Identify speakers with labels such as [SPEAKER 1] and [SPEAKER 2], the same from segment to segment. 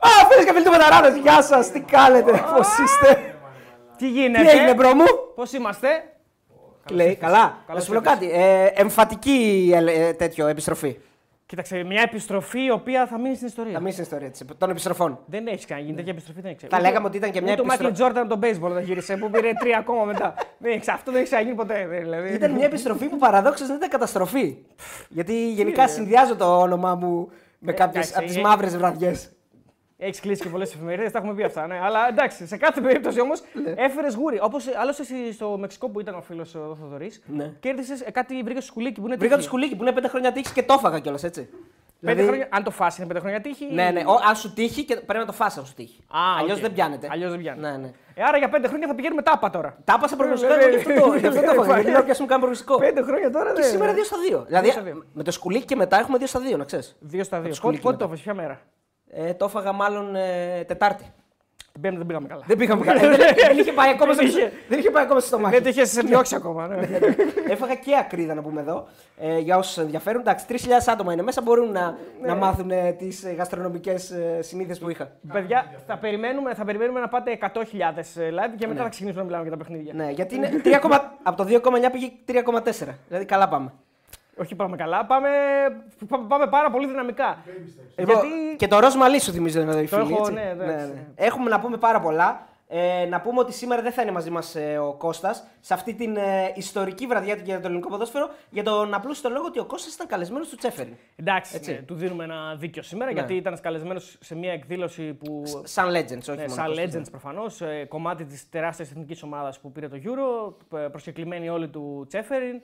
[SPEAKER 1] Α, φίλες και φίλοι του Betarades, γεια σας, τι κάνετε, πώς είστε;
[SPEAKER 2] Τι γίνεται;
[SPEAKER 1] Τι έγινε, bro μου;
[SPEAKER 2] Πώς είμαστε;
[SPEAKER 1] Λέει, καλά. Να
[SPEAKER 2] Καλώς
[SPEAKER 1] σου πω
[SPEAKER 2] ήρθες.
[SPEAKER 1] κάτι. Ε, εμφατική ε, τέτοιο επιστροφή.
[SPEAKER 2] Κοίταξε, μια επιστροφή η οποία θα μείνει στην ιστορία.
[SPEAKER 1] Θα μείνει στην ιστορία της, των επιστροφών.
[SPEAKER 2] Δεν έχεις κανένα τέτοια επιστροφή, δεν έχει.
[SPEAKER 1] Θα λέγαμε ότι ήταν και μια
[SPEAKER 2] Ούτε ο Μάικλ
[SPEAKER 1] επιστροφή.
[SPEAKER 2] Τζόρνταν από τον baseball δεν γύρισε που πήρε τρία ακόμα μετά. δεν έχει, αυτό δεν έχει ξαναγίνει ποτέ. Δηλαδή.
[SPEAKER 1] Ήταν μια επιστροφή που παραδόξως δεν ήταν καταστροφή. Γιατί γενικά συνδυάζω το όνομά μου με κάποιες
[SPEAKER 2] Εντάξει,
[SPEAKER 1] από τις
[SPEAKER 2] ε,
[SPEAKER 1] μαύρες βραδιές.
[SPEAKER 2] Έχεις κλείσει και πολλές εφημερίδες, τα έχουμε πει αυτά. Ναι. Αλλά εντάξει, σε κάθε περίπτωση όμως
[SPEAKER 1] Ναι.
[SPEAKER 2] έφερες γούρι. Όπως άλλος εσύ στο Μεξικό που ήταν ο φίλος ο Θοδωρής,
[SPEAKER 1] Ναι.
[SPEAKER 2] κέρδισες κάτι, βρήκες σκουλίκι που είναι
[SPEAKER 1] Βρήκα το
[SPEAKER 2] τύχη.
[SPEAKER 1] σκουλίκι που είναι πέντε χρόνια τύχη και το έφαγα κιόλας έτσι.
[SPEAKER 2] Πέντε
[SPEAKER 1] Δηλαδή-
[SPEAKER 2] χρόνια, αν το φας είναι πέντε χρόνια τύχη. ή-
[SPEAKER 1] Ναι, ναι. Ο, αν σου τύχει και πρέπει να το φας αν σου τύχει.
[SPEAKER 2] Α,
[SPEAKER 1] Αλλιώς
[SPEAKER 2] οκ.
[SPEAKER 1] δεν πιάνεται.
[SPEAKER 2] Αλλιώς δεν πιάνεται.
[SPEAKER 1] Ναι, ναι.
[SPEAKER 2] Ε, άρα για πέντε χρόνια θα πηγαίνουμε τάπα τώρα.
[SPEAKER 1] Τα έπασα προγνωστικό
[SPEAKER 2] Ναι,
[SPEAKER 1] εγώ
[SPEAKER 2] ναι,
[SPEAKER 1] γι' αυτό το-
[SPEAKER 2] ναι,
[SPEAKER 1] γι' αυτό το
[SPEAKER 2] ναι,
[SPEAKER 1] έφαγα.
[SPEAKER 2] ναι.
[SPEAKER 1] Γιατί λέω πιάσουμε κάνει προγνωστικό.
[SPEAKER 2] Πέντε χρόνια τώρα
[SPEAKER 1] Και
[SPEAKER 2] δεν.
[SPEAKER 1] σήμερα 2 στα 2. Δηλαδή
[SPEAKER 2] Δύο στα δύο.
[SPEAKER 1] με το σκουλίκι και μετά έχουμε 2 στα 2, να ξέρεις.
[SPEAKER 2] Δύο στα δύο.
[SPEAKER 1] σκουλίκι
[SPEAKER 2] Πότε, πότε
[SPEAKER 1] μετά.
[SPEAKER 2] το έφαγε, ποια μέρα.
[SPEAKER 1] Ε, το έφαγα μάλλον ε, Τετάρτη.
[SPEAKER 2] Την Πέμπτη δεν πήγαμε καλά.
[SPEAKER 1] Δεν πήγαμε καλά. Ε, δεν, δεν είχε πάει ακόμα στο,
[SPEAKER 2] Δεν είχε.
[SPEAKER 1] δεν είχε πάει ακόμα στο στομάχι.
[SPEAKER 2] Δεν το είχε διώξει ακόμα. ναι.
[SPEAKER 1] Έφαγα και ακρίδα να πούμε εδώ. Ε, για όσους ενδιαφέρουν. Εντάξει, 3.000 άτομα είναι μέσα. Μπορούν να,
[SPEAKER 2] Ναι.
[SPEAKER 1] να μάθουν ε, τις γαστρονομικές ε, συνήθειες που είχα.
[SPEAKER 2] Παιδιά, θα περιμένουμε, θα περιμένουμε να πάτε 100.000 live και μετά θα ξεκινήσουμε να μιλάμε για τα παιχνίδια.
[SPEAKER 1] Ναι, γιατί είναι 3, από το 2,9 πήγε 3,4. Δηλαδή καλά πάμε.
[SPEAKER 2] Όχι πάμε καλά, πάμε, πά- πάμε πάρα πολύ δυναμικά.
[SPEAKER 1] Λοιπόν,
[SPEAKER 2] Γιατί
[SPEAKER 1] Και το ροζ μαλλί σου θυμίζω εδώ οι
[SPEAKER 2] Το
[SPEAKER 1] φίλοι.
[SPEAKER 2] έχω,
[SPEAKER 1] έτσι.
[SPEAKER 2] ναι, εντάξει.
[SPEAKER 1] Έχουμε να πούμε πάρα πολλά. Ε, να πούμε ότι σήμερα δεν θα είναι μαζί μας ο Κώστας σε αυτή την ε, ιστορική βραδιά του για το ελληνικό ποδόσφαιρο για τον απλούστο λόγο ότι ο Κώστας ήταν καλεσμένος του Τσέφεριν.
[SPEAKER 2] εντάξει,
[SPEAKER 1] Έτσι.
[SPEAKER 2] ναι, του δίνουμε ένα δίκιο σήμερα
[SPEAKER 1] Ναι.
[SPEAKER 2] γιατί ήταν καλεσμένος σε μια εκδήλωση που.
[SPEAKER 1] Σαν legends, όχι
[SPEAKER 2] Ναι,
[SPEAKER 1] μόνο
[SPEAKER 2] σαν
[SPEAKER 1] Κώστας,
[SPEAKER 2] legends προφανώς, κομμάτι της τεράστιας εθνικής ομάδας που πήρε το Euro, ε, προσκεκλημένοι όλοι του Τσέφεριν.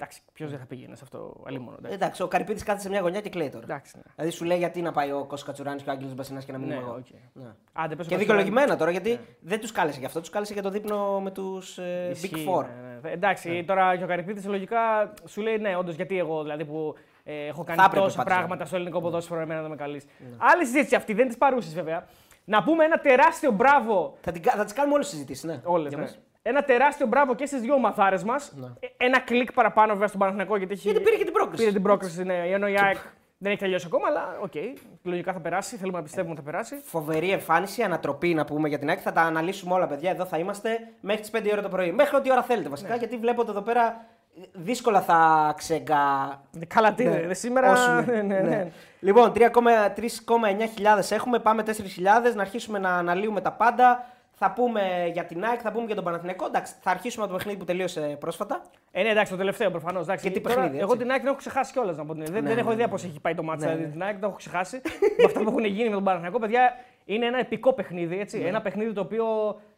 [SPEAKER 2] Εντάξει, ποιος δεν θα πήγαινε σε αυτό, αλίμονο.
[SPEAKER 1] Ε,
[SPEAKER 2] Εντάξει.
[SPEAKER 1] Εντάξει, ο Καρυπίδης κάθεται σε μια γωνιά και κλαίει τώρα.
[SPEAKER 2] Εντάξει, ναι.
[SPEAKER 1] Δηλαδή σου λέει γιατί να πάει ο Κώστας Κατσουράνης και ο Άγγελος Μπασινάς και να μην
[SPEAKER 2] Ναι,
[SPEAKER 1] είμαι εγώ.
[SPEAKER 2] οκ.
[SPEAKER 1] Ναι.
[SPEAKER 2] Άντε, πες
[SPEAKER 1] Και
[SPEAKER 2] μας
[SPEAKER 1] δικαιολογημένα τώρα γιατί
[SPEAKER 2] Ναι.
[SPEAKER 1] δεν τους κάλεσε γι' αυτό, τους κάλεσε για το δείπνο με τους ε,
[SPEAKER 2] Ισχύει,
[SPEAKER 1] Big Four.
[SPEAKER 2] ναι, ναι. Εντάξει, τώρα και ο Καρυπίδης λογικά σου λέει ναι, όντως γιατί εγώ δηλαδή που ε, έχω κάνει
[SPEAKER 1] Θα έπρεπε
[SPEAKER 2] τόσα
[SPEAKER 1] πάντως,
[SPEAKER 2] πράγματα στο ελληνικό ποδόσφαιρο, εμένα δεν με καλείς. Άλλη συζήτηση αυτή, δεν της παρούσης βέβαια. Να πούμε ένα τεράστιο μπράβο.
[SPEAKER 1] Θα, την, κα- θα τις κάνουμε όλες τις συζητήσεις, ναι.
[SPEAKER 2] Όλες,
[SPEAKER 1] Για
[SPEAKER 2] ναι.
[SPEAKER 1] μας.
[SPEAKER 2] Ένα τεράστιο μπράβο και στις δύο ομαδάρες μας. Ένα κλικ παραπάνω βέβαια στον Παναθηναϊκό γιατί, έχει...
[SPEAKER 1] Γιατί πήρε και την πρόκριση.
[SPEAKER 2] Πήρε την πρόκριση, ναι. Ενώ η ΑΕΚ δεν έχει τελειώσει ακόμα, αλλά οκ. Λογικά θα περάσει. Θέλουμε να πιστεύουμε ότι θα περάσει.
[SPEAKER 1] Φοβερή εμφάνιση, ανατροπή να πούμε για την ΑΕΚ. Θα τα αναλύσουμε όλα, παιδιά. Εδώ θα είμαστε μέχρι τις 5 η ώρα το πρωί. Μέχρι ό,τι ώρα θέλετε βασικά,
[SPEAKER 2] Ναι.
[SPEAKER 1] γιατί βλέπω ότι εδώ πέρα δύσκολα θα ξεγκα.
[SPEAKER 2] Καλά, τι είναι. Σήμερα.
[SPEAKER 1] Όσουμε.
[SPEAKER 2] Ναι, ναι, ναι.
[SPEAKER 1] Λοιπόν, 3,9 έχουμε, πάμε 4.000. Να αρχίσουμε να αναλύουμε τα πάντα. Θα πούμε για την ΑΕΚ, θα πούμε για τον Παναθηναϊκό. Εντάξει, θα αρχίσουμε από το παιχνίδι που τελείωσε πρόσφατα.
[SPEAKER 2] Ε, ναι, εντάξει, το τελευταίο προφανώς.
[SPEAKER 1] Και τι παιχνίδι, έτσι.
[SPEAKER 2] Εγώ την ΑΕΚ την έχω ξεχάσει κιόλας να πω την αλήθεια. Δεν, δεν έχω ιδέα πώς έχει πάει το μάτσο
[SPEAKER 1] Ναι,
[SPEAKER 2] δηλαδή, την ΑΕΚ, το έχω ξεχάσει. με αυτά που έχουν γίνει με τον Παναθηναϊκό, παιδιά, είναι ένα επικό παιχνίδι. Έτσι. Ένα παιχνίδι το οποίο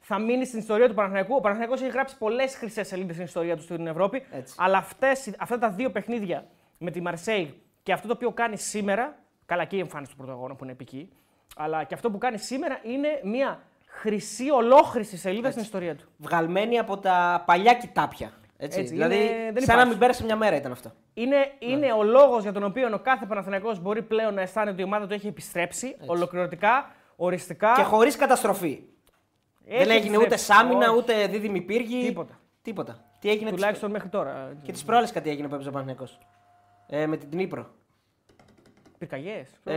[SPEAKER 2] θα μείνει στην ιστορία του Παναθηναϊκού. Ο Παναθηναϊκός έχει γράψει πολλές χρυσές σελίδες στην ιστορία του στην Ευρώπη.
[SPEAKER 1] Έτσι.
[SPEAKER 2] Αλλά αυτές, αυτά τα δύο παιχνίδια με τη Μαρσέη και αυτό το οποίο κάνει σήμερα. Καλά, και η εμφάνιση του πρωτογόνου που είναι επική. Αλλά και αυτό που κάνει σήμερα είναι μια χρυσή ολόχρηση σελίδα στην ιστορία του.
[SPEAKER 1] Βγαλμένη από τα παλιά κοιτάπια. Έτσι.
[SPEAKER 2] Έτσι,
[SPEAKER 1] δηλαδή,
[SPEAKER 2] είναι- δεν
[SPEAKER 1] σαν να
[SPEAKER 2] υπάρχει.
[SPEAKER 1] μην πέρασε μια μέρα ήταν αυτό.
[SPEAKER 2] Είναι, είναι ο λόγος για τον οποίο ο κάθε Παναθηναϊκός μπορεί πλέον να αισθάνεται ότι η ομάδα του έχει επιστρέψει ολοκληρωτικά, οριστικά.
[SPEAKER 1] Και χωρίς καταστροφή.
[SPEAKER 2] Έχει
[SPEAKER 1] δεν έγινε ούτε
[SPEAKER 2] επιστρέψει.
[SPEAKER 1] σάμινα,
[SPEAKER 2] Όχι,
[SPEAKER 1] ούτε δίδυμη πύργη.
[SPEAKER 2] Τίποτα.
[SPEAKER 1] Τίποτα. Τι έγινε
[SPEAKER 2] Τουλάχιστον μέχρι τώρα.
[SPEAKER 1] τις... και τις προάλλες κάτι έγινε που έπαιζε ο Παναθηναϊκός. Ε, με την Νύπρο.
[SPEAKER 2] Πυρκαγιές;
[SPEAKER 1] Ε...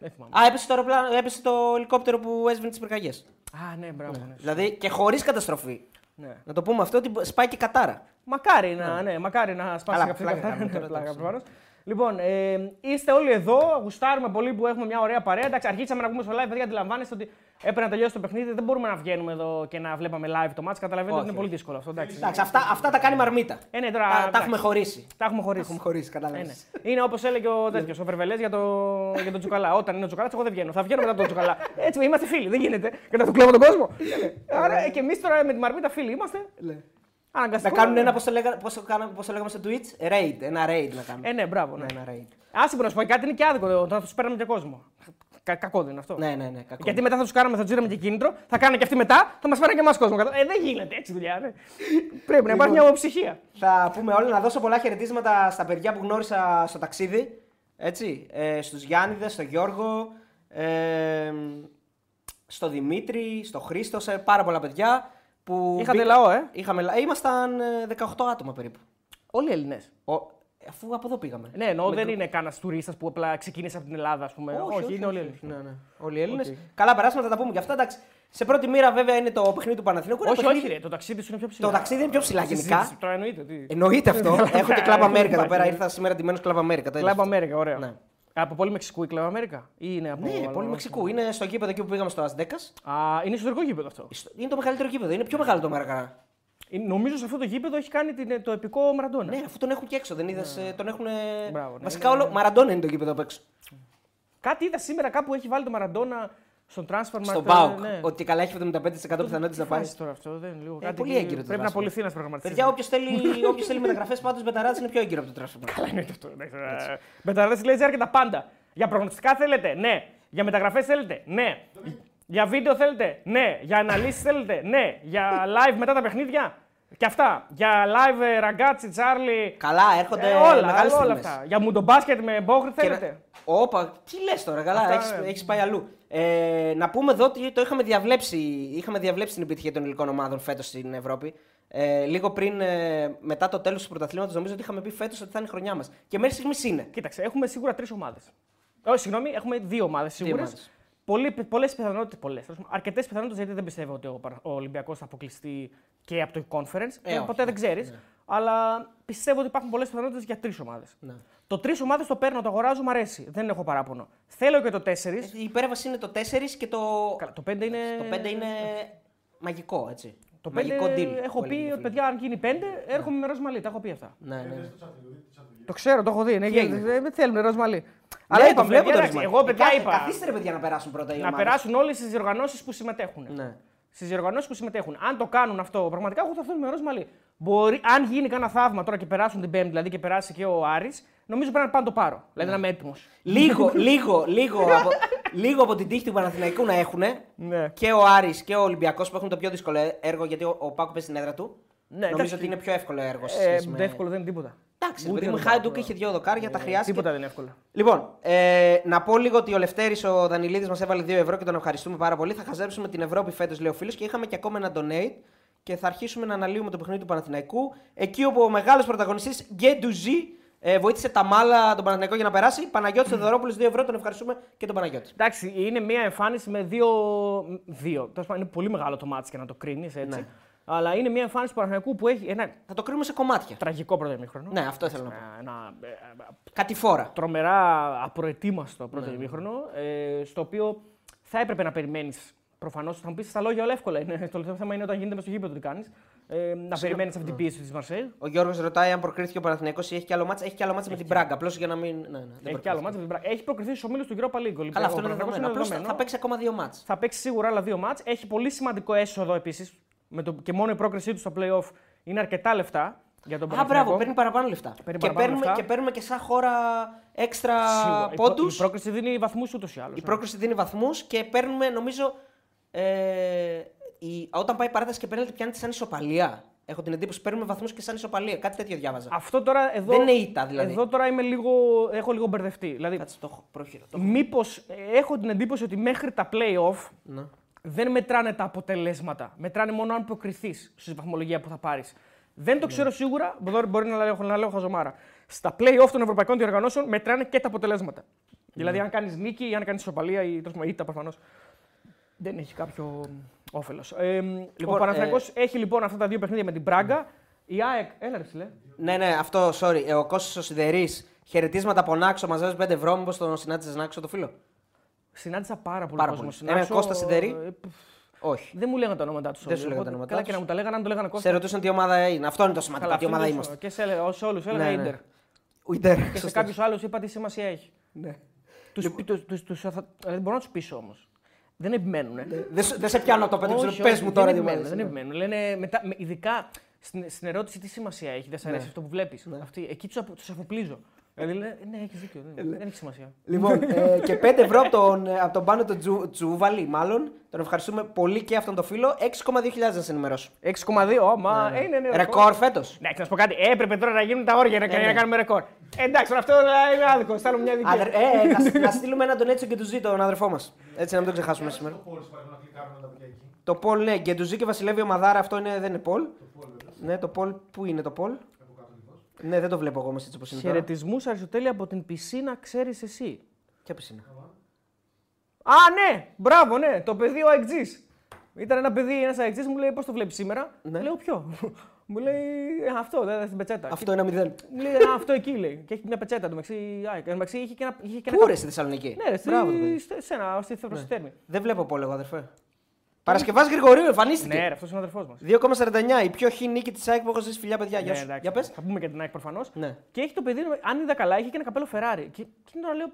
[SPEAKER 2] Δεν θυμάμαι.
[SPEAKER 1] Α, έπεσε το, αεροπλάνο, έπεσε το ελικόπτερο που έσβηνε τις πυρκαγιές.
[SPEAKER 2] Α, ναι, μπράβο. Ναι.
[SPEAKER 1] Δηλαδή και χωρίς καταστροφή.
[SPEAKER 2] Ναι.
[SPEAKER 1] Να το πούμε αυτό ότι σπάει και κατάρα.
[SPEAKER 2] Μακάρι να, ναι, μακάρι να σπάσει
[SPEAKER 1] Αλλά
[SPEAKER 2] και αυτή η
[SPEAKER 1] πλάκα
[SPEAKER 2] κατάρα.
[SPEAKER 1] Κάνουμε τώρα,
[SPEAKER 2] Ναι, πλάκα,
[SPEAKER 1] εντάξει.
[SPEAKER 2] προφανώς. Λοιπόν, ε, είστε όλοι εδώ, γουστάρουμε πολύ που έχουμε μια ωραία παρέα. Εντάξει, αρχίσαμε να πούμε στο live, παιδιά, αντιλαμβάνεστε ότι έπρεπε να τελειώσει το παιχνίδι. Δεν μπορούμε να βγαίνουμε εδώ και να βλέπαμε live το match. Καταλαβαίνετε ότι
[SPEAKER 1] Όχι,
[SPEAKER 2] είναι πολύ δύσκολο αυτό. Εντάξει.
[SPEAKER 1] Εντάξει, αυτά, αυτά τα κάνει μαρμίτα.
[SPEAKER 2] Ε, ναι, τώρα,
[SPEAKER 1] τα, τα
[SPEAKER 2] εντάξει.
[SPEAKER 1] έχουμε χωρίσει.
[SPEAKER 2] Τα έχουμε χωρίσει.
[SPEAKER 1] Έχουμε χωρίσει,
[SPEAKER 2] Ε,
[SPEAKER 1] κατάλαβε.
[SPEAKER 2] ναι. Είναι όπως έλεγε ο τέτοιος, ο Βερβελές για, το, για τον Τσουκαλά. Όταν είναι ο Τσουκαλάς, εγώ δεν βγαίνω. Θα βγαίνω μετά τον Τσουκαλά. Έτσι, είμαστε φίλοι, δεν γίνεται. Και να του κλέβω τον κόσμο. Άρα ε, και εμείς τώρα με τη Μαρμίτα φίλοι είμαστε.
[SPEAKER 1] Ναι. Να
[SPEAKER 2] Αναγκαστικά.
[SPEAKER 1] κάνουν ένα, πώς το, λέγα, πώς το, κάναμε- πώς το λέγαμε στο Twitch, raid. Ένα raid να κάνουν.
[SPEAKER 2] Ε, ναι, μπράβο. Ναι.
[SPEAKER 1] Ναι, ένα raid.
[SPEAKER 2] Άσε που να σου πω κάτι, είναι και άδικο. Θα τους παίρναμε και κόσμο. Κα, κακό δεν είναι αυτό.
[SPEAKER 1] Ναι, ναι, ναι. Κακό.
[SPEAKER 2] Γιατί μετά θα τους κάναμε, θα τους δίναμε και κίνητρο, θα κάνανε και αυτοί μετά, θα μας φέρνουν και εμάς κόσμο. Κατα- Ε, δεν γίνεται έτσι δουλειά. Ναι. Πρέπει να υπάρχει μια ομοψυχία.
[SPEAKER 1] Θα πούμε όλα, να δώσω πολλά χαιρετίσματα στα παιδιά που γνώρισα στο ταξίδι. Έτσι, ε, στους Γιάννηδες, στο Γιώργο, ε, στο Δημήτρη, στο Χρήστο, σε πάρα πολλά παιδιά. Που
[SPEAKER 2] Είχατε
[SPEAKER 1] μπήκα-
[SPEAKER 2] λαό, ε;
[SPEAKER 1] Είχαμε λαό. Ήμασταν ε, 18 άτομα περίπου.
[SPEAKER 2] Όλοι οι Ελληνέ.
[SPEAKER 1] Ο, Αφού από εδώ πήγαμε.
[SPEAKER 2] Ναι, ενώ δεν είναι κανένας τουρίστας που απλά ξεκίνησε από την Ελλάδα, ας πούμε. Όχι, είναι όλοι Έλληνες.
[SPEAKER 1] Ναι, ναι. Όλοι οι Έλληνες. Καλά, περάσαμε, θα τα πούμε και αυτά. Εντάξει. Σε πρώτη μοίρα, βέβαια, είναι το παιχνίδι του Παναθηναϊκού. Είναι
[SPEAKER 2] Όχι,
[SPEAKER 1] παιχνίδι-
[SPEAKER 2] όχι, ρε, το ταξίδι σου είναι πιο ψηλά.
[SPEAKER 1] Το ταξίδι είναι πιο ψηλά γενικά.
[SPEAKER 2] Συζήτηση, Τώρα εννοείται. Τι.
[SPEAKER 1] Εννοείται αυτό. Έχω και Club America εδώ
[SPEAKER 2] Υπάρχει.
[SPEAKER 1] πέρα. Ήρθα σήμερα ντυμένος Club America. το
[SPEAKER 2] Club
[SPEAKER 1] είδες.
[SPEAKER 2] America, ωραία.
[SPEAKER 1] Ναι.
[SPEAKER 2] Από πόλη Μεξικού η Club America ή είναι από.
[SPEAKER 1] Ναι,
[SPEAKER 2] άλλο-
[SPEAKER 1] πολύ Μεξικού. Είναι στο γήπεδο εκεί που πήγαμε στο Ασδέκα.
[SPEAKER 2] Α, είναι εσωτερικό γήπεδο αυτό.
[SPEAKER 1] Είναι το μεγαλύτερο γήπεδο. Είναι πιο μεγάλο το Μαρακανά.
[SPEAKER 2] Είναι- Νομίζω σε αυτό το γήπεδο έχει κάνει την- το επικό Μαραντόνα.
[SPEAKER 1] Ναι, αφού τον έχουν και έξω. Δεν είδες. Τον έχουν.
[SPEAKER 2] Μπράβο, ναι.
[SPEAKER 1] Βασικά όλο. Μαραντόνα είναι το γήπεδο απ' έξω.
[SPEAKER 2] Κάτι είδα σήμερα κάπου έχει βάλει το Μαραντόνα στον transfer
[SPEAKER 1] Στον
[SPEAKER 2] market,
[SPEAKER 1] Πάουκ.
[SPEAKER 2] ναι.
[SPEAKER 1] Ότι καλά έχει 75% πιθανότητες
[SPEAKER 2] Τι
[SPEAKER 1] να πάρει.
[SPEAKER 2] φάση τώρα αυτό, δεν λίγο
[SPEAKER 1] Ε,
[SPEAKER 2] κάτι
[SPEAKER 1] πολύ
[SPEAKER 2] εκεί.
[SPEAKER 1] έγκυρο το
[SPEAKER 2] Πρέπει να
[SPEAKER 1] transfer.
[SPEAKER 2] απολυθεί ένα προγραμματιστή.
[SPEAKER 1] Παιδιά, όποιος θέλει, όποιος θέλει μεταγραφές, πάντως μπεταράδε είναι πιο έγκυρο από το transfer.
[SPEAKER 2] Καλά είναι αυτό. Μεταγραφέ λέει και τα πάντα. Για προγνωστικά θέλετε, ναι. Για μεταγραφές θέλετε, ναι. Για βίντεο θέλετε, ναι. Για αναλύσεις θέλετε, ναι. Για live μετά τα παιχνίδια και αυτά. Για live ε, ραγκάτσι, τσάρλι.
[SPEAKER 1] Καλά, έρχονται
[SPEAKER 2] Ε, όλα,
[SPEAKER 1] μεγάλες
[SPEAKER 2] όλα αυτά. Για μουντομπάσκετ με μπόχρη θέλετε.
[SPEAKER 1] Όπα, τι λες τώρα, καλά,
[SPEAKER 2] Αυτά,
[SPEAKER 1] έχεις,
[SPEAKER 2] ναι.
[SPEAKER 1] έχεις πάει αλλού. Ε, να πούμε εδώ ότι το είχαμε διαβλέψει, είχαμε διαβλέψει την επιτυχία των ελληνικών ομάδων φέτος στην Ευρώπη. Ε, λίγο πριν, ε, μετά το τέλος του πρωταθλήματος, νομίζω ότι είχαμε πει φέτος ότι θα είναι η χρονιά μας. Και μέχρι στιγμής είναι.
[SPEAKER 2] Κοίταξε, έχουμε σίγουρα τρεις ομάδες. Όχι, συγγνώμη, έχουμε δύο ομάδες σίγουρες.
[SPEAKER 1] ομάδες.
[SPEAKER 2] Πολλές πιθανότητες, πολλές. Αρκετές πιθανότητες γιατί δεν πιστεύω ότι ο, Παρα- ο Ολυμπιακός θα αποκλειστεί και από το conference.
[SPEAKER 1] Ε,
[SPEAKER 2] Ε,
[SPEAKER 1] όχι,
[SPEAKER 2] ποτέ δεν ξέρεις. Αλλά πιστεύω ότι υπάρχουν πολλές πιθανότητες για τρεις ομάδες.
[SPEAKER 1] Ναι.
[SPEAKER 2] Το τρεις ομάδες το παίρνω, το αγοράζω, μου αρέσει. Δεν έχω παράπονο. Θέλω και το 4.
[SPEAKER 1] Η υπέρβαση είναι το 4 και το.
[SPEAKER 2] Καλά, το 5 είναι.
[SPEAKER 1] Το 5 είναι μαγικό, έτσι.
[SPEAKER 2] Το 5
[SPEAKER 1] μαγικό deal.
[SPEAKER 2] έχω
[SPEAKER 1] που
[SPEAKER 2] πει
[SPEAKER 1] έλεγε ο
[SPEAKER 2] ότι παιδιά, αν γίνει 5, έρχομαι με ροζ Τα έχω πει αυτά.
[SPEAKER 1] Ναι, ναι. ναι.
[SPEAKER 2] Το ξέρω, το έχω δει. Ναι,
[SPEAKER 1] Τι έγινε;
[SPEAKER 2] δεν θέλουμε ροζ μαλλί.
[SPEAKER 1] Αλλά
[SPEAKER 2] είπαμε,
[SPEAKER 1] το βλέπω
[SPEAKER 2] παιδιά,
[SPEAKER 1] το
[SPEAKER 2] εντάξει,
[SPEAKER 1] ρυθμό.
[SPEAKER 2] Εγώ, παιδιά,
[SPEAKER 1] Ε, κα-
[SPEAKER 2] είπα.
[SPEAKER 1] Καθίστε ρε παιδιά να περάσουν πρώτα οι
[SPEAKER 2] να
[SPEAKER 1] ομάδες.
[SPEAKER 2] περάσουν όλε τι διοργανώσεις που συμμετέχουν.
[SPEAKER 1] Ναι.
[SPEAKER 2] Στις διοργανώσεις που συμμετέχουν. Αν το κάνουν αυτό, πραγματικά εγώ θα θέλω με ροζ μαλλί. Μπορεί, αν γίνει κανένα θαύμα τώρα και περάσουν την Πέμπτη, δηλαδή και περάσει και ο Άρης, νομίζω πρέπει να πάω να το πάρω. Δηλαδή να είμαι έτοιμος.
[SPEAKER 1] Λίγο, λίγο, λίγο, από, λίγο από την τύχη του Παναθηναϊκού να έχουν
[SPEAKER 2] Ναι.
[SPEAKER 1] και ο Άρης και ο Ολυμπιακός που έχουν το πιο δύσκολο έργο γιατί ο, ο Πάκο παίζει στην έδρα του.
[SPEAKER 2] Ναι,
[SPEAKER 1] Νομίζω
[SPEAKER 2] εντάξει.
[SPEAKER 1] ότι είναι πιο εύκολο έργο. σε
[SPEAKER 2] Ε,
[SPEAKER 1] σχέση με...
[SPEAKER 2] εύκολο δεν είναι τίποτα.
[SPEAKER 1] Εντάξει,
[SPEAKER 2] Ούτε
[SPEAKER 1] επειδή με
[SPEAKER 2] το
[SPEAKER 1] χάει του
[SPEAKER 2] Πάκο.
[SPEAKER 1] και είχε δύο δοκάρια, τα χρειάστηκε.
[SPEAKER 2] Τίποτα δεν είναι εύκολο.
[SPEAKER 1] Λοιπόν, ε, να πω λίγο ότι ο Λευτέρης ο Δανιλίδης μας έβαλε 2 ευρώ και τον ευχαριστούμε πάρα πολύ. Θα χαζέψουμε την Ευρώπη φέτος, λέει ο φίλος, και είχαμε και ακόμα ένα donate και θα αρχίσουμε να αναλύουμε το παιχνίδι του Παναθηναϊκού. Εκεί όπου ο μεγάλος πρωταγωνιστής Γκέντουζή ε, βοήθησε τα μάλα τον Παναθηναϊκό για να περάσει. Παναγιώτης Θεοδωρόπουλος 2 ευρώ, τον ευχαριστούμε και τον Παναγιώτη.
[SPEAKER 2] Εντάξει, είναι μια εμφάνιση με δύο. δύο. Τέλος πάντων, είναι πολύ μεγάλο το μάτι και να το κρίνεις έτσι.
[SPEAKER 1] Ναι.
[SPEAKER 2] Αλλά είναι μια εμφάνιση του Παναθηναϊκού που έχει ένα
[SPEAKER 1] Θα το κρίνουμε σε κομμάτια.
[SPEAKER 2] τραγικό πρώτο ημίχρονο.
[SPEAKER 1] Ναι, αυτό ήθελα να πω.
[SPEAKER 2] Ένα, ε, ε,
[SPEAKER 1] Κατηφόρα.
[SPEAKER 2] τρομερά απροετοίμαστο πρώτο
[SPEAKER 1] Ναι.
[SPEAKER 2] ημίχρονο, ε, στο οποίο θα έπρεπε να περιμένεις. Προφανώς θα μου πεις στα λόγια όλα εύκολα. Είναι, το θέμα είναι όταν γίνεται με στο γήπεδο τι κάνεις. Ε, να περιμένεις αυτή την πίεση της Μαρσέη.
[SPEAKER 1] Ο Γιώργος ρωτάει αν προκρίθηκε ο Παναθηναϊκός ή έχει και άλλο μάτσα. Έχει και άλλο μάτσα με την Μπράγκα. Απλώς για να μην. Ναι, ναι, δεν
[SPEAKER 2] Έχει
[SPEAKER 1] προκρίθηκε.
[SPEAKER 2] και άλλο μάτς. με την Μπρα- Έχει προκριθεί στους ομίλους του Europa League.
[SPEAKER 1] Καλά, αυτό
[SPEAKER 2] Ο
[SPEAKER 1] είναι
[SPEAKER 2] Παναθηναϊκός
[SPEAKER 1] δεδομένο. Απλώς θα,
[SPEAKER 2] δεδομένο.
[SPEAKER 1] θα παίξει ακόμα δύο μάτσα.
[SPEAKER 2] Θα παίξει σίγουρα άλλα δύο μάτς. Έχει πολύ σημαντικό έσοδο επίσης. Το... Και μόνο η πρόκρισή του στο playoff είναι αρκετά λεφτά για τον
[SPEAKER 1] Α,
[SPEAKER 2] Παναθηναϊκό.
[SPEAKER 1] μπράβο, παίρνει παραπάνω λεφτά.
[SPEAKER 2] Παίρνει
[SPEAKER 1] και,
[SPEAKER 2] παραπάνω
[SPEAKER 1] παίρνουμε,
[SPEAKER 2] λεφτά.
[SPEAKER 1] και παίρνουμε και σαν χώρα έξτρα
[SPEAKER 2] Σίγουρα. Η
[SPEAKER 1] πόντου.
[SPEAKER 2] πρό- Η πρόκριση δίνει βαθμούς ούτως ή άλλως.
[SPEAKER 1] Η πρόκριση δίνει βαθμούς και παίρνουμε, νομίζω. Ε, η, όταν πάει παράταση και παίρνετε, πιάνετε σαν ισοπαλία. Έχω την εντύπωση παίρνουμε βαθμούς και σαν ισοπαλία. Κάτι τέτοιο διάβαζα.
[SPEAKER 2] Αυτό τώρα εδώ.
[SPEAKER 1] Δεν είναι ήττα, δηλαδή.
[SPEAKER 2] Εδώ τώρα είμαι λίγο, έχω λίγο μπερδευτεί. Δηλαδή,
[SPEAKER 1] Κάτσε το έχω πρόχειρο. Το...
[SPEAKER 2] μήπω έχω την εντύπωση ότι μέχρι τα playoff
[SPEAKER 1] Ναι.
[SPEAKER 2] δεν μετράνε τα αποτελέσματα. Μετράνε μόνο αν προκριθεί στη βαθμολογία που θα πάρεις. Δεν
[SPEAKER 1] Ναι.
[SPEAKER 2] το ξέρω σίγουρα, μπορεί- μπορεί να λέω, να λέω χαζομάρα. Στα playoff των ευρωπαϊκών διοργανώσεων μετράνε και τα αποτελέσματα. Δηλαδή,
[SPEAKER 1] Ναι.
[SPEAKER 2] αν κάνεις νίκη ή αν κάνεις ισοπαλία ή τέλος πάντων ήττα προφανώς. Δεν έχει κάποιο όφελο. Ε,
[SPEAKER 1] Λοιπόν,
[SPEAKER 2] ο Παναθηναϊκός έχει λοιπόν αυτά τα δύο παιχνίδια με την Πράγκα. Η ΑΕΚ. Έλα, ρε, φίλε.
[SPEAKER 1] ναι, ναι, αυτό, sorry. Ε, ο Κώστας ο Σιδερή. Χαιρετίσματα από Νάξο, μαζεύει 5 ευρώ. Μήπω τον συνάντησε Νάξο το φίλο.
[SPEAKER 2] Συνάντησα πάρα πολύ
[SPEAKER 1] Πάρα
[SPEAKER 2] κόσμο.
[SPEAKER 1] πολύ.
[SPEAKER 2] στην
[SPEAKER 1] Ένα
[SPEAKER 2] Άξο,
[SPEAKER 1] Κώστα Σιδερή.
[SPEAKER 2] ε, π,
[SPEAKER 1] Όχι.
[SPEAKER 2] Δεν μου λέγανε τα ονόματά του.
[SPEAKER 1] Δεν σου λέγανε τα ονόματά
[SPEAKER 2] Καλά και
[SPEAKER 1] τους.
[SPEAKER 2] να μου τα λέγανε, αν το λέγανε Κώστα.
[SPEAKER 1] Σε ρωτούσαν τι ομάδα είναι. Αυτό είναι το σημαντικό.
[SPEAKER 2] Καλά,
[SPEAKER 1] τι
[SPEAKER 2] αυτό
[SPEAKER 1] ομάδα
[SPEAKER 2] είναι
[SPEAKER 1] είμαστε.
[SPEAKER 2] Και σε, έλεγα- σε όλου έλεγα
[SPEAKER 1] Ναι, ναι.
[SPEAKER 2] Ιντερ.
[SPEAKER 1] Ουιντερ.
[SPEAKER 2] Και σε κάποιου άλλου είπα τι σημασία έχει.
[SPEAKER 1] Ναι.
[SPEAKER 2] Τους, τους, τους, τους, αθα- δεν μπορώ να του πείσω όμω. Δεν επιμένουν.
[SPEAKER 1] Δεν, σου- δεν σε πιάνω από το πέντε,
[SPEAKER 2] Όχι,
[SPEAKER 1] σου πες
[SPEAKER 2] όχι,
[SPEAKER 1] μου
[SPEAKER 2] δεν
[SPEAKER 1] τώρα τι
[SPEAKER 2] επιμένουν,
[SPEAKER 1] ομάδες
[SPEAKER 2] Δεν
[SPEAKER 1] είναι.
[SPEAKER 2] επιμένουν. Λένε μετά, με- ειδικά στην, στην ερώτηση τι σημασία έχει, δεν σ'
[SPEAKER 1] Ναι.
[SPEAKER 2] αρέσει αυτό που βλέπεις. Εκεί τους αφοπλίζω. Δηλαδή λένε, ναι, έχεις δίκιο. Δεν, δεν έχει σημασία.
[SPEAKER 1] Λοιπόν, ε, και 5 ευρώ από τον, ε, από τον πάνω του Τζου, Τζούβαλη, μάλλον. Τον ευχαριστούμε πολύ και αυτόν τον φίλο. 6,2 να σε ενημερώσω.
[SPEAKER 2] 6,2, ω, μα είναι, ναι,
[SPEAKER 1] Ρεκόρ φέτος.
[SPEAKER 2] Εντάξει, να σου πω κάτι. Έπρεπε τώρα να γίνουν τα όρια να, να κάνουμε ρεκόρ. Εντάξει, τώρα αυτό ε, είναι άδικος. Στέλνουμε μια δική.
[SPEAKER 1] Ε, να, να στείλουμε ένα donation και του ζει τον αδερφό μας. Έτσι να μην το ξεχάσουμε σήμερα.
[SPEAKER 3] Πόλεις παρακαλώ να κλικάρουν να τα παιδιά εκεί.
[SPEAKER 1] Το Πολ, ναι, και του ζει και βασιλεύει ο Μαδάρα, αυτό είναι, δεν είναι Πολ. Ναι, το Πολ, πού είναι το Πολ. Ναι, δεν το βλέπω εγώ όμως έτσι όπως είναι. τώρα.
[SPEAKER 2] Χαιρετισμούς Αριστοτέλη από την πισίνα, ξέρεις εσύ.
[SPEAKER 1] Ποια πισίνα;
[SPEAKER 2] Α, ναι! Μπράβο, ναι! Το παιδί ο αεκτζή. Ήταν ένα παιδί, ένας αεκτζή μου λέει: Πώς το βλέπεις σήμερα;
[SPEAKER 1] Ναι.
[SPEAKER 2] Λέω: Ποιο; μου λέει: «Ε, Αυτό, δεν στην πετσέτα.
[SPEAKER 1] Αυτό είναι μηδέν.
[SPEAKER 2] Μου λέει: «Α, Αυτό εκεί λέει. Και έχει μια πετσέτα του μεταξύ. ΑΕΚ. Εν τω μεταξύ είχε και ένα. Είχε και ένα
[SPEAKER 1] Πού ρε στη Θεσσαλονίκη;
[SPEAKER 2] Ναι, ρε, στη,
[SPEAKER 1] Μπράβο, το παιδί.
[SPEAKER 2] στη, σε ένα, στη Θεσσαλονίκη.
[SPEAKER 1] Δεν βλέπω πόλεμο, εγώ, αδερφέ. Παρασκευάς Γρηγορίου εμφανίστηκε.
[SPEAKER 2] Ναι, ρε, αυτός είναι ο αδερφός μας.
[SPEAKER 1] 2,49 η πιο χι νίκη της ΑΕΚ που έχω ζήσει φιλιά, παιδιά. Γεια σου. Για πες.
[SPEAKER 2] Θα πούμε και την ΑΕΚ προφανώς.
[SPEAKER 1] Ναι.
[SPEAKER 2] Και έχει το παιδί, αν είδα καλά, είχε και ένα καπέλο Ferrari. Και, και τώρα λέω,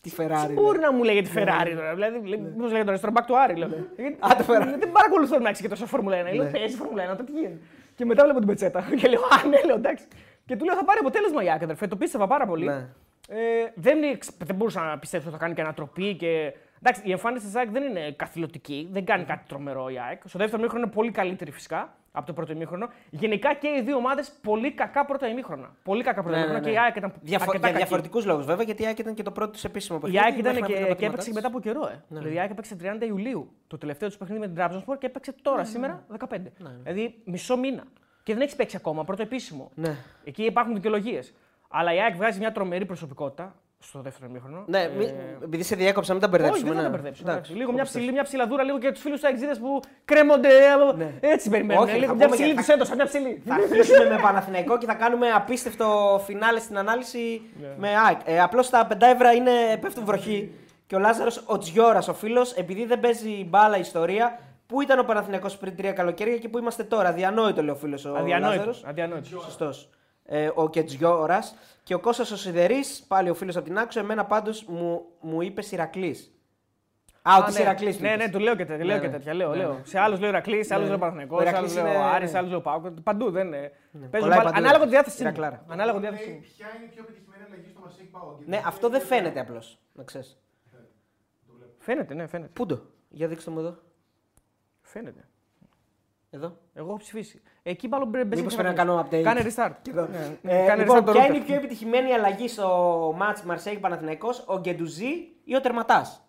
[SPEAKER 1] Τη
[SPEAKER 2] Τι
[SPEAKER 1] Ferrari.
[SPEAKER 2] μπορεί να μου λέει για τη Ferrari τώρα. Δηλαδή, πώς λέγεται τώρα, στον back του Άρη. Λέω. Γιατί-
[SPEAKER 1] Α, το Ferrari.
[SPEAKER 2] Δεν παρακολουθώ να και τόσο Φόρμουλα 1. Λέω, παίζει Φόρμουλα 1, τώρα τι γίνεται. Και μετά βλέπω την πετσέτα. Και λέω, Α, ναι, λέω, εντάξει. Και του λέω, θα πάρει αποτέλεσμα η ΑΕΚ, αδερφέ. Το πίστευα πάρα πολύ.
[SPEAKER 1] Ναι.
[SPEAKER 2] Ε, δεν, εξ- δεν μπορούσα να πιστέψω ότι θα κάνει και ανατροπή. Και... Εντάξει, η εμφάνιση της ΑΕΚ δεν είναι καθηλωτική, δεν κάνει κάτι τρομερό η ΑΕΚ. Στο δεύτερο ημίχρονο είναι πολύ καλύτερη φυσικά από το πρώτο ημίχρονο. Γενικά και οι δύο ομάδες πολύ κακά πρώτα ημίχρονα. Πολύ κακά πρώτα
[SPEAKER 1] Ναι,
[SPEAKER 2] ημίχρονα
[SPEAKER 1] ναι,
[SPEAKER 2] και
[SPEAKER 1] ναι.
[SPEAKER 2] η ΑΕΚ ήταν
[SPEAKER 1] Διαφο-
[SPEAKER 2] αρκετά
[SPEAKER 1] για
[SPEAKER 2] κακή.
[SPEAKER 1] διαφορετικούς λόγους βέβαια, γιατί η ΑΕΚ ήταν και το πρώτο της επίσημο
[SPEAKER 2] Η
[SPEAKER 1] παιχνίδι.
[SPEAKER 2] ΑΕΚ ήταν
[SPEAKER 1] μέχρι να
[SPEAKER 2] και,
[SPEAKER 1] βρει τα
[SPEAKER 2] και
[SPEAKER 1] πατήματά
[SPEAKER 2] έπαιξε
[SPEAKER 1] της.
[SPEAKER 2] μετά από καιρό. Ε. Δηλαδή η ΑΕΚ έπαιξε 30 Ιουλίου το τελευταίο του παιχνίδι με την Trabzonspor και έπαιξε τώρα σήμερα 15. Δηλαδή μισό μήνα. Και δεν έχει παίξει ακόμα, πρώτο επίσημο.
[SPEAKER 1] Ναι.
[SPEAKER 2] Εκεί υπάρχουν δικαιολογίες. Αλλά η ΑΕΚ βγάζει μια τρομερή προσωπικότητα στο δεύτερο ημίχρονο.
[SPEAKER 1] Ναι, μη- επειδή σε διέκοψα, μην τα
[SPEAKER 2] Όχι,
[SPEAKER 1] μπερδέψουμε.
[SPEAKER 2] δεν θα
[SPEAKER 1] ναι.
[SPEAKER 2] τα μπερδέψουμε.
[SPEAKER 1] Εντάξει,
[SPEAKER 2] εντάξει. Λίγο μια
[SPEAKER 1] όπως
[SPEAKER 2] ψηλή,
[SPEAKER 1] θες.
[SPEAKER 2] μια ψηλαδούρα, λίγο και τους φίλους του αεξίδε που κρέμονται.
[SPEAKER 1] Ναι.
[SPEAKER 2] Έτσι περιμένουν.
[SPEAKER 1] Όχι,
[SPEAKER 2] λίγο
[SPEAKER 1] θα
[SPEAKER 2] μια
[SPEAKER 1] πούμε
[SPEAKER 2] ψηλή
[SPEAKER 1] για-
[SPEAKER 2] τους έδωσα, μια ψηλή.
[SPEAKER 1] Θα αρχίσουμε με Παναθηναϊκό και θα κάνουμε απίστευτο φινάλε στην ανάλυση
[SPEAKER 2] Ναι.
[SPEAKER 1] με ΑΕΚ. Ε, Απλώς τα 5 ευρώ είναι, πέφτουν βροχή. Και ο Λάζαρος ο Τζιόρα, ο φίλος, επειδή δεν παίζει μπάλα ιστορία, πού ήταν ο Παναθηναϊκός πριν τρία καλοκαίρια και πού είμαστε τώρα. Αδιανόητο, λέει ο φίλος ο
[SPEAKER 2] Αδιανόητος.
[SPEAKER 1] Λάζαρος.
[SPEAKER 2] αδιανόητος.
[SPEAKER 1] Σωστός. Ε, ο Κετζιόρα και ο Κώστας ο Σιδερής, πάλι ο φίλος από την Άξο, εμένα πάντως μου, μου είπες Ηρακλής. Α, ότι
[SPEAKER 2] ναι.
[SPEAKER 1] Ηρακλής.
[SPEAKER 2] Ναι, ναι, του λέω και τέτοια. λέω
[SPEAKER 1] Ναι,
[SPEAKER 2] και
[SPEAKER 1] ναι.
[SPEAKER 2] τέτοια. Λέω,
[SPEAKER 1] Ναι,
[SPEAKER 2] λέω.
[SPEAKER 1] ναι.
[SPEAKER 2] Σε άλλους λέω Ηρακλής, σε άλλους
[SPEAKER 1] Ναι.
[SPEAKER 2] λέω
[SPEAKER 1] Ο
[SPEAKER 2] Παναθηναϊκός, σε άλλους
[SPEAKER 1] Ηρακλής
[SPEAKER 2] λέω
[SPEAKER 1] είναι-
[SPEAKER 2] Άρης, σε
[SPEAKER 1] ναι.
[SPEAKER 2] άλλους λέω Πάουκ. Παντού δεν είναι. Παίζουν
[SPEAKER 1] Κολλάει
[SPEAKER 2] μπάλα-
[SPEAKER 1] παντού.
[SPEAKER 2] Ανάλογα τη διάθεση.
[SPEAKER 1] Ηρακλάρα.
[SPEAKER 2] Ανάλογα τη
[SPEAKER 3] Λέει
[SPEAKER 2] διάθεση.
[SPEAKER 3] ποια είναι η πιο πετυχημένη αλλαγή στο Μαρσέικ Πάο.
[SPEAKER 1] Ναι, αυτό δεν φαίνεται απλώς. Να ξέρεις.
[SPEAKER 2] Φαίνεται, ναι, φαίνεται.
[SPEAKER 1] Πού το, για δείξτε μου εδώ.
[SPEAKER 2] Φαίνεται.
[SPEAKER 1] Εδώ.
[SPEAKER 2] Εγώ έχω ψηφίσει. Εκεί μάλλον πρέπει
[SPEAKER 1] Μήπως πρέπει να κάνω update.
[SPEAKER 2] Κάνε restart.
[SPEAKER 1] Εδώ.
[SPEAKER 2] Ναι,
[SPEAKER 1] Ε,
[SPEAKER 2] κάνε
[SPEAKER 1] λοιπόν,
[SPEAKER 2] restart το
[SPEAKER 1] ποια
[SPEAKER 2] router.
[SPEAKER 1] είναι η πιο επιτυχημένη αλλαγή στο match Μαρσέικ Παναθηναϊκός, ο Γκεντουζή ή ο Τερματάς;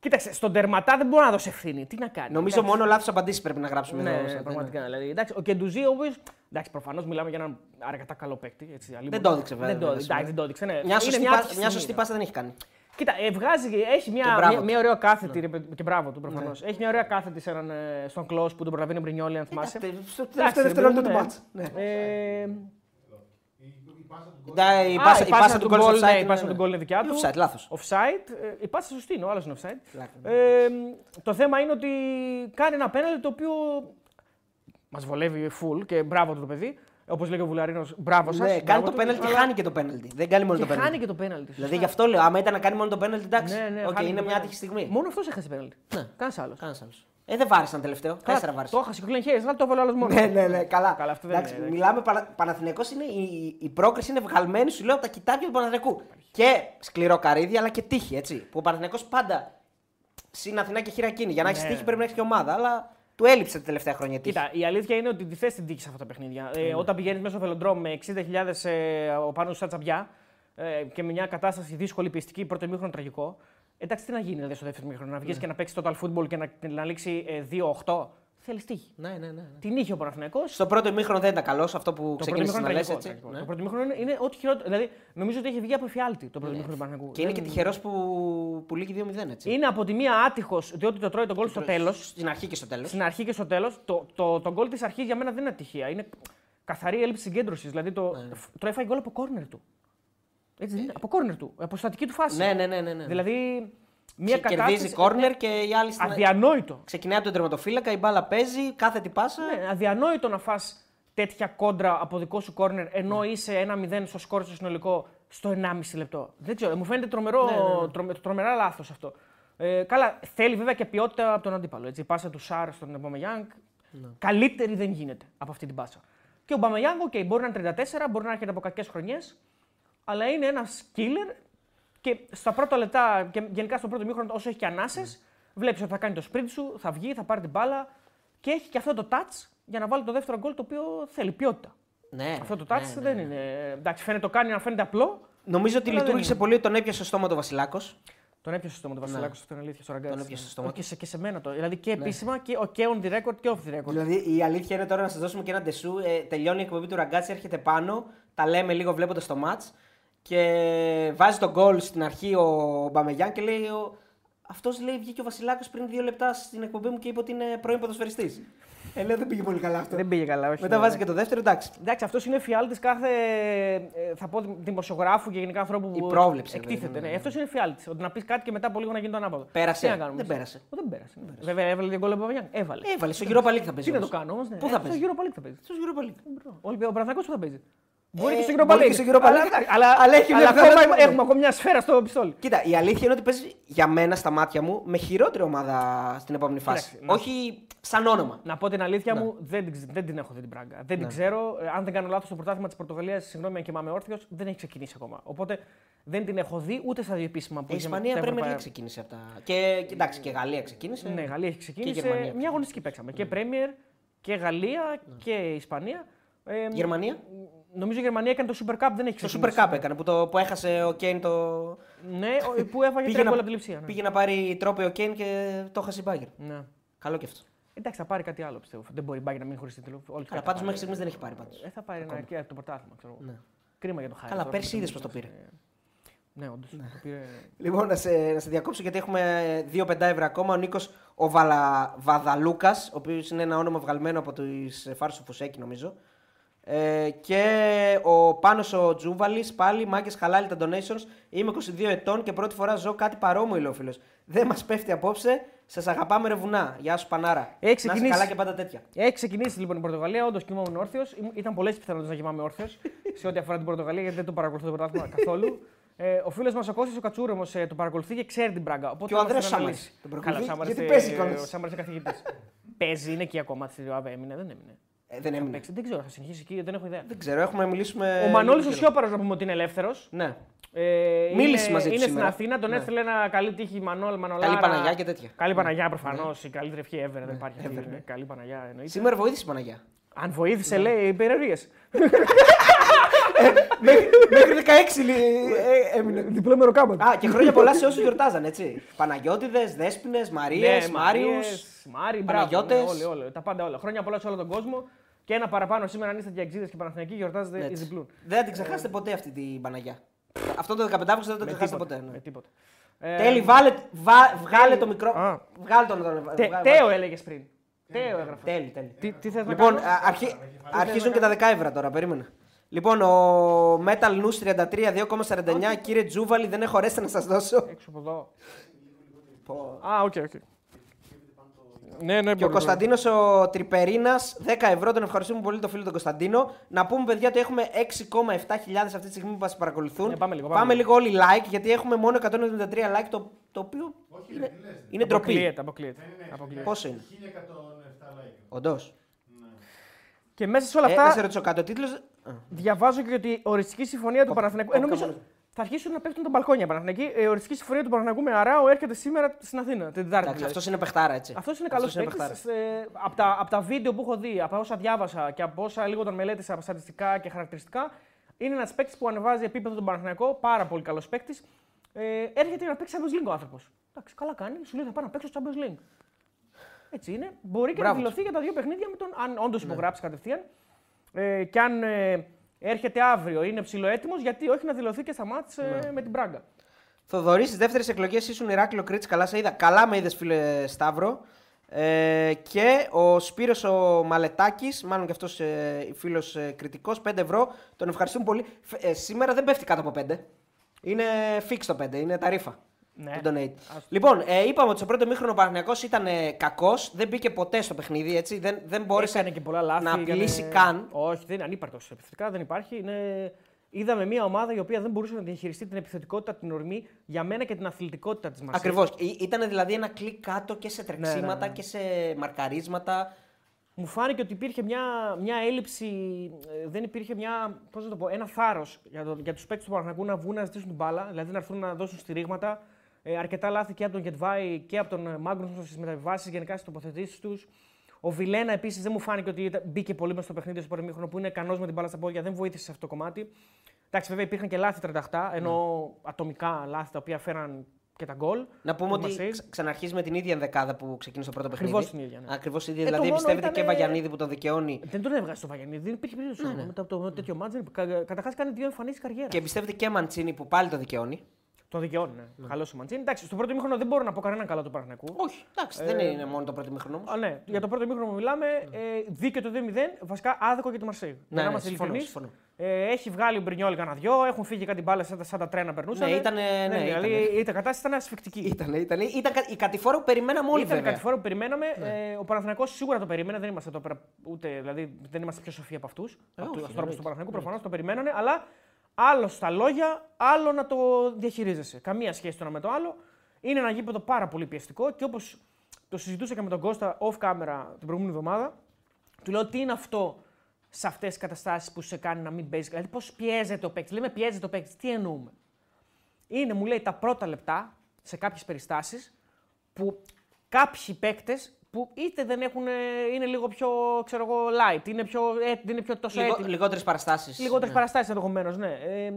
[SPEAKER 2] Κοίταξε, στον τερματά δεν μπορεί να δώσει ευθύνη. Τι να κάνει;
[SPEAKER 1] Νομίζω
[SPEAKER 2] εντάξει.
[SPEAKER 1] μόνο λάθος απαντήσεις πρέπει να γράψουμε
[SPEAKER 2] Ναι,
[SPEAKER 1] εδώ.
[SPEAKER 2] ναι,
[SPEAKER 1] στο-
[SPEAKER 2] πραγματικά. Δηλαδή, εντάξει, ο Κεντουζή, ο οποίο. Εντάξει, προφανώς μιλάμε για έναν αρκετά καλό παίκτη. Έτσι, αλίμονο.
[SPEAKER 1] Δεν το έδειξε, βέβαια,
[SPEAKER 2] Δεν το,
[SPEAKER 1] βέβαια,
[SPEAKER 2] εντάξει, δεν το έδειξε. Ναι.
[SPEAKER 1] Μια
[SPEAKER 2] Είναι
[SPEAKER 1] σωστή,
[SPEAKER 2] άτυχη
[SPEAKER 1] πα- μια
[SPEAKER 2] στιγμή,
[SPEAKER 1] σωστή
[SPEAKER 2] ναι.
[SPEAKER 1] πάσα δεν έχει κάνει.
[SPEAKER 2] Κοίτα, ε, βγάζει, έχει μια,
[SPEAKER 1] Και μπράβο
[SPEAKER 2] μια,
[SPEAKER 1] του.
[SPEAKER 2] μια ωραία κάθετη. ρε παιδί- Και μπράβο του προφανώς. Έχει μια ωραία κάθετη σε έναν, ε, στον κλό που τον προλαβαίνει ο Μπρινιόλη, αν θυμάσαι.
[SPEAKER 1] Ε, Στο
[SPEAKER 2] Εντάξει,
[SPEAKER 1] τελευταίο
[SPEAKER 2] ρε
[SPEAKER 1] δευτερόλεπτο
[SPEAKER 2] παιδί
[SPEAKER 1] του
[SPEAKER 2] μου,
[SPEAKER 1] μάτς. Ναι.
[SPEAKER 2] ναι. Ε,
[SPEAKER 3] Η, η πάσα του γκολ.
[SPEAKER 1] Ναι, Η
[SPEAKER 2] α,
[SPEAKER 1] πάσα- η πάσα του γκολ
[SPEAKER 2] γκολ,
[SPEAKER 1] στο
[SPEAKER 2] ναι,
[SPEAKER 1] offside
[SPEAKER 2] η
[SPEAKER 1] είναι-
[SPEAKER 2] πάσα του
[SPEAKER 1] ναι.
[SPEAKER 2] γκολ είναι δικιά
[SPEAKER 1] Ή
[SPEAKER 2] του.
[SPEAKER 1] offside, λάθος.
[SPEAKER 2] Offside. ε, Η πάσα σωστή είναι, ο άλλος είναι offside.
[SPEAKER 1] Πλάκα.
[SPEAKER 2] Ε, το θέμα είναι ότι κάνει ένα πέναλτι το οποίο μας βολεύει full και μπράβο του το παιδί. Όπως λέει και ο Βουλαρίνο, μπράβο σας.
[SPEAKER 1] Ναι, κάνει το πέναλτι και χάνει και το πέναλτι. Δεν κάνει μόνο
[SPEAKER 2] Και
[SPEAKER 1] το πέναλτι.
[SPEAKER 2] χάνει και το πέναλτι.
[SPEAKER 1] Δηλαδή γι' αυτό λέω, άμα ήταν να κάνει μόνο το πέναλτι, εντάξει.
[SPEAKER 2] Ναι, ναι,
[SPEAKER 1] Οκ,
[SPEAKER 2] χάνει
[SPEAKER 1] είναι
[SPEAKER 2] το
[SPEAKER 1] μια
[SPEAKER 2] πέναλτι.
[SPEAKER 1] άτυχη στιγμή.
[SPEAKER 2] Μόνο αυτός έχασε πέναλτι.
[SPEAKER 1] Ναι.
[SPEAKER 2] Κανένας άλλος.
[SPEAKER 1] Κανένας άλλος. Ε, δεν βάρεσαν τελευταίο. Τέσσερα βάρεσαν.
[SPEAKER 2] Το έχασε και ο Κλέν Χέις, αλλά το έβαλε άλλος μόνο.
[SPEAKER 1] Ναι, ναι, ναι, καλά.
[SPEAKER 2] Καλά, αυτό δεν
[SPEAKER 1] Εντάξει,
[SPEAKER 2] είναι,
[SPEAKER 1] Μιλάμε, παρα... Παναθηναϊκός είναι, η, η πρόκριση είναι βγαλμένη, σου λέω, από τα κοιτάπια του Παναθηναϊκού. Και σκληρό καρύδι, αλλά και τύχη, έτσι. Που ο Παναθηναϊκός πάντα συν Αθηνά και χειρακίνη. Για να έχεις
[SPEAKER 2] Ναι.
[SPEAKER 1] τύχη πρέπει να έχεις και ομάδα, αλλά του έλειψε τα τελευταία χρόνια η τύχη.
[SPEAKER 2] Κοίτα, η αλήθεια είναι ότι τη θε την τύχη σε αυτά τα παιχνίδια.
[SPEAKER 1] Ναι.
[SPEAKER 2] Ε, όταν πηγαίνεις μέσα στο βελοντρόμ με 60.000 ε, ο πάνω στα τσαμπιά ε, και με μια κατάσταση δύσκολη, πιεστική, πρώτο ημίχρονο τραγικό. Εντάξει, τι να γίνει δηλαδή, στο δεύτερο ημίχρονο, να βγεις και να παίξεις total football και να, να λήξει ε, 2-8. Θέλει τύχη.
[SPEAKER 1] Ναι, ναι, ναι. ναι.
[SPEAKER 2] Την είχε ο Παναθηναϊκός.
[SPEAKER 1] Στο πρώτο ημίχρονο δεν ήταν καλός, αυτό που
[SPEAKER 2] Το πρώτο
[SPEAKER 1] ξεκίνησες
[SPEAKER 2] ημίχρονο
[SPEAKER 1] να
[SPEAKER 2] είναι
[SPEAKER 1] λες
[SPEAKER 2] τραγικό.
[SPEAKER 1] έτσι.
[SPEAKER 2] τραγικό.
[SPEAKER 1] Ναι.
[SPEAKER 2] Το πρώτο ημίχρονο είναι, είναι ό,τι χειρότερο. Δηλαδή, νομίζω ότι έχει βγει από εφιάλτη το πρώτο ημίχρονο του Παναθηναϊκού.
[SPEAKER 1] Και είναι και
[SPEAKER 2] Δεν-
[SPEAKER 1] τυχερός που, που λύγει 2-0 έτσι.
[SPEAKER 2] Είναι από τη μία άτυχος διότι το τρώει τον γκολ στο τέλος.
[SPEAKER 1] Στην αρχή και στο τέλος.
[SPEAKER 2] Στην αρχή και στο τέλος. Το, το, το γκολ της αρχής για μένα δεν είναι ατυχία. Είναι καθαρή έλλειψη συγκέντρωσης. Δηλαδή το,
[SPEAKER 1] Ναι.
[SPEAKER 2] το έφαγε γκολ από κόρνερ του. Έτσι δεν είναι. Από κόρνερ του. Από στατική του φάση.
[SPEAKER 1] Ναι, ναι, ναι. ναι, ναι.
[SPEAKER 2] Δηλαδή μια
[SPEAKER 1] Ξε-
[SPEAKER 2] κατάσταση.
[SPEAKER 1] Κερδίζει κόρνερ και η άλλη στην.
[SPEAKER 2] Αδιανόητο.
[SPEAKER 1] Ξεκινάει από τον τερματοφύλακα, η μπάλα παίζει, κάθετη πάσα.
[SPEAKER 2] Ναι, αδιανόητο να φας τέτοια κόντρα από δικό σου κόρνερ ενώ
[SPEAKER 1] Ναι.
[SPEAKER 2] είσαι 1-0 στο σκόρ στο συνολικό στο 1,5 λεπτό. Δεν ξέρω, μου φαίνεται τρομερό,
[SPEAKER 1] Ναι,
[SPEAKER 2] τρομε- τρομερά λάθος αυτό. Ε, καλά, θέλει βέβαια και ποιότητα από τον αντίπαλο. Έτσι. Η πάσα του Σάρ στον Μπαμεγιάνγκ
[SPEAKER 1] Ναι.
[SPEAKER 2] καλύτερη δεν γίνεται από αυτή την πάσα. Και ο Μπαμεγιάνγκ, okay, μπορεί να είναι 34, μπορεί να έρχεται από κακές χρονιές, αλλά είναι ένας killer και στα πρώτα λεπτά και γενικά στο πρώτο ημίχρονο, όσο έχει και ανάσες,
[SPEAKER 1] Ναι.
[SPEAKER 2] βλέπεις ότι θα κάνει το sprint σου, θα βγει, θα πάρει την μπάλα και έχει και αυτό το touch για να βάλει το δεύτερο γκολ το οποίο θέλει ποιότητα.
[SPEAKER 1] Ναι,
[SPEAKER 2] Αυτό το
[SPEAKER 1] ναι,
[SPEAKER 2] touch
[SPEAKER 1] ναι,
[SPEAKER 2] δεν
[SPEAKER 1] ναι.
[SPEAKER 2] είναι. Εντάξει, φαίνεται το κάνει να φαίνεται απλό.
[SPEAKER 1] Νομίζω ότι
[SPEAKER 2] Αλλά δεν
[SPEAKER 1] λειτουργήσε
[SPEAKER 2] είναι.
[SPEAKER 1] πολύ ότι τον έπιασε στο στόμα το Βασιλάκος.
[SPEAKER 2] Τον έπιασε στο στόμα του Βασιλάκος, αυτό είναι αλήθεια. Στο ραγκάτσι.
[SPEAKER 1] Ναι. Τον έπιασε στο στόμα
[SPEAKER 2] Όχι, και, σε, και σε μένα το. Δηλαδή και επίσημα και, ο- και on the record και off the record.
[SPEAKER 1] Δηλαδή η αλήθεια είναι τώρα να σας δώσουμε και ένα ντεσού. Ε, τελειώνει η εκπομπή του Ραγκάτσι, έρχεται πάνω, τα λέμε λίγο βλέποντας το match και βάζει τον γκολ στην αρχή ο Μπαμεγιάν και λέει. Ο... Αυτός λέει βγήκε ο Βασιλάκος πριν δύο λεπτά στην εκπομπή μου και είπε ότι είναι πρώην ποδοσφαιριστής. Ε, λέω δεν πήγε πολύ καλά αυτό.
[SPEAKER 2] Δεν πήγε καλά, όχι.
[SPEAKER 1] Μετά
[SPEAKER 2] ναι,
[SPEAKER 1] βάζει
[SPEAKER 2] ναι.
[SPEAKER 1] και το δεύτερο, εντάξει.
[SPEAKER 2] Εντάξει, αυτός είναι φιάλτης κάθε ε, θα πω, δημοσιογράφου και γενικά ανθρώπου που
[SPEAKER 1] Η πρόβλεψη,
[SPEAKER 2] εκτίθεται.
[SPEAKER 1] βέβαια,
[SPEAKER 2] Ναι,
[SPEAKER 1] ναι.
[SPEAKER 2] Αυτός είναι φιάλτης. Ότι να πεις κάτι και μετά από λίγο να γίνει το ανάποδο.
[SPEAKER 1] Πέρασε.
[SPEAKER 2] Τι να κάνουμε.
[SPEAKER 1] Δεν
[SPEAKER 2] εμείς;
[SPEAKER 1] πέρασε.
[SPEAKER 2] Ο, δεν πέρασε. Βέβαια, έβαλε δύο γκολ από Παπαγιάν. Έβαλε.
[SPEAKER 1] Έβαλε στο Europa League θα παίζει.
[SPEAKER 2] Τι να το
[SPEAKER 1] όμως.
[SPEAKER 2] κάνω όμως. Ναι.
[SPEAKER 1] Πού θα
[SPEAKER 2] Ε,
[SPEAKER 1] παίζει;
[SPEAKER 2] Στο Europa League θα παίζει.
[SPEAKER 1] Στο Europa League.
[SPEAKER 2] Ο Ολυμπιακό- Ο Παναθηναϊκός που θα παίζει; Μπορεί
[SPEAKER 1] Ε,
[SPEAKER 2] και στο Europa
[SPEAKER 1] μπορεί
[SPEAKER 2] League.
[SPEAKER 1] και στο Europa
[SPEAKER 2] Αλλά,
[SPEAKER 1] League.
[SPEAKER 2] αλλά,
[SPEAKER 1] Αλλά έχει μια
[SPEAKER 2] αλλά ακόμα
[SPEAKER 1] πιθανότητα.
[SPEAKER 2] έχουμε- έχουμε ακόμα μια σφαίρα στο πιστόλι.
[SPEAKER 1] Κοίτα, η αλήθεια είναι ότι παίζει για μένα στα μάτια μου με χειρότερη ομάδα στην επόμενη φάση.
[SPEAKER 2] Κοίταξε, να-
[SPEAKER 1] Όχι σαν όνομα.
[SPEAKER 2] Να πω την αλήθεια μου, δεν, την ξε- δεν την έχω δει την πράγκα. Δεν την ξέρω. Ε, Αν δεν κάνω λάθος, το πρωτάθλημα της Πορτογαλίας, συγγνώμη αν κοιμάμαι όρθιος, δεν έχει ξεκινήσει ακόμα. Οπότε δεν την έχω δει ούτε στα δύο επίσημα που
[SPEAKER 1] Η
[SPEAKER 2] είχε
[SPEAKER 1] Ε, Ισπανία
[SPEAKER 2] τα
[SPEAKER 1] Premier League
[SPEAKER 2] Ευρωπαϊκά-
[SPEAKER 1] ξεκίνησε από τα. Και, και εντάξει, και η Γαλλία ξεκίνησε.
[SPEAKER 2] Ναι, Γαλλία έχει ξεκίνησε.
[SPEAKER 1] Και Γερμανία.
[SPEAKER 2] Μια αγωνιστική παίξαμε. Και Premier και Γαλλία και Ισπανία. Ε,
[SPEAKER 1] Γερμανία;
[SPEAKER 2] Νομίζω η Γερμανία έκανε το Super Cup, δεν έχει
[SPEAKER 1] Το
[SPEAKER 2] ξεκινήσει.
[SPEAKER 1] Super Cup έκανε που, το, που έχασε ο Κέιν το.
[SPEAKER 2] Ναι, ο- που έφαγε
[SPEAKER 1] Πήγε
[SPEAKER 2] τρία
[SPEAKER 1] να,
[SPEAKER 2] γκολ από τη λειψία. Ναι.
[SPEAKER 1] πήγε να πάρει τρόπαιο ο Κέιν και το έχασε η Μπάγκερ.
[SPEAKER 2] Ναι.
[SPEAKER 1] Καλό και αυτό.
[SPEAKER 2] Εντάξει, θα πάρει κάτι άλλο πιστεύω. Δεν μπορεί η Bayern να μην χωρίσει τίτλο. Όλοι
[SPEAKER 1] Αλλά
[SPEAKER 2] θα
[SPEAKER 1] πάντως
[SPEAKER 2] πάρει.
[SPEAKER 1] μέχρι στιγμής δεν έχει πάρει πάντως.
[SPEAKER 2] Ε, θα πάρει ένα και το πρωτάθλημα. Ξέρω. εγώ.
[SPEAKER 1] Ναι.
[SPEAKER 2] Κρίμα για το Χάρη.
[SPEAKER 1] Καλά,
[SPEAKER 2] τώρα,
[SPEAKER 1] πέρσι
[SPEAKER 2] δεν
[SPEAKER 1] είδες πώς το
[SPEAKER 2] νομίζω,
[SPEAKER 1] πήρε.
[SPEAKER 2] ε, Ναι, όντως. Το πήρε...
[SPEAKER 1] Λοιπόν, να σε, να σε διακόψω γιατί έχουμε δύο πεντάευρα ακόμα. Ο Νίκος ο Βαλα, Βαδαλούκας, ο οποίος είναι ένα όνομα βγαλμένο από τις φάρσε του Φουσέκη, νομίζω. Ε, και ο Πάνος ο Τζούβαλης, πάλι μάγκες χαλάλι τα donations. Είμαι 22 ετών και πρώτη φορά ζω κάτι παρόμοιο, λέει ο φίλος. Δεν μας πέφτει απόψε. Σας αγαπάμε, ρε βουνά. Γεια σου, Πανάρα.
[SPEAKER 2] Έχει
[SPEAKER 1] Να είσαι
[SPEAKER 2] ξεκινήσεις.
[SPEAKER 1] καλά και πάντα τέτοια.
[SPEAKER 2] Έχει ξεκινήσεις λοιπόν η Πορτογαλία, όντως κοιμόμουν όρθιος. Ήταν πολλές πιθανότητες να κοιμάμαι όρθιος σε ό,τι αφορά την Πορτογαλία, γιατί δεν το παρακολουθώ το πρωτάθλημα καθόλου. Ε, ο φίλος μας ο Κώστας ο Κατσούρο όμω το παρακολουθεί και ξέρει την πράγκα. Οπότε
[SPEAKER 1] Και ο
[SPEAKER 2] θα μας
[SPEAKER 1] Ανδρέας
[SPEAKER 2] την αναλύσει.
[SPEAKER 1] Σάμαρης τον παρακολουθεί,
[SPEAKER 2] Καλά, ο Σάμαρης,
[SPEAKER 1] γιατί
[SPEAKER 2] ε,
[SPEAKER 1] παίζει κιόλας.
[SPEAKER 2] Ο Σάμαρης είναι καθηγητής. παίζει, είναι εκεί ακόμα. Στη ΑΒ έμεινε, δεν έμεινε.
[SPEAKER 1] Ε, δεν έμεινε.
[SPEAKER 2] Παίξει, δεν ξέρω, θα συνεχίσει εκεί, δεν έχω ιδέα.
[SPEAKER 1] Δεν ξέρω, έχουμε μιλήσει με.
[SPEAKER 2] Ο Μανώλης ο
[SPEAKER 1] λίγο
[SPEAKER 2] Σιώπαρο να πούμε ότι είναι ελεύθερος.
[SPEAKER 1] Ναι.
[SPEAKER 2] Ε,
[SPEAKER 1] Μίλησε
[SPEAKER 2] είναι,
[SPEAKER 1] μαζί του
[SPEAKER 2] Είναι
[SPEAKER 1] σήμερα.
[SPEAKER 2] στην Αθήνα, τον
[SPEAKER 1] Ναι.
[SPEAKER 2] έστειλε ένα καλή τύχη Μανώλ, Μανολάρα.
[SPEAKER 1] Καλή Παναγιά και τέτοια.
[SPEAKER 2] Καλή Παναγιά προφανώς. Η καλύτερη ευχή ever. Δεν υπάρχει αυτή.
[SPEAKER 1] ever, ναι.
[SPEAKER 2] Καλή Παναγιά εννοείται.
[SPEAKER 1] Σήμερα βοήθησε η Παναγιά.
[SPEAKER 2] Αν βοήθησε,
[SPEAKER 1] Ναι.
[SPEAKER 2] λέει, περιεργίε.
[SPEAKER 1] Μέχρι 16 λι- ε, έμεινε.
[SPEAKER 2] Διπλό μεροκάμπο.
[SPEAKER 1] Α, και χρόνια πολλά σε όσους γιορτάζαν, έτσι. Παναγιώτηδε, Δέσπινες, Μαρίες, Μάριους.
[SPEAKER 2] Ναι, Μάρι, μπράβο.
[SPEAKER 1] Παναγιώτες.
[SPEAKER 2] Ναι, όλοι, όλοι, τα πάντα όλα. Χρόνια πολλά σε όλο τον κόσμο. Και ένα παραπάνω σήμερα, αν είστε διαξίδε και Παναθηναϊκοί, γιορτάζετε οι διπλούν.
[SPEAKER 1] Δεν θα την ξεχάσετε ποτέ αυτή την Παναγιά. Αυτό το 15 Αύγουστο δεν το ξεχάσετε ποτέ.
[SPEAKER 2] Με
[SPEAKER 1] Ναι.
[SPEAKER 2] τίποτα. Ε,
[SPEAKER 1] Τέλει, βάλε, βα- βγάλε το μικρό.
[SPEAKER 2] Α.
[SPEAKER 1] Βγάλε τον. τον-
[SPEAKER 2] τε-
[SPEAKER 1] βγάλε-
[SPEAKER 2] Τέο έλεγες πριν. Τέο έγραφες.
[SPEAKER 1] Τέλει, τέλει.
[SPEAKER 2] Τι, τι θες να
[SPEAKER 1] Λοιπόν,
[SPEAKER 2] κάνω;
[SPEAKER 1] α, αρχι- αρχίζουν και τα δεκάευρα τώρα, περίμενα. Λοιπόν, ο Metal News 33, 2,49. Κύριε Τζούβαλη, δεν έχω ρέστα να σας δώσω.
[SPEAKER 2] Έξω από εδώ.
[SPEAKER 1] Πω.
[SPEAKER 2] Α, OK, OK. Ναι, ναι,
[SPEAKER 1] Και ο Κωνσταντίνος ο Τρυπερίνας, 10 ευρώ. Τον ευχαριστούμε πολύ τον φίλο τον Κωνσταντίνο. Να πούμε, παιδιά, ότι έχουμε 6,7 αυτή τη στιγμή που μας παρακολουθούν.
[SPEAKER 2] Ναι, πάμε λίγο,
[SPEAKER 1] πάμε,
[SPEAKER 2] πάμε
[SPEAKER 1] λίγο όλοι like, γιατί έχουμε μόνο 173 like, το, το οποίο
[SPEAKER 3] Όχι,
[SPEAKER 1] είναι,
[SPEAKER 3] ρε, τι λες, ρε.
[SPEAKER 1] είναι ντροπή.
[SPEAKER 2] Αποκλείεται, αποκλείεται.
[SPEAKER 3] Ναι, ναι,
[SPEAKER 2] αποκλείεται.
[SPEAKER 1] Πόσο είναι,
[SPEAKER 3] 1107 like.
[SPEAKER 1] όντως.
[SPEAKER 2] Και μέσα σε όλα
[SPEAKER 1] Ε, να σε
[SPEAKER 2] αυτά
[SPEAKER 1] ρωτήσω κάτι. Ο τίτλο.
[SPEAKER 2] διαβάζω και ότι η οριστική συμφωνία του Παναθηναϊκού. Ε,
[SPEAKER 1] όπ,
[SPEAKER 2] νομίζω
[SPEAKER 1] κάπου
[SPEAKER 2] θα αρχίσουν να πέφτουν τα μπαλκόνια Παναθηναϊκοί. Ε, Η οριστική συμφωνία του Παναθηναϊκού με Αράο έρχεται σήμερα στην Αθήνα, την Τετάρτη.
[SPEAKER 1] Εντάξει,
[SPEAKER 2] δηλαδή.
[SPEAKER 1] αυτός είναι παιχτάρα, έτσι.
[SPEAKER 2] Αυτός είναι καλός
[SPEAKER 1] Αυτός είναι
[SPEAKER 2] παίκτης.
[SPEAKER 1] παιχτάρας.
[SPEAKER 2] Από τα, απ' τα βίντεο που έχω δει, από όσα διάβασα και από όσα λίγο τον μελέτησα από στατιστικά και χαρακτηριστικά, είναι ένας παίκτης που ανεβάζει επίπεδο τον Παναθηναϊκό. Πάρα πολύ καλός παίκτης. Ε, έρχεται να παίξει Champions League ο άνθρωπος. Εντάξει, καλά κάνει. Σου λέει θα πάω να παίξω στο Champions League. Έτσι είναι. Μπορεί και
[SPEAKER 1] Μπράβο
[SPEAKER 2] να δηλωθεί για τα δύο παιχνίδια με τον, αν όντως υπογράψει κατευθείαν. Ε, και αν ε, έρχεται αύριο, είναι ψηλό έτοιμο, γιατί όχι να δηλωθεί και στα μάτς ε, με την Πράγκα.
[SPEAKER 1] Θοδωρής, στις δεύτερες εκλογές ήσουν Ηράκλειο Κρήτης. Καλά σε είδα. Καλά με είδες, φίλε Σταύρο. Ε, και ο Σπύρος ο Μαλετάκης, μάλλον και αυτός ε, φίλος ε, κριτικός, 5 ευρώ. Τον ευχαριστούμε πολύ. Φ- ε, σήμερα δεν πέφτει κάτω από 5. Είναι fix το 5, είναι ταρήφα.
[SPEAKER 2] Ναι.
[SPEAKER 1] Το donate. Λοιπόν, ε, είπαμε ότι στο πρώτο μήχρονο ο Παναγιακός ήταν ε, κακός, δεν μπήκε ποτέ στο παιχνίδι, έτσι. Δεν, δεν μπόρεσε
[SPEAKER 2] Έκανε και πολλά λάθη.
[SPEAKER 1] να
[SPEAKER 2] έκανε-
[SPEAKER 1] απειλήσει καν.
[SPEAKER 2] Όχι, δεν είναι ανύπαρτος. Επιθετικά δεν υπάρχει. Είναι... Είδαμε μια ομάδα η οποία δεν μπορούσε να διαχειριστεί την επιθετικότητα, την ορμή, για μένα και την αθλητικότητα της Μαρσέης.
[SPEAKER 1] Ακριβώς. Ήταν δηλαδή ένα κλικ κάτω και σε τρεξίματα
[SPEAKER 2] ναι, ναι.
[SPEAKER 1] και σε μαρκαρίσματα.
[SPEAKER 2] Μου φάνηκε ότι υπήρχε μια, μια έλλειψη, ε, δεν υπήρχε μια, πώς να το πω, ένα θάρρος για, το, για τους παίκτες του Παναγιακού να βγουν να ζητήσουν την μπάλα, δηλαδή να έρθουν να δώσουν στηρίγματα. Ε, αρκετά λάθη και από τον Γετβάη και από τον Μάγκρουσον στι μεταβιβάσεις, γενικά στις τοποθετήσεις τους. Ο Βιλένα επίσης δεν μου φάνηκε ότι ήταν- μπήκε πολύ μέσα στο παιχνίδι στο πρώτο μήχρονο που είναι ικανός με την μπάλα στα πόδια, δεν βοήθησε σε αυτό το κομμάτι. Εντάξει, βέβαια υπήρχαν και λάθη 38, ενώ ατομικά λάθη τα οποία φέραν και τα γκολ.
[SPEAKER 1] Να πούμε
[SPEAKER 2] του
[SPEAKER 1] ότι
[SPEAKER 2] Μαρσέιγ.
[SPEAKER 1] ξ- ξαναρχίζει με την ίδια ενδεκάδα που ξεκίνησε το πρώτο παιχνίδι.
[SPEAKER 2] Ακριβώς την ίδια, ναι.
[SPEAKER 1] Ακριβώς η ίδια.
[SPEAKER 2] Ε, το
[SPEAKER 1] δηλαδή
[SPEAKER 2] μόνο
[SPEAKER 1] πιστεύετε
[SPEAKER 2] ήτανε-
[SPEAKER 1] και Βαγιανίδη που τον δικαιώνει.
[SPEAKER 2] Δεν τον έβγαζε στο Βαγιανίδη, δεν υπήρχε περίπτωση.
[SPEAKER 1] Ναι,
[SPEAKER 2] Μετά από το τέτοιο μάτζερ, καταρχάς κάνει δύο εμφανίσεις καριέρας.
[SPEAKER 1] Και πιστεύετε και Μαντσίνη που πάλι το δικαιώνει.
[SPEAKER 2] Το δικαιώνει. Ναι. Καλό ο Μαντσίνη. Εντάξει, στο πρώτο μήχρονο δεν μπορώ να πω κανέναν καλό του Παναγενικού.
[SPEAKER 1] Όχι, εντάξει, δεν είναι μόνο το πρώτο μήχρονο όμως.
[SPEAKER 2] Α, ναι. Για το πρώτο μήχρονο που μιλάμε, ε, δίκαιο το 2-0, βασικά άδικο για τη Μαρσέη.
[SPEAKER 1] ναι,
[SPEAKER 2] να είμαστε
[SPEAKER 1] συμφωνώ,
[SPEAKER 2] ειλικρινείς.
[SPEAKER 1] συμφωνώ.
[SPEAKER 2] Ε, έχει βγάλει ο Μπρινιόλ κανένα δυο, έχουν φύγει κάτι μπάλες σαν, τα- σαν τα τρένα περνούσαν.
[SPEAKER 1] Ναι, ήτανε- ναι,
[SPEAKER 2] δηλαδή
[SPEAKER 1] ήτανε.
[SPEAKER 2] η κατάσταση ήταν ασφικτική.
[SPEAKER 1] Ήτανε, ήτανε, ήταν κα- η κατηφόρα που περιμέναμε όλοι
[SPEAKER 2] Ήταν
[SPEAKER 1] βέβαια.
[SPEAKER 2] κάτι φορά που περιμέναμε.
[SPEAKER 1] Ναι.
[SPEAKER 2] Ε, ο Παναθηναϊκός σίγουρα το περίμενε. Δεν είμαστε, εδώ πέρα, ούτε, δηλαδή, δεν είμαστε πιο σοφοί από αυτούς.
[SPEAKER 1] όχι,
[SPEAKER 2] από του ανθρώπου
[SPEAKER 1] εννοείται.
[SPEAKER 2] του Παναθηναϊκού προφανώς το περιμένανε. Αλλά άλλο στα λόγια, άλλο να το διαχειρίζεσαι. Καμία σχέση το ένα με το άλλο. Είναι ένα γήπεδο πάρα πολύ πιεστικό και όπως το συζητούσα και με τον Κώστα off camera την προηγούμενη εβδομάδα, του λέω τι είναι αυτό σε αυτές τις καταστάσεις που σε κάνει να μην παίζεις. Δηλαδή, πώς πιέζεται ο παίκτης; Λέμε πιέζεται ο παίκτης. Τι εννοούμε; Είναι, μου λέει, τα πρώτα λεπτά σε κάποιες περιστάσεις που κάποιοι παίκτες που είτε δεν έχουν, ε, είναι λίγο πιο ξέρω εγώ, light, είναι, πιο, ε, δεν είναι πιο τόσο
[SPEAKER 1] Λιγο,
[SPEAKER 2] έτοιμοι.
[SPEAKER 1] Λιγότερες παραστάσεις.
[SPEAKER 2] Λιγότερες ναι. παραστάσεις ενδεχομένως, ναι. Ε,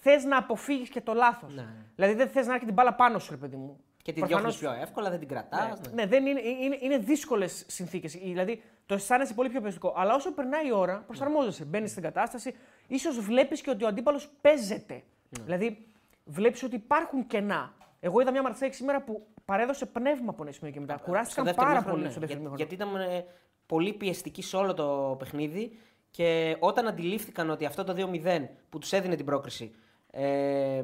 [SPEAKER 2] θες να αποφύγεις και το λάθος.
[SPEAKER 1] Ναι.
[SPEAKER 2] Δηλαδή δεν θες να έρχεται την μπάλα πάνω σου, ρε παιδί μου.
[SPEAKER 1] Και τη
[SPEAKER 2] Προφανώς-
[SPEAKER 1] διώχνεις πιο εύκολα, δεν την κρατάς.
[SPEAKER 2] ναι, ναι, δεν είναι, είναι, είναι δύσκολες συνθήκες. Δηλαδή το αισθάνεσαι πολύ πιο παιστικό. Αλλά όσο περνάει η ώρα, προσαρμόζεσαι. Μπαίνεις στην κατάσταση, ίσως βλέπεις και ότι ο αντίπαλος παίζεται.
[SPEAKER 1] Ναι.
[SPEAKER 2] Δηλαδή βλέπεις ότι υπάρχουν κενά. Εγώ είδα μια Μαρσέη σήμερα που παρέδωσε πνεύμα από ένα σημείο και μετά.
[SPEAKER 1] Στο
[SPEAKER 2] Κουράστηκαν
[SPEAKER 1] δεύτερο
[SPEAKER 2] πάρα
[SPEAKER 1] μήχρονο,
[SPEAKER 2] πολύ
[SPEAKER 1] ναι.
[SPEAKER 2] στο δεύτερο
[SPEAKER 1] Για-
[SPEAKER 2] μήχρονο.
[SPEAKER 1] Γιατί ήταν ε, πολύ πιεστική σε όλο το παιχνίδι και όταν αντιλήφθηκαν ότι αυτό το 2-0 που τους έδινε την πρόκριση ε,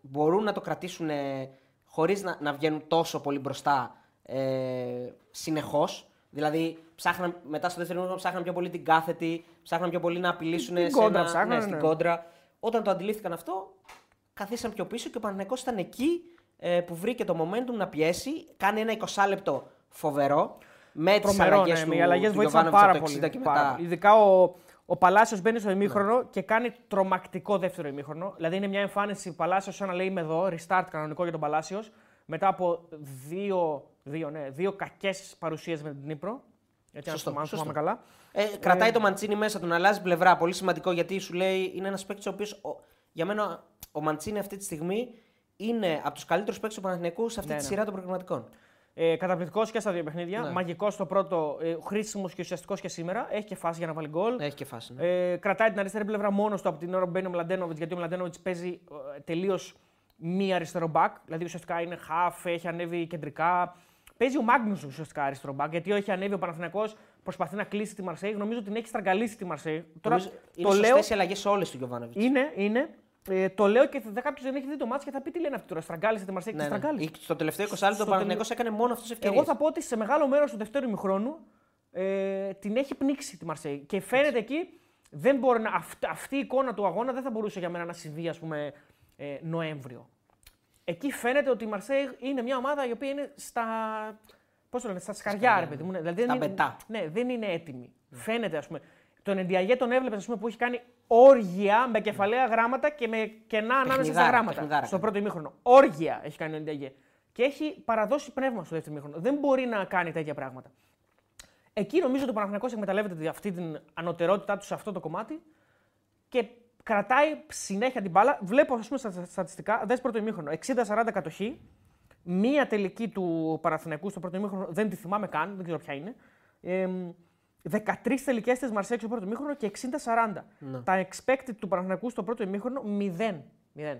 [SPEAKER 1] μπορούν να το κρατήσουν ε, χωρίς να, να βγαίνουν τόσο πολύ μπροστά ε, συνεχώς. Δηλαδή, ψάχναν, μετά στο δεύτερο μήχρονο ψάχναν πιο πολύ την κάθετη, ψάχναν πιο πολύ να απειλήσουν
[SPEAKER 2] Την
[SPEAKER 1] σε
[SPEAKER 2] κόντρα
[SPEAKER 1] ένα-
[SPEAKER 2] ψάχνανε,
[SPEAKER 1] ναι, στην
[SPEAKER 2] ναι.
[SPEAKER 1] κόντρα. Όταν το αντιλήφθηκαν αυτό, καθίσαν πιο πίσω και ο Παναγενικός ήταν εκεί ε, που βρήκε το momentum να πιέσει. Κάνει ένα 20 λεπτό φοβερό. Με τις
[SPEAKER 2] Τρομερό,
[SPEAKER 1] αλλαγές
[SPEAKER 2] ναι,
[SPEAKER 1] του,
[SPEAKER 2] οι αλλαγές
[SPEAKER 1] του
[SPEAKER 2] βοήθησαν
[SPEAKER 1] Γιωβάνοβιτς
[SPEAKER 2] πάρα
[SPEAKER 1] από το 60
[SPEAKER 2] πολύ.
[SPEAKER 1] και
[SPEAKER 2] πάρα
[SPEAKER 1] μετά.
[SPEAKER 2] πολύ. Ειδικά ο, ο Παλάσιος μπαίνει στο ημίχρονο και κάνει τρομακτικό δεύτερο ημίχρονο. Δηλαδή είναι μια εμφάνιση Παλάσιος σαν να λέει είμαι εδώ, restart κανονικό για τον Παλάσιος. Μετά από δύο, δύο, ναι, δύο κακές παρουσίες με την Νύπρο. Έτσι,
[SPEAKER 1] Σωστό,
[SPEAKER 2] αν θυμάμαι-
[SPEAKER 1] σωστό.
[SPEAKER 2] θυμάμαι καλά.
[SPEAKER 1] Ε, κρατάει το Μαντσίνη μέσα, τον αλλάζει πλευρά. Πολύ σημαντικό γιατί σου λέει είναι ένας παίκτης ο οποίος. Για μένα ο Μαντσίνη αυτή τη στιγμή είναι από τους καλύτερους παίκτες του Παναθηναϊκού σε αυτή
[SPEAKER 2] Ναι,
[SPEAKER 1] τη
[SPEAKER 2] ναι.
[SPEAKER 1] σειρά των προγραμματικών.
[SPEAKER 2] Ε, Καταπληκτικός και στα δύο παιχνίδια.
[SPEAKER 1] Ναι.
[SPEAKER 2] Μαγικός στο πρώτο, ε, χρήσιμος και ουσιαστικός και σήμερα. Έχει και φάση για να βάλει γκολ.
[SPEAKER 1] Έχει και φάση. Ναι.
[SPEAKER 2] Ε, κρατάει την αριστερή πλευρά μόνο του από την ώρα που μπαίνει ο Μλαντένοβιτς, γιατί ο Μλαντένοβιτς παίζει ε, τελείως μη αριστερό μπακ. Δηλαδή ουσιαστικά είναι half, έχει ανέβει κεντρικά. Παίζει ο Μάγνου ουσιαστικά αριστερό μπακ, γιατί έχει ανέβει ο Παναθηναϊκός, προσπαθεί να κλείσει τη Μαρσέη. Νομίζω ότι την έχει στραγγαλίσει τη Μαρσέη. Τώρα
[SPEAKER 1] Νομίζω είναι
[SPEAKER 2] το
[SPEAKER 1] σωστές
[SPEAKER 2] λέω.
[SPEAKER 1] οι αλλαγές όλες του Γιωβάνοβιτς.
[SPEAKER 2] Είναι, είναι. Ε, το λέω και κάποιος δεν έχει δει το μάτι και θα πει τι λένε αυτοί τώρα. Στραγγάλισε τη Μαρσέη και
[SPEAKER 1] Ναι,
[SPEAKER 2] τη
[SPEAKER 1] ναι.
[SPEAKER 2] στραγγάλισε.
[SPEAKER 1] Στο τελευταίο 20 λεπτό
[SPEAKER 2] Στο
[SPEAKER 1] ο Παναθηναϊκός έκανε μόνο αυτές τις ευκαιρίες.
[SPEAKER 2] Εγώ θα πω ότι σε μεγάλο μέρος του δεύτερου ημιχρόνου ε, την έχει πνίξει τη Μαρσέη. Και φαίνεται εκεί, δεν μπορεί να, αυ- αυτή η εικόνα του αγώνα δεν θα μπορούσε για μένα να συμβεί, ας πούμε, ε, Νοέμβριο. Εκεί φαίνεται ότι η Μαρσέη είναι μια ομάδα η οποία είναι στα. Πώς το λένε, στα σκαριά, ρε παιδί μου. ναι. Δηλαδή
[SPEAKER 1] Στα
[SPEAKER 2] δεν είναι,
[SPEAKER 1] μπετά.
[SPEAKER 2] ναι, δεν είναι έτοιμη. Φαίνεται, ας πούμε. Τον Ενδιαγέ τον έβλεπες που έχει κάνει όργια με κεφαλαία γράμματα και με κενά ανάμεσα στα
[SPEAKER 1] Παιχνιδάρα,
[SPEAKER 2] γράμματα.
[SPEAKER 1] παιχνιδάρα
[SPEAKER 2] Στο
[SPEAKER 1] κάνει.
[SPEAKER 2] πρώτο ημίχρονο. Όργια έχει κάνει ο Ενδιαγέ. Και έχει παραδώσει πνεύμα στο δεύτερο ημίχρονο. Δεν μπορεί να κάνει τέτοια πράγματα. Εκεί νομίζω ότι ο Παναθηναϊκός εκμεταλλεύεται αυτή την ανωτερότητά του σε αυτό το κομμάτι και κρατάει συνέχεια την μπάλα. Βλέπω, ας πούμε, στα στατιστικά, δες πρώτο ημίχρονο, 60-40 κατοχή. Μία τελική του Παναθηναϊκού στο πρώτο ημίχρονο, δεν τη θυμάμαι καν, δεν ξέρω ποια είναι. Ε, 13 τελικές τη Μαρσέη στο πρώτο ημίχρονο και 60-40.
[SPEAKER 1] Ναι.
[SPEAKER 2] Τα expected του Παναθηναϊκού στο πρώτο ημίχρονο 0. 0.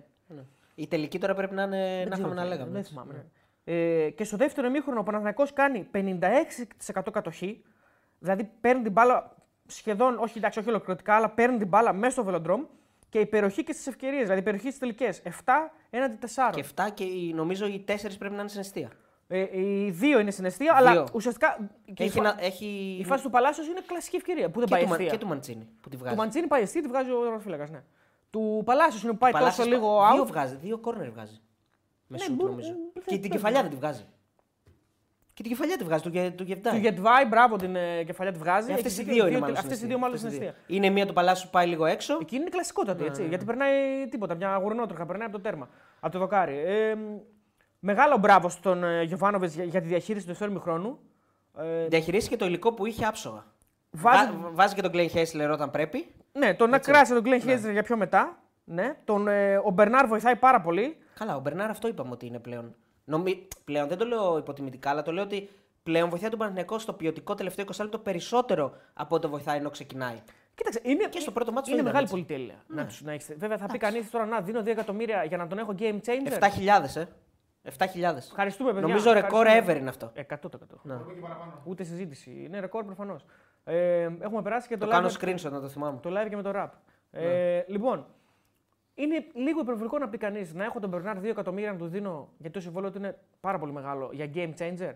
[SPEAKER 1] Η τελική τώρα πρέπει να είναι.
[SPEAKER 2] Δεν
[SPEAKER 1] να
[SPEAKER 2] ξέρω
[SPEAKER 1] είχαμε να
[SPEAKER 2] ποια
[SPEAKER 1] λέγαμε.
[SPEAKER 2] είναι, Δεν
[SPEAKER 1] έτσι.
[SPEAKER 2] θυμάμαι. ναι. Ε, και στο δεύτερο ημίχρονο ο Παναθηναϊκός κάνει 56% κατοχή. Δηλαδή παίρνει την μπάλα σχεδόν, όχι εντάξει, όχι ολοκληρωτικά, αλλά παίρνει την μπάλα μέσα στο βελοντρόμ και υπεροχή και στις ευκαιρίες. Δηλαδή υπεροχή στις τελικές. 7 έναντι 4.
[SPEAKER 1] Και 7 και οι- νομίζω οι 4 πρέπει να είναι στην αιστεία.
[SPEAKER 2] Ε, οι δύο είναι στην αιστεία, αλλά
[SPEAKER 1] Δύο.
[SPEAKER 2] ουσιαστικά και
[SPEAKER 1] Έχει,
[SPEAKER 2] η, φα-
[SPEAKER 1] να- έχει...
[SPEAKER 2] η φάση του Παλάσιο είναι κλασική ευκαιρία που δεν
[SPEAKER 1] και,
[SPEAKER 2] πάει
[SPEAKER 1] του, Μα-
[SPEAKER 2] αιστεία;
[SPEAKER 1] και του Μαντσίνη που τη βγάζει.
[SPEAKER 2] Του Μαντσίνη πάει αιστεία, τη βγάζει ο Ρωματοφύλακα. Ναι. Του Παλάσιο είναι που πάει
[SPEAKER 1] Παλάσιος
[SPEAKER 2] τόσο
[SPEAKER 1] πα-
[SPEAKER 2] λίγο out.
[SPEAKER 1] Δύο βγάζει, δύο κόρνερ βγάζει. Με
[SPEAKER 2] Ναι,
[SPEAKER 1] σουτ,
[SPEAKER 2] μπορεί-
[SPEAKER 1] νομίζω.
[SPEAKER 2] ε,
[SPEAKER 1] Και
[SPEAKER 2] δεν
[SPEAKER 1] την
[SPEAKER 2] παίζει.
[SPEAKER 1] κεφαλιά δεν τη βγάζει. Και την κεφαλιά τη βγάζει του, Γε- του Γεβδάη.
[SPEAKER 2] Του Γετβάη, μπράβο την ε, κεφαλιά τη βγάζει.
[SPEAKER 1] Αυτές
[SPEAKER 2] Έχει
[SPEAKER 1] οι
[SPEAKER 2] δίκιο,
[SPEAKER 1] δύο είναι μάλλον.
[SPEAKER 2] Αυτές οι
[SPEAKER 1] στην
[SPEAKER 2] δύο μάλλον
[SPEAKER 1] αιστεία.
[SPEAKER 2] στην
[SPEAKER 1] Αυτές οι
[SPEAKER 2] αιστεία.
[SPEAKER 1] δύο. Είναι μία του Παλάσου που πάει λίγο έξω.
[SPEAKER 2] Εκείνη είναι κλασικότατη
[SPEAKER 1] Ναι,
[SPEAKER 2] έτσι. Γιατί περνάει τίποτα, μια γουρνότροχα, περνάει από το τέρμα. Από το δοκάρι. Ε, μεγάλο μπράβο στον ε, Γιωβάνοβιτς για, για τη διαχείριση του δεύτερου μηχρόνου. Ε,
[SPEAKER 1] Διαχειρίστηκε το υλικό που είχε άψογα.
[SPEAKER 2] βάζει,
[SPEAKER 1] Βά- βάζει και τον Κλέιν Χέσλερ όταν πρέπει.
[SPEAKER 2] ναι, τον να κράτησε τον Glenn Hazard για πιο μετά. Ναι. Τον, ε, ο Μπερνάρ βοηθάει πάρα πολύ.
[SPEAKER 1] Καλά, ο Μπερνάρ αυτό είπαμε ότι είναι πλέον. Νομι... Πλέον δεν το λέω υποτιμητικά, αλλά το λέω ότι πλέον βοηθάει τον Παναθηναϊκό στο ποιοτικό τελευταίο 20 λεπτό περισσότερο από ό,τι βοηθάει ενώ ξεκινάει.
[SPEAKER 2] Κοίταξε, είναι,
[SPEAKER 1] Και στο πρώτο μάτσο το
[SPEAKER 2] είναι
[SPEAKER 1] είδαμε,
[SPEAKER 2] μεγάλη
[SPEAKER 1] έτσι.
[SPEAKER 2] πολυτέλεια. Να, τους- να έχεις- Βέβαια, θα πει κανείς τώρα να δίνω 2 εκατομμύρια για να τον έχω game changer.
[SPEAKER 1] 7.000, ε. 7.000.
[SPEAKER 2] Ευχαριστούμε, παιδιά.
[SPEAKER 1] Νομίζω ρεκόρ
[SPEAKER 2] Ευχαριστούμε.
[SPEAKER 1] ever είναι αυτό.
[SPEAKER 2] 100%.
[SPEAKER 1] Ναι.
[SPEAKER 3] Από εκεί παραπάνω.
[SPEAKER 2] Ούτε συζήτηση. Είναι ρεκόρ προφανώς. Ε, έχουμε περάσει και το,
[SPEAKER 1] Το
[SPEAKER 2] live,
[SPEAKER 1] κάνω
[SPEAKER 2] με-
[SPEAKER 1] screenshot να το θυμάμαι.
[SPEAKER 2] το live και με το rap.
[SPEAKER 1] Ναι.
[SPEAKER 2] Ε, λοιπόν, είναι λίγο υπερβολικό να πει κανείς να έχω τον Μπερνάρ 2 εκατομμύρια να του δίνω γιατί το συμβόλαιο του είναι πάρα πολύ μεγάλο για game changer.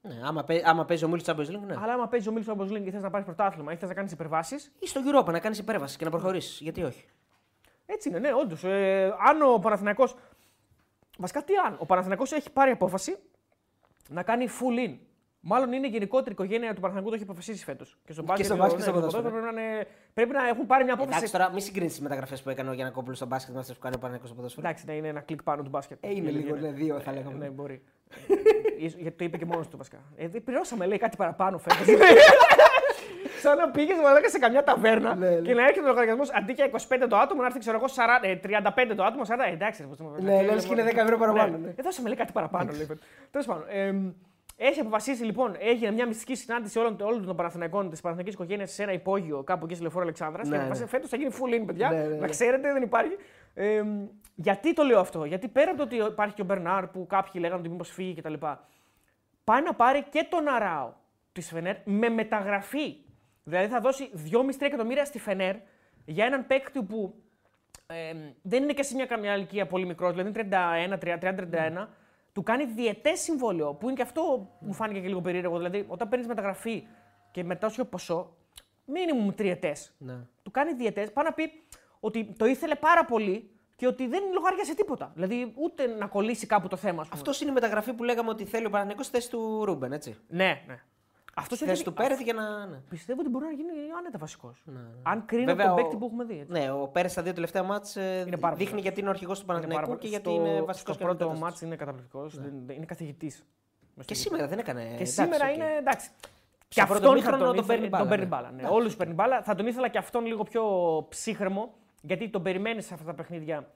[SPEAKER 1] Ναι, άμα, παί- άμα παίζει ο Μίλης Champions League, ναι.
[SPEAKER 2] Αλλά άμα παίζει ο Μίλσο Champions League και θες να πάρεις πρωτάθλημα ή θες να κάνεις υπερβάσει,
[SPEAKER 1] Ή στο Europa να κάνεις υπέρβαση και να προχωρήσεις. Γιατί όχι;
[SPEAKER 2] έτσι είναι, ναι, όντως. Ε, αν ο Παναθηναϊκός Βασικά τι αν. Ο Παναθηναϊκός έχει πάρει απόφαση να κάνει full in. Μάλλον είναι η γενικότερη οικογένεια του Παναθηναϊκού το έχει αποφασίσει φέτο. Και στο μπάσκετ,
[SPEAKER 1] στο μπάσκετ,
[SPEAKER 2] ναι,
[SPEAKER 1] στο
[SPEAKER 2] στο
[SPEAKER 1] ποδόσφαιρο.
[SPEAKER 2] ποδόσφαιρο πρέπει, να είναι- πρέπει να έχουν πάρει μια απόφαση.
[SPEAKER 1] Εντάξει τώρα, μην συγκρίνει τι μεταγραφέ που έκανε ο Γιανακόπουλο στο μπάσκετ με αυτέ που κάνει ο Παναγιώτο στο ποδόσφαιρο.
[SPEAKER 2] Εντάξει, ναι, είναι ένα κλικ πάνω του μπάσκετ.
[SPEAKER 1] Ε, είναι
[SPEAKER 2] Η
[SPEAKER 1] λίγο,
[SPEAKER 2] αλήθεια
[SPEAKER 1] ναι, δύο θα λέγαμε.
[SPEAKER 2] Ναι, μπορεί. Ίσως- Γιατί το είπε και μόνο του βασικά. Ε, δεν πληρώσαμε, λέει κάτι παραπάνω φέτο. Σαν να πήγες μαλάκα σε καμιά ταβέρνα
[SPEAKER 1] Ναι, ναι.
[SPEAKER 2] και να έρχεται ο λογαριασμός αντί για 25 το άτομο να έρθει ξέρω εγώ 40, ε, 35 το άτομο, 40. Ε, εντάξει, ρε, πώς το-
[SPEAKER 1] Ναι, λες και είναι 10 ευρώ παραπάνω, ναι.
[SPEAKER 2] Ε, δώσαμε λέει κάτι παραπάνω. Τέλος πάντων. εμ, έχει αποφασίσει λοιπόν, έγινε μια μυστική συνάντηση όλων, όλων των Παναθηναϊκών της Παναθηναϊκής οικογένειας σε ένα υπόγειο κάπου εκεί στη Λεωφόρο Αλεξάνδρας.
[SPEAKER 1] Ναι,
[SPEAKER 2] και
[SPEAKER 1] ναι.
[SPEAKER 2] αποφάσισε φέτος θα γίνει full in, παιδιά.
[SPEAKER 1] Ναι, ναι, ναι.
[SPEAKER 2] Να ξέρετε, δεν υπάρχει. Ε, γιατί το λέω αυτό, Γιατί πέρα από το ότι υπάρχει και ο Μπερνάρ που κάποιοι λέγανε ότι μήπως φύγει κτλ. Πάει να πάρει και τον Αράο της Φενέρ με μεταγραφή. Δηλαδή θα δώσει 2,5-3 εκατομμύρια στη Φενέρ για έναν παίκτη που ε, δεν είναι και σε μια καμιά ηλικία πολύ μικρός, δηλαδή είναι 31-30-31. Του κάνει διαιτέ συμβόλαιο, που είναι και αυτό που μου φάνηκε και λίγο περίεργο. Δηλαδή, όταν παίρνεις μεταγραφή και μετά σου ποσό, μήνυμου τριετές.
[SPEAKER 1] Ναι.
[SPEAKER 2] Του κάνει διαιτέ, πάει να πει ότι το ήθελε πάρα πολύ και ότι δεν λογάριασε τίποτα. Δηλαδή, ούτε να κολλήσει κάπου το θέμα. ας πούμε.
[SPEAKER 1] Αυτός είναι η μεταγραφή που λέγαμε ότι θέλει ο Παναγιώτο στη θέση του Ρούμπεν, έτσι.
[SPEAKER 2] Ναι, ναι. Αυτός
[SPEAKER 1] Στη θέση του Πέρεθ για να. Ναι.
[SPEAKER 2] Πιστεύω ότι μπορεί να γίνει άνετα βασικός. Αν κρίνω
[SPEAKER 1] Βέβαια,
[SPEAKER 2] τον
[SPEAKER 1] ο-
[SPEAKER 2] παίκτη που έχουμε δει. έτσι.
[SPEAKER 1] Ναι, ο Πέρε στα δύο τελευταία ματς ε,
[SPEAKER 2] Είναι πάρα
[SPEAKER 1] δείχνει
[SPEAKER 2] πολύ
[SPEAKER 1] γιατί είναι ο αρχηγός του
[SPEAKER 2] Είναι πάρα
[SPEAKER 1] Παναθηναϊκού
[SPEAKER 2] πολύ-
[SPEAKER 1] και γιατί
[SPEAKER 2] στο-
[SPEAKER 1] είναι βασικός
[SPEAKER 2] Στο πρώτο ματς είναι καταπληκτικός. Είναι καθηγητής.
[SPEAKER 1] Και σήμερα δεν έκανε.
[SPEAKER 2] Και
[SPEAKER 1] εντάξει,
[SPEAKER 2] σήμερα
[SPEAKER 1] οκ.
[SPEAKER 2] είναι εντάξει.
[SPEAKER 1] Στο
[SPEAKER 2] Και
[SPEAKER 1] πρώτο
[SPEAKER 2] αυτόν
[SPEAKER 1] ημίχρονο
[SPEAKER 2] θα τον,
[SPEAKER 1] τον
[SPEAKER 2] ήθελε-
[SPEAKER 1] παίρνει μπάλα,
[SPEAKER 2] Τον παίρνει
[SPEAKER 1] ναι.
[SPEAKER 2] μπάλα. Ναι. Όλους παίρνει μπάλα. Θα τον ήθελα και αυτόν λίγο πιο ψύχραιμο, γιατί τον περιμένεις σε αυτά τα παιχνίδια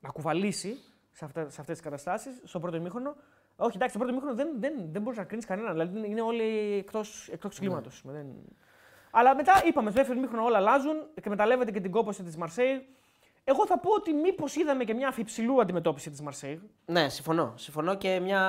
[SPEAKER 2] να κουβαλήσει σε, αυτά, σε αυτές τις καταστάσεις στο πρώτο ημίχρονο. Όχι, εντάξει, στο πρώτο ημίχρονο δεν, δεν, δεν μπορείς να κρίνεις κανέναν. Δηλαδή είναι όλοι εκτός εκτός κλίματος. Δεν... Αλλά μετά είπαμε, στο δεύτερο ημίχρονο όλα αλλάζουν και μεταλλεύεται και την κόπωση της Μαρσέη. Εγώ θα πω ότι μήπως είδαμε και μια αφιψηλού αντιμετώπιση της Μαρσέη.
[SPEAKER 1] Ναι, συμφωνώ. Συμφωνώ και μια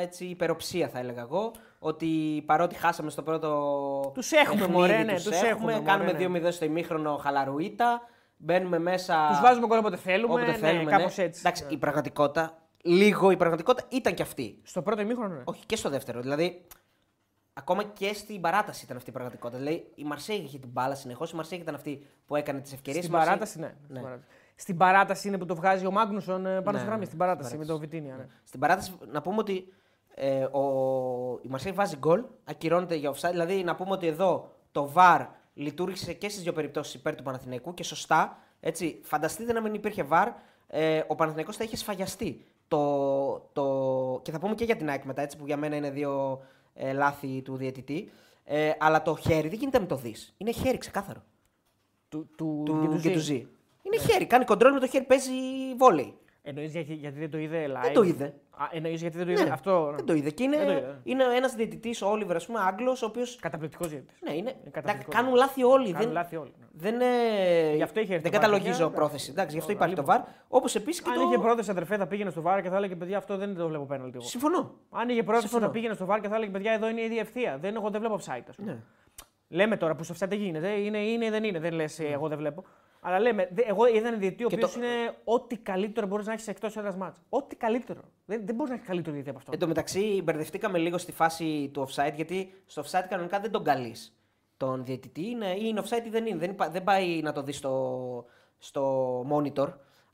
[SPEAKER 1] έτσι υπεροψία θα έλεγα εγώ. Ότι παρότι χάσαμε στο πρώτο.
[SPEAKER 2] Τους έχουμε,
[SPEAKER 1] παιχνίδι,
[SPEAKER 2] μωρέ, ναι,
[SPEAKER 1] τους
[SPEAKER 2] τους
[SPEAKER 1] έχουμε.
[SPEAKER 2] έχουμε, μωρέ,
[SPEAKER 1] κάνουμε
[SPEAKER 2] ναι.
[SPEAKER 1] 2-0 στο ημίχρονο χαλαρουίτα. Μπαίνουμε μέσα.
[SPEAKER 2] Τους βάζουμε γκολ όποτε θέλουμε.
[SPEAKER 1] όποτε
[SPEAKER 2] ναι,
[SPEAKER 1] θέλουμε.
[SPEAKER 2] κάπως
[SPEAKER 1] ναι.
[SPEAKER 2] έτσι.
[SPEAKER 1] Εντάξει, η πραγματικότητα. Λίγο η πραγματικότητα ήταν και αυτή.
[SPEAKER 2] Στο πρώτο ημίχρονο, ναι.
[SPEAKER 1] Όχι και στο δεύτερο. Δηλαδή, ακόμα και στην παράταση ήταν αυτή η πραγματικότητα. Δηλαδή, η Μαρσέη είχε την μπάλα συνεχώς. Η Μαρσέη ήταν αυτή που έκανε τις ευκαιρίες.
[SPEAKER 2] Στην παράταση, ναι. Στην παράταση. Στην παράταση είναι που το βγάζει ο Μάγνουσον ε, πάνω
[SPEAKER 1] Ναι,
[SPEAKER 2] στη γραμμή.
[SPEAKER 1] ναι,
[SPEAKER 2] Στην παράταση
[SPEAKER 1] στην
[SPEAKER 2] με τον Βιτίνια. Ναι.
[SPEAKER 1] Στην παράταση, να πούμε ότι ε, ο, η Μαρσέη βάζει γκολ, ακυρώνεται για offside. Δηλαδή, να πούμε ότι εδώ το VAR λειτουργήσε και στις δύο περιπτώσεις υπέρ του Παναθηναϊκού και σωστά. Έτσι, φανταστείτε να μην υπήρχε VAR, ε, ο Παναθηναϊκός θα είχε σφαγιαστεί. Το, το, και θα πούμε και για την ΑΕΚ μετά, έτσι, που για μένα είναι δύο ε, λάθη του διαιτητή. Ε, αλλά το χέρι δεν γίνεται με το δεις. Είναι χέρι ξεκάθαρο.
[SPEAKER 2] Του, του,
[SPEAKER 1] Του
[SPEAKER 2] Γκετουζή.
[SPEAKER 1] Γκετουζή. Είναι χέρι. Κάνει κοντρόλ με το χέρι, παίζει βόλεϊ.
[SPEAKER 2] Εννοείς γιατί, γιατί δεν το είδε live;
[SPEAKER 1] Δεν το είδε.
[SPEAKER 2] Α, εννοείς γιατί δεν το είδε.
[SPEAKER 1] Ναι,
[SPEAKER 2] Αυτό;
[SPEAKER 1] Δεν το είδε. Και είναι,
[SPEAKER 2] Δεν το είδε.
[SPEAKER 1] είναι ένας διαιτητής, ο Όλιβερ, ας πούμε, Άγγλος, ο οποίο.
[SPEAKER 2] Καταπληκτικός γιατί.
[SPEAKER 1] Ναι, είναι.
[SPEAKER 2] καταπληκτικός.
[SPEAKER 1] εντάξει, κάνουν λάθη όλοι.
[SPEAKER 2] Κάνουν
[SPEAKER 1] δεν,
[SPEAKER 2] λάθη όλοι. ναι.
[SPEAKER 1] δεν, ε,
[SPEAKER 2] Γι' αυτό είχε έρθει
[SPEAKER 1] δεν
[SPEAKER 2] το VAR,
[SPEAKER 1] καταλογίζω
[SPEAKER 2] παιδιά.
[SPEAKER 1] πρόθεση. Εντάξει, γι' αυτό
[SPEAKER 2] Ωραία,
[SPEAKER 1] υπάρχει το
[SPEAKER 2] λοιπόν.
[SPEAKER 1] VAR. Όπως επίσης και
[SPEAKER 2] Αν
[SPEAKER 1] το.
[SPEAKER 2] είχε πρόθεση αδερφέ θα πήγαινε στο βάρο και θα έλεγε παιδιά αυτό δεν το βλέπω πέναλτι. εγώ.
[SPEAKER 1] Συμφωνώ.
[SPEAKER 2] Αν είχε πρόθεση
[SPEAKER 1] Συμφωνώ.
[SPEAKER 2] θα πήγαινε στο βάρο και θα έλεγε παιδιά εδώ είναι η ίδια ευθεία. Δεν, εγώ δεν βλέπω offside. ας πούμε.
[SPEAKER 1] Ναι.
[SPEAKER 2] Λέμε τώρα που στο offside δεν γίνεται. Είναι, είναι δεν είναι. Δεν λες εγώ δεν βλέπω. Αλλά λέμε, δε- εγώ είδα ένα διαιτητή ο
[SPEAKER 1] Και
[SPEAKER 2] οποίος
[SPEAKER 1] το-
[SPEAKER 2] είναι ό,τι καλύτερο μπορείς να έχεις εκτός έδρα μάτς. Ό,τι καλύτερο. Δεν, δεν μπορείς να έχεις καλύτερο διαιτητή από αυτό.
[SPEAKER 1] Εν τω μεταξύ, μπερδευτήκαμε λίγο στη φάση του offside, γιατί στο offside κανονικά δεν τον καλείς τον διαιτητή. Είναι, ή είναι offside ή δεν είναι. Δεν, υπά- δεν πάει να το δεις στο, στο monitor.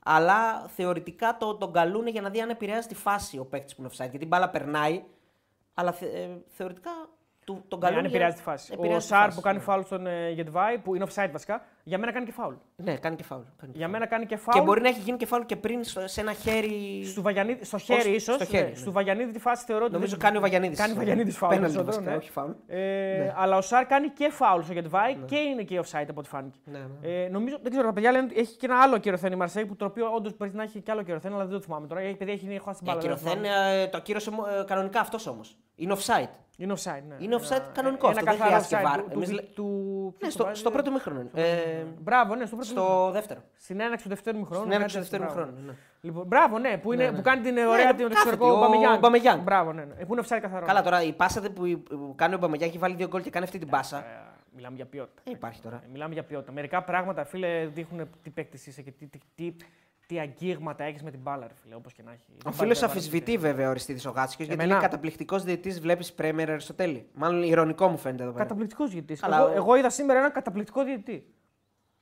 [SPEAKER 1] Αλλά θεωρητικά το, τον καλούν για να δει αν επηρεάζει τη φάση ο παίκτης που είναι offside. Γιατί η μπάλα περνάει, αλλά θε, ε, θεωρητικά του, τον
[SPEAKER 2] Ναι,
[SPEAKER 1] καλούν.
[SPEAKER 2] αν
[SPEAKER 1] για-
[SPEAKER 2] επηρεάζει τη φάση. Ο
[SPEAKER 1] επηρεάζει τη
[SPEAKER 2] Σάρ
[SPEAKER 1] φάση,
[SPEAKER 2] που κάνει
[SPEAKER 1] ναι.
[SPEAKER 2] φάουλ στον ε, Γετβάη, που είναι offside βασικά, Για μένα κάνει και φάουλ.
[SPEAKER 1] Ναι, κάνει και φάουλ. Κάνει και
[SPEAKER 2] Για
[SPEAKER 1] φάουλ.
[SPEAKER 2] μένα κάνει και φάουλ.
[SPEAKER 1] Και μπορεί να έχει γίνει και φάουλ και πριν στο- σε ένα χέρι.
[SPEAKER 2] Στου Βαγιανίδη, στο χέρι
[SPEAKER 1] Ως-
[SPEAKER 2] ίσως.
[SPEAKER 1] στο χέρι, ναι.
[SPEAKER 2] Στου Βαγιανίδη τη φάση θεωρώ ότι.
[SPEAKER 1] Νομίζω
[SPEAKER 2] δεν-
[SPEAKER 1] κάνει ο Βαγιανίδης.
[SPEAKER 2] Κάνει ο Βαγιανίδης φάουλ.
[SPEAKER 1] Πέναλτι
[SPEAKER 2] περισσότερο,
[SPEAKER 1] βασικά,
[SPEAKER 2] ναι.
[SPEAKER 1] όχι φάουλ.
[SPEAKER 2] Ε, Αλλά ο Σάρ κάνει και φάουλ στο Γετβάη και είναι και offside από ό,τι φάνηκε.
[SPEAKER 1] Ναι, ναι.
[SPEAKER 2] Ε, νομίζω, δεν ξέρω, τα παιδιά λένε ότι έχει και ένα άλλο κυρωθέν η Μαρσέη που το οποίο όντως μπορεί να έχει και άλλο κυρωθέν, αλλά δεν το θυμάμαι τώρα. Έχει παιδιά έχει χάσει την
[SPEAKER 1] Για
[SPEAKER 2] μπάλα. δεν το
[SPEAKER 1] κυρωθέν,
[SPEAKER 2] θυμάμαι.
[SPEAKER 1] ε, το ακύρωσε ε, κανονικά αυτός όμως. Είναι offside.
[SPEAKER 2] Είναι offside. Ναι.
[SPEAKER 1] Είναι offside
[SPEAKER 2] Ε,
[SPEAKER 1] κανονικό
[SPEAKER 2] Ένα
[SPEAKER 1] αυτό, δεν
[SPEAKER 2] καθαρό
[SPEAKER 1] χρειάζεται
[SPEAKER 2] offside
[SPEAKER 1] VAR.
[SPEAKER 2] του-
[SPEAKER 1] Εμείς
[SPEAKER 2] του-
[SPEAKER 1] λέ-
[SPEAKER 2] του-
[SPEAKER 1] Ναι,
[SPEAKER 2] ποιος
[SPEAKER 1] στο,
[SPEAKER 2] το βάζει;
[SPEAKER 1] στο πρώτο μήχρονο. Ε,
[SPEAKER 2] Μπράβο, ναι, στο πρώτο.
[SPEAKER 1] Στο δεύτερο.
[SPEAKER 2] Στην έναρξη του δεύτερου μηχρόνου.
[SPEAKER 1] Στην έναρξη του
[SPEAKER 2] κάτι
[SPEAKER 1] δεύτερου
[SPEAKER 2] τέτοιο,
[SPEAKER 1] χρόνου.
[SPEAKER 2] μπράβο.
[SPEAKER 1] ναι.
[SPEAKER 2] Λοιπόν, μπράβο, ναι, που, είναι,
[SPEAKER 1] Ναι, ναι.
[SPEAKER 2] που κάνει την
[SPEAKER 1] Ναι,
[SPEAKER 2] ωραία
[SPEAKER 1] ναι,
[SPEAKER 2] την
[SPEAKER 1] κάθετη,
[SPEAKER 2] εξωτερικό
[SPEAKER 1] ο
[SPEAKER 2] Μπαμεγιάνγκ.
[SPEAKER 1] Μπαμεγιάνγκ.
[SPEAKER 2] Μπράβο, ναι, ναι. Που είναι offside καθαρό.
[SPEAKER 1] Καλά, τώρα η πάσα που, που κάνει ο Μπαμεγιά έχει βάλει δύο γκολ και κάνει αυτή την πάσα.
[SPEAKER 2] Ε, Μιλάμε για ποιότητα.
[SPEAKER 1] Δεν υπάρχει τώρα.
[SPEAKER 2] Ε, Μιλάμε για ποιότητα. Μερικά πράγματα, φίλε, δείχνουν τι παίκτης είσαι και τι, τι, τι, τι αγγίγματα έχεις με την μπάλα, ρε φίλε, όπως και να έχει.
[SPEAKER 1] Ο
[SPEAKER 2] Δεν
[SPEAKER 1] φίλος
[SPEAKER 2] πάει να
[SPEAKER 1] αμφισβητεί βέβαια ο Αριστίδης ο Γάτσικος γιατί
[SPEAKER 2] Εμένα.
[SPEAKER 1] είναι καταπληκτικός διαιτητής. Βλέπεις Πρέμερ Αριστοτέλη. Μάλλον ειρωνικό μου φαίνεται εδώ πέρα.
[SPEAKER 2] Καταπληκτικός διαιτητή.
[SPEAKER 1] Αλλά
[SPEAKER 2] Εγώ,
[SPEAKER 1] ο-
[SPEAKER 2] εγώ είδα σήμερα έναν καταπληκτικό διαιτητή.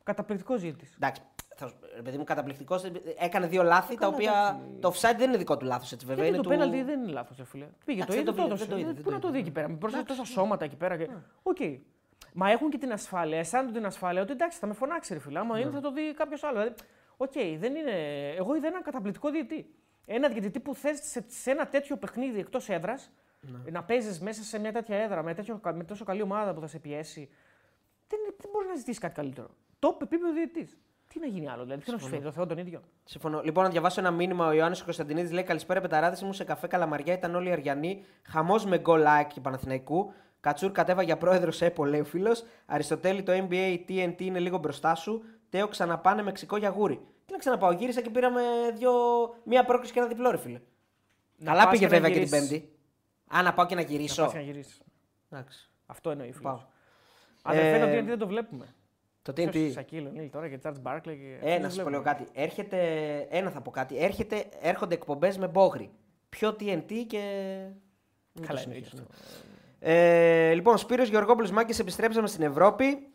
[SPEAKER 2] Καταπληκτικός διαιτητής.
[SPEAKER 1] Εντάξει, θα, σου- ρε παιδί μου, καταπληκτικός. Έκανε δύο λάθη τα
[SPEAKER 2] Καλά,
[SPEAKER 1] οποία.
[SPEAKER 2] εντάξει.
[SPEAKER 1] Το offside δεν είναι δικό του λάθος έτσι βέβαια.
[SPEAKER 2] Γιατί
[SPEAKER 1] Είναι
[SPEAKER 2] το
[SPEAKER 1] του...
[SPEAKER 2] πέναλτι δεν είναι λάθος, φίλε. Πήγε το
[SPEAKER 1] Εντάξει,
[SPEAKER 2] είδε,
[SPEAKER 1] δεν
[SPEAKER 2] το
[SPEAKER 1] το
[SPEAKER 2] έδωσε.
[SPEAKER 1] είδε, δεν το είδε,
[SPEAKER 2] Ε,
[SPEAKER 1] δεν
[SPEAKER 2] Πού
[SPEAKER 1] το
[SPEAKER 2] να το
[SPEAKER 1] είδε.
[SPEAKER 2] δει εκεί πέρα, με πρόσθεσε τόσα σώματα εκεί πέρα. και- Οκ. Μα έχουν και την ασφάλεια, αισθάνονται την ασφάλεια ότι εντάξει, θα με φωνάξει, ρε φίλε. Άμα είναι, θα το δει κάποιος άλλος. Δηλαδή, οκ, δεν είναι. Εγώ είδα έναν καταπληκτικό διαιτητή. Ένα διαιτητή που θες σε, σε ένα τέτοιο παιχνίδι εκτός έδρας να παίζεις μέσα σε μια τέτοια έδρα με, τέτοιο, με τόσο καλή ομάδα που θα σε πιέσει. Δεν, δεν μπορείς να ζητήσεις κάτι καλύτερο. Top επίπεδο διαιτητής. Τι να γίνει άλλο, δηλαδή, τι να σου φέρει, το Θεό τον ίδιο.
[SPEAKER 1] Συμφωνώ. Λοιπόν, να διαβάσω ένα μήνυμα. Ο Ιωάννης Κωνσταντινίδης λέει: Καλησπέρα, μπεταράδες μου σε καφέ Καλαμαριά. Ήταν όλοι Αρειανοί. Χαμός με γκολ ΑΕΚ και Παναθηναϊκού. Κατσούρ κατέβα για πρόεδρο ΕΠΟ, λέει ο φίλος. Αριστοτέλη, το NBA TNT είναι λίγο μπροστά σου. Τέο ξαναπάνε Μεξικό για γούρι. Τι να ξαναπάω, γύρισα και πήραμε δύο... μία πρόκληση και ένα διπλό, ρε φίλε.
[SPEAKER 2] Να
[SPEAKER 1] Καλά
[SPEAKER 2] πας
[SPEAKER 1] πήγε
[SPEAKER 2] και να
[SPEAKER 1] βέβαια και την
[SPEAKER 2] γυρίσεις.
[SPEAKER 1] Πέμπτη. Α, να πάω και να
[SPEAKER 2] Να
[SPEAKER 1] γυρίσω.
[SPEAKER 2] πας και να γυρίσεις.
[SPEAKER 1] Εντάξει.
[SPEAKER 2] Αυτό εννοεί φίλος.
[SPEAKER 1] Πάω.
[SPEAKER 2] Αδερφέ,
[SPEAKER 1] Ε,
[SPEAKER 2] το TNT δεν το βλέπουμε.
[SPEAKER 1] Το
[SPEAKER 2] Ποιος,
[SPEAKER 1] TNT.
[SPEAKER 2] Σακίλ Ονίλ τώρα και Τσάρτς Μπάρκλε. Και...
[SPEAKER 1] Ε,
[SPEAKER 2] δεν
[SPEAKER 1] να σα πω
[SPEAKER 2] βλέπουμε.
[SPEAKER 1] λίγο κάτι. Έρχεται, ένα θα πω κάτι. Έρχεται, έρχονται εκπομπές με μπόγρι. Πιο TNT και. Μην
[SPEAKER 2] Καλά,
[SPEAKER 1] το
[SPEAKER 2] εννοείται
[SPEAKER 1] συνεχίσουμε.
[SPEAKER 2] αυτό.
[SPEAKER 1] Ε, λοιπόν, Σπύρος Γεωργόπουλος Μάκης, επιστρέψαμε στην Ευρώπη.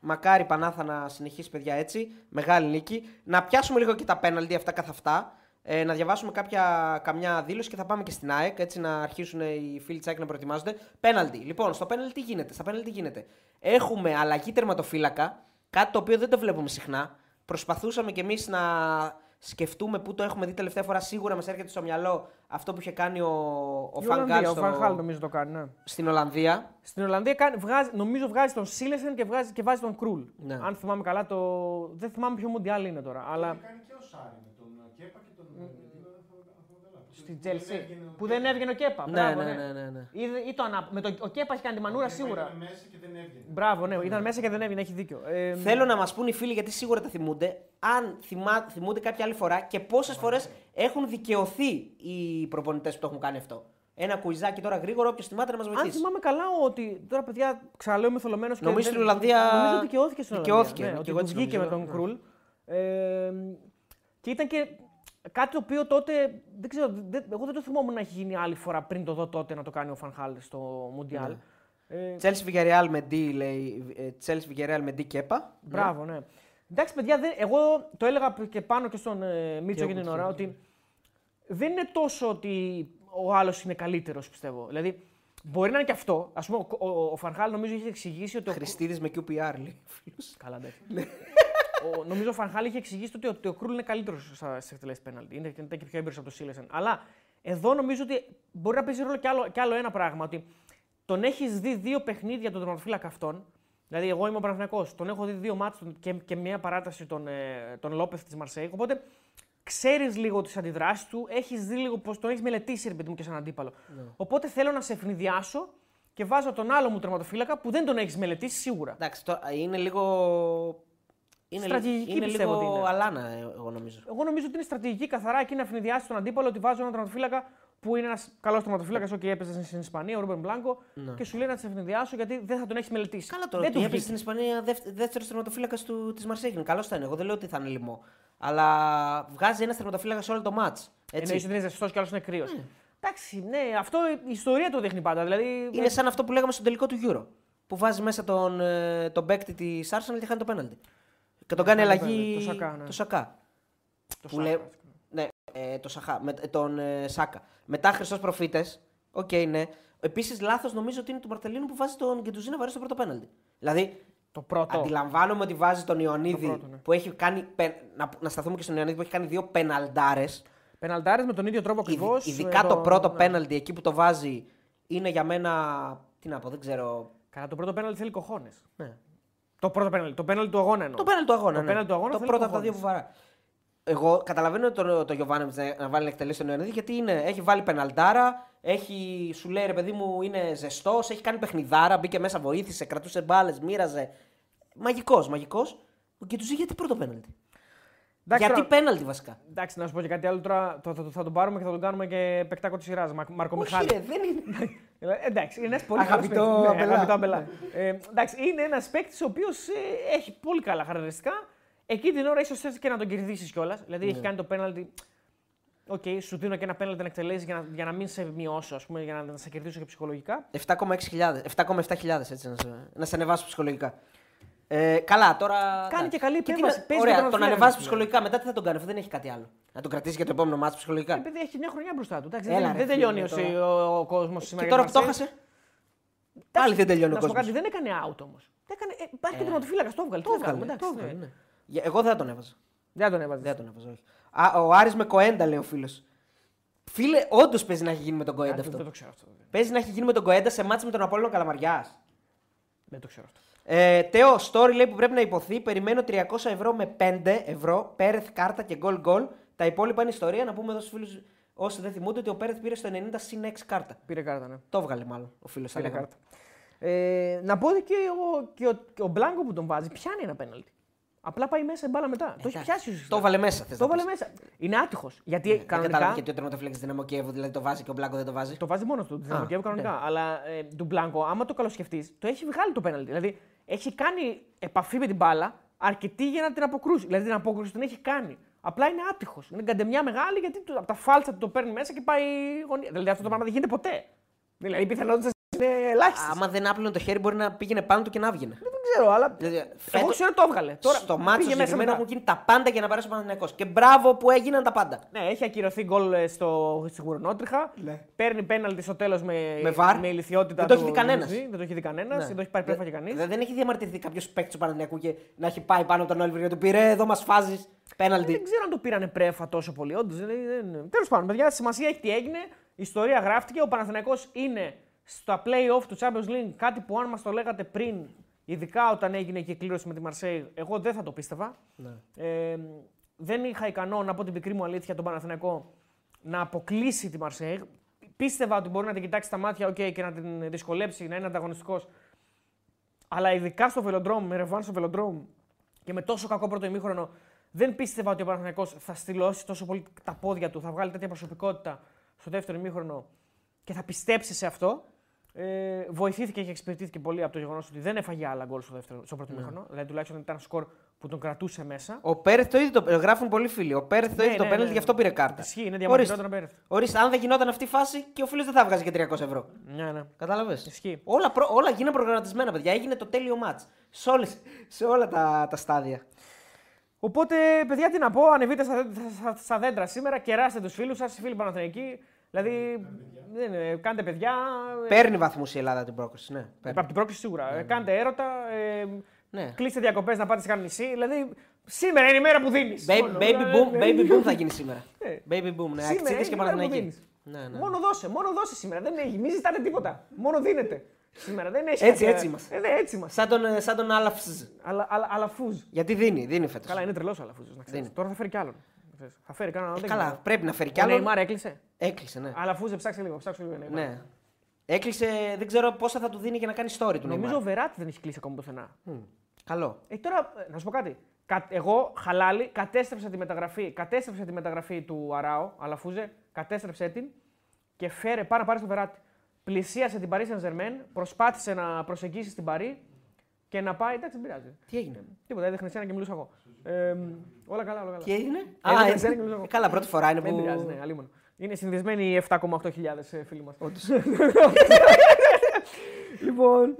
[SPEAKER 1] Μακάρι Πανάθα να συνεχίσει παιδιά έτσι. Μεγάλη νίκη. Να πιάσουμε λίγο και τα πέναλτι αυτά καθ' αυτά. Ε, να διαβάσουμε κάποια, καμιά δήλωση και θα πάμε και στην ΑΕΚ. Έτσι να αρχίσουν οι φίλοι της ΑΕΚ να προετοιμάζονται. Πέναλτι. Λοιπόν, στο πέναλτι τι γίνεται. Στα πέναλτι τι γίνεται. Έχουμε αλλαγή τερματοφύλακα. Κάτι το οποίο δεν το βλέπουμε συχνά. Προσπαθούσαμε κι εμείς να σκεφτούμε πού το έχουμε δει τελευταία φορά. Σίγουρα μας έρχεται στο μυαλό αυτό που είχε κάνει ο, ο
[SPEAKER 2] Η
[SPEAKER 1] Φανγκάλ
[SPEAKER 2] Ολλανδία, Ο
[SPEAKER 1] στο-
[SPEAKER 2] Φανχάλ νομίζω το κάνει. Ναι.
[SPEAKER 1] στην Ολλανδία.
[SPEAKER 2] Στην Ολλανδία κάνει, βγάζει, νομίζω βγάζει τον Σίλεσεν και, βγάζει, και βάζει τον Κρούλ.
[SPEAKER 1] Ναι.
[SPEAKER 2] Αν θυμάμαι καλά, το... δεν θυμάμαι ποιο Μουντιάλ είναι τώρα. Αλλά
[SPEAKER 3] Έχει κάνει και ο Σάρι με τον Κέπα και τον. με την- δεν θυμάμαι καλά. Που
[SPEAKER 2] στην
[SPEAKER 3] δεν
[SPEAKER 2] Τζέλσι.
[SPEAKER 3] έβγαινε ο
[SPEAKER 2] Που
[SPEAKER 3] Κέπα.
[SPEAKER 2] δεν έβγαινε ο Κέπα.
[SPEAKER 1] Ναι,
[SPEAKER 2] Μπράβο,
[SPEAKER 1] ναι, ναι, ναι, ναι.
[SPEAKER 2] Ή, ή το ανά... με το... Ο Κέπα έχει κάνει τη μανούρα
[SPEAKER 3] Ο Κέπα
[SPEAKER 2] σίγουρα.
[SPEAKER 3] ήταν μέσα και δεν έβγαινε.
[SPEAKER 2] Μπράβο, ναι, ήταν μέσα και δεν έβγαινε, έχει δίκιο. Ε,
[SPEAKER 1] Θέλω να μας πούν οι φίλοι γιατί σίγουρα τα θυμούνται, αν θυμά, θυμούνται κάποια άλλη φορά και πόσες φορές έχουν δικαιωθεί οι προπονητές που το έχουν κάνει αυτό. Ένα κουιζάκι τώρα γρήγορο, όποιος θυμάται να μας
[SPEAKER 2] Αν
[SPEAKER 1] βοηθήσει.
[SPEAKER 2] θυμάμαι καλά ότι. Τώρα, παιδιά, ξαναλέω είμαι θολωμένος και.
[SPEAKER 1] Νομίζω
[SPEAKER 2] δεν-
[SPEAKER 1] στην Ολλανδία
[SPEAKER 2] Νομίζω δικαιώθηκε στην
[SPEAKER 1] δικαιώθηκε,
[SPEAKER 2] Ολλανδία.
[SPEAKER 1] ναι,
[SPEAKER 2] Ναι,
[SPEAKER 1] και
[SPEAKER 2] ότι
[SPEAKER 1] εγώ
[SPEAKER 2] του
[SPEAKER 1] έτσι
[SPEAKER 2] βγήκε με
[SPEAKER 1] νομίζω,
[SPEAKER 2] τον
[SPEAKER 1] ναι.
[SPEAKER 2] Κρούλ. Ε, και ήταν και κάτι το οποίο τότε. Δεν ξέρω, δεν, εγώ δεν το θυμόμουν να έχει γίνει άλλη φορά πριν το δω τότε να το κάνει ο Φανχάλ στο Μουντιάλ. Ε,
[SPEAKER 1] Chelsea Villarreal με D, λέει. ε, Chelsea Villarreal με D Κέπα.
[SPEAKER 2] Μπράβο, ναι. Εντάξει, παιδιά, δεν, εγώ το έλεγα και πάνω και στον ε, Μίτσο
[SPEAKER 1] Και
[SPEAKER 2] για την
[SPEAKER 1] εγώ,
[SPEAKER 2] ώρα
[SPEAKER 1] και
[SPEAKER 2] ότι δεν είναι τόσο ότι ο άλλος είναι καλύτερος, πιστεύω. Δηλαδή, μπορεί να είναι και αυτό. Α πούμε, ο, ο, ο Φανχάλ νομίζω είχε εξηγήσει ότι. Ο...
[SPEAKER 1] Χριστίδης με QPR, λέει. φίλος.
[SPEAKER 2] Καλά, εντάξει. ο, νομίζω ο Φανχάλ είχε εξηγήσει ότι ο, ότι ο Κρούλ είναι καλύτερος στι εκτελέσεις πέναλτι. Είναι, είναι και πιο έμπειρος από το Σίλεσεν. Αλλά εδώ νομίζω ότι μπορεί να παίζει ρόλο κι άλλο, κι άλλο ένα πράγμα. Ότι τον έχεις δει δύο παιχνίδια τον τερματοφύλακα αυτόν. Δηλαδή, εγώ είμαι ο Παναθηναϊκός, τον έχω δει δύο μάτς και, και μια παράταση τον, ε, τον Λόπεθ της Μαρσέη. Οπότε ξέρεις λίγο τις αντιδράσεις του, έχεις δει λίγο πώς τον έχεις μελετήσει, ρε παιδί μου, και σαν αντίπαλο. Οπότε θέλω να σε ευνηδιάσω και βάζω τον άλλο μου τερματοφύλακα που δεν τον έχεις μελετήσει σίγουρα.
[SPEAKER 1] Εντάξει, τώρα είναι λίγο. Είναι,
[SPEAKER 2] Στρατηγική
[SPEAKER 1] είναι
[SPEAKER 2] πιστεύω
[SPEAKER 1] λίγο
[SPEAKER 2] ότι είναι.
[SPEAKER 1] αλάνα, ε, εγώ νομίζω.
[SPEAKER 2] Εγώ νομίζω ότι είναι στρατηγική καθαρά εκεί να ευνηδιάσει τον αντίπαλο ότι βάζω έναν τερματοφύλακα που είναι ένας καλός τερματοφύλακα, OK, έπαιζε στην Ισπανία, ο Ρούμπεν Μπλάνκο, και σου λέει να σε ευνηδιάσω γιατί δεν θα τον έχει μελετήσει.
[SPEAKER 1] Καλά τώρα.
[SPEAKER 2] δεν
[SPEAKER 1] Δεν
[SPEAKER 2] του
[SPEAKER 1] έπαιζε
[SPEAKER 2] βγήκε.
[SPEAKER 1] στην Ισπανία δεύτερος τερματοφύλακα της Μαρσέγγιν. Καλός θα είναι. Εγώ δεν λέω ότι θα είναι λοιμό. Αλλά βγάζει ένας τερματοφύλακα σε όλο το μάτς.
[SPEAKER 2] Εννοείς ότι είναι ζεστός και άλλος είναι κρύος. Εντάξει, ναι, αυτό η ιστορία το δείχνει πάντα. Δηλαδή,
[SPEAKER 1] Είναι σαν αυτό που λέγαμε στο τελικό του Euro. Που βάζει μέσα τον, ε, τον παίκτη της Arsenal και χάνει το πέναλτι. Και τον κάνει
[SPEAKER 2] χάνει το
[SPEAKER 1] αλλαγή.
[SPEAKER 2] πέναλτι, το Σακά, ναι.
[SPEAKER 1] Το Σακά.
[SPEAKER 2] το
[SPEAKER 1] που
[SPEAKER 2] Σάκα,
[SPEAKER 1] λέει-
[SPEAKER 2] ας πούμε.
[SPEAKER 1] Ναι, ε, το Σαχά, με, ε, τον ε, Σάκα. Μετά Χριστόν Προφήτες. Οκ, ναι. Επίσης λάθος νομίζω ότι είναι του Μαρτελίνου που βάζει τον Γκεντουζί να βαρέσει το πρώτο πέναλτι. Δηλαδή
[SPEAKER 2] Το πρώτο.
[SPEAKER 1] Αντιλαμβάνομαι ότι βάζει τον Ιωαννίδη
[SPEAKER 2] πρώτο, ναι.
[SPEAKER 1] που έχει κάνει. πε- Να, να σταθούμε και στον Ιωαννίδη που έχει κάνει δύο πεναλτάρες.
[SPEAKER 2] Πεναλτάρες με τον ίδιο τρόπο ακριβώς.
[SPEAKER 1] Ειδικά το πρώτο πέναλτι εκεί που το βάζει είναι για μένα. Τι να πω, δεν ξέρω.
[SPEAKER 2] Καλά, το πρώτο πέναλτι θέλει cojones.
[SPEAKER 1] Ναι.
[SPEAKER 2] Το πρώτο πέναλτι. Το πέναλτι του αγώνα εννοώ.
[SPEAKER 1] Το πέναλτι του αγώνα.
[SPEAKER 2] Το
[SPEAKER 1] ναι.
[SPEAKER 2] πέναλτι του αγώνα
[SPEAKER 1] Το
[SPEAKER 2] θέλει
[SPEAKER 1] πρώτο από τα δύο
[SPEAKER 2] κοχώνες.
[SPEAKER 1] που βαρά. Εγώ καταλαβαίνω το, το Γιωβάνεβιτ να, να βάλει να εκτελέσει τον Ιωαννίδη γιατί είναι, έχει βάλει πεναλτάρα, έχει, σου λέει ρε παιδί μου είναι ζεστός, έχει κάνει παιχνιδάρα, μπήκε μέσα, βοήθησε, κρατούσε μπάλες, μοίραζε. Μαγικός, μαγικός. Ο Γκετουζή γιατί πρώτο πέναλτι;
[SPEAKER 2] Εντάξει,
[SPEAKER 1] γιατί
[SPEAKER 2] τώρα-
[SPEAKER 1] πέναλτι βασικά.
[SPEAKER 2] Εντάξει, να σου πω και κάτι άλλο τώρα. Το, το- θα τον πάρουμε και θα τον κάνουμε και πεκτάκο της σειράς. Μαρκο
[SPEAKER 1] Όχι,
[SPEAKER 2] Μιχάλη.
[SPEAKER 1] ρε, δεν είναι.
[SPEAKER 2] Ε, εντάξει, είναι ένας πολύ
[SPEAKER 1] Αγαπητό
[SPEAKER 2] καλός παίκτης.
[SPEAKER 1] Αμπελά.
[SPEAKER 2] Ναι, αγαπητό Αμπελά. Ε, εντάξει, είναι ένας παίκτης ο οποίος έχει πολύ καλά χαρακτηριστικά. Εκεί την ώρα ίσως θες και να τον κερδίσεις κιόλας. Δηλαδή
[SPEAKER 1] Ναι.
[SPEAKER 2] έχει κάνει το πέναλτι. Οκ, σου δίνω και ένα πέναλτι να εκτελέσεις για να, για να μην σε μειώσω, ας πούμε, για να, να σε κερδίσω και ψυχολογικά.
[SPEAKER 1] 7,6 7,7 έτσι να σε, να σε ανεβάσω ψυχολογικά. Ε, καλά, τώρα.
[SPEAKER 2] Κάνει
[SPEAKER 1] εντάξει.
[SPEAKER 2] και καλή
[SPEAKER 1] τι
[SPEAKER 2] επέμβαση,
[SPEAKER 1] να-
[SPEAKER 2] παίζει
[SPEAKER 1] Ωραία,
[SPEAKER 2] με
[SPEAKER 1] τον
[SPEAKER 2] τον
[SPEAKER 1] ανεβάζει
[SPEAKER 2] Φλέρ,
[SPEAKER 1] ψυχολογικά. Μετά τι θα τον κάνει, αφού δεν έχει κάτι άλλο. Να τον κρατήσει για το επόμενο ματς ψυχολογικά.
[SPEAKER 2] Επειδή έχει μια χρονιά μπροστά του. Εντάξει,
[SPEAKER 1] Έλα,
[SPEAKER 2] δεν,
[SPEAKER 1] ρε,
[SPEAKER 2] δεν
[SPEAKER 1] φίλε,
[SPEAKER 2] τελειώνει
[SPEAKER 1] τώρα.
[SPEAKER 2] ο, ο, κόσμος σήμερα.
[SPEAKER 1] Και
[SPEAKER 2] για
[SPEAKER 1] τώρα που το
[SPEAKER 2] Μαρσέη.
[SPEAKER 1] έχασε. Πάλι δεν τελειώνει ο
[SPEAKER 2] Να σου πω
[SPEAKER 1] κόσμος.
[SPEAKER 2] κάτι, δεν έκανε out όμως. Υπάρχει και τερματοφύλακα, το έβγαλε.
[SPEAKER 1] Το
[SPEAKER 2] τι να κάνουμε,
[SPEAKER 1] έβγαλε.
[SPEAKER 2] εντάξει,
[SPEAKER 1] το
[SPEAKER 2] ναι.
[SPEAKER 1] έβγαλε, ναι. Για- Εγώ δεν θα τον έβαζα.
[SPEAKER 2] Δεν τον έβαζες.
[SPEAKER 1] Δεν θα τον έβαζα, όχι. Α, ο Άρης με Κοέντα λέει ο φίλος. Φίλε, όντως παίζει να έχει γίνει με τον Κοέντα
[SPEAKER 2] Δεν
[SPEAKER 1] αυτό.
[SPEAKER 2] το ξέρω αυτό.
[SPEAKER 1] Παίζει να έχει γίνει με τον Κοέντα σε μάτς με τον Απόλλωνο Καλαμαριάς.
[SPEAKER 2] Δεν το ξέρω αυτό.
[SPEAKER 1] Ε, Τέο, story λέει που πρέπει να υποθεί. Περιμένω 300 ευρώ με 5 ευρώ. Πέρεθ κάρτα και γκολ γκολ. Τα υπόλοιπα είναι ιστορία. Να πούμε εδώ στους φίλους όσοι δεν θυμούνται ότι ο Πέρεθ πήρε στο 90 συν 6 κάρτα.
[SPEAKER 2] Πήρε κάρτα, ναι.
[SPEAKER 1] Το έβγαλε μάλλον ο φίλος.
[SPEAKER 2] Πήρε κάρτα. Ε, να πω ότι και ο, και, ο, και ο Μπλάνκο που τον βάζει πιάνει ένα πέναλτι. Απλά πάει μέσα η μπάλα μετά. το έχει πιάσει ουσιαστικά.
[SPEAKER 1] Το έβαλε μέσα. Θες
[SPEAKER 2] Το
[SPEAKER 1] να
[SPEAKER 2] έβαλε
[SPEAKER 1] πεις.
[SPEAKER 2] μέσα. Είναι άτυχος. Γιατί
[SPEAKER 1] Δεν
[SPEAKER 2] κανονικά.
[SPEAKER 1] κατάλαβα γιατί ο τερματοφύλακα Δυναμό Κιέβου δηλαδή το βάζει και ο Μπλάνκο δεν το βάζει.
[SPEAKER 2] Το βάζει μόνος του. Δεν
[SPEAKER 1] Α,
[SPEAKER 2] το Κιέβου κανονικά.
[SPEAKER 1] ναι.
[SPEAKER 2] Αλλά ε, του Μπλάνκο, άμα το καλοσκεφτείς, το έχει βγάλει το πέναλτι. Δηλαδή έχει κάνει επαφή με την μπάλα αρκετή για να την αποκρούσει. Δηλαδή την απόκρουση την έχει κάνει. Απλά είναι άτυχος. Είναι καντεμιά μεγάλη γιατί του- από τα φάλτσα του το παίρνει μέσα και πάει γωνία. Δηλαδή αυτό το πράγμα δεν γίνεται ποτέ. Δηλαδή οι πιθανότητε είναι ελάχιστε.
[SPEAKER 1] Άμα δεν άπλωνε το χέρι, μπορεί να πήγαινε πάνω του και να έβγαινε.
[SPEAKER 2] Δεν ξέρω, αλλά.
[SPEAKER 1] Δηλαδή,
[SPEAKER 2] Εγώ
[SPEAKER 1] φέτος-
[SPEAKER 2] ξέρω το έβγαλε. Τώρα
[SPEAKER 1] στο μάτσο
[SPEAKER 2] πήγε μέσα
[SPEAKER 1] συγκεκριμένα
[SPEAKER 2] μετά.
[SPEAKER 1] έχουν γίνει τα πάντα για να περάσει ο Παναθηναϊκός. Και μπράβο που έγιναν τα πάντα.
[SPEAKER 2] Ναι, έχει ακυρωθεί γκολ ε, στο, στη Γουρνότριχα.
[SPEAKER 1] Ναι.
[SPEAKER 2] Παίρνει πέναλτι στο τέλος με,
[SPEAKER 1] Με βαρ.
[SPEAKER 2] με ηλικιότητα.
[SPEAKER 1] Δεν το έχει
[SPEAKER 2] του
[SPEAKER 1] δει κανένας.
[SPEAKER 2] Νουζί, Δεν το έχει δει κανένας.
[SPEAKER 1] Ναι.
[SPEAKER 2] Δεν το έχει πάρει πρέφα και κανείς.
[SPEAKER 1] Δε- δεν έχει διαμαρτυρηθεί κάποιος παίκτης του Παναθηναϊκού και να έχει πάει πάνω από τον Όλιβερ και να του πει ρε, εδώ μας φάζεις πέναλτι.
[SPEAKER 2] Δεν ξέρω αν το πήρανε πρέφα τόσο πολύ. Όντως. Τέλος πάντων, παιδιά, σημασία έχει τι έγινε. Η ιστορία γράφτηκε. Ο Παναθηναϊκός είναι στα playoff του Champions League κάτι που αν μας το λέγατε πριν, ειδικά όταν έγινε και η κλήρωση με τη Μαρσέη, εγώ δεν θα το πίστευα.
[SPEAKER 1] Ναι.
[SPEAKER 2] Ε, δεν είχα ικανό, να πω την πικρή μου αλήθεια, τον Παναθηναϊκό να αποκλείσει τη Μαρσέη. Πίστευα ότι μπορεί να την κοιτάξει στα μάτια okay, και να την δυσκολέψει, να είναι ανταγωνιστικός. Αλλά ειδικά στο Velodrome, με ρεβάν στο Velodrome και με τόσο κακό πρώτο ημίχρονο, δεν πίστευα ότι ο Παναθηναϊκός θα στυλώσει τόσο πολύ τα πόδια του, θα βγάλει τέτοια προσωπικότητα στο δεύτερο ημίχρονο και θα πιστέψει σε αυτό. Ε, βοηθήθηκε και εξυπηρετήθηκε πολύ από το γεγονός ότι δεν έφαγε άλλα γκολ στο, δεύτερο, στο πρώτο ημίχρονο. Δηλαδή τουλάχιστον ήταν ένα σκορ που τον κρατούσε μέσα.
[SPEAKER 1] Ο Πέρεθ το ίδιο το γράφουν πολλοί φίλοι. Ο Πέρεθ το
[SPEAKER 2] Ναι,
[SPEAKER 1] ίδιο το
[SPEAKER 2] ναι,
[SPEAKER 1] πέναλτι,
[SPEAKER 2] ναι.
[SPEAKER 1] γι' αυτό πήρε κάρτα.
[SPEAKER 2] Ισχύει, είναι
[SPEAKER 1] Ορίστε.
[SPEAKER 2] διαμαρτυρόταν ο Πέρεθ.
[SPEAKER 1] Ορίστε, αν δεν γινόταν αυτή η φάση και ο φίλος δεν θα βγάζει και 300 ευρώ.
[SPEAKER 2] Ναι, ναι.
[SPEAKER 1] Κατάλαβες;
[SPEAKER 2] Ισχύει.
[SPEAKER 1] Όλα, προ... όλα γίνανε προγραμματισμένα, παιδιά. Έγινε το τέλειο μάτ. Σε, όλες... σε όλα τα, τα στάδια.
[SPEAKER 2] Οπότε, παιδιά, τι να πω, ανεβείτε στα, στα, στα δέντρα σήμερα, κεράστε τους φίλους σας, οι φίλοι Παναθηναϊκοί. Δηλαδή, δεν, είναι, κάντε παιδιά. ε,
[SPEAKER 1] Παίρνει βαθμούς η Ελλάδα την πρόκριση. Ναι, παίρνει.
[SPEAKER 2] Από την πρόκληση σίγουρα. Ε, Κάντε έρωτα. Ε,
[SPEAKER 1] Ναι.
[SPEAKER 2] Κλείστε διακοπές να πάτε σε κανένα νησί. Δηλαδή, σήμερα είναι η μέρα που δίνεις.
[SPEAKER 1] Baby, baby, boom, baby boom θα γίνει σήμερα.
[SPEAKER 2] Ε.
[SPEAKER 1] Baby boom, ναι.
[SPEAKER 2] Σήμερα
[SPEAKER 1] Αξίδες
[SPEAKER 2] είναι
[SPEAKER 1] και
[SPEAKER 2] η μέρα που
[SPEAKER 1] Παναθηναϊκοί.
[SPEAKER 2] δίνεις.
[SPEAKER 1] Ναι, ναι.
[SPEAKER 2] Μόνο δώσε, μόνο δώσε σήμερα. Δεν έχει, μην ζητάτε τίποτα. Μόνο δίνετε. Σήμερα δεν έχει.
[SPEAKER 1] Έτσι,
[SPEAKER 2] κάτι-
[SPEAKER 1] έτσι είμαστε.
[SPEAKER 2] Ε, ναι, έτσι είμαστε.
[SPEAKER 1] Σαν τον, ε, σαν τον Άλαφς.
[SPEAKER 2] Αλλά, αλλά, αλλά φούζ.
[SPEAKER 1] Γιατί δίνει, δίνει φέτος.
[SPEAKER 2] Καλά, είναι τρελός ο Αλαφούζος. Να ξέρεις.
[SPEAKER 1] Δίνει.
[SPEAKER 2] Τώρα θα φέρει κι άλλον. Ξέρεις. Θα φέρει κανέναν άλλον. δεν
[SPEAKER 1] Ε, Καλά,
[SPEAKER 2] ξέρω.
[SPEAKER 1] πρέπει να φέρει κι
[SPEAKER 2] Ο
[SPEAKER 1] άλλο.
[SPEAKER 2] Νεϊμάρ έκλεισε.
[SPEAKER 1] Έκλεισε, ναι.
[SPEAKER 2] Αλαφούζε, ψάξε λίγο. Ψάξε λίγο. Νεϊμάρ.
[SPEAKER 1] ναι. Έκλεισε, δεν ξέρω πόσα θα του δίνει για να κάνει story του
[SPEAKER 2] Νομίζω
[SPEAKER 1] Νεϊμάρ.
[SPEAKER 2] ο Βεράτη δεν έχει κλείσει ακόμα πουθενά.
[SPEAKER 1] Μμ, Καλό.
[SPEAKER 2] Ε, τώρα, ε, να σου πω κάτι. Κα- Εγώ, χαλάλι, κατέστρεψα τη μεταγραφή, κατέστρεψα τη μεταγραφή του Αράου, Αλαφούζε, κατέστρεψε την και φέρε, πάρα πάρει στο Βεράτη. Πλησίασε την Paris Saint Germain, προσπάθησε να προσεγγίσει την Παρή και να πάει. Εντάξει, δεν πειράζει.
[SPEAKER 1] Τι έγινε;
[SPEAKER 2] Τίποτα, έδειχνε εσένα και μιλούσα εγώ. Ε, όλα καλά, όλα καλά.
[SPEAKER 1] Τι έγινε;
[SPEAKER 2] Έδειχνε
[SPEAKER 1] Α,
[SPEAKER 2] εσένα
[SPEAKER 1] έτσι.
[SPEAKER 2] και μιλούσα εγώ.
[SPEAKER 1] Καλά, πρώτη φορά είναι
[SPEAKER 2] Δεν
[SPEAKER 1] που.
[SPEAKER 2] πειράζει, ναι, αλίμονο. Είναι συνδεσμένοι οι 7,8 χιλιάδες ε, φίλοι μας. λοιπόν,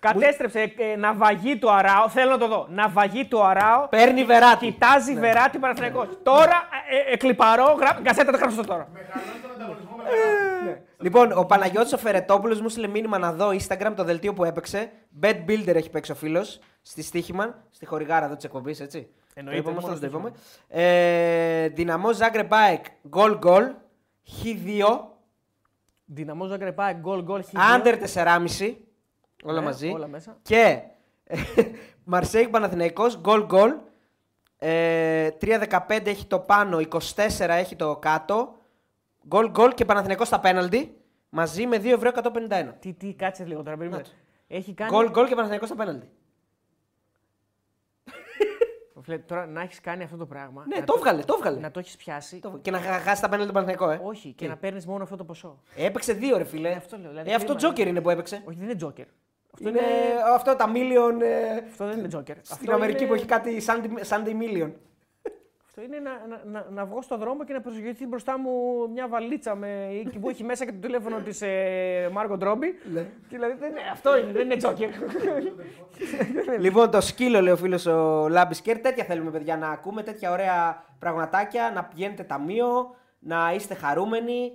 [SPEAKER 2] κατέστρεψε ε, ναυαγή του Αράο. Θέλω να το δω. Ναυαγή του Αράο.
[SPEAKER 1] Παίρνει βεράτη.
[SPEAKER 2] Κοιτάζει βεράτη Παναθηναϊκός. Τώρα, ε, ε, εκλυπαρώ, γρά... γκασέτα το γράψω τώρα.
[SPEAKER 3] Μεγαλώνει τον ανταγωνισμό με
[SPEAKER 2] Ναι.
[SPEAKER 1] Λοιπόν, ο Παναγιώτης ο Φερετόπουλος μου στείλε μήνυμα να δω Instagram το δελτίο που έπαιξε. Bad Builder έχει παίξει ο φίλος στη Στίχημαν, στη χορηγάρα εδώ της εκπομπής, έτσι.
[SPEAKER 2] Εννοείται,
[SPEAKER 1] Το είπαμε,
[SPEAKER 2] μόνος
[SPEAKER 1] αυτό το
[SPEAKER 2] στοίχημα.
[SPEAKER 1] είπαμε. Ε, Δυναμό Ζάγκρε Μπάεκ, γκολ γκολ. Χ2,
[SPEAKER 2] Δυναμό Ζαγκρεπά, γκολ γκολ. χ2.
[SPEAKER 1] άντερ 4,5. Όλα
[SPEAKER 2] Ναι,
[SPEAKER 1] μαζί.
[SPEAKER 2] όλα μέσα.
[SPEAKER 1] Και Μαρσέικ Παναθηναϊκός, γκολ γκολ. Ε, 3-15 έχει το πάνω, 24 έχει το κάτω. Γκολ γκολ και Παναθηναϊκός στα πέναλτι. Μαζί με 2 ευρώ 151.
[SPEAKER 2] Τι, τι, κάτσε λίγο τώρα. περίμενε.
[SPEAKER 1] Να το.
[SPEAKER 2] Έχει κάνει.
[SPEAKER 1] Γκολ γκολ και Παναθηναϊκός στα πέναλτι.
[SPEAKER 2] Φίλε, τώρα να έχεις κάνει αυτό το πράγμα.
[SPEAKER 1] Ναι,
[SPEAKER 2] να
[SPEAKER 1] το βγάλε, το βγάλε.
[SPEAKER 2] Να το έχεις πιάσει.
[SPEAKER 1] Το- Και να χα- χάσει τα πέναλτι τον Παναθηναϊκό, ε.
[SPEAKER 2] Όχι, και
[SPEAKER 1] Τι;
[SPEAKER 2] να παίρνεις μόνο αυτό το ποσό.
[SPEAKER 1] Έπαιξε δύο, ρε φίλε.
[SPEAKER 2] αυτό λέω, δηλαδή
[SPEAKER 1] ε, αυτό
[SPEAKER 2] κρίμα
[SPEAKER 1] τζόκερ είναι που έπαιξε.
[SPEAKER 2] Όχι, δεν είναι τζόκερ. Αυτό,
[SPEAKER 1] Είναι
[SPEAKER 2] είναι...
[SPEAKER 1] αυτό τα million. ε,
[SPEAKER 2] αυτό δεν είναι τζόκερ.
[SPEAKER 1] στην
[SPEAKER 2] Αυτό
[SPEAKER 1] Αμερική
[SPEAKER 2] είναι...
[SPEAKER 1] που έχει κάτι Sunday, Sunday million.
[SPEAKER 2] Αυτό είναι να, να, να, να βγω στον δρόμο και να προσγειωθεί μπροστά μου μια βαλίτσα με, εκεί που έχει μέσα και το τηλέφωνο της ε, Μάργκο Ντρόμπι.
[SPEAKER 1] Ναι.
[SPEAKER 2] Και δηλαδή, δεν, είναι- αυτό είναι, δεν είναι τζόκερ.
[SPEAKER 1] λοιπόν, το σκύλο λέει ο φίλος ο Λάμπισκερ. Τέτοια θέλουμε, παιδιά, να ακούμε. Τέτοια ωραία πραγματάκια. Να πηγαίνετε ταμείο, να είστε χαρούμενοι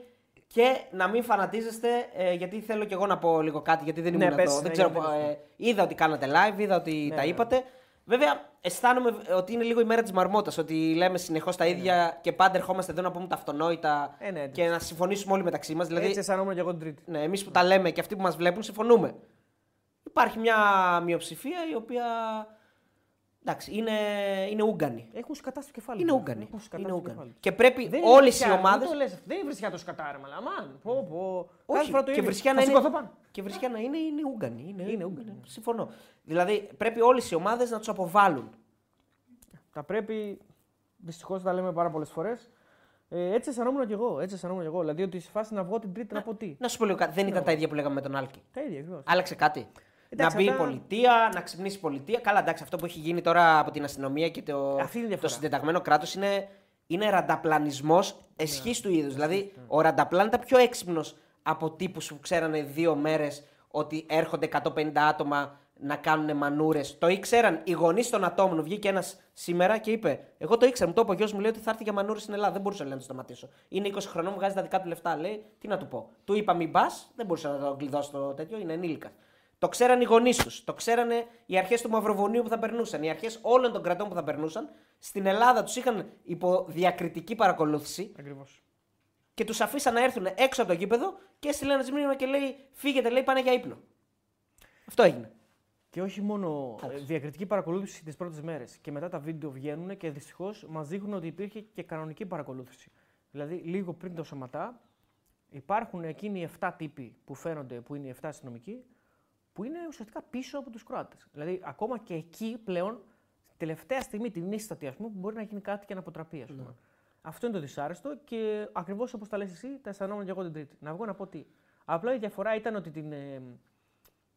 [SPEAKER 1] και να μην φανατίζεστε. ε, γιατί θέλω κι εγώ να πω λίγο κάτι, γιατί δεν
[SPEAKER 2] Ναι,
[SPEAKER 1] ήμουν
[SPEAKER 2] πες,
[SPEAKER 1] εδώ.
[SPEAKER 2] ναι,
[SPEAKER 1] δεν ξέρω,
[SPEAKER 2] γιατί δεν
[SPEAKER 1] ε, είδα ότι κάνατε live, είδα ότι τα
[SPEAKER 2] ναι.
[SPEAKER 1] είπατε. Βέβαια, αισθάνομαι ότι είναι λίγο η μέρα της μαρμότας. Ότι λέμε συνεχώς τα ίδια και πάντα ερχόμαστε εδώ να πούμε τα αυτονόητα
[SPEAKER 2] Ε, ναι,
[SPEAKER 1] και να συμφωνήσουμε όλοι μεταξύ μας. Δηλαδή,
[SPEAKER 2] Έτσι αισθανόμουν και εγώ την Τρίτη.
[SPEAKER 1] ναι, εμείς που τα λέμε και αυτοί που μας βλέπουν συμφωνούμε. Υπάρχει μια μειοψηφία η οποία. Εντάξει, είναι, είναι Ούγγανοι.
[SPEAKER 2] Έχουν σκατάσει το κεφάλι.
[SPEAKER 1] Είναι
[SPEAKER 2] τους.
[SPEAKER 1] Ούγγανοι.
[SPEAKER 2] Έχουν σκατάσει
[SPEAKER 1] Είναι
[SPEAKER 2] το
[SPEAKER 1] Ούγγανοι.
[SPEAKER 2] κεφάλι τους.
[SPEAKER 1] Και πρέπει
[SPEAKER 2] Δεν είναι
[SPEAKER 1] όλες οι
[SPEAKER 2] βρισιά,
[SPEAKER 1] ομάδε.
[SPEAKER 2] Δεν το λες, δεν είναι βρισιά το σκατάρεμα, αλλά αμάν. Πω, πω. Κάθε
[SPEAKER 1] Όχι,
[SPEAKER 2] φορά το
[SPEAKER 1] και
[SPEAKER 2] ίδιο.
[SPEAKER 1] βρισιά
[SPEAKER 2] Θα
[SPEAKER 1] να είναι.
[SPEAKER 2] σηκωθώ πάνω.
[SPEAKER 1] Και βρισιά να είναι, είναι Ούγγανοι. Είναι,
[SPEAKER 2] Είναι Ούγγανοι.
[SPEAKER 1] Συμφωνώ. Δηλαδή πρέπει όλες οι ομάδες να τους αποβάλουν.
[SPEAKER 2] Θα πρέπει. Δυστυχώς τα λέμε πάρα πολλές φορές. Ε, έτσι αισθανόμουν κι εγώ. Έτσι αισθανόμουν κι εγώ. Δηλαδή ότι σε φάση να βγω την Τρίτη να πω τι.
[SPEAKER 1] Να σου πω λίγο κάτι. Δεν ήταν τα ίδια που λέγαμε με τον Άλκη.
[SPEAKER 2] Τα ίδια ακριβώς.
[SPEAKER 1] Άλλαξε κάτι;
[SPEAKER 2] Εντάξει,
[SPEAKER 1] να μπει η
[SPEAKER 2] αυτά-
[SPEAKER 1] πολιτεία, να ξυπνήσει η πολιτεία. Καλά, εντάξει, αυτό που έχει γίνει τώρα από την αστυνομία και το,
[SPEAKER 2] Αυτή είναι η
[SPEAKER 1] το
[SPEAKER 2] διαφορά.
[SPEAKER 1] συντεταγμένο κράτος είναι, είναι ρανταπλανισμός εσχής
[SPEAKER 2] Ναι.
[SPEAKER 1] του είδους. Δηλαδή, ο ρανταπλάν ήταν πιο έξυπνος από τύπους που ξέρανε δύο μέρες ότι έρχονται 150 άτομα να κάνουν μανούρες. Το ήξεραν οι γονείς των ατόμων. Βγήκε ένας σήμερα και είπε: Εγώ το ήξερα, μου το είπε ο γιος μου λέει ότι θα έρθει για μανούρες στην Ελλάδα. Δεν μπορούσα λέει, να το σταματήσω. Είναι 20 χρονών, βγάζει τα δικά του λεφτά. Λέει: Τι να του πω. Του είπα: Μην πας, δεν μπορούσα να το κλειδώσω το τέτοιο, είναι ενήλικα. Το ξέραν οι γονείς τους. Το ξέρανε οι αρχές του Μαυροβουνίου που θα περνούσαν. Οι αρχές όλων των κρατών που θα περνούσαν. Στην Ελλάδα τους είχαν υπό διακριτική παρακολούθηση
[SPEAKER 2] Ακριβώς.
[SPEAKER 1] και τους αφήσαν να έρθουν έξω από το γήπεδο και έστειλε ένα μήνυμα και λέει: Φύγετε, λέει, πάνε για ύπνο. Αυτό έγινε.
[SPEAKER 2] Και όχι μόνο ε, διακριτική παρακολούθηση τις πρώτες μέρες. Και μετά τα βίντεο βγαίνουν και δυστυχώς μας δείχνουν ότι υπήρχε και κανονική παρακολούθηση. Δηλαδή, λίγο πριν το σωματά, υπάρχουν εκείνοι οι 7 τύποι που φαίνονται που είναι οι 7 αστυνομικοί, που είναι ουσιαστικά πίσω από τους Κροάτες. Δηλαδή, ακόμα και εκεί πλέον, τελευταία στιγμή, την ίστατη, ας πούμε, που μπορεί να γίνει κάτι και να αποτραπεί, ας πούμε. Αυτό είναι το δυσάρεστο και ακριβώς όπως τα λες εσύ, τα αισθανόμουν και εγώ την Τρίτη. Να βγω να πω τι. Απλά η διαφορά ήταν ότι την, ε,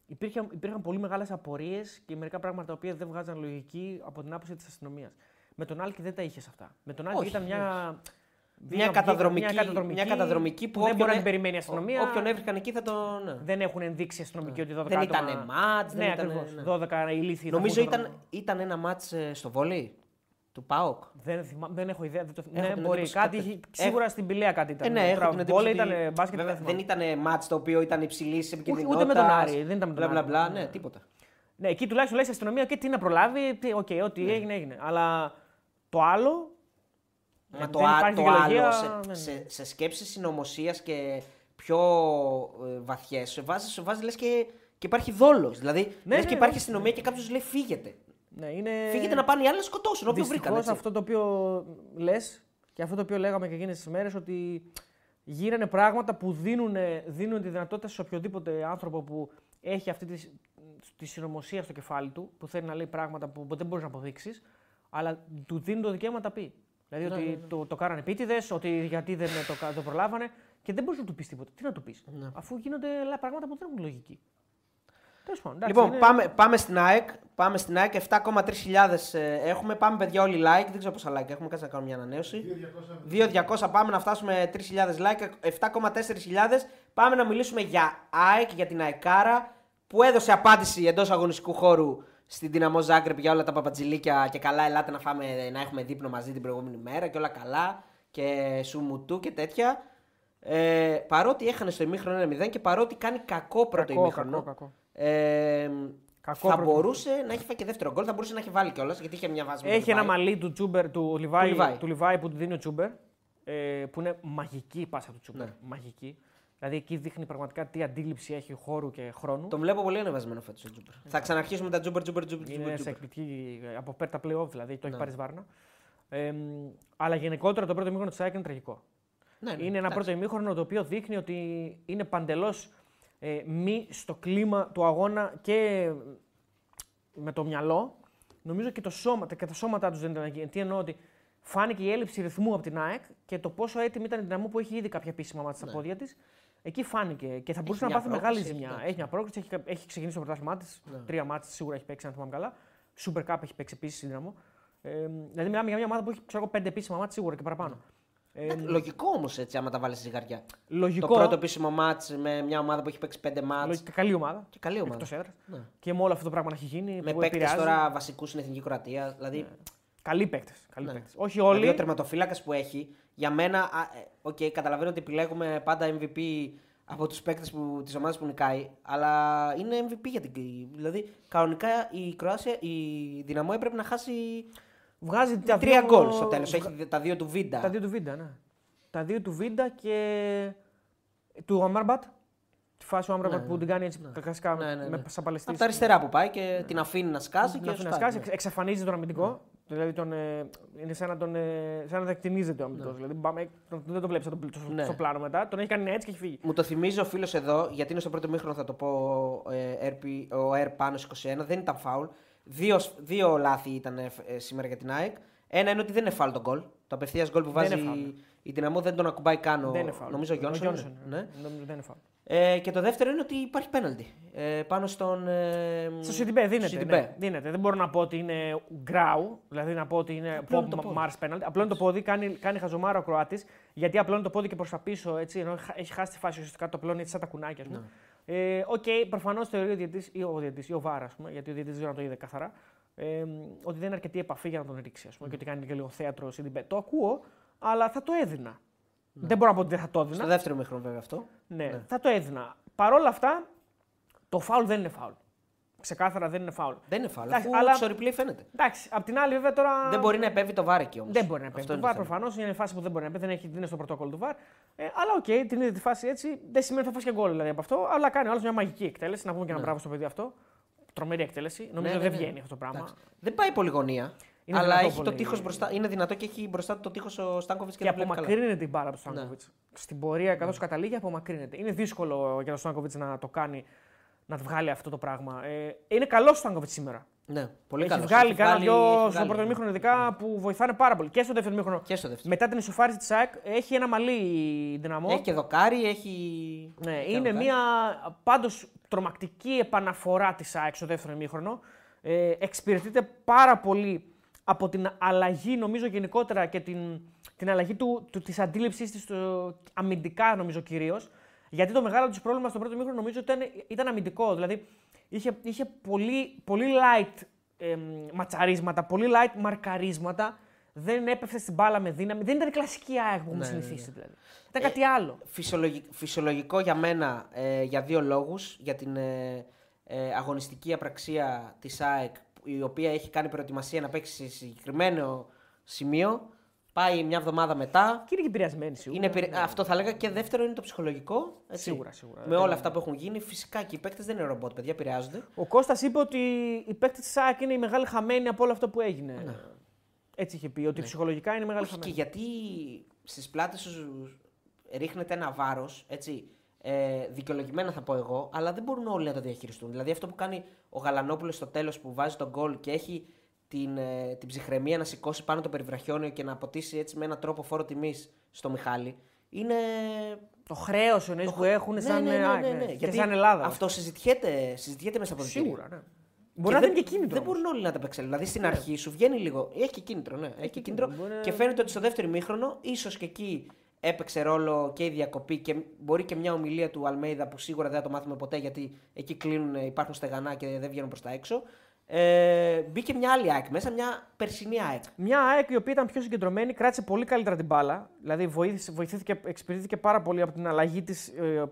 [SPEAKER 2] υπήρχαν, υπήρχαν πολύ μεγάλες απορίες και μερικά πράγματα τα οποία δεν βγάζαν λογική από την άποψη της αστυνομίας. Με τον Άλκη δεν τα είχες αυτά. Με τον Άλκη
[SPEAKER 1] Όχι,
[SPEAKER 2] ήταν μια.
[SPEAKER 1] Μια
[SPEAKER 2] βγήκα-
[SPEAKER 1] καταδρομική,
[SPEAKER 2] μια καταδρομική,
[SPEAKER 1] μια καταδρομική που
[SPEAKER 2] δεν
[SPEAKER 1] όποιον
[SPEAKER 2] μπορεί να
[SPEAKER 1] έ-
[SPEAKER 2] την περιμένει η αστυνομία.
[SPEAKER 1] Ό- Όποιον έβρισκαν εκεί θα τον. ναι.
[SPEAKER 2] Δεν έχουν ενδείξει αστυνομικοί ότι 12
[SPEAKER 1] Δεν
[SPEAKER 2] άτομα...
[SPEAKER 1] ήτανε μάτς, δεν
[SPEAKER 2] ναι,
[SPEAKER 1] ήτανε-
[SPEAKER 2] ακριβώς.
[SPEAKER 1] ναι.
[SPEAKER 2] 12 ηλίθιοι. θα
[SPEAKER 1] Νομίζω
[SPEAKER 2] βγουν στον
[SPEAKER 1] ήταν,
[SPEAKER 2] δρόμο.
[SPEAKER 1] ήταν ένα μάτς ε, στο βόλεϊ του ΠΑΟΚ.
[SPEAKER 2] Δεν, θυμά... δεν έχω ιδέα. Δεν το...
[SPEAKER 1] Έχω
[SPEAKER 2] ναι,
[SPEAKER 1] την
[SPEAKER 2] μπορεί.
[SPEAKER 1] εντύπωση
[SPEAKER 2] Κάτι...
[SPEAKER 1] κάτι-
[SPEAKER 2] είχε- Σίγουρα στην Πηλαία κάτι ήταν.
[SPEAKER 1] Ε, ναι, έχω
[SPEAKER 2] Τώρα,
[SPEAKER 1] την εντύπωση
[SPEAKER 2] βόλεϊ
[SPEAKER 1] ότι-
[SPEAKER 2] ήταν μπάσκετ.
[SPEAKER 1] Βέβαια,
[SPEAKER 2] δεν
[SPEAKER 1] δεν
[SPEAKER 2] θυμάμαι.
[SPEAKER 1] ήταν μάτς το οποίο ήταν υψηλή επικίνδυνοτητα.
[SPEAKER 2] ούτε με τον Άρη, δεν ήταν με τον
[SPEAKER 1] Μπλα, μπλα,
[SPEAKER 2] Άρη.
[SPEAKER 1] μπλα, ναι, τίποτα.
[SPEAKER 2] Ναι, εκεί τουλάχιστον λέει αστυνομία και τι να προλάβει. Τι, οκ, ό,τι έγινε, έγινε. Αλλά το άλλο.
[SPEAKER 1] Μα
[SPEAKER 2] δεν
[SPEAKER 1] το, α,
[SPEAKER 2] υπάρχει
[SPEAKER 1] το
[SPEAKER 2] δικαιολογία,
[SPEAKER 1] άλλο, σε,
[SPEAKER 2] ναι.
[SPEAKER 1] σε, σε σκέψεις συνωμοσίας και πιο ε, βαθιές, σε βάζει, σε βάζεις λες και, και υπάρχει δόλος. Δηλαδή,
[SPEAKER 2] Ναι,
[SPEAKER 1] λες
[SPEAKER 2] ναι,
[SPEAKER 1] και υπάρχει
[SPEAKER 2] όχι.
[SPEAKER 1] αστυνομία και κάποιος λέει φύγετε.
[SPEAKER 2] Ναι, είναι...
[SPEAKER 1] Φύγετε να πάνε οι άλλοι να σκοτώσουν, όποιον βρήκαν.
[SPEAKER 2] Δυστυχώς
[SPEAKER 1] έτσι.
[SPEAKER 2] αυτό το οποίο λες και αυτό το οποίο λέγαμε και εκείνες τις μέρες ότι γίνανε πράγματα που δίνουν, δίνουν τη δυνατότητα σε οποιοδήποτε άνθρωπο που έχει αυτή τη, τη συνωμοσία στο κεφάλι του, που θέλει να λέει πράγματα που δεν μπορείς να αποδείξεις, αλλά του δίνουν το δικαίωμα να τα πει. Δηλαδή
[SPEAKER 1] Ναι,
[SPEAKER 2] ότι Το, το κάνανε επίτηδες, ότι γιατί δεν το, κα- το προλάβανε και δεν μπορείς να του πεις τίποτα. Τι να του πεις,
[SPEAKER 1] Ναι.
[SPEAKER 2] αφού γίνονται άλλα πράγματα που δεν έχουν λογική. Τέλος πάντων. εντάξει,
[SPEAKER 1] Λοιπόν,
[SPEAKER 2] είναι-
[SPEAKER 1] πάμε, πάμε στην ΑΕΚ. Πάμε στην ΑΕΚ. 7,3 χιλιάδες ε, έχουμε. Πάμε, παιδιά, όλοι like. Δεν ξέρω πόσα like έχουμε. Κάτσε να κάνω μια ανανέωση. 2.200 πάμε να φτάσουμε 3.000 like. 7,4 χιλιάδες. Πάμε να μιλήσουμε για ΑΕΚ, για την ΑΕΚάρα που έδωσε απάντηση εντός αγωνιστικού χώρου στην Δυναμό Ζάγκρεπ για όλα τα παπατζηλίκια και καλά. Ελάτε να, φάμε, να έχουμε δείπνο μαζί την προηγούμενη μέρα και όλα καλά. Και σουμουτού και τέτοια. Ε, παρότι έχανε στο ημίχρονο 1-0 και παρότι κάνει κακό πρώτο
[SPEAKER 2] Κακό,
[SPEAKER 1] ημίχρονο.
[SPEAKER 2] κακό, κακό.
[SPEAKER 1] Ε,
[SPEAKER 2] Κακό
[SPEAKER 1] θα
[SPEAKER 2] πρώτο.
[SPEAKER 1] μπορούσε να έχει φάει και δεύτερο γκολ, θα μπορούσε να έχει βάλει κιόλας γιατί είχε μια βάση. με
[SPEAKER 2] Έχει
[SPEAKER 1] τον
[SPEAKER 2] ένα
[SPEAKER 1] Λιβάη.
[SPEAKER 2] μαλλί του, Τσούμπερ, του, Λιβάη,
[SPEAKER 1] Του Λιβάη.
[SPEAKER 2] του Λιβάη που του δίνει ο Τσούμπερ. Ε, που είναι μαγική η πάσα του Τσούμπερ.
[SPEAKER 1] Ναι.
[SPEAKER 2] Μαγική. Δηλαδή εκεί δείχνει πραγματικά τι αντίληψη έχει χώρου και χρόνου.
[SPEAKER 1] Τον βλέπω πολύ ανεβασμένο φέτος ο Τζούμπερ. Θα ξαναρχίσουμε τα Τζούμπερ, Τζούμπερ, Τζούμπερ.
[SPEAKER 2] Είναι
[SPEAKER 1] Τζούμπερ,
[SPEAKER 2] σε
[SPEAKER 1] Τζούμπερ.
[SPEAKER 2] εκπληκτική. Από πέρα τα playoff δηλαδή, το έχει
[SPEAKER 1] Ναι.
[SPEAKER 2] πάρει σβάρνα. Ε, μ, αλλά γενικότερα το πρώτο ημίχρονο της ΑΕΚ είναι τραγικό.
[SPEAKER 1] Ναι, ναι,
[SPEAKER 2] είναι ένα
[SPEAKER 1] εντάξει.
[SPEAKER 2] πρώτο ημίχρονο το οποίο δείχνει ότι είναι παντελώς ε, μη στο κλίμα του αγώνα και με το μυαλό. Νομίζω και, το σώμα, και τα σώματά τους δεν ήταν εκεί. Τι εννοώ ότι φάνηκε η έλλειψη ρυθμού από την ΑΕΚ και το πόσο έτοιμη ήταν η δυναμό που έχει ήδη κάποια επίσημα μάτια στα
[SPEAKER 1] Ναι.
[SPEAKER 2] πόδια της. Εκεί φάνηκε και θα μπορούσε να
[SPEAKER 1] μια
[SPEAKER 2] πάθει μεγάλη
[SPEAKER 1] πρόκληση,
[SPEAKER 2] ζημιά.
[SPEAKER 1] εντάξει.
[SPEAKER 2] Έχει μια πρόκληση, έχει, έχει ξεκινήσει το πρωτάθλημά της.
[SPEAKER 1] Ναι.
[SPEAKER 2] Τρία μάτια σίγουρα έχει παίξει, αν θυμάμαι καλά. Super Cup έχει παίξει επίσης η Ντιναμό. Ε, δηλαδή, μιλάμε για μια ομάδα που έχει ξέρω, εγώ, πέντε επίσημα ματς σίγουρα και παραπάνω. Ε,
[SPEAKER 1] Εντάξει, Λογικό όμως έτσι, άμα τα βάλεις στη ζυγαριά.
[SPEAKER 2] λογικό.
[SPEAKER 1] Το πρώτο επίσημο ματς με μια ομάδα που έχει παίξει πέντε ματς.
[SPEAKER 2] λογικά καλή ομάδα.
[SPEAKER 1] Και καλή ομάδα.
[SPEAKER 2] Εκτός έδρας.
[SPEAKER 1] Ναι.
[SPEAKER 2] Και με όλο αυτό το πράγμα να έχει γίνει.
[SPEAKER 1] Με
[SPEAKER 2] που
[SPEAKER 1] παίκτες
[SPEAKER 2] επηρεάζει.
[SPEAKER 1] τώρα βασικούς στην εθνική Κροατία. Δηλαδή,
[SPEAKER 2] Καλοί παίκτες. Καλοί
[SPEAKER 1] Ναι.
[SPEAKER 2] παίκτες. Όχι
[SPEAKER 1] δηλαδή
[SPEAKER 2] όλοι.
[SPEAKER 1] ο τερματοφύλακας που έχει, για μένα. α, ε, Οκ, καταλαβαίνω ότι επιλέγουμε πάντα MVP από τους παίκτες της ομάδας που νικάει, αλλά είναι MVP για την Δηλαδή, κανονικά η Κροάσια, η Δυναμό έπρεπε να χάσει
[SPEAKER 2] Βγάζει τα
[SPEAKER 1] τρία
[SPEAKER 2] δύο-
[SPEAKER 1] γκολ στο τέλος. Έχει τα δύο του Βίντα.
[SPEAKER 2] Τα δύο του Βίντα, ναι. Τα δύο του Βίντα και του Αμάρμπατ. Τη φάση του Αμάρμπατ
[SPEAKER 1] Ναι,
[SPEAKER 2] που
[SPEAKER 1] ναι.
[SPEAKER 2] την κάνει έτσι
[SPEAKER 1] Ναι.
[SPEAKER 2] κλασικά
[SPEAKER 1] Ναι, ναι, ναι.
[SPEAKER 2] με σαν παλαιστής.
[SPEAKER 1] Από τα αριστερά που πάει και την αφήνει να σκάσει.
[SPEAKER 2] Να
[SPEAKER 1] και
[SPEAKER 2] αφήνει να
[SPEAKER 1] σουτάρει,
[SPEAKER 2] σκάσει,
[SPEAKER 1] ναι.
[SPEAKER 2] εξ- εξαφανίζει τον αμυντικό. Δηλαδή τον, ε, είναι σαν να, τον, ε, σαν να δεκτινίζεται ο αμυντικό. Δηλαδή πάμε, τον- δεν το βλέπεις στο, στο,
[SPEAKER 1] Ναι.
[SPEAKER 2] στο πλάνο μετά. Τον έχει κάνει έτσι και έχει φύγει.
[SPEAKER 1] Μου το θυμίζει ο φίλος εδώ, γιατί είναι στο πρώτο μήχρονο, θα το πω ε, RP, ο Air πάνω 21, δεν ήταν φάουλ. Δύο, δύο λάθη ήταν ε, ε, σήμερα για την ΑΕΚ. Ένα είναι ότι δεν είναι φάουλ το γκολ. Το απευθείας γκολ που
[SPEAKER 2] Δεν
[SPEAKER 1] βάζει
[SPEAKER 2] είναι φάουλ.
[SPEAKER 1] η Δυναμό δεν τον ακουμπάει καν. ο-
[SPEAKER 2] δεν είναι φάουλ.
[SPEAKER 1] Νομίζω ο Γιόνσον.
[SPEAKER 2] Γιόνσον,
[SPEAKER 1] είναι. Ναι.
[SPEAKER 2] Νομίζω δεν είναι φάουλ.
[SPEAKER 1] Ε, και το δεύτερο είναι ότι υπάρχει πέναλτι. Ε, πάνω στον. Ε,
[SPEAKER 2] Στο Σιντιμπέ δίνεται.
[SPEAKER 1] Σιντιμπέ.
[SPEAKER 2] Ναι, δίνεται. Δεν μπορώ να πω ότι είναι γκράου, δηλαδή να πω ότι είναι
[SPEAKER 1] Απλώνει
[SPEAKER 2] pop
[SPEAKER 1] το πόδι.
[SPEAKER 2] Mars penalty. Απλώνει το πόδι, κάνει, κάνει χαζομάρα ο Κροάτης, γιατί απλώνει το πόδι και προς τα πίσω, έτσι, ενώ χα- έχει χάσει τη φάση ουσιαστικά το απλώνει έτσι σαν τα κουνάκια, ας πούμε. Ε, Οκ, προφανώς θεωρεί ο διαιτητής ή ο διαιτητής ή ο VAR, γιατί ο διαιτητής δεν ξέρω αν το είδε καθαρά, ε, ότι δεν είναι αρκετή επαφή για να τον ρίξει, ας πούμε, και ότι κάνει και λίγο θέατρο ο Σιντιμπέ. Το ακούω, αλλά θα το έδινα. Δεν μπορώ να πω ότι δεν θα το έδινα.
[SPEAKER 1] Στο δεύτερο ημίχρονο, βέβαια αυτό.
[SPEAKER 2] Ναι, θα το έδινα. Παρ' όλα αυτά, το φάουλ δεν είναι φάουλ. Ξεκάθαρα δεν είναι φάουλ.
[SPEAKER 1] Δεν είναι φάουλ.
[SPEAKER 2] Εντάξει,
[SPEAKER 1] Αφού
[SPEAKER 2] αλλά-
[SPEAKER 1] στο replay φαίνεται.
[SPEAKER 2] Εντάξει, απ' την άλλη, βέβαια τώρα.
[SPEAKER 1] Δεν μπορεί να επέμβει το VAR εκεί όμως.
[SPEAKER 2] Δεν μπορεί να επέμβει. Το VAR προφανώς είναι φάση που δεν μπορεί να επέμβει, δεν, έχει, δεν είναι στο πρωτόκολλο του VAR. Ε, αλλά οκ, την είδε τη φάση έτσι. Δεν σημαίνει ότι θα φας και γκολ δηλαδή από αυτό. Αλλά κάνει άλλος μια μαγική εκτέλεση. Να πούμε και ένα
[SPEAKER 1] Ναι.
[SPEAKER 2] μπράβο στο παιδί αυτό. Τρομερή εκτέλεση. Νομίζω
[SPEAKER 1] ναι,
[SPEAKER 2] δεν
[SPEAKER 1] ναι.
[SPEAKER 2] βγαίνει αυτό το πράγμα.
[SPEAKER 1] Εντάξει. Δεν πάει πολύ γωνία.
[SPEAKER 2] Είναι
[SPEAKER 1] αλλά
[SPEAKER 2] δυνατό
[SPEAKER 1] έχει το
[SPEAKER 2] πολύ.
[SPEAKER 1] τείχος μπροστά, είναι δυνατό και έχει μπροστά του το τείχος ο Στάνκοβιτς και,
[SPEAKER 2] Και
[SPEAKER 1] δεν βλέπει καλά.
[SPEAKER 2] απομακρύνεται η μπάλα του
[SPEAKER 1] Ναι.
[SPEAKER 2] Στάνκοβιτς. Στην πορεία, καθώς καταλήγει, απομακρύνεται. Είναι δύσκολο για τον Στάνκοβιτς να το κάνει, να βγάλει αυτό το πράγμα. Ε, είναι καλός ο Στάνκοβιτς σήμερα.
[SPEAKER 1] Ναι, πολύ
[SPEAKER 2] έχει
[SPEAKER 1] καλός.
[SPEAKER 2] βγάλει
[SPEAKER 1] Έχει
[SPEAKER 2] κάνα
[SPEAKER 1] βγάλει-
[SPEAKER 2] δυο
[SPEAKER 1] έχει
[SPEAKER 2] στο
[SPEAKER 1] βγάλει.
[SPEAKER 2] πρώτο ημίχρονο ειδικά που βοηθάνε πάρα πολύ. Και στο δεύτερο ημίχρονο.
[SPEAKER 1] Και στο δεύτερο.
[SPEAKER 2] Μετά την ισοφάριση της ΑΕΚ έχει ένα μαλλί η δυναμό.
[SPEAKER 1] Έχει και δοκάρι, έχει.
[SPEAKER 2] Ναι,
[SPEAKER 1] έχει
[SPEAKER 2] είναι
[SPEAKER 1] δοκάρι.
[SPEAKER 2] μια πάντως τρομακτική επαναφορά της ΑΕΚ στο δεύτερο ημίχρονο. Ε, εξυπηρετείται πάρα πολύ από την αλλαγή, νομίζω γενικότερα και την, την αλλαγή του, του, της αντίληψής της στο, αμυντικά, νομίζω κυρίως. Γιατί το μεγάλο του πρόβλημα στο πρώτο μήχρονο νομίζω ήταν, ήταν αμυντικό. Δηλαδή είχε, είχε πολύ, πολύ light εμ, ματσαρίσματα, πολύ light μαρκαρίσματα. Δεν έπεφτε στην μπάλα με δύναμη. Δεν ήταν η κλασική ΑΕΚ που έχουμε
[SPEAKER 1] Ναι, ναι, ναι.
[SPEAKER 2] συνηθίσει δηλαδή. Ήταν κάτι άλλο.
[SPEAKER 1] Φυσιολογικ- φυσιολογικό για μένα ε, για δύο λόγους. Για την ε, ε, αγωνιστική απραξία της ΑΕΚ, η οποία έχει κάνει προετοιμασία να παίξει σε συγκεκριμένο σημείο. Πάει μια εβδομάδα μετά.
[SPEAKER 2] Και είναι και επηρεασμένη σίγουρα.
[SPEAKER 1] Είναι, επηρε- Αυτό θα λέγα και δεύτερο είναι το ψυχολογικό. έτσι.
[SPEAKER 2] Σίγουρα, σίγουρα.
[SPEAKER 1] Με όλα αυτά που έχουν γίνει, φυσικά και οι παίκτες δεν είναι ρομπότ, παιδιά, επηρεάζονται.
[SPEAKER 2] Ο Κώστας είπε ότι οι παίκτες της ΣΑΚ είναι οι μεγάλοι χαμένοι από όλο αυτό που έγινε. Έτσι είχε πει, ότι ψυχολογικά είναι οι μεγάλοι
[SPEAKER 1] Ναι. Όχι, και
[SPEAKER 2] χαμένοι.
[SPEAKER 1] γιατί στις πλάτες σου ρίχνεται ένα βάρος, έτσι. Ε, δικαιολογημένα θα πω εγώ, αλλά δεν μπορούν όλοι να το διαχειριστούν. Δηλαδή αυτό που κάνει ο Γαλανόπουλος στο τέλος που βάζει τον γκολ και έχει την, ε, την ψυχραιμία να σηκώσει πάνω το περιβραχιόνιο και να αποτίσει έτσι με έναν τρόπο φόρο τιμής στο Μιχάλη. Είναι.
[SPEAKER 2] Το χρέος εννοείς που έχουν σαν,
[SPEAKER 1] ναι, ναι,
[SPEAKER 2] ΑΕΚ,
[SPEAKER 1] ναι,
[SPEAKER 2] ναι.
[SPEAKER 1] ναι.
[SPEAKER 2] Και σαν Ελλάδα.
[SPEAKER 1] Αυτό συζητιέται, συζητιέται μέσα από το
[SPEAKER 2] Σίγουρα, ναι.
[SPEAKER 1] Και
[SPEAKER 2] Μπορεί να
[SPEAKER 1] δεν-
[SPEAKER 2] δίνει και κίνητρος.
[SPEAKER 1] Δεν
[SPEAKER 2] όμως.
[SPEAKER 1] μπορούν όλοι να τα απεξέλθουν. Δηλαδή στην αρχή σου βγαίνει λίγο. Έχει και κίνητρο, ναι. Έχει και κίνητρο.
[SPEAKER 2] Μπορεί να-
[SPEAKER 1] Και φαίνεται ότι στο δεύτερο ημίχρονο ίσως και εκεί έπαιξε ρόλο και η διακοπή και μπορεί και μια ομιλία του Αλμέιδα που σίγουρα δεν θα το μάθουμε ποτέ γιατί εκεί κλείνουν, υπάρχουν στεγανά και δεν βγαίνουν προς τα έξω. Ε, μπήκε μια άλλη ΑΕΚ μέσα, μια περσινή ΑΕΚ.
[SPEAKER 2] Μια ΑΕΚ η οποία ήταν πιο συγκεντρωμένη, κράτησε πολύ καλύτερα την μπάλα. Δηλαδή βοήθησε, βοηθήθηκε, εξυπηρετήθηκε πάρα πολύ από την αλλαγή της. Ε,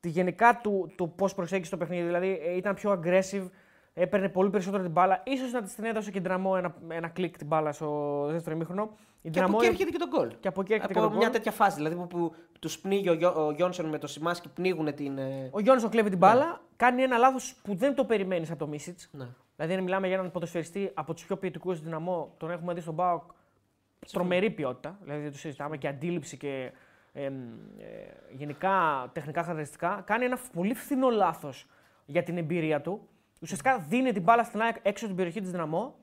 [SPEAKER 2] τη γενικά του, του πώς προσέγγισε το παιχνίδι. Δηλαδή ε, ήταν πιο aggressive, έπαιρνε πολύ περισσότερο την μπάλα. σω να της την έδωσε και Ντραμό ένα, ένα κλικ την μπάλα στο δεύτερο ημίχρονο. Η
[SPEAKER 1] Και από
[SPEAKER 2] Dinamo-
[SPEAKER 1] εκεί έρχεται και τον γκολ.
[SPEAKER 2] και από εκεί έρχεται
[SPEAKER 1] Από
[SPEAKER 2] και το
[SPEAKER 1] μια
[SPEAKER 2] γκολ.
[SPEAKER 1] τέτοια φάση δηλαδή που, που τους πνίγει ο, Γιώ- ο Γιόνσον με το Σιμάσκι, πνίγουν την. ε,
[SPEAKER 2] Ο Γιόνσον κλέβει την μπάλα, κάνει ένα λάθος που δεν το περιμένεις από το Μίσιτς.
[SPEAKER 1] Ναι.
[SPEAKER 2] Δηλαδή, αν μιλάμε για έναν ποδοσφαιριστή από τους πιο ποιητικού στην δυναμό, τον έχουμε δει στον Μπάουκ τρομερή ποιότητα. Δηλαδή, δεν το συζητάμε και αντίληψη και ε, ε, γενικά τεχνικά χαρακτηριστικά. Κάνει ένα πολύ φθηνό λάθος για την εμπειρία του. Ουσιαστικά δίνει την μπάλα στην ΑΕΚ έξω από την περιοχή της δυναμό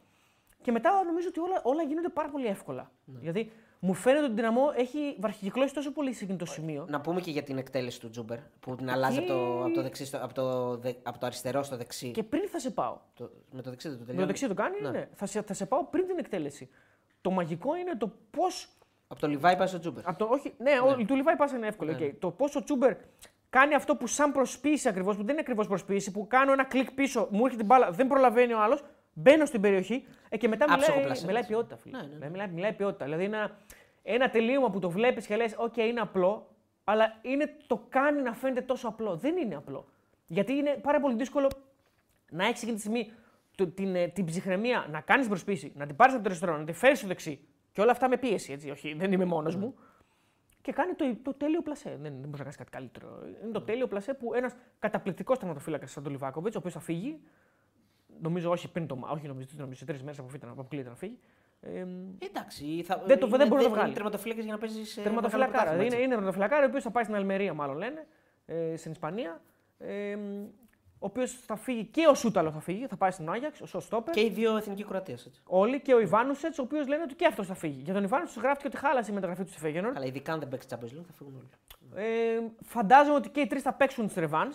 [SPEAKER 2] και μετά νομίζω ότι όλα, όλα γίνονται πάρα πολύ εύκολα. Δηλαδή, μου φαίνεται ότι η δυναμό έχει βαρχικυκλώσει τόσο πολύ σε εκείνο το σημείο.
[SPEAKER 1] Να πούμε και για την εκτέλεση του Τζούμπερ που την αλλάζει από το, από το, δεξί στο, από το, δε- από το αριστερό στο δεξί.
[SPEAKER 2] Και πριν θα σε πάω.
[SPEAKER 1] Το, με το δεξί δεν το
[SPEAKER 2] Με
[SPEAKER 1] τελειώνει.
[SPEAKER 2] το δεξί το κάνει, ναι. Θα, σε, θα σε πάω πριν την εκτέλεση. Το μαγικό είναι το πώς.
[SPEAKER 1] Από το Λιβάη πάει στο Τσούμπερ.
[SPEAKER 2] Από το, όχι, ναι, ο, του Λιβάη πάσα είναι εύκολο. οκ. Το πώς ο Τσούμπερ κάνει αυτό που σαν προσποίηση ακριβώς, που δεν είναι ακριβώς προσποίηση, που κάνω ένα κλικ πίσω, μου έρχεται την μπάλα, δεν προλαβαίνει ο άλλος, μπαίνω στην περιοχή ε, και μετά
[SPEAKER 1] Άψογο
[SPEAKER 2] μιλάει,
[SPEAKER 1] πλασέ,
[SPEAKER 2] μιλάει
[SPEAKER 1] έτσι.
[SPEAKER 2] ποιότητα. Φίλε.
[SPEAKER 1] Ναι, ναι, ναι.
[SPEAKER 2] Δηλαδή, μιλάει, μιλάει ποιότητα. Δηλαδή ένα, ένα τελείωμα που το βλέπεις και λες: Οκ, είναι απλό, αλλά είναι, το κάνει να φαίνεται τόσο απλό. Δεν είναι απλό. Γιατί είναι πάρα πολύ δύσκολο να έχεις εκείνη τη στιγμή το- την, ε, την ψυχραιμία να κάνεις προσπίση, να την πάρεις από το αριστερό, να την φέρεις στο δεξί. Και όλα αυτά με πίεση, έτσι. Όχι, δεν είμαι μόνος μου. Και κάνει το, το τέλειο πλασέ. Δεν, δεν μπορεί να κάνεις κάτι καλύτερο. Είναι το τέλειο πλασέ που ένας καταπληκτικός τερματοφύλακας σαν τον Λιβάκοβιτς, ο οποίος θα φύγει. Νομίζω όχι πριν το Μάιο, όχι νομίζω, δεν νομίζω σε τρεις μέρες αποκλείεται να φύγει. Ε,
[SPEAKER 1] Εντάξει, θα,
[SPEAKER 2] Δεν το- δεν μπορεί να το βγάλει.
[SPEAKER 1] Είναι τερματοφύλακας για να παίζεις σε.
[SPEAKER 2] Τερματοφυλακάρα.
[SPEAKER 1] μεγάλο
[SPEAKER 2] Δηλαδή είναι,
[SPEAKER 1] πρωτάθλημα,
[SPEAKER 2] είναι τερματοφυλακάρα, ο οποίος θα πάει στην Αλμερία, μάλλον λένε, ε, στην Ισπανία. Ε, ο οποίος θα φύγει και ο Σούταλο θα φύγει, θα πάει στην Άγιαξ, ο Στόπερ.
[SPEAKER 1] έτσι. Και οι δύο εθνικοί Κροατία.
[SPEAKER 2] Όλοι και ο Ιβάνουσετς, ο οποίος λένε ότι και αυτός θα φύγει. Για τον Ιβάνουσετς γράφτηκε ότι χάλασε η μεταγραφή του στη Φέγενορ.
[SPEAKER 1] Αλλά ειδικά αν δεν παίξει Champions League θα φύγουν όλοι.
[SPEAKER 2] Ε, φαντάζομαι ότι και οι τρεις θα παίξουν στι Ρεβάν.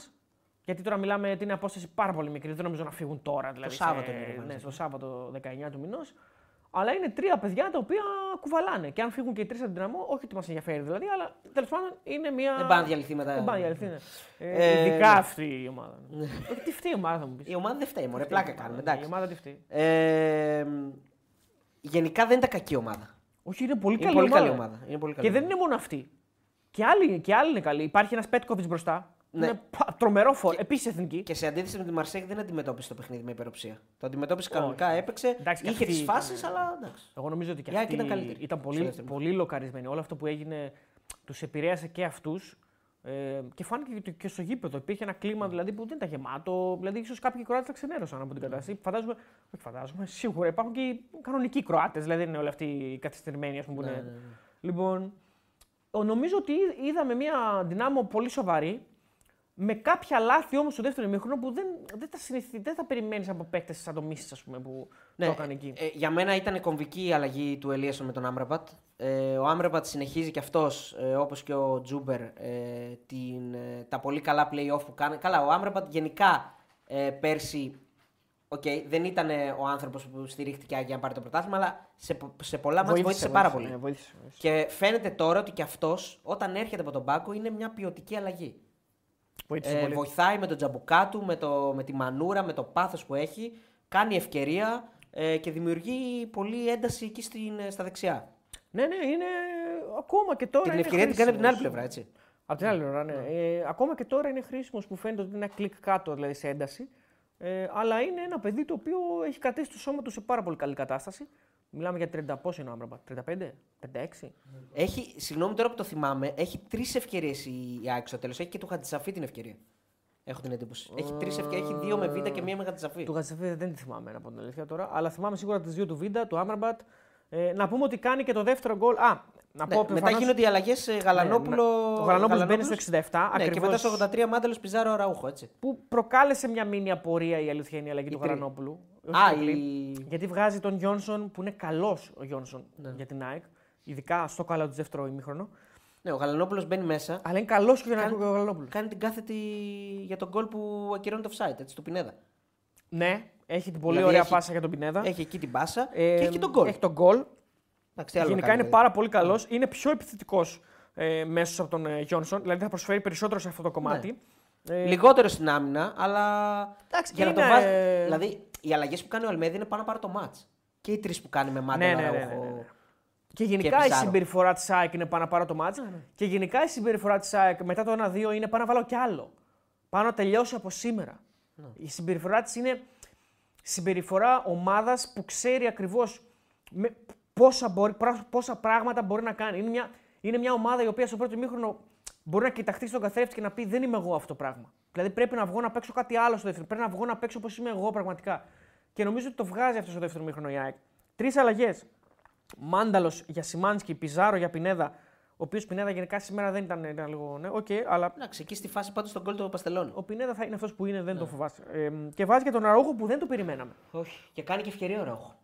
[SPEAKER 2] Γιατί τώρα μιλάμε ότι είναι απόσταση πάρα πολύ μικρή. Δεν νομίζω να φύγουν τώρα. Δηλαδή,
[SPEAKER 1] Σάββατο
[SPEAKER 2] σε-
[SPEAKER 1] είναι η Revanche,
[SPEAKER 2] Ναι,
[SPEAKER 1] ε.
[SPEAKER 2] στο Σάββατο 19 του μηνός. Αλλά είναι τρία παιδιά τα οποία κουβαλάνε. Και αν φύγουν και οι τρεις από την δυναμό, όχι ότι μας ενδιαφέρει δηλαδή, αλλά τέλος πάντων είναι μια.
[SPEAKER 1] Δεν πάνε να διαλυθεί μετά.
[SPEAKER 2] Δεν πάνε να διαλυθεί, ναι.
[SPEAKER 1] Ε,
[SPEAKER 2] Ε, ειδικά
[SPEAKER 1] ναι.
[SPEAKER 2] αυτή η ομάδα. Όχι, τι φταίει η ομάδα θα μου πεις.
[SPEAKER 1] Η ομάδα δεν φταίει, μωρέ, πλάκα κάνουμε.
[SPEAKER 2] Η
[SPEAKER 1] Εντάξει.
[SPEAKER 2] ομάδα τι φταίει.
[SPEAKER 1] Ε, γενικά δεν ήταν κακή ομάδα.
[SPEAKER 2] Όχι, είναι πολύ
[SPEAKER 1] Είναι
[SPEAKER 2] καλή
[SPEAKER 1] πολύ
[SPEAKER 2] ομάδα.
[SPEAKER 1] καλή ομάδα. Είναι πολύ καλή
[SPEAKER 2] Και δεν
[SPEAKER 1] ομάδα.
[SPEAKER 2] είναι μόνο αυτή. Και άλλοι, και άλλοι είναι καλοί. Υπάρχει ένας Πέτκοβιτς μπροστά.
[SPEAKER 1] Ναι.
[SPEAKER 2] Είναι πα- τρομερό φόρ. Επίσης εθνική.
[SPEAKER 1] Και σε αντίθεση με τη Μαρσέκ δεν αντιμετώπισε το παιχνίδι με υπεροψία. Το αντιμετώπισε κανονικά, έπαιξε.
[SPEAKER 2] Εντάξει, και
[SPEAKER 1] είχε
[SPEAKER 2] αυτή-
[SPEAKER 1] τις φάσεις, αλλά εντάξει.
[SPEAKER 2] Εγώ νομίζω ότι και
[SPEAKER 1] Η ΑΕΚ
[SPEAKER 2] αυτοί
[SPEAKER 1] ήταν καλύτερη
[SPEAKER 2] ήταν
[SPEAKER 1] στο
[SPEAKER 2] πολύ,
[SPEAKER 1] δεύτερο.
[SPEAKER 2] πολύ λοκαρισμένοι. Όλο αυτό που έγινε τους επηρέασε και αυτούς. Ε, και φάνηκε και, και στο γήπεδο. Υπήρχε ένα κλίμα δηλαδή, που δεν ήταν γεμάτο. Δηλαδή, ίσως κάποιοι Κροάτες τα ξενέρωσαν από την κατάσταση. Φαντάζομαι, όχι φαντάζομαι, σίγουρα υπάρχουν και οι κανονικοί Κροάτες. Δηλαδή, δεν είναι όλοι αυτοί οι καθυστερημένοι, ας πούμε. που
[SPEAKER 1] Ναι,
[SPEAKER 2] είναι.
[SPEAKER 1] ναι, ναι.
[SPEAKER 2] Λοιπόν, ο- νομίζω ότι είδ- είδαμε μια δυνάμω πολύ σοβαρή. Με κάποια λάθη όμως στο δεύτερο ημίχρονο που δεν, δεν τα, συνηθι... δεν τα περιμένεις από παίκτες σαν το Μίσης, ας πούμε, που
[SPEAKER 1] Ναι,
[SPEAKER 2] το έκανε εκεί.
[SPEAKER 1] ε, για μένα ήταν κομβική η αλλαγή του Ελίασον με τον Άμραμπατ. Ε, ο Άμραμπατ συνεχίζει και αυτός, ε, όπως και ο Τσούμπερ, ε, την, ε, τα πολύ καλά play-off που κάνει. Καλά, ο Άμραμπατ γενικά ε, πέρσι οκ, δεν ήταν ε, ο άνθρωπος που στηρίχτηκε για να πάρει το πρωτάθλημα, αλλά σε, πο- σε πολλά ματς βοήθησε, πάρα πολύ.
[SPEAKER 2] ναι, βοήθησε, βοήθησε.
[SPEAKER 1] Και φαίνεται τώρα ότι και αυτός, όταν έρχεται από τον πάγκο, είναι μια ποιοτική αλλαγή.
[SPEAKER 2] Βοήθησε
[SPEAKER 1] Ε,
[SPEAKER 2] πολύ.
[SPEAKER 1] βοηθάει με τον τζαμπουκά του, με, το, με τη μανούρα, με το πάθος που έχει. Κάνει ευκαιρία ε, και δημιουργεί πολύ ένταση εκεί στην, ε, στα δεξιά.
[SPEAKER 2] Ναι, ναι, είναι ακόμα και τώρα.
[SPEAKER 1] Και την
[SPEAKER 2] είναι
[SPEAKER 1] ευκαιρία την κάνει από την άλλη
[SPEAKER 2] χρήσιμος.
[SPEAKER 1] πλευρά, έτσι.
[SPEAKER 2] Από την άλλη πλευρά, ναι. Ε, ακόμα και τώρα είναι χρήσιμος που φαίνεται ότι είναι ένα κλικ κάτω, δηλαδή σε ένταση. Ε, αλλά είναι ένα παιδί το οποίο έχει κρατήσει το σώμα του σε πάρα πολύ καλή κατάσταση. Μιλάμε για 30 πόσο είναι ο Άμραμπατ, 35, 36.
[SPEAKER 1] Έχει, συγγνώμη τώρα που το θυμάμαι, έχει τρεις ευκαιρίες η, η ΑΕΚ στο τέλος. Έχει και του Χατζησαφή την ευκαιρία. Έχω την εντύπωση. Έχει τρεις ευκαιρίες. Έχει δύο με Βίντα και μία με Χατζησαφή.
[SPEAKER 2] Του Χατζησαφή δεν τη θυμάμαι να πω την αλήθεια τώρα, αλλά θυμάμαι σίγουρα τις δύο του Βίντα, του Άμραμπατ. Ε, να πούμε ότι κάνει και το δεύτερο γκολ. Α, να
[SPEAKER 1] Ναι,
[SPEAKER 2] πω
[SPEAKER 1] μετά
[SPEAKER 2] προφανώς-
[SPEAKER 1] γίνονται οι αλλαγές Γαλανόπουλο.
[SPEAKER 2] Ναι, Ο Γαλανόπουλος μπαίνει στο 67.
[SPEAKER 1] Ναι, και
[SPEAKER 2] ακριβώς,
[SPEAKER 1] μετά στο 83 Μάνταλο Πιζάρο Ραούχο, έτσι.
[SPEAKER 2] Που προκάλεσε μια μήνυ απορία η αλήθεια είναι η αλλαγή
[SPEAKER 1] Η
[SPEAKER 2] του
[SPEAKER 1] τρί-
[SPEAKER 2] Γαλανόπουλου.
[SPEAKER 1] Α,
[SPEAKER 2] Όχι πολύ.
[SPEAKER 1] η...
[SPEAKER 2] Γιατί βγάζει τον Γιόνσον που είναι καλός ο Γιόνσον
[SPEAKER 1] Ναι.
[SPEAKER 2] για την ΑΕΚ. Ειδικά στο καλό του δεύτερο ημίχρονο.
[SPEAKER 1] Ναι, ο Γαλανόπουλος μπαίνει μέσα.
[SPEAKER 2] Αλλά είναι καλός και για να
[SPEAKER 1] Κάνει-
[SPEAKER 2] ακούει ο Γαλανόπουλος.
[SPEAKER 1] Κάνει την κάθετη για τον γκολ που ακυρώνει το offside, έτσι, του Πινέδα.
[SPEAKER 2] Ναι, έχει την πολύ
[SPEAKER 1] Δηλαδή
[SPEAKER 2] ωραία
[SPEAKER 1] έχει-
[SPEAKER 2] πάσα για τον Πινέδα.
[SPEAKER 1] Έχει εκεί την πάσα
[SPEAKER 2] Ε,
[SPEAKER 1] και έχει και τον γκολ.
[SPEAKER 2] Έχει τον γκολ.
[SPEAKER 1] Εντάξει, τι άλλο να
[SPEAKER 2] Γενικά
[SPEAKER 1] κάνει,
[SPEAKER 2] είναι
[SPEAKER 1] δηλαδή.
[SPEAKER 2] πάρα πολύ καλός. Είναι πιο επιθετικός ε, μέσως από τον ε, Γιόνσον. Δηλαδή θα προσφέρει περισσότερο σε αυτό το κομμάτι. Ε,
[SPEAKER 1] Λιγότερο στην άμυνα, αλλά.
[SPEAKER 2] Εντάξει,
[SPEAKER 1] για να
[SPEAKER 2] είναι,
[SPEAKER 1] το βάζει.
[SPEAKER 2] ε,
[SPEAKER 1] Δηλαδή οι αλλαγές που κάνει ο Αλμέδη είναι πάνω να πάρει το μάτ. Και οι τρεις που κάνει με Μάνταλο.
[SPEAKER 2] Ναι, ναι, ναι,
[SPEAKER 1] Αραούχο.
[SPEAKER 2] ναι, ναι. Και γενικά η
[SPEAKER 1] Πιζάρο.
[SPEAKER 2] συμπεριφορά της ΑΕΚ είναι πάνω να πάρω το μάτς. Και γενικά η συμπεριφορά της ΑΕΚ μετά το 1-2 είναι πάνω να βάλω κι άλλο. Πάνω να τελειώσει από σήμερα. Η συμπεριφορά της είναι συμπεριφορά ομάδας που ξέρει ακριβώς πόσα, μπορεί- πρά- πόσα πράγματα μπορεί να κάνει. Είναι μια, είναι μια ομάδα η οποία στο πρώτο μήχρονο μπορεί να κοιταχτεί στον καθρέφτη και να πει: Δεν είμαι εγώ αυτό το πράγμα. Δηλαδή πρέπει να βγω να παίξω κάτι άλλο στο δεύτερο. Πρέπει να βγω να παίξω όπως είμαι εγώ πραγματικά. Και νομίζω ότι το βγάζει αυτό στο δεύτερο μήχρονο η ΑΕΚ. Τρεις αλλαγές. Μάνταλος για Σιμάνσκι, Πιζάρο για Πινέδα. Ο οποίος Πινέδα γενικά σήμερα δεν ήταν, ήταν λίγο. Ναι, οκ, αλλά
[SPEAKER 1] Εντάξει, εκεί στη φάση πάντως τον γκολ του Παστελώνη.
[SPEAKER 2] ο Πινέδα θα είναι αυτός που είναι, δεν το φοβάσαι. Ε, και βάζει και τον Αραούχο που δεν το περιμέναμε.
[SPEAKER 1] Όχι. Και κάνει και ευκαιρία ο Αραούχο.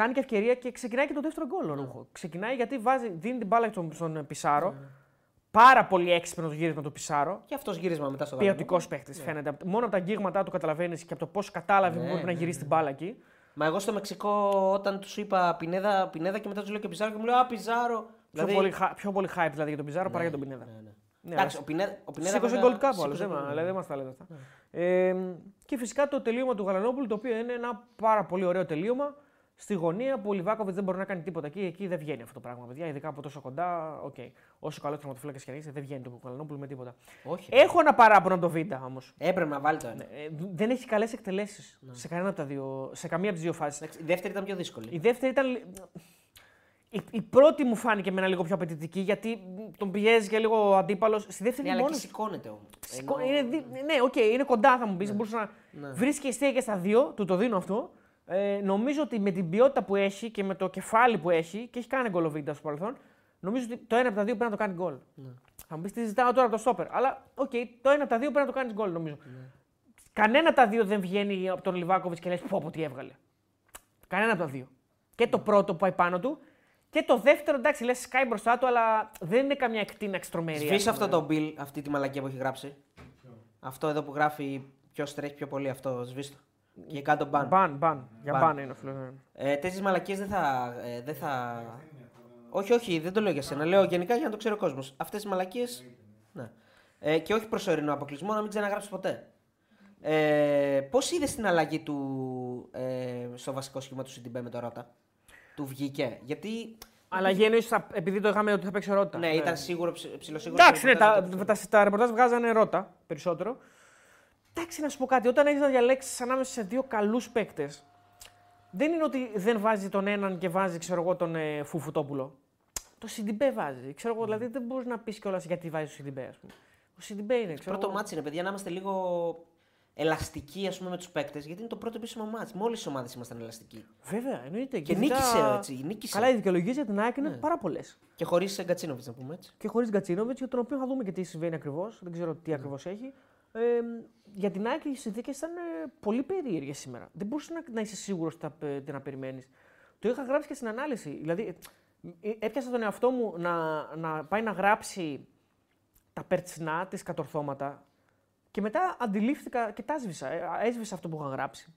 [SPEAKER 2] Κάνει και ευκαιρία και ξεκινάει και το δεύτερο γκολ ο Αραούχο. Ξεκινάει γιατί βάζει, δίνει την μπάλα στον, στον Πιζάρο. Πάρα πολύ έξυπνος το γύρισμα του Πιζάρο.
[SPEAKER 1] Και αυτός γύρισμα μετά στο
[SPEAKER 2] Ποιοτικός
[SPEAKER 1] γαλανό.
[SPEAKER 2] παίχτη φαίνεται. Από- Μόνο από τα αγγίγματά του καταλαβαίνεις και από το πώς κατάλαβε
[SPEAKER 1] Ναι,
[SPEAKER 2] που μπορεί να
[SPEAKER 1] ναι,
[SPEAKER 2] γυρίσει την μπάλα εκεί.
[SPEAKER 1] Μα εγώ στο Μεξικό όταν τους είπα Πινέδα, Πινέδα και μετά τους λέω και Πιζάρο και μου λέω Α, Πιζάρο.
[SPEAKER 2] Πιο, πολύ, χα- πιο πολύ hype δηλαδή για τον Πιζάρο παρά για τον Πινέδα.
[SPEAKER 1] Ναι, ναι.
[SPEAKER 2] Ναι,
[SPEAKER 1] Εντάξει, ο Πινέδα. Ο Πινέδα
[SPEAKER 2] Σήκωσε
[SPEAKER 1] βέβαια-
[SPEAKER 2] γκολ κάπου άλλος.
[SPEAKER 1] σήκωσε
[SPEAKER 2] Δεν,
[SPEAKER 1] γκολ,
[SPEAKER 2] μα-
[SPEAKER 1] ναι.
[SPEAKER 2] δηλαδή, δεν μας τα λέτε αυτά. Ε, και φυσικά το τελείωμα του Γαλανόπουλου, το οποίο είναι ένα πάρα πολύ ωραίο τελείωμα. Στη γωνία που ο Λιβάκοβιτς δεν μπορεί να κάνει τίποτα εκεί, εκεί δεν βγαίνει αυτό το πράγμα. Παιδιά, ειδικά από τόσο κοντά, οκ. Όσο καλό τερματοφύλακα και αν είσαι, δεν βγαίνει το Γαλανόπουλο με τίποτα.
[SPEAKER 1] Όχι.
[SPEAKER 2] Έχω ένα παράπονο από τον Βίντα όμως.
[SPEAKER 1] Έπρεπε να βάλει το ένα.
[SPEAKER 2] Ε, δεν έχει καλές εκτελέσεις σε, κανένα από τα δύο, σε καμία από τις δύο φάσεις.
[SPEAKER 1] Εντάξει, Η δεύτερη ήταν πιο δύσκολη.
[SPEAKER 2] Η δεύτερη ήταν. λι- Η, η πρώτη μου φάνηκε εμένα λίγο πιο απαιτητική γιατί τον πιέζει και λίγο ο αντίπαλος. Στη δεύτερη
[SPEAKER 1] Ναι, αλλά
[SPEAKER 2] μόνος
[SPEAKER 1] και σηκώνεται όμως.
[SPEAKER 2] Σηκώ- είναι, δι- ναι, οκ, είναι κοντά θα μου πεις. Μπορούσε να
[SPEAKER 1] Ναι.
[SPEAKER 2] βρίσκει εστία και στα δύο, του το δίνω αυτό. Ε, νομίζω ότι με την ποιότητα που έχει και με το κεφάλι που έχει και έχει κάνει γκολ ο Βίντα στο παρελθόν, νομίζω ότι το ένα από τα δύο πρέπει να το κάνει γκολ.
[SPEAKER 1] Ναι.
[SPEAKER 2] Θα μου πεις τι ζητάω τώρα από το στόπερ. Αλλά οκ, το ένα από τα δύο πρέπει να το κάνει γκολ νομίζω.
[SPEAKER 1] Ναι.
[SPEAKER 2] Κανένα από τα δύο δεν βγαίνει από τον Λιβάκοβιτς και λες πω πω τι έβγαλε. Κανένα από τα δύο. Και το πρώτο που πάει πάνω του και το δεύτερο εντάξει λες σκάει μπροστά του, αλλά δεν είναι καμιά εκτείναξη τρομερή.
[SPEAKER 1] Σβήσει
[SPEAKER 2] ας
[SPEAKER 1] αυτό
[SPEAKER 2] πούμε.
[SPEAKER 1] το bill, αυτή τη μαλακία που έχει γράψει. Αυτό εδώ που γράφει ποιος τρέχει πιο πολύ, αυτό σβήστο. Και κάτω μπαν.
[SPEAKER 2] Μπαν, μπαν. Για
[SPEAKER 1] Μπαν.
[SPEAKER 2] μπαν είναι ο φίλος.
[SPEAKER 1] Ε, Τέτοιες μαλακίες δεν θα. Ε, δεν θα... όχι, όχι, δεν το λέω για σένα. Λέω γενικά για να το ξέρει ο κόσμος. Αυτές τι μαλακίες. Ναι. Ε, και όχι προσωρινό αποκλεισμό, να μην ξαναγράψεις ποτέ. Ε, Πώς είδες την αλλαγή του ε, στο βασικό σχήμα του Σιντιμπέ με το Ρότα. Του βγήκε; Γιατί.
[SPEAKER 2] Αλλά εννοείς θα- επειδή το είχαμε ότι θα παίξει Ρότα.
[SPEAKER 1] Ναι, ήταν σίγουρο, ψ- ψιλοσίγουρο.
[SPEAKER 2] Εντάξει, ναι,
[SPEAKER 1] στο
[SPEAKER 2] τα,
[SPEAKER 1] ρεπορτάζ
[SPEAKER 2] τα, τα, ρεπορτάζ βγάζανε Ρότα περισσότερο. Εντάξει, να σου πω κάτι. Όταν έχεις να διαλέξεις ανάμεσα σε δύο καλούς παίκτες, δεν είναι ότι δεν βάζει τον έναν και βάζει, ξέρω εγώ, τον ε, Φουφουτόπουλο. Το Σιντιμπέ βάζει. Ξέρω εγώ, δηλαδή δεν μπορείς να πεις κιόλας γιατί βάζει το Σιντιμπέ, ας πούμε. Ο Σιντιμπέ είναι, ξέρω
[SPEAKER 1] Πρώτο
[SPEAKER 2] εγώ.
[SPEAKER 1] ματς είναι, παιδιά, να είμαστε λίγο ελαστικοί ας πούμε, με τους παίκτες. Γιατί είναι το πρώτο επίσημο ματς. Με όλες τις ομάδες ήμασταν ελαστικοί.
[SPEAKER 2] Βέβαια, εννοείται.
[SPEAKER 1] Και
[SPEAKER 2] ειδικά-
[SPEAKER 1] νίκησε, έτσι, νίκησε.
[SPEAKER 2] Καλά, οι δικαιολογίες για την ΑΕΚ είναι πάρα πολλές.
[SPEAKER 1] Και χωρίς Γκατσίνοβιτς, να πούμε έτσι.
[SPEAKER 2] και χωρίς Γκατσίνοβιτς, για τον οποίο θα δούμε και τι συμβαίνει ακριβώς. Δεν ξέρω
[SPEAKER 1] Ναι.
[SPEAKER 2] τι ακριβώς έχει. Ε, για την ΑΕΚ οι συνθήκες ήταν ε, πολύ περίεργες σήμερα. Δεν μπορούσε να, να είσαι σίγουρος τι να περιμένεις. Το είχα γράψει και στην ανάλυση. Δηλαδή, ε, έπιασα τον εαυτό μου να, να πάει να γράψει τα περτσινά, τις κατορθώματα και μετά αντιλήφθηκα και τα έσβησα. Ε, έσβησα αυτό που είχα γράψει.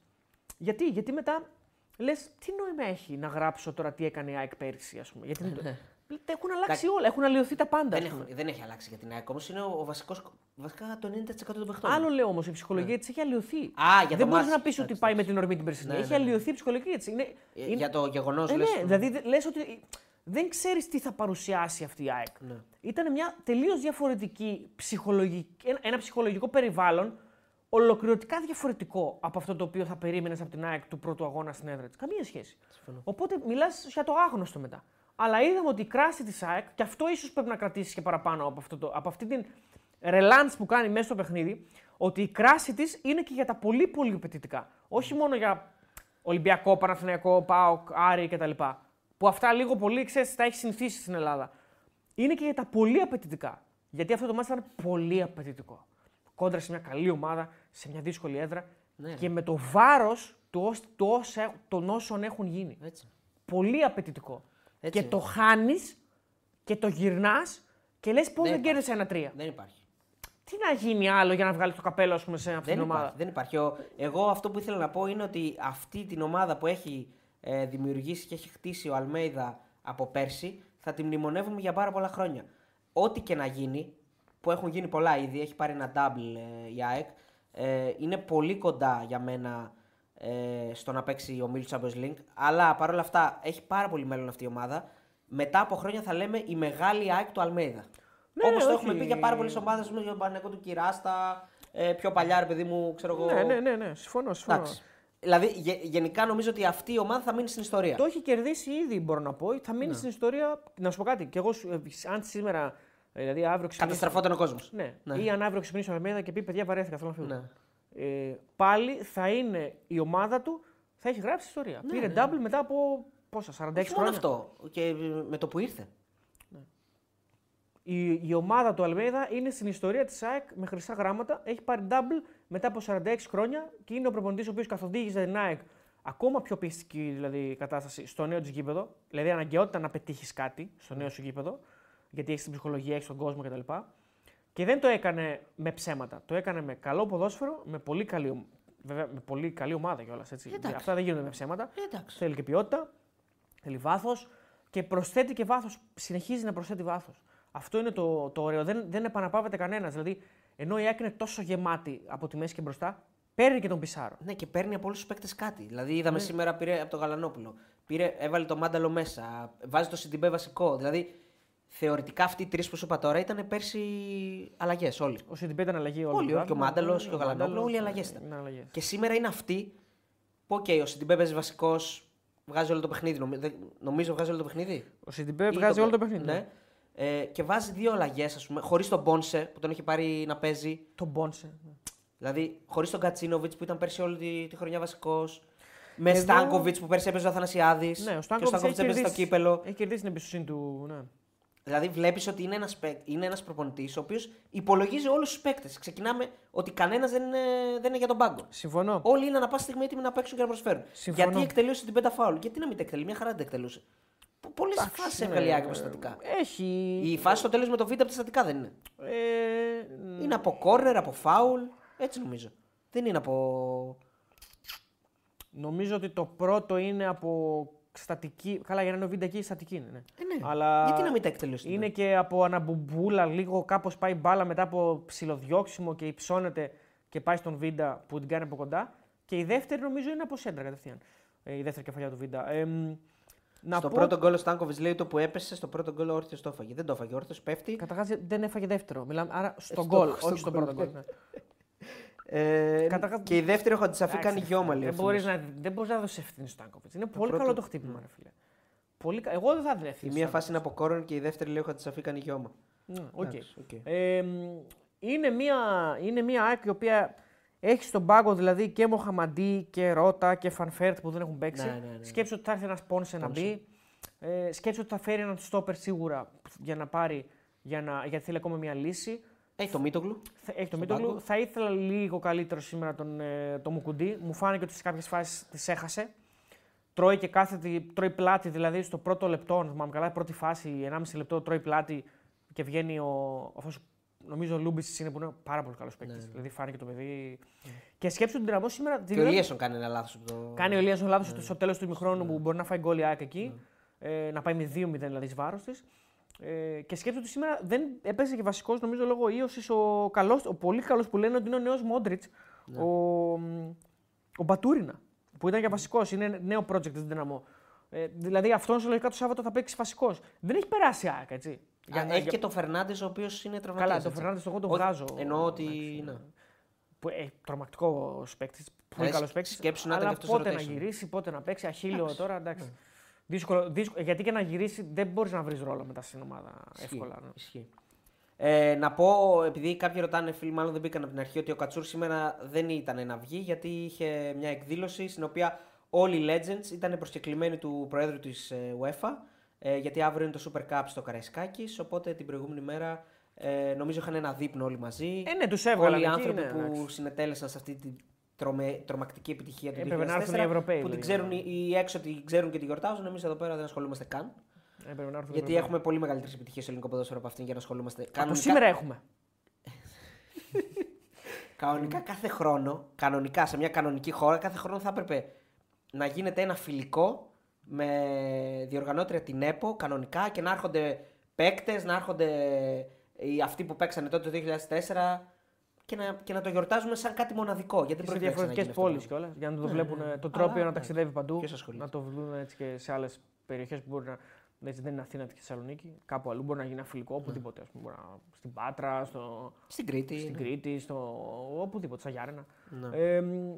[SPEAKER 2] Γιατί, γιατί μετά λες τι νόημα έχει να γράψω τώρα τι έκανε η ΑΕΚ πέρυσι, ας πούμε. Γιατί
[SPEAKER 1] ναι.
[SPEAKER 2] τα έχουν αλλάξει όλα, έχουν αλλοιωθεί τα πάντα.
[SPEAKER 1] Δεν,
[SPEAKER 2] ας πούμε.
[SPEAKER 1] έχουν, δεν έχει αλλάξει για την ΑΕΚ όμως. Είναι ο, ο βασικός. Βασικά το 90% των παιχτών.
[SPEAKER 2] Άλλο λέω όμως, η ψυχολογία της έχει αλλοιωθεί.
[SPEAKER 1] Ναι. Α, για το
[SPEAKER 2] δεν μπορείς
[SPEAKER 1] μάτς.
[SPEAKER 2] να πεις ότι
[SPEAKER 1] Εντάξει,
[SPEAKER 2] πάει με την ορμή την περσινή.
[SPEAKER 1] Ναι,
[SPEAKER 2] έχει
[SPEAKER 1] ναι, ναι.
[SPEAKER 2] αλλοιωθεί η ψυχολογία της. Είναι,
[SPEAKER 1] Ε,
[SPEAKER 2] είναι-
[SPEAKER 1] Για το γεγονός
[SPEAKER 2] Ε,
[SPEAKER 1] λες.
[SPEAKER 2] ναι, δηλαδή λες ότι δεν ξέρεις τι θα παρουσιάσει αυτή η ΑΕΚ.
[SPEAKER 1] Ναι.
[SPEAKER 2] Ήταν μια τελείως διαφορετική ψυχολογική, ένα, ένα ψυχολογικό περιβάλλον ολοκληρωτικά διαφορετικό από αυτό το οποίο θα περίμενες από την ΑΕΚ του πρώτου αγώνα στην έδρα της. Καμία σχέση. Οπότε μιλάς για το άγνωστο μετά. Αλλά είδαμε ότι η κράση της ΑΕΚ, και αυτό ίσως πρέπει να κρατήσει και παραπάνω από, αυτό το, από αυτή την ρελάντ που κάνει μέσα στο παιχνίδι, ότι η κράση της είναι και για τα πολύ πολύ απαιτητικά. Όχι μόνο για Ολυμπιακό, Παναθηναϊκό, ΠΑΟΚ, Άρη κτλ. Που αυτά λίγο πολύ ξέρεις, τα έχει συνηθίσει στην Ελλάδα. Είναι και για τα πολύ απαιτητικά. Γιατί αυτό το μάτι ήταν πολύ απαιτητικό. Κόντρα σε μια καλή ομάδα, σε μια δύσκολη έδρα
[SPEAKER 1] Ναι,
[SPEAKER 2] και με το βάρος των όσων έχουν γίνει.
[SPEAKER 1] Έτσι.
[SPEAKER 2] Πολύ απαιτητικό.
[SPEAKER 1] Έτσι
[SPEAKER 2] και
[SPEAKER 1] είναι.
[SPEAKER 2] το χάνεις και το γυρνάς και λες πώς
[SPEAKER 1] Δεν
[SPEAKER 2] δεν
[SPEAKER 1] υπάρχει.
[SPEAKER 2] κέρδισε ένα τρία.
[SPEAKER 1] Δεν υπάρχει.
[SPEAKER 2] Τι να γίνει άλλο για να βγάλεις το καπέλο, ας πούμε, σε αυτή
[SPEAKER 1] Δεν
[SPEAKER 2] την
[SPEAKER 1] υπάρχει,
[SPEAKER 2] ομάδα;
[SPEAKER 1] δεν υπάρχει. Ο- εγώ αυτό που ήθελα να πω είναι ότι αυτή την ομάδα που έχει ε, δημιουργήσει και έχει χτίσει ο Αλμέιδα από πέρσι θα τη μνημονεύουμε για πάρα πολλά χρόνια. Ό,τι και να γίνει, που έχουν γίνει πολλά ήδη, έχει πάρει ένα double ε, η ΑΕΚ, ε, είναι πολύ κοντά για μένα ε, στο να παίξει ο Μίλου Champions League. Αλλά παρόλα αυτά έχει πάρα πολύ μέλλον αυτή η ομάδα. Μετά από χρόνια θα λέμε η μεγάλη ΑΕΚ του Αλμέιδα.
[SPEAKER 2] Ναι,
[SPEAKER 1] Όπως
[SPEAKER 2] ναι,
[SPEAKER 1] το
[SPEAKER 2] όχι.
[SPEAKER 1] έχουμε πει για πάρα πολλές ομάδες, με τον Παναγικό του Κυράστα, ε, πιο παλιά, ρε παιδί μου, ξέρω εγώ.
[SPEAKER 2] Ναι, ναι, ναι, ναι. Συμφωνώ. συμφωνώ.
[SPEAKER 1] Εντάξει. Δηλαδή, γε- γενικά νομίζω ότι αυτή η ομάδα θα μείνει στην ιστορία.
[SPEAKER 2] Το έχει κερδίσει ήδη, μπορώ να πω. Θα μείνει στην ιστορία. Να σου πω κάτι. Και εγώ, σου- ε, αν σήμερα, ε, δηλαδή αύριο ξυπνήσω.
[SPEAKER 1] Καταστραφόταν ο κόσμος.
[SPEAKER 2] Ναι.
[SPEAKER 1] Ναι.
[SPEAKER 2] Ή αν αύριο ξυπνήσω με Αλμέιδα και πει παιδιά βαρέθηκα, θέλω να φύγω.
[SPEAKER 1] Ναι.
[SPEAKER 2] Ε, πάλι θα είναι η ομάδα του, θα έχει γράψει ιστορία. Πήρε double μετά από πόσα, 46
[SPEAKER 1] Όχι μόνο
[SPEAKER 2] χρόνια.
[SPEAKER 1] αυτό. Και ε, με το που ήρθε.
[SPEAKER 2] Η, η ομάδα του Αλμέιδα είναι στην ιστορία της ΑΕΚ με χρυσά γράμματα. Έχει πάρει double μετά από 46 χρόνια και είναι ο προπονητής ο οποίος καθοδήγησε την ΑΕΚ ακόμα πιο πιστική δηλαδή, κατάσταση στο νέο της γήπεδο. Δηλαδή, αναγκαιότητα να πετύχεις κάτι στο νέο σου γήπεδο, γιατί έχεις την ψυχολογία, έχεις τον κόσμο κτλ. Και δεν το έκανε με ψέματα. Το έκανε με καλό ποδόσφαιρο, με πολύ καλή, ομ- βέβαια, με πολύ καλή ομάδα κιόλας.
[SPEAKER 1] Εντάξει.
[SPEAKER 2] Αυτά δεν γίνονται με ψέματα.
[SPEAKER 1] Ε, εντάξει.
[SPEAKER 2] Θέλει και ποιότητα, θέλει βάθος και προσθέτει και βάθος. Συνεχίζει να προσθέτει βάθος. Αυτό είναι το, το ωραίο. Δεν, δεν επαναπάβεται κανένας. Δηλαδή, ενώ η ΑΕΚ είναι τόσο γεμάτη από τη μέση και μπροστά, παίρνει και τον Πισάρο.
[SPEAKER 1] Ναι, και παίρνει από όλους τους παίκτες κάτι. Δηλαδή, είδαμε
[SPEAKER 2] Ναι.
[SPEAKER 1] σήμερα πήρε από τον Γαλανόπουλο. Πήρε, έβαλε το μάνταλο μέσα. Βάζει το Σιντιμπέ βασικό. Δηλαδή, θεωρητικά αυτοί οι τρεις που σου είπα τώρα ήταν πέρσι αλλαγές όλοι.
[SPEAKER 2] Ο Σιντιμπέ ήταν αλλαγή όλο
[SPEAKER 1] Όλοι,
[SPEAKER 2] το
[SPEAKER 1] όλοι, και ο
[SPEAKER 2] πράγμα.
[SPEAKER 1] Μάνταλος
[SPEAKER 2] Ναι,
[SPEAKER 1] και ο Γαλανόπουλο,
[SPEAKER 2] Μάνταλος,
[SPEAKER 1] όλοι
[SPEAKER 2] ναι,
[SPEAKER 1] αλλαγές ήταν.
[SPEAKER 2] είναι αλλαγές.
[SPEAKER 1] Και σήμερα είναι αυτοί που, οκ, ο Σιντιμπέ παίζει βασικός, βγάζει όλο το παιχνίδι. νομι- δεν- Νομίζω βγάζει όλο το παιχνίδι.
[SPEAKER 2] Ο Σιντιμπέ
[SPEAKER 1] Ή
[SPEAKER 2] βγάζει όλο το παιχνίδι.
[SPEAKER 1] Ναι. Ε, και βάζει δύο αλλαγές, ας πούμε, χωρίς τον Πόνσε που τον έχει πάρει να παίζει.
[SPEAKER 2] Τον Πόνσε. ναι.
[SPEAKER 1] Δηλαδή, χωρίς τον Γκατσίνοβιτς που ήταν πέρσι όλη τη, τη χρονιά βασικός. Με
[SPEAKER 2] Εδώ-
[SPEAKER 1] Στάνκοβιτς που πέρσι έπαιζε ο Αθανασιάδης.
[SPEAKER 2] Ναι, ο
[SPEAKER 1] και ο
[SPEAKER 2] Στάνκοβιτς
[SPEAKER 1] Στάνκοβιτς
[SPEAKER 2] έχει,
[SPEAKER 1] έπαιζε στο
[SPEAKER 2] κερδίσει-
[SPEAKER 1] κύπελο.
[SPEAKER 2] έχει κερδίσει την εμπιστοσύνη του. Ναι.
[SPEAKER 1] Δηλαδή, βλέπεις ότι είναι ένας είναι ένας προπονητής ο οποίος υπολογίζει όλους τους παίκτες. Ξεκινάμε ότι κανένας δεν, είναι, δεν είναι για τον πάγκο.
[SPEAKER 2] Συμφωνώ.
[SPEAKER 1] Όλοι είναι ανα πάσα στιγμή έτοιμοι να παίξουν και να προσφέρουν.
[SPEAKER 2] Συμφωνώ.
[SPEAKER 1] Γιατί εκτελούσε την πέντα φάουλ, γιατί να μην τα εκτελεί, μια χαρά δεν τα εκτελούσε. Πολλές φάσεις έβγαλε η Άκη με στατικά.
[SPEAKER 2] Έχει.
[SPEAKER 1] Η φάση στο τέλος με το βίντεο από τα στατικά δεν είναι.
[SPEAKER 2] Ε,
[SPEAKER 1] Είναι από κόρνερ, από φάουλ. Έτσι νομίζω. Δεν είναι από.
[SPEAKER 2] Νομίζω ότι το πρώτο είναι από στατική. Καλά, για να είναι ο Βίντα εκεί, στατική είναι. Ναι.
[SPEAKER 1] Ε, ναι.
[SPEAKER 2] Αλλά
[SPEAKER 1] Γιατί να μην τα εκτελούσε.
[SPEAKER 2] Είναι και από αναμπουμπούλα, λίγο κάπως πάει μπάλα μετά από ψιλοδιώξιμο και υψώνεται και πάει στον Βίντα που την κάνει από κοντά. Και η δεύτερη νομίζω είναι από σέντρα κατευθείαν. Ε, η δεύτερη κεφαλιά του Βίντα. Ε, μ, να
[SPEAKER 1] στο
[SPEAKER 2] πω,
[SPEAKER 1] πρώτο γκολ ο Στάνκοβιτς λέει το που έπεσε, στο πρώτο γκολ ο Όρθιος το έφαγε. Δεν το έφαγε. Ο Όρθιος πέφτει.
[SPEAKER 2] Καταρχάς δεν έφαγε δεύτερο. Μιλάμε, άρα στον
[SPEAKER 1] στο-
[SPEAKER 2] γκολ,
[SPEAKER 1] στο
[SPEAKER 2] όχι στον
[SPEAKER 1] γκολ,
[SPEAKER 2] πρώτο γκολ.
[SPEAKER 1] ναι.
[SPEAKER 2] Ναι.
[SPEAKER 1] Ε,
[SPEAKER 2] Καταρχάς-
[SPEAKER 1] Και η δεύτερη ο Χατζησαφή
[SPEAKER 2] Εντάξει,
[SPEAKER 1] κάνει γιώμα, λέει.
[SPEAKER 2] Δεν
[SPEAKER 1] ο
[SPEAKER 2] μπορείς
[SPEAKER 1] φίλος.
[SPEAKER 2] να, δεν μπορείς να δώσεις ευθύνη στον Στάνκοβιτ. Είναι πολύ
[SPEAKER 1] πρώτο-
[SPEAKER 2] καλό το χτύπημα, ρε φίλε. Πολύ... κα- Εγώ δεν θα έδινα
[SPEAKER 1] Η
[SPEAKER 2] ευθύνη.
[SPEAKER 1] μία
[SPEAKER 2] στον
[SPEAKER 1] φάση είναι από κόρνερ και η δεύτερη λέει ο Χατζησαφή κάνει γιώμα.
[SPEAKER 2] Ναι, οκ.
[SPEAKER 1] Εντάξει, οκ.
[SPEAKER 2] Ε, μ, είναι, μια, είναι μια ΑΕΚ η οποία έχει στον πάγκο δηλαδή και Μοχαμαντή και Ρότα και Φαν Βέερτ που δεν έχουν παίξει.
[SPEAKER 1] Ναι, ναι, ναι.
[SPEAKER 2] Σκέψου ότι θα έρθει ένας Πόνσε να μπει. Ε, σκέψου ότι θα φέρει έναν στόπερ σίγουρα για να πάρει, για να, γιατί θέλει ακόμα μια λύση.
[SPEAKER 1] Έχει το Μίτογλου.
[SPEAKER 2] Θα- Έχει το
[SPEAKER 1] Στον
[SPEAKER 2] Μίτογλου.
[SPEAKER 1] πάγκο.
[SPEAKER 2] Θα ήθελα λίγο καλύτερο σήμερα τον, ε, τον Μουκουντί. Μου φάνηκε ότι σε κάποιες φάσεις τις έχασε. Τρώει και κάθεται, τρώει πλάτη δηλαδή στο πρώτο λεπτό, αν θυμάμαι καλά, πρώτη φάση, 1,5 λεπτό τρώει πλάτη και βγαίνει ο. Αυτός, νομίζω ο Λούμπης είναι που είναι πάρα πολύ καλός παίκτης. Δηλαδή φάνηκε το παιδί. Και σκέψου την Δυναμό σήμερα. την
[SPEAKER 1] Και ο
[SPEAKER 2] είδα-
[SPEAKER 1] Λίεσον κάνει ένα λάθος. Το...
[SPEAKER 2] Κάνει ο Ηλίας ο λάθο στο τέλος του ημιχρόνου που μπορεί να φάει γκολ η ΑΕΚ εκεί. Ε, να πάει με 2-0 δηλαδή εις βάρος της. Ε, και σκέφτομαι ότι σήμερα δεν έπαιζε και βασικός, νομίζω λόγω ίωσης ο, καλός, ο πολύ καλός που λένε ότι είναι ο νέος Μόντριτς. Ο, μ, ο Μπατούρινα. Που ήταν για βασικός. Είναι νέο project τη Δυναμό. Ε, δηλαδή αυτό λογικά το Σάββατο θα παίξει βασικός. Δεν έχει περάσει η ΑΕΚ, έτσι.
[SPEAKER 1] Για,
[SPEAKER 2] να-
[SPEAKER 1] έχει
[SPEAKER 2] για-
[SPEAKER 1] και τον Φερνάντες ο οποίος είναι τραυματίας.
[SPEAKER 2] Καλά, τον Φερνάνδε εγώ τον βγάζω.
[SPEAKER 1] Εννοώ ότι. ναι.
[SPEAKER 2] Που, ε, τρομακτικό παίκτης. Πολύ
[SPEAKER 1] Ε,
[SPEAKER 2] καλός παίκτης.
[SPEAKER 1] σκέψου να ήταν
[SPEAKER 2] Αλλά
[SPEAKER 1] και αυτός
[SPEAKER 2] πότε να
[SPEAKER 1] rotation.
[SPEAKER 2] γυρίσει, πότε να παίξει. Αχίλιο τώρα, εντάξει. Δύσκολο, δύσκολο, γιατί και να γυρίσει δεν μπορείς να βρεις ρόλο μετά στην ομάδα εύκολα. ναι.
[SPEAKER 1] Ισχύει. Ε, να πω, επειδή κάποιοι ρωτάνε, φίλοι, μάλλον δεν μπήκαν από την αρχή, ότι ο Κατσούρ σήμερα δεν ήταν να βγει γιατί είχε μια εκδήλωση στην οποία όλοι οι Legends ήταν προσκεκλημένοι του Προέδρου της UEFA. Ε, γιατί αύριο είναι το Super Cup στο Καραϊσκάκης. Οπότε την προηγούμενη μέρα ε, νομίζω είχαν ένα δείπνο όλοι μαζί.
[SPEAKER 2] Ε, ναι, τους έβγαλαν
[SPEAKER 1] Όλοι οι
[SPEAKER 2] εκεί,
[SPEAKER 1] άνθρωποι
[SPEAKER 2] ναι,
[SPEAKER 1] που
[SPEAKER 2] εντάξει.
[SPEAKER 1] συνετέλεσαν σε αυτή την τρομε, τρομακτική επιτυχία του
[SPEAKER 2] Έπρεπε να έρθουν
[SPEAKER 1] 2004,
[SPEAKER 2] οι Ευρωπαίοι,
[SPEAKER 1] που την
[SPEAKER 2] δηλαδή.
[SPEAKER 1] ξέρουν οι οι έξω την ξέρουν και την γιορτάζουν. Εμείς εδώ πέρα δεν ασχολούμαστε καν.
[SPEAKER 2] Ε, πρέπει να έρθουν
[SPEAKER 1] Γιατί
[SPEAKER 2] οι
[SPEAKER 1] έχουμε πολύ μεγαλύτερες επιτυχίες στο ελληνικό ποδόσφαιρο από αυτήν για να ασχολούμαστε.
[SPEAKER 2] Από
[SPEAKER 1] Κανονικά,
[SPEAKER 2] σήμερα έχουμε.
[SPEAKER 1] κανονικά κάθε χρόνο, κανονικά σε μια κανονική χώρα, κάθε χρόνο θα έπρεπε να γίνεται ένα φιλικό με διοργανώτρια την ΕΠΟ κανονικά και να έρχονται παίκτες, να έρχονται οι- αυτοί που παίξανε τότε το 2004. Και να, και να το γιορτάζουμε σαν κάτι μοναδικό. Γιατί δεν
[SPEAKER 2] Και σε
[SPEAKER 1] πρόκειται να
[SPEAKER 2] διαφορετικέ
[SPEAKER 1] ξαναγίνει
[SPEAKER 2] πόλεις
[SPEAKER 1] αυτό
[SPEAKER 2] κιόλας. Για να το
[SPEAKER 1] Ναι,
[SPEAKER 2] βλέπουν
[SPEAKER 1] ναι, ναι.
[SPEAKER 2] το
[SPEAKER 1] Αλλά,
[SPEAKER 2] τρόπιο να
[SPEAKER 1] ναι.
[SPEAKER 2] ταξιδεύει παντού.
[SPEAKER 1] Ποιος ασχολείται.
[SPEAKER 2] Να το βρουν έτσι και σε άλλες περιοχές που μπορεί να. Έτσι, δεν είναι Αθήνα και Θεσσαλονίκη. Κάπου αλλού μπορεί να γίνει ένα φιλικό, οπουδήποτε. Ας πούμε, μπορεί να- στην Πάτρα, στο,
[SPEAKER 1] το. Στην Κρήτη.
[SPEAKER 2] στην
[SPEAKER 1] ναι.
[SPEAKER 2] Κρήτη, στο, οπουδήποτε, στα Γιάννενα.
[SPEAKER 1] Ναι.
[SPEAKER 2] Ε, μ,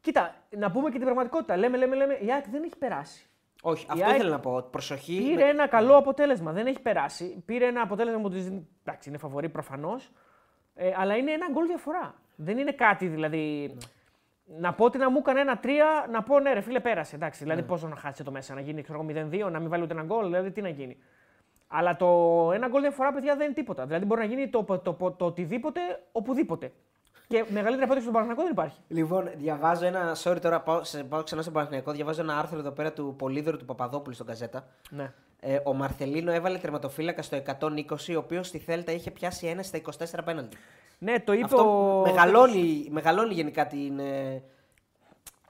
[SPEAKER 2] κοίτα, να πούμε και την πραγματικότητα. Λέμε, λέμε, λέμε, η ΑΕΚ δεν έχει περάσει.
[SPEAKER 1] Όχι,
[SPEAKER 2] Η
[SPEAKER 1] αυτό
[SPEAKER 2] ΑΕΚ
[SPEAKER 1] ήθελα να πω. ότι Προσοχή.
[SPEAKER 2] Πήρε
[SPEAKER 1] με-
[SPEAKER 2] ένα καλό αποτέλεσμα. Δεν έχει περάσει. Πήρε ένα αποτέλεσμα που της δίνει- Εντάξει, είναι φαβορή προφανώς. Ε, αλλά είναι ένα γκολ διαφορά. Δεν είναι κάτι δηλαδή. Να πω ότι να μου έκανε ένα τρία, να πω ναι, ρε φίλε, πέρασε. Εντάξει, δηλαδή πόσο να χάσει το μέσα, να γίνει ξέρω, εγώ, 0-2, να μην βάλει ούτε ένα γκολ, δηλαδή τι να γίνει. Αλλά το ένα γκολ διαφορά, παιδιά, δεν είναι τίποτα. Δηλαδή μπορεί να γίνει το, το, το, το οτιδήποτε, οπουδήποτε. Και μεγαλύτερη απόδειξη στον Παναγενικό δεν υπάρχει.
[SPEAKER 1] Λοιπόν, διαβάζω ένα. Sorry τώρα, πάω, σε, πάω ξανά στον Παναθηναϊκό. Διαβάζω ένα άρθρο εδώ πέρα του Πολύδωρου του Παπαδόπουλου στον Καζέτα.
[SPEAKER 2] Ναι.
[SPEAKER 1] Ε, ο Μαρθελίνο έβαλε τερματοφύλακα στο 120, ο οποίος στη Θέλτα είχε πιάσει ένα στα 24 πέναλτι.
[SPEAKER 2] Ναι, το είπε
[SPEAKER 1] Αυτό
[SPEAKER 2] ο.
[SPEAKER 1] μεγαλώνει, μεγαλώνει γενικά την, ε,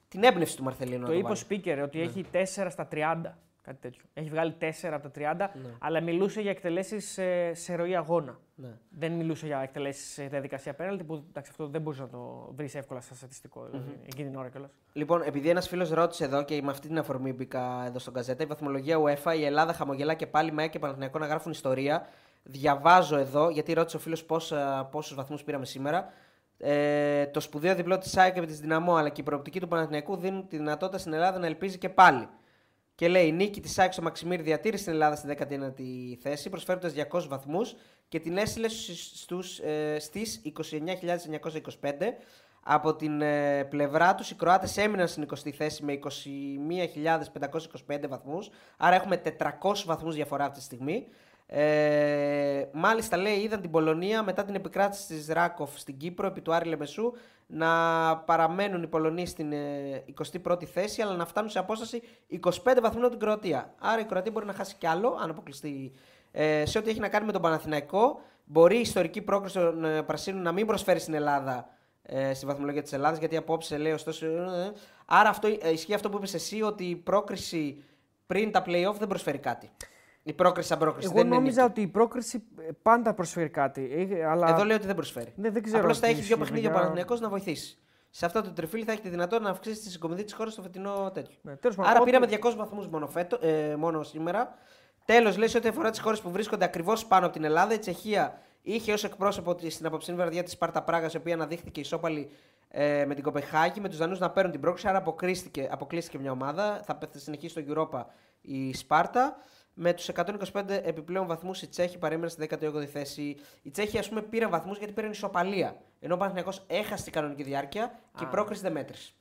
[SPEAKER 1] την έμπνευση του Μαρθελίνου.
[SPEAKER 2] Το
[SPEAKER 1] να
[SPEAKER 2] είπε ο
[SPEAKER 1] βάλει.
[SPEAKER 2] speaker ότι έχει 4 στα 30. Κάτι τέτοιο. Έχει βγάλει 4 από τα 30, αλλά μιλούσε για εκτελέσεις σε, σε ροή αγώνα.
[SPEAKER 1] Ναι.
[SPEAKER 2] Δεν μιλούσε για εκτελέσεις σε διαδικασία πέναλτι που εντάξει, αυτό δεν μπορείς να το βρεις εύκολα στα στατιστικό. Δηλαδή, εκείνη την ώρα κιόλας.
[SPEAKER 1] Λοιπόν, επειδή ένας φίλος ρώτησε εδώ και με αυτή την αφορμή μπήκα εδώ στον Καζέτα, η βαθμολογία UEFA, η Ελλάδα χαμογελά και πάλι ΜΑΕ και Παναθηναϊκό να γράφουν ιστορία. Διαβάζω εδώ, γιατί ρώτησε ο φίλος πόσους βαθμούς πήραμε σήμερα. Ε, το σπουδαίο διπλό της ΑΕΚ και της Δυναμό αλλά και η προοπτική του Παναθηναϊκού δίνουν τη δυνατότητα στην Ελλάδα να ελπίζει και πάλι. Και λέει: Η νίκη της ΑΕΚ στο Μαξιμίρ διατήρησε την Ελλάδα στη 19η θέση, προσφέροντας 200 βαθμούς και την έστειλε στους, ε, στις 29.925. Από την ε, πλευρά τους οι Κροάτες έμειναν στην 20η θέση με 21.525 βαθμούς, άρα έχουμε 400 βαθμούς διαφορά αυτή τη στιγμή. Ε, μάλιστα λέει είδαν την Πολωνία μετά την επικράτηση της Ράκοφ στην Κύπρο επί του Άρη Λεμεσού να παραμένουν οι Πολωνοί στην ε, 21η θέση αλλά να φτάνουν σε απόσταση 25 βαθμών από την Κροατία. Άρα η Κροατία μπορεί να χάσει κι άλλο αν αποκλειστεί ε, σε ό,τι έχει να κάνει με τον Παναθηναϊκό. Μπορεί η ιστορική πρόκριση των ε, Πρασίνων να μην προσφέρει στην Ελλάδα ε, στη βαθμολογία της Ελλάδας, γιατί απόψε λέει ωστόσο. ε, άρα αυτό, ε, ισχύει αυτό που είπες εσύ, ότι η πρόκριση πριν τα playoff δεν προσφέρει κάτι. Η πρόκριση σαν πρόκριση.
[SPEAKER 2] Εγώ
[SPEAKER 1] δεν είναι
[SPEAKER 2] νόμιζα
[SPEAKER 1] νίκη.
[SPEAKER 2] ότι η πρόκριση ε, πάντα προσφέρει κάτι. ε, Αλλά...
[SPEAKER 1] Εδώ λέει ότι δεν προσφέρει.
[SPEAKER 2] Ναι, δεν ξέρω
[SPEAKER 1] Απλώς
[SPEAKER 2] τι
[SPEAKER 1] θα έχει δύο
[SPEAKER 2] ισχύει,
[SPEAKER 1] παιχνίδια ο
[SPEAKER 2] παιδιά.
[SPEAKER 1] Παναθηναϊκός να βοηθήσει. Σε αυτό το τριφύλι θα έχει τη δυνατότητα να αυξήσει τη συγκομιδή της χώρας στο φετινό τέτοιο.
[SPEAKER 2] Ναι, τέλος πάντων,
[SPEAKER 1] Άρα
[SPEAKER 2] ό,τι-
[SPEAKER 1] πήραμε 200 βαθμούς μόνο, φέτο- ε, μόνο σήμερα. Τέλος, λέει σε ό,τι αφορά τις χώρες που βρίσκονται ακριβώς πάνω από την Ελλάδα, η Τσεχία είχε ως εκπρόσωπο της- στην απόψινή βραδιά της Σπάρτα Πράγας, η οποία αναδείχθηκε ισόπαλη ε, με την Κοπεχάγη, με τους Δανούς να παίρνουν την πρόκληση. Άρα αποκλείστηκε, αποκλείστηκε μια ομάδα. Θα, θα συνεχίσει στο Europa η Σπάρτα. Με τους 125 επιπλέον βαθμούς οι Τσέχοι παρέμειναν στη 18η θέση. Οι Τσέχοι, ας πούμε, πήραν βαθμούς γιατί πήραν ισοπαλία. Ενώ ο Παναθηναϊκός έχασε την κανονική διάρκεια και η
[SPEAKER 2] Α.
[SPEAKER 1] πρόκριση δεν μέτρησε.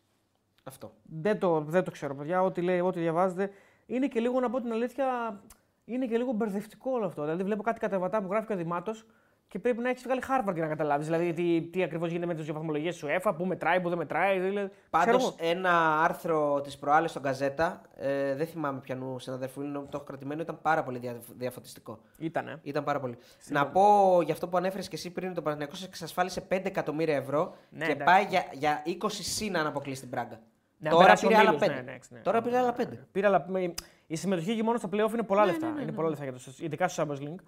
[SPEAKER 1] Αυτό.
[SPEAKER 2] Δεν το, δεν το ξέρω, παιδιά. Ό,τι λέει, ό,τι διαβάζετε. Είναι και λίγο, να πω την αλήθεια, είναι και λίγο μπερδευτικό όλο αυτό. Δηλαδή, βλέπω κάτι κατεβατά που γράφει και ο Δημάτος και πρέπει να έχεις βγάλει Harvard για να καταλάβεις. Δηλαδή, τι, τι ακριβώς γίνεται με τις βαθμολογίες του ΕΦΑ, που μετράει, που δεν μετράει. Δηλαδή, ξέρω
[SPEAKER 1] Πάντως,
[SPEAKER 2] εγώ.
[SPEAKER 1] ένα άρθρο της προάλλη στον Καζέτα, ε, δεν θυμάμαι ποιανού συναδελφού είναι, το έχω κρατημένο, ήταν πάρα πολύ δια, διαφωτιστικό.
[SPEAKER 2] Ήτανε.
[SPEAKER 1] Ήταν πάρα πολύ. Να πω για αυτό που ανέφερες και εσύ πριν, το Παναθηναϊκός εξασφάλισε 5 εκατομμύρια ευρώ
[SPEAKER 2] Ναι,
[SPEAKER 1] και
[SPEAKER 2] εντάξει.
[SPEAKER 1] πάει για, για 20 συν αν αποκλείσει την Πράγκα.
[SPEAKER 2] Ναι,
[SPEAKER 1] Τώρα
[SPEAKER 2] περάσει ο
[SPEAKER 1] πήρε άλλα 5.
[SPEAKER 2] Μίλος, ναι, ναι, ναι.
[SPEAKER 1] Τώρα πήρε άλλα 5.
[SPEAKER 2] Πήρα, αλλά με- η συμμετοχή και μόνο στα playoff είναι πολλά
[SPEAKER 1] Ναι,
[SPEAKER 2] λεφτά.
[SPEAKER 1] ναι, ναι,
[SPEAKER 2] Είναι
[SPEAKER 1] ναι.
[SPEAKER 2] πολλά λεφτά για το, ειδικά στο Champions League.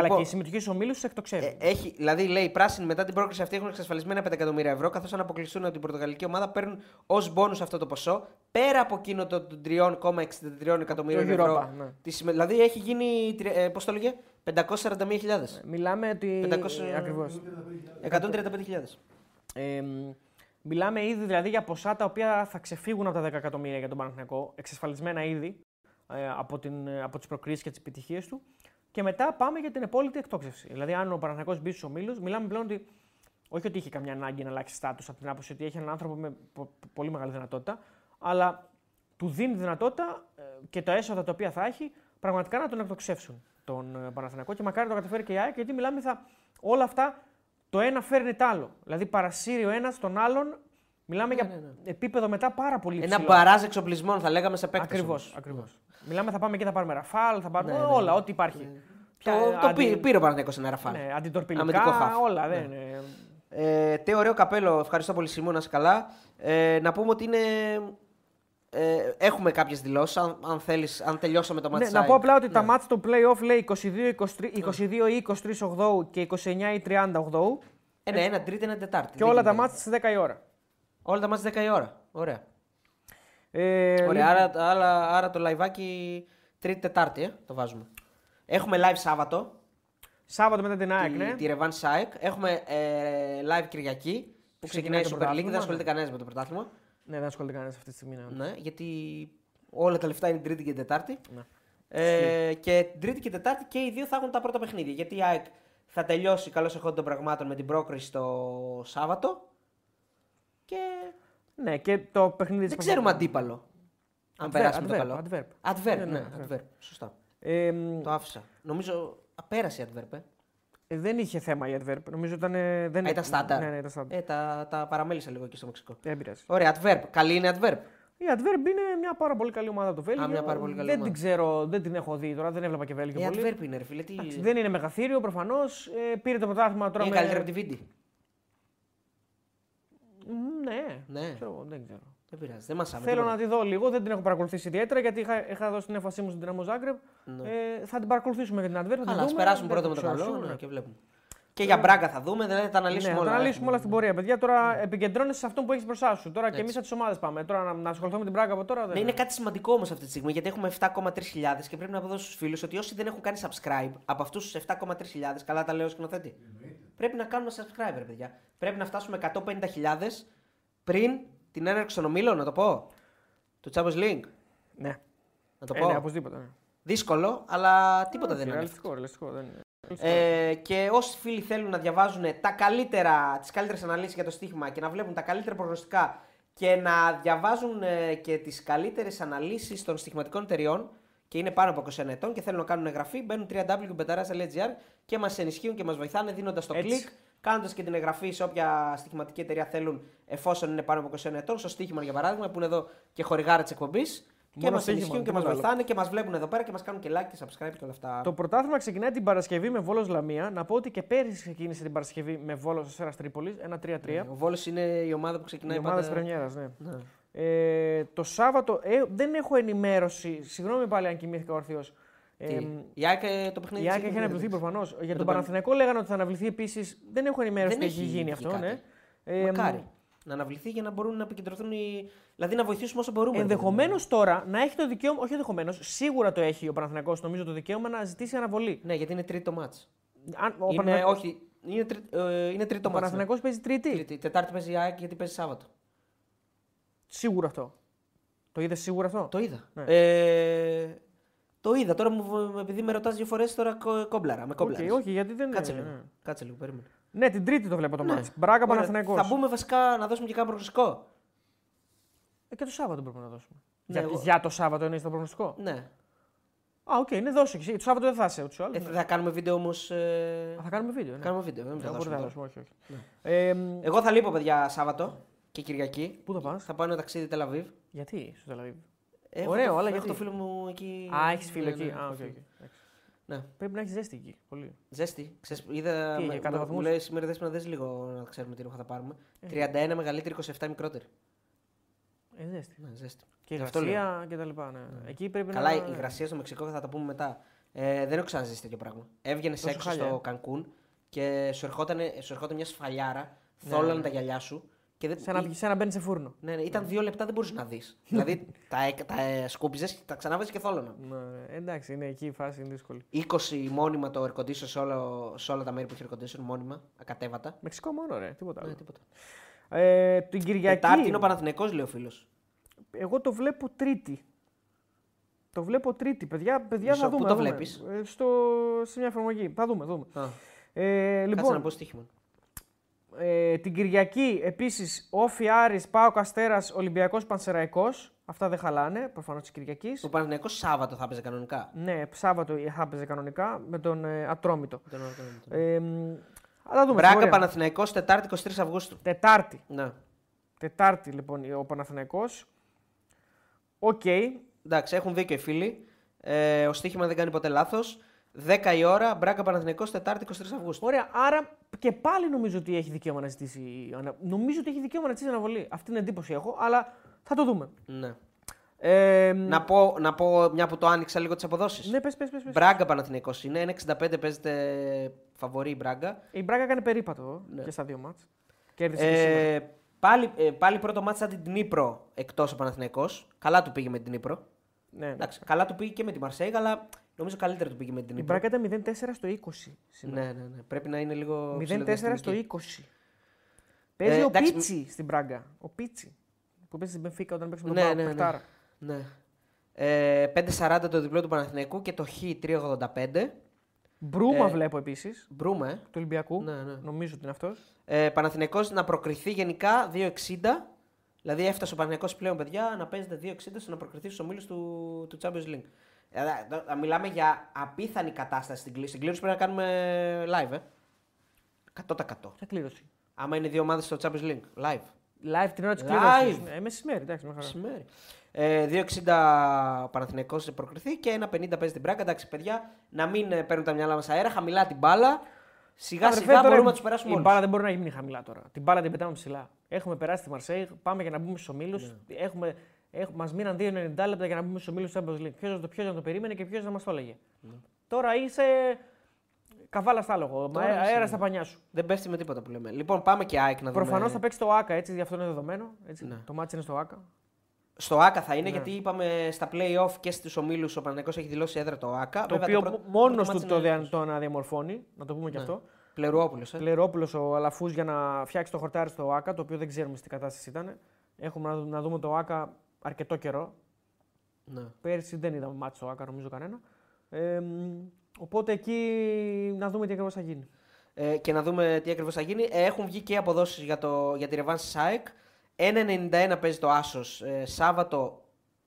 [SPEAKER 2] Καλά,
[SPEAKER 1] Λοιπόν,
[SPEAKER 2] και η συμμετοχή στους ομίλους εκτοξεύει.
[SPEAKER 1] Ε, έχει, δηλαδή, λέει, οι πράσινοι μετά την πρόκληση αυτή έχουν εξασφαλισμένα 5 εκατομμύρια ευρώ, καθώς αν αποκλειστούν από την Πορτογαλική ομάδα παίρνουν ως μπόνους αυτό το ποσό, πέρα από εκείνο το των 3,63 εκατομμύριων
[SPEAKER 2] Το
[SPEAKER 1] ευρώ.
[SPEAKER 2] Europa, ναι.
[SPEAKER 1] Της συμμε- Δηλαδή έχει γίνει, τρι- ε, πώς το λέγε, 541.000.
[SPEAKER 2] Μιλάμε ότι.
[SPEAKER 1] 500
[SPEAKER 2] Ακριβώς.
[SPEAKER 1] 135.000.
[SPEAKER 2] Ε, μ, μιλάμε ήδη δηλαδή για ποσά τα οποία θα ξεφύγουν από τα 10 εκατομμύρια για τον Παναθηναϊκό, εξασφαλισμένα ήδη ε, από, την, ε, από τις προκρίσεις και τις επιτυχίες του. Και μετά πάμε για την επόλυτη εκτόξευση. Δηλαδή, αν ο Παναθηναϊκός μπει στους ομίλους, μιλάμε πλέον ότι όχι ότι είχε καμιά ανάγκη να αλλάξει στάτους από την άποψη ότι έχει έναν άνθρωπο με πο- πολύ μεγάλη δυνατότητα, αλλά του δίνει δυνατότητα ε, και τα έσοδα τα οποία θα έχει πραγματικά να τον εκτοξεύσουν τον ε, Παναθηναϊκό και μακάρι να το καταφέρει και η ΑΕΚ, γιατί μιλάμε θα όλα αυτά το ένα φέρνει το άλλο. Δηλαδή παρασύρει ο ένας τον άλλον. Μιλάμε για επίπεδο μετά πάρα πολύ υψηλό.
[SPEAKER 1] Ένα μπαράζ εξοπλισμών, θα λέγαμε σε παίκτες.
[SPEAKER 2] Ακριβώς. Ακριβώς. Μιλάμε θα πάμε και θα πάρουμε ραφάλ, θα πάρουμε
[SPEAKER 1] Ναι, ναι,
[SPEAKER 2] όλα,
[SPEAKER 1] ναι.
[SPEAKER 2] ό,τι υπάρχει.
[SPEAKER 1] Το,
[SPEAKER 2] Ποια-
[SPEAKER 1] το
[SPEAKER 2] αντι-
[SPEAKER 1] πήρε, πήρε ο Παναθηναϊκός ένα ραφάλ.
[SPEAKER 2] Ναι,
[SPEAKER 1] Αμυντικό
[SPEAKER 2] αντιτορπιλικά,
[SPEAKER 1] χαφ.
[SPEAKER 2] όλα. Δεν
[SPEAKER 1] Ναι.
[SPEAKER 2] είναι.
[SPEAKER 1] Ε, τι ωραίο καπέλο, ευχαριστώ πολύ Σιμώνα, να είσαι καλά. Ε, να πούμε ότι είναι... Ε, έχουμε κάποιες δηλώσεις. Αν, αν, θέλεις, αν τελειώσαμε το
[SPEAKER 2] Ναι,
[SPEAKER 1] match
[SPEAKER 2] να πω απλά ότι τα
[SPEAKER 1] Ναι.
[SPEAKER 2] μάτς του play-off λέει 22, 23, 22 ή 23 8 και 29 ή 30 8.
[SPEAKER 1] Ε, ναι, ένα Τρίτη, ένα Τετάρτη.
[SPEAKER 2] Και
[SPEAKER 1] Δεν
[SPEAKER 2] όλα τα
[SPEAKER 1] γίνεται.
[SPEAKER 2] μάτια στις 10 η ώρα.
[SPEAKER 1] Όλα τα μάτια 10 η ώρα. Ωραία.
[SPEAKER 2] Ε,
[SPEAKER 1] Ωραία,
[SPEAKER 2] λοιπόν,
[SPEAKER 1] άρα, άρα, άρα το liveάκι Τρίτη Τετάρτη, ε, το βάζουμε. Έχουμε live Σάββατο,
[SPEAKER 2] Σάββατο μετά την ΑΕΚ,
[SPEAKER 1] τη,
[SPEAKER 2] ναι.
[SPEAKER 1] τη Revan SAEK. Έχουμε ε, live Κυριακή που ξεκινάει η
[SPEAKER 2] το
[SPEAKER 1] Super League.
[SPEAKER 2] πρωτάθλημα,
[SPEAKER 1] Δεν ασχολείται
[SPEAKER 2] ναι.
[SPEAKER 1] κανένας με το πρωτάθλημα.
[SPEAKER 2] Ναι, δεν ασχολείται κανένας αυτή τη στιγμή. Ναι.
[SPEAKER 1] Ναι, γιατί όλα τα λεφτά είναι την Τρίτη και την Τετάρτη.
[SPEAKER 2] Ναι.
[SPEAKER 1] Ε, και την Τρίτη και Τετάρτη και οι δύο θα έχουν τα πρώτα παιχνίδια. Γιατί η ΑΕΚ θα τελειώσει καλώς εχόντων των πραγμάτων με την πρόκριση το Σάββατο. Και
[SPEAKER 2] ναι, και το παιχνίδι της
[SPEAKER 1] δεν ξέρουμε αντίπαλο. Αν
[SPEAKER 2] Adverb,
[SPEAKER 1] περάσουμε το
[SPEAKER 2] adverb,
[SPEAKER 1] καλό.
[SPEAKER 2] adverb.
[SPEAKER 1] Adverb,
[SPEAKER 2] Ναι,
[SPEAKER 1] ναι,
[SPEAKER 2] ναι,
[SPEAKER 1] adverb. Σωστά.
[SPEAKER 2] Ε, μ,
[SPEAKER 1] Το άφησα. Νομίζω απέρασε η adverb. Ε.
[SPEAKER 2] ε, δεν είχε θέμα η adverb. Νομίζω ήταν. ε, δεν...
[SPEAKER 1] Α, ήταν στάνταρ.
[SPEAKER 2] Ναι, ναι, ήταν στάνταρ.
[SPEAKER 1] Ε, τα, τα παραμέλησα λίγο εκεί στο Μεξικό.
[SPEAKER 2] Δεν πειράζει.
[SPEAKER 1] Ωραία, adverb. Καλή είναι adverb.
[SPEAKER 2] Η Adverb είναι μια πάρα πολύ καλή ομάδα του Βέλγιο.
[SPEAKER 1] μια πάρα πολύ καλή
[SPEAKER 2] δεν
[SPEAKER 1] ομάδα.
[SPEAKER 2] την ξέρω, δεν την έχω δει τώρα, δεν έβλεπα και Βέλγιο
[SPEAKER 1] Η
[SPEAKER 2] πολύ.
[SPEAKER 1] adverb είναι, ρε φίλε. Τι...
[SPEAKER 2] Εντάξει, δεν είναι μεγαθύριο προφανώς. Ε, πήρε το πρωτάθλημα τώρα
[SPEAKER 1] Είναι
[SPEAKER 2] με.
[SPEAKER 1] καλύτερη από τη Βίντι.
[SPEAKER 2] Μ, Ναι,
[SPEAKER 1] Ναι.
[SPEAKER 2] Ξέρω, εγώ, δεν ξέρω.
[SPEAKER 1] Δεν πειράζει. Δεν μασάμε.
[SPEAKER 2] Θέλω
[SPEAKER 1] τίποτα.
[SPEAKER 2] να τη δω λίγο, δεν την έχω παρακολουθήσει ιδιαίτερα γιατί είχα, είχα δώσει την έμφασή μου στην Δυναμό Ζάγκρεπ.
[SPEAKER 1] Ναι.
[SPEAKER 2] Ε, θα την παρακολουθήσουμε για την Adverb. θα την
[SPEAKER 1] Καλά, ας
[SPEAKER 2] δούμε,
[SPEAKER 1] περάσουμε
[SPEAKER 2] δεν
[SPEAKER 1] πρώτα με το
[SPEAKER 2] ξέρω,
[SPEAKER 1] καλό
[SPEAKER 2] σίγουρα.
[SPEAKER 1] ναι, και βλέπουμε. Και για μπράγκα θα δούμε, δηλαδή θα τα αναλύσουμε
[SPEAKER 2] Ναι,
[SPEAKER 1] όλα.
[SPEAKER 2] θα τα αναλύσουμε όλα στην πορεία, παιδιά. Τώρα
[SPEAKER 1] Ναι.
[SPEAKER 2] επικεντρώνεσαι σε αυτό που έχεις μπροστά σου. Τώρα και εμείς από τις ομάδες πάμε. Τώρα να, να ασχοληθούμε με την πράγκα από τώρα. Δεν
[SPEAKER 1] Ναι, είναι κάτι σημαντικό όμως αυτή τη στιγμή γιατί έχουμε 7,3 χιλιάδες και πρέπει να πω εδώ στους φίλους ότι όσοι δεν έχουν κάνει subscribe από αυτούς τους 7,3 χιλιάδες, καλά τα λέω σκηνοθέτη, πρέπει να κάνουμε subscribe, ρε παιδιά. Πρέπει να φτάσουμε 150 χιλιάδες πριν την έναρξη των ομίλων, να το πω. Του Champions League.
[SPEAKER 2] Ναι,
[SPEAKER 1] Να το
[SPEAKER 2] ε,
[SPEAKER 1] πω.
[SPEAKER 2] ναι οπωσδήποτε. Ναι.
[SPEAKER 1] Δύσκολο, αλλά τίποτα δεν είναι.
[SPEAKER 2] Ρεαλιστικό, ρεαλιστικό. Δεν είναι.
[SPEAKER 1] Ε, και όσοι φίλοι θέλουν να διαβάζουν τα καλύτερα, τις καλύτερες αναλύσεις για το στοίχημα και να βλέπουν τα καλύτερα προγνωστικά και να διαβάζουν ε, και τις καλύτερες αναλύσεις των στοιχηματικών εταιριών και είναι πάνω από 21 ετών και θέλουν να κάνουν εγγραφή, μπαίνουν www.betara.gr και μας ενισχύουν και μας βοηθάνε δίνοντας το
[SPEAKER 2] Έτσι.
[SPEAKER 1] κλικ, κάνοντας και την εγγραφή σε όποια στοιχηματική εταιρεία θέλουν εφόσον είναι πάνω από 21 ετών, στο στοίχημα για παράδειγμα που είναι εδώ και χορηγάρα της εκπομπής και
[SPEAKER 2] Μόνο
[SPEAKER 1] μας
[SPEAKER 2] στοίχημα,
[SPEAKER 1] ενισχύουν και
[SPEAKER 2] τίποτα
[SPEAKER 1] μας
[SPEAKER 2] άλλο.
[SPEAKER 1] βοηθάνε και μας βλέπουν εδώ πέρα και μας κάνουν και like και subscribe και όλα αυτά.
[SPEAKER 2] Το πρωτάθλημα ξεκινάει την Παρασκευή με Βόλος Λαμία. Να πω ότι και πέρυσι ξεκίνησε την Παρασκευή με Βόλος Αστέρας Τρίπολης, ένα 3-3.
[SPEAKER 1] Ο Βόλος είναι η ομάδα που ξεκινάει
[SPEAKER 2] Η ομάδα
[SPEAKER 1] πάντα...
[SPEAKER 2] της Πρεμιέρας, ναι.
[SPEAKER 1] Ναι.
[SPEAKER 2] Ε, το Σάββατο ε, δεν έχω ενημέρωση. Συγγνώμη πάλι αν κοιμήθηκα ορθίως. Ε,
[SPEAKER 1] Τι, η ΑΕΚ ε, το παιχνίδι
[SPEAKER 2] η
[SPEAKER 1] της
[SPEAKER 2] ΑΕΚ έχει
[SPEAKER 1] είναι
[SPEAKER 2] αναβληθεί
[SPEAKER 1] δεν
[SPEAKER 2] προφανώς. Για τον
[SPEAKER 1] τον
[SPEAKER 2] Παναθηναϊκό λέγανε ότι θα αναβληθεί επίσης. Δεν έχω ενημέρωση
[SPEAKER 1] Δεν
[SPEAKER 2] τι έχει
[SPEAKER 1] έχει
[SPEAKER 2] γίνει
[SPEAKER 1] βγει
[SPEAKER 2] αυτό.
[SPEAKER 1] κάτι.
[SPEAKER 2] Ναι. Ε,
[SPEAKER 1] Μακάρι. Να αναβληθεί για να μπορούν να επικεντρωθούν οι... Δηλαδή να βοηθήσουμε όσο μπορούμε.
[SPEAKER 2] Ενδεχομένως τώρα να έχει το δικαίωμα, όχι ενδεχομένως, σίγουρα το έχει ο Παναθηναϊκός νομίζω το δικαίωμα να ζητήσει αναβολή.
[SPEAKER 1] Ναι, γιατί είναι Τρίτη ματς.
[SPEAKER 2] Αν, ο
[SPEAKER 1] είναι,
[SPEAKER 2] Παναθηναϊκός-
[SPEAKER 1] όχι, είναι, τρί, ε, είναι Τρίτη
[SPEAKER 2] ο
[SPEAKER 1] μάτς. ναι.
[SPEAKER 2] Παναθηναϊκός παίζει τρίτη.
[SPEAKER 1] Τρίτη. Τετάρτη παίζει η ΑΕΚ γιατί παίζει Σάββατο.
[SPEAKER 2] Σίγουρο αυτό. Το είδες σίγουρο αυτό;
[SPEAKER 1] Το είδα.
[SPEAKER 2] Ναι.
[SPEAKER 1] Ε, το είδα. Τώρα μου, επειδή με ρωτάς δύο φορές τώρα κο- κόμπλαρα. Με
[SPEAKER 2] Οκ,
[SPEAKER 1] κόμπλαρες.
[SPEAKER 2] όχι, γιατί δεν
[SPEAKER 1] Κάτσε
[SPEAKER 2] είναι.
[SPEAKER 1] λίγο.
[SPEAKER 2] ναι.
[SPEAKER 1] Κάτσε λίγο, περίμενε.
[SPEAKER 2] Ναι, την τρίτη το βλέπω το
[SPEAKER 1] Ναι.
[SPEAKER 2] ματς. Μπράγκα
[SPEAKER 1] Ωραία,
[SPEAKER 2] Παναθηναϊκός.
[SPEAKER 1] Θα μπούμε βασικά να δώσουμε και κάνα προγνωστικό.
[SPEAKER 2] Ε, και το Σάββατο πρέπει να δώσουμε.
[SPEAKER 1] Ναι,
[SPEAKER 2] για,
[SPEAKER 1] εγώ-
[SPEAKER 2] για το Σάββατο εννοείς το προγνωστικό;
[SPEAKER 1] Ναι.
[SPEAKER 2] Α, οκ, ναι, δώσε. και εσύ. Το Σάββατο δεν θα είσαι ούτως ή άλλως,
[SPEAKER 1] Ε,
[SPEAKER 2] ναι.
[SPEAKER 1] θα κάνουμε βίντεο όμως. Ε...
[SPEAKER 2] Α, Θα κάνουμε βίντεο. Ναι.
[SPEAKER 1] Κάνουμε βίντεο. Δεν θα
[SPEAKER 2] Ε, οπότε
[SPEAKER 1] δώσουμε
[SPEAKER 2] θα
[SPEAKER 1] τώρα.
[SPEAKER 2] δώσουμε, όχι, όχι.
[SPEAKER 1] Ναι.
[SPEAKER 2] Ε, μ,
[SPEAKER 1] Εγώ θα λείπω, παιδιά, Σάββατο και Κυριακή.
[SPEAKER 2] πού θα πας,
[SPEAKER 1] Θα πάω ένα ταξίδι Τελ Αβίβ.
[SPEAKER 2] γιατί στο Τελ Αβίβ.
[SPEAKER 1] Έχω
[SPEAKER 2] Ωραίο,
[SPEAKER 1] το,
[SPEAKER 2] αλλά
[SPEAKER 1] έχω
[SPEAKER 2] γιατί;
[SPEAKER 1] το φίλο μου εκεί.
[SPEAKER 2] Α, έχεις φίλο
[SPEAKER 1] Ναι,
[SPEAKER 2] εκεί;
[SPEAKER 1] ναι,
[SPEAKER 2] Α,
[SPEAKER 1] έχω
[SPEAKER 2] οκ,
[SPEAKER 1] φίλο.
[SPEAKER 2] οκ. Εντάξει.
[SPEAKER 1] Ναι.
[SPEAKER 2] Πρέπει να έχεις ζέστη εκεί. Πολύ.
[SPEAKER 1] Ζέστη. Ξέρεις, είδα.
[SPEAKER 2] Τι,
[SPEAKER 1] με-
[SPEAKER 2] για κάτω
[SPEAKER 1] μου-
[SPEAKER 2] βαθμούς;
[SPEAKER 1] Μου λέει σήμερα δες να δες λίγο να ξέρουμε τι ρούχα θα πάρουμε. 31 μεγαλύτερη, 27 μικρότερη.
[SPEAKER 2] Ε, ζέστη.
[SPEAKER 1] Ναι, ζέστη.
[SPEAKER 2] Και
[SPEAKER 1] Γι' αυτό
[SPEAKER 2] υγρασία και τα λοιπά. Ναι. Εκεί πρέπει
[SPEAKER 1] Καλά,
[SPEAKER 2] να.
[SPEAKER 1] η υγρασία στο Μεξικό θα τα πούμε μετά. Ε, δεν έχω ξαναζήσει τέτοιο πράγμα. Έβγαινε
[SPEAKER 2] Τόσο
[SPEAKER 1] έξω
[SPEAKER 2] χάλια,
[SPEAKER 1] στο
[SPEAKER 2] ε.
[SPEAKER 1] Κανκούν και σου ερχόταν, σου ερχόταν μια σφαλιάρα,
[SPEAKER 2] Ναι,
[SPEAKER 1] θόλανε
[SPEAKER 2] ναι.
[SPEAKER 1] τα γυαλιά σου. Και δεν,
[SPEAKER 2] Σαν να, σαν να μπαίνεις σε φούρνο.
[SPEAKER 1] Ναι, ναι, ήταν δύο λεπτά δεν μπορούσες να δεις. δηλαδή τα, έκ- τα ε, σκούπιζες, τα ξανάβαζες και θόλωνα.
[SPEAKER 2] Ναι, εντάξει, είναι εκεί η φάση είναι δύσκολη.
[SPEAKER 1] 20 μόνιμα το air condition σε, όλο, σε όλα τα μέρη που έχει air condition, μόνιμα, ακατέβατα.
[SPEAKER 2] Μεξικό μόνο, ρε, τίποτα άλλο.
[SPEAKER 1] Ναι, τίποτα.
[SPEAKER 2] Ε, την Κυριακή.
[SPEAKER 1] Τετάρτη είναι ο Παναθηναϊκός, λέει ο φίλος.
[SPEAKER 2] Εγώ το βλέπω τρίτη. Το βλέπω τρίτη. Παιδιά, παιδιά
[SPEAKER 1] Μισό,
[SPEAKER 2] θα
[SPEAKER 1] πού
[SPEAKER 2] δούμε.
[SPEAKER 1] το
[SPEAKER 2] θα δούμε.
[SPEAKER 1] βλέπεις;
[SPEAKER 2] Ε, στο, σε μια εφαρμογή. Θα δούμε, δούμε.
[SPEAKER 1] Α,
[SPEAKER 2] Ε,
[SPEAKER 1] Κάτσε να
[SPEAKER 2] λοιπόν,
[SPEAKER 1] πω στοίχημα.
[SPEAKER 2] Ε, την Κυριακή επίσης Όφι Άρης, Πάο Καστέρα, Ολυμπιακός Πανσεραϊκός. Αυτά δεν χαλάνε προφανώς της Κυριακής.
[SPEAKER 1] Ο Παναθηναϊκός Σάββατο θα έπαιζε κανονικά.
[SPEAKER 2] Ναι, Σάββατο θα έπαιζε κανονικά με τον ε, Ατρόμητο.
[SPEAKER 1] Τον άλλο τον-
[SPEAKER 2] Ε, μ, αλλά θα δούμε.
[SPEAKER 1] Μπράγκα
[SPEAKER 2] ωραία.
[SPEAKER 1] Παναθηναϊκός Τετάρτη 23 Αυγούστου.
[SPEAKER 2] Τετάρτη.
[SPEAKER 1] Ναι.
[SPEAKER 2] Τετάρτη λοιπόν ο Παναθηναϊκός. Οκ.
[SPEAKER 1] Εντάξει, έχουν δίκιο οι φίλοι. Ε, ο στοίχημα δεν κάνει ποτέ λάθος. 10 η ώρα, Μπράγκα Παναθηναϊκός Τετάρτη 23 Αυγούστου.
[SPEAKER 2] Ωραία, άρα και πάλι νομίζω ότι έχει δικαίωμα να ζητήσει. ανα- Νομίζω ότι έχει δικαίωμα να ζητήσει αναβολή. Αυτή την εντύπωση έχω, αλλά θα το δούμε.
[SPEAKER 1] Ναι.
[SPEAKER 2] Ε,
[SPEAKER 1] Να πω, να πω μια που το άνοιξα λίγο τις αποδόσεις.
[SPEAKER 2] Ναι, πες, πες, πες, πες.
[SPEAKER 1] Μπράγκα Παναθηναϊκός είναι. 1,65 παίζεται φαβορή η Μπράγκα.
[SPEAKER 2] Η Μπράγκα έκανε περίπατο και στα δύο μάτς. Κέρδισε και σήμερα.
[SPEAKER 1] Ε, πάλι, ε, πάλι πρώτο μάτσα την Νύπρο εκτός ο Παναθηναϊκός. Καλά του πήγε με την Νύπρο.
[SPEAKER 2] Ναι, ναι.
[SPEAKER 1] Εντάξει, καλά του πήγε και με τη Μαρσέγ, αλλά νομίζω καλύτερα του πήγε με την
[SPEAKER 2] Η
[SPEAKER 1] Νύπρο.
[SPEAKER 2] Μπράγκα ήταν 0-4 στο 20 σήμερα.
[SPEAKER 1] Ναι, ναι, ναι. Πρέπει να είναι λίγο.
[SPEAKER 2] 0-4
[SPEAKER 1] ψηλοδιαστημική.
[SPEAKER 2] στο 20. Παίζει
[SPEAKER 1] Ε,
[SPEAKER 2] ο
[SPEAKER 1] εντάξει,
[SPEAKER 2] Πίτσι στην Μπράγκα. Ο Πίτσι. Που παίζει στην Μπενφίκα όταν παίξει με τον
[SPEAKER 1] Ναι,
[SPEAKER 2] Πάο.
[SPEAKER 1] ναι, ναι.
[SPEAKER 2] παιχτάρα.
[SPEAKER 1] Ναι. Ε, 5,40 το διπλό του Παναθηναϊκού και το Χ 3,85.
[SPEAKER 2] Μπρούμα
[SPEAKER 1] Ε,
[SPEAKER 2] βλέπω επίσης
[SPEAKER 1] Μπρούμε. ε.
[SPEAKER 2] του Ολυμπιακού.
[SPEAKER 1] Ναι, ναι.
[SPEAKER 2] Νομίζω ότι είναι αυτός.
[SPEAKER 1] Ε, Παναθηναϊκός να προκριθεί γενικά 2,60. Δηλαδή έφτασε ο Παναθηναϊκός πλέον, παιδιά, να παίζεται 2,60 στο να προκριθεί στους ομίλους του, του Champions League. Ε, δα- δα- μιλάμε για απίθανη κατάσταση στην κλήρωση. Στην κλήρωση πρέπει να κάνουμε live, ε. 100%.
[SPEAKER 2] Ποια κλήρωση.
[SPEAKER 1] Άμα είναι δύο ομάδες στο Champions League. Live.
[SPEAKER 2] Live την ώρα της
[SPEAKER 1] Live.
[SPEAKER 2] κλήρωση. Ε, μεσημέρι, εντάξει. μια χαρά.
[SPEAKER 1] Μεσημέρι. Ε, 2,60 ο Παναθηναϊκός προκριθεί και 1,50 παίζει την Μπράγκα. Εντάξει, παιδιά, να μην ε, παίρνουν τα μυαλά μας αέρα, χαμηλά την μπάλα. Σιγά
[SPEAKER 2] Αδερφέ,
[SPEAKER 1] σιγά
[SPEAKER 2] τώρα
[SPEAKER 1] μπορούμε να τους περάσουμε
[SPEAKER 2] Η
[SPEAKER 1] όλους.
[SPEAKER 2] μπάλα δεν μπορεί να γίνει χαμηλά τώρα. Την μπάλα την πετάμε ψηλά. Έχουμε περάσει τη Μαρσέη, πάμε για να μπούμε στους ομίλους.
[SPEAKER 1] Ναι.
[SPEAKER 2] Έχουμε, έχουμε, Μας μείναν 2,90 λεπτά για να μπούμε στους ομίλους του Champions League. Ποιος το, ποιος να το περίμενε και ποιος να μας το έλεγε. Τώρα είσαι καβάλα στα άλογο.
[SPEAKER 1] Ναι. Τώρα
[SPEAKER 2] Μα,
[SPEAKER 1] είσαι,
[SPEAKER 2] αέρας
[SPEAKER 1] ναι.
[SPEAKER 2] στα πανιά σου.
[SPEAKER 1] Δεν πέφτει με τίποτα που λέμε. Λοιπόν, πάμε και ΑΕΚ να δούμε.
[SPEAKER 2] Προφανώς θα παίξει το ΑΚΑ έτσι, γι' αυτό είναι δεδομένο. Έτσι.
[SPEAKER 1] Ναι.
[SPEAKER 2] Το μάτι είναι στο ΑΚΑ.
[SPEAKER 1] Στο ΑΚΑ θα είναι,
[SPEAKER 2] Ναι.
[SPEAKER 1] γιατί είπαμε στα playoff και στους ομίλους ο Παναθηναϊκός έχει δηλώσει έδρα το ΑΚΑ.
[SPEAKER 2] Το
[SPEAKER 1] Βέβαια,
[SPEAKER 2] οποίο
[SPEAKER 1] πρώτο-
[SPEAKER 2] μόνος
[SPEAKER 1] πρώτο
[SPEAKER 2] του
[SPEAKER 1] μάτς
[SPEAKER 2] το,
[SPEAKER 1] είναι
[SPEAKER 2] δια,
[SPEAKER 1] εκτός.
[SPEAKER 2] το αναδιαμορφώνει, να το πούμε και
[SPEAKER 1] Ναι.
[SPEAKER 2] αυτό.
[SPEAKER 1] Πλερουόπουλος, ε.
[SPEAKER 2] Πλερόπουλο ο Αλαφούς για να φτιάξει το χορτάρι στο ΑΚΑ, το οποίο δεν ξέρουμε στην κατάσταση ήταν. Έχουμε να, δου- να δούμε το ΑΚΑ αρκετό καιρό.
[SPEAKER 1] Ναι.
[SPEAKER 2] Πέρσι δεν είδαμε μάτι στο ΑΚΑ, νομίζω κανένα. Ε, μ, οπότε εκεί να δούμε τι ακριβώς θα γίνει.
[SPEAKER 1] Ε, και να δούμε τι ακριβώς θα γίνει. Ε, έχουν βγει και αποδόσεις για, το, για τη Ρεβάνση ΣΑΕΚ. 1,91 παίζει το Άσος. Ε, Σάββατο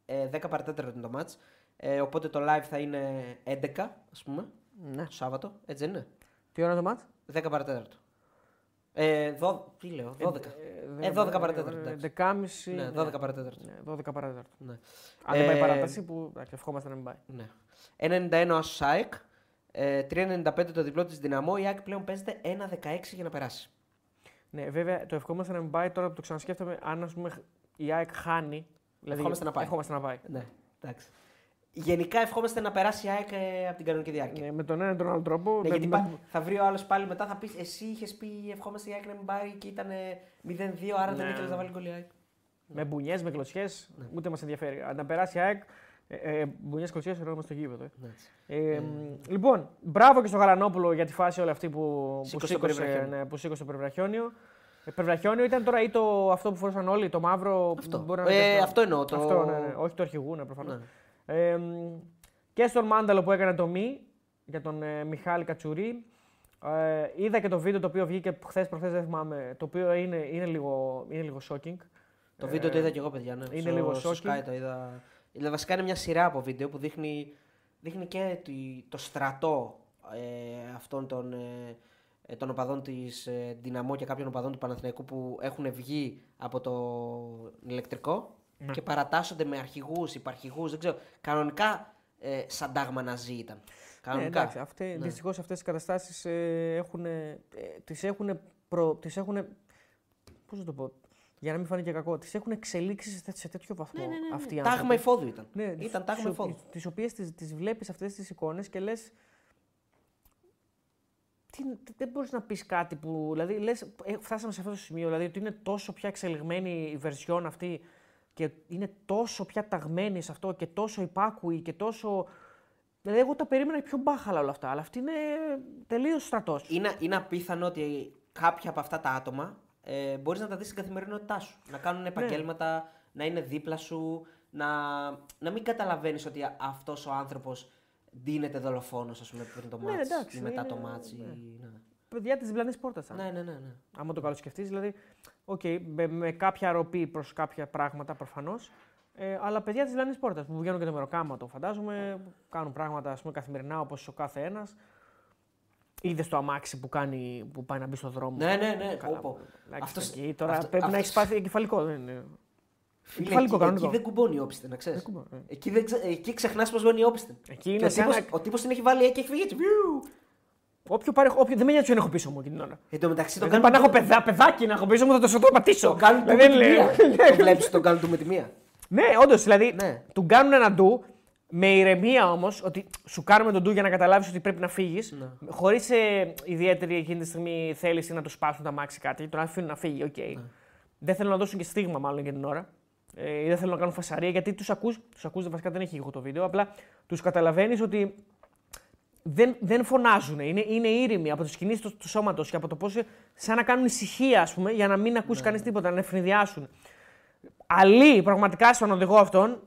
[SPEAKER 1] ε, 10 παρατέταρτο είναι το μάτς. Ε, οπότε το live θα είναι 11, ας πούμε.
[SPEAKER 2] Ναι.
[SPEAKER 1] Το Σάββατο. Έτσι δεν είναι;
[SPEAKER 2] Τι ώρα είναι το μάτι;
[SPEAKER 1] 10 παρατέταρτο. Ε, δω, τι λέω, 12. Ε, 12 παρατέταρτο. εντάξει.
[SPEAKER 2] 11.30.
[SPEAKER 1] Ναι, 12 παρατέταρτο.
[SPEAKER 2] Ναι, 12 παρατέταρτο.
[SPEAKER 1] Ναι.
[SPEAKER 2] Αν δεν πάει
[SPEAKER 1] Ε,
[SPEAKER 2] παράταση, που εντάξει, ευχόμαστε να μην πάει.
[SPEAKER 1] Ναι. 1,91 ο Άσο ΣΑΕΚ. Ε, 3,95 το διπλό της Δυναμό. Η ΑΕΚ πλέον παίζεται 1,16 για να περάσει.
[SPEAKER 2] Ναι, βέβαια το ευχόμαστε να μην πάει τώρα που το ξανασκέφτομαι. Αν ας πούμε, η ΑΕΚ χάνει. Δηλαδή,
[SPEAKER 1] Ευχόμαστε να πάει.
[SPEAKER 2] Ευχόμαστε να πάει.
[SPEAKER 1] Ναι, εντάξει. Γενικά ευχόμαστε να περάσει η ΑΕΚ ε, από την κανονική διάρκεια.
[SPEAKER 2] Ναι, με τον ένα ή τον άλλο τρόπο.
[SPEAKER 1] Ναι,
[SPEAKER 2] με-
[SPEAKER 1] γιατί
[SPEAKER 2] με-
[SPEAKER 1] πα- θα βρει ο άλλος πάλι μετά, θα πεις Εσύ είχες πει ευχόμαστε η ΑΕΚ να μην πάρει και ήταν 0-2, άρα δεν
[SPEAKER 2] Ναι.
[SPEAKER 1] ήθελες να βάλει γκολ η ΑΕΚ.
[SPEAKER 2] Με μπουνιές, με κλωτσιές,
[SPEAKER 1] Ναι.
[SPEAKER 2] ούτε μας ενδιαφέρει. Αν να περάσει η ΑΕΚ, ε, ε, μπουνιές, κλωτσιές, ερχόμαστε στο γήπεδο. ε.
[SPEAKER 1] Ναι, έτσι.
[SPEAKER 2] Ε, μ, Λοιπόν, μπράβο και στο Γαλανόπουλο για τη φάση όλη αυτή που, που
[SPEAKER 1] Σήκωσε το
[SPEAKER 2] σήκωσε,
[SPEAKER 1] περιβραχιόνιο.
[SPEAKER 2] ναι, που σήκωσε το περιβραχιόνιο. Ε, περιβραχιόνιο ήταν τώρα ή το, αυτό που φορούσαν όλοι, το μαύρο.
[SPEAKER 1] Αυτό.
[SPEAKER 2] μπορεί να
[SPEAKER 1] Ε,
[SPEAKER 2] είναι και
[SPEAKER 1] αυτό εννοώ, το-
[SPEAKER 2] Αυτό, ναι, ναι, όχι το αρχηγού, ναι, προφανώς.
[SPEAKER 1] Ναι.
[SPEAKER 2] Ε, μ, και στον Μάνταλο που έκανε το μη για τον ε, Μιχάλη Κατσουρί. Ε, είδα και το βίντεο το οποίο βγήκε χθες προχθές δεν θυμάμαι, το οποίο είναι, είναι, λίγο, είναι λίγο shocking.
[SPEAKER 1] Το βίντεο το είδα και εγώ, παιδιά. Ναι.
[SPEAKER 2] είναι
[SPEAKER 1] στο,
[SPEAKER 2] λίγο
[SPEAKER 1] στο
[SPEAKER 2] shocking.
[SPEAKER 1] Sky το είδα. Δηλαδή, βασικά είναι μια σειρά από βίντεο που δείχνει, δείχνει και τη- το στρατό ε, αυτών των, ε, ε, των οπαδών της ε, Δυναμό και κάποιων οπαδών του Παναθηναϊκού που έχουν βγει από το ηλεκτρικό
[SPEAKER 2] Ναι.
[SPEAKER 1] και παρατάσσονται με αρχηγούς, υπαρχηγούς. Δεν ξέρω. Κανονικά ε, σαν τάγμα ναζί ήταν.
[SPEAKER 2] Ναι,
[SPEAKER 1] Κανονικά.
[SPEAKER 2] εντάξει, αυτέ,
[SPEAKER 1] Ναι.
[SPEAKER 2] δυστυχώς αυτές οι καταστάσεις ε, έχουν, ε, τις έχουν, προ, τις έχουν, πώς να το πω, για να μην φανεί και κακό, τις έχουν εξελίξει σε, τέ- σε τέτοιο βαθμό
[SPEAKER 1] Ναι, ναι, ναι,
[SPEAKER 2] αυτοί οι
[SPEAKER 1] ναι.
[SPEAKER 2] άνθρωποι.
[SPEAKER 1] Τάγμα εφόδου ήταν.
[SPEAKER 2] Ναι,
[SPEAKER 1] ήταν τάγμα
[SPEAKER 2] τις,
[SPEAKER 1] εφόδου.
[SPEAKER 2] τις οποίες τις, τις βλέπεις αυτές τις εικόνες και λες, τι, τι- δεν μπορείς να πεις κάτι που, δηλαδή λες, ε, φτάσαμε σε αυτό το σημείο, δηλαδή ότι είναι τόσο πια εξελιγμένη η βερσιόν αυτή και είναι τόσο πια ταγμένη σε αυτό και τόσο υπάκουη και τόσο... Δηλαδή εγώ τα περίμενα πιο μπάχαλα όλα αυτά, αλλά αυτή είναι τελείως στρατός.
[SPEAKER 1] Είναι, είναι απίθανο ότι κάποια από αυτά τα άτομα ε, μπορείς να τα δεις στην καθημερινότητά σου. Να
[SPEAKER 2] Ναι.
[SPEAKER 1] κάνουν επαγγέλματα, να είναι δίπλα σου, να, να μην καταλαβαίνεις ότι αυτός ο άνθρωπος ντύνεται δολοφόνος, ας πούμε, πριν το
[SPEAKER 2] Ναι,
[SPEAKER 1] μάτς
[SPEAKER 2] εντάξει,
[SPEAKER 1] ή μετά το
[SPEAKER 2] είναι-
[SPEAKER 1] μάτς. ή-
[SPEAKER 2] ναι.
[SPEAKER 1] Ναι.
[SPEAKER 2] Παιδιά της διπλανής πόρτας.
[SPEAKER 1] Ναι, ναι, ναι, ναι.
[SPEAKER 2] Άμα το καλοσκεφτείς, δηλαδή, οκ, με, με κάποια ροπή προς κάποια πράγματα προφανώς. Ε, αλλά παιδιά της διπλανής πόρτας που βγαίνουν και το μεροκάματο, φαντάζομαι, κάνουν πράγματα ας πούμε, καθημερινά όπως ο κάθε ένας. Είδες το αμάξι που, κάνει, που πάει να μπει στο δρόμο.
[SPEAKER 1] Ναι, ναι, ναι.
[SPEAKER 2] Καλά,
[SPEAKER 1] πω, πω.
[SPEAKER 2] εντάξει,
[SPEAKER 1] Αυτός-
[SPEAKER 2] εκεί τώρα
[SPEAKER 1] αυτό-
[SPEAKER 2] πρέπει να
[SPEAKER 1] αυτός-
[SPEAKER 2] έχει πάθει εγκεφαλικό. Δεν είναι.
[SPEAKER 1] Φίλε,
[SPEAKER 2] Εγκεφαλικό
[SPEAKER 1] εκεί,
[SPEAKER 2] κανονικό.
[SPEAKER 1] εκεί δεν κουμπώνει η όπισθεν, να ξέρεις.
[SPEAKER 2] Δεν κουμπώνει, ναι.
[SPEAKER 1] Εκεί, δεν ξε... εκεί ξεχνάς πώς βγαίνει η όπισθεν.
[SPEAKER 2] Εκεί
[SPEAKER 1] Και
[SPEAKER 2] είναι
[SPEAKER 1] ο
[SPEAKER 2] σαν
[SPEAKER 1] τύπος,
[SPEAKER 2] να-
[SPEAKER 1] ο τύπος την έχει βάλει και έχει φύγει έτσι. βιου.
[SPEAKER 2] Όποιο πάρει, όποιο, δεν με νοιάζει ποιον έχω πίσω μου εκείνη την ώρα.
[SPEAKER 1] Εν τω μεταξύ τον
[SPEAKER 2] Δεν πάω
[SPEAKER 1] κάνουν,
[SPEAKER 2] να έχω παιδά, παιδάκι να έχω πίσω μου, θα το σωτώ πατήσω.
[SPEAKER 1] τον κάνουν του με
[SPEAKER 2] Δηλαδή,
[SPEAKER 1] τη
[SPEAKER 2] λέει-
[SPEAKER 1] μία. Το βλέπεις τον κάνουν του με τη μία.
[SPEAKER 2] Ναι, όντως. Δηλαδή,
[SPEAKER 1] Ναι.
[SPEAKER 2] του κάνουν ένα ντου με ηρεμία όμως, ότι σου κάνουμε τον ντου για να καταλάβεις ότι πρέπει να φύγεις.
[SPEAKER 1] Ναι.
[SPEAKER 2] Χωρίς ε, ιδιαίτερη εκείνη τη στιγμή θέληση να τους σπάσουν τα μάξι κάτι, τον αφήνουν να φύγει. Οκ.
[SPEAKER 1] Ναι.
[SPEAKER 2] Δεν θέλουν να δώσουν και στίγμα, μάλλον για την ώρα. Ε, ή δεν θέλουν να κάνουν φασαρία γιατί τους ακού. Τους ακούς, βασικά δεν έχει εγώ το βίντεο. Απλά τους καταλαβαίνεις ότι δεν, δεν φωνάζουν. Είναι, είναι ήρεμοι από τις κινήσεις του, του σώματος και από το πώς. σαν να κάνουν ησυχία, ας πούμε, για να μην ακούσει κανείς τίποτα, να ευνηδιάσουν. Αλλή, πραγματικά στον οδηγό αυτόν,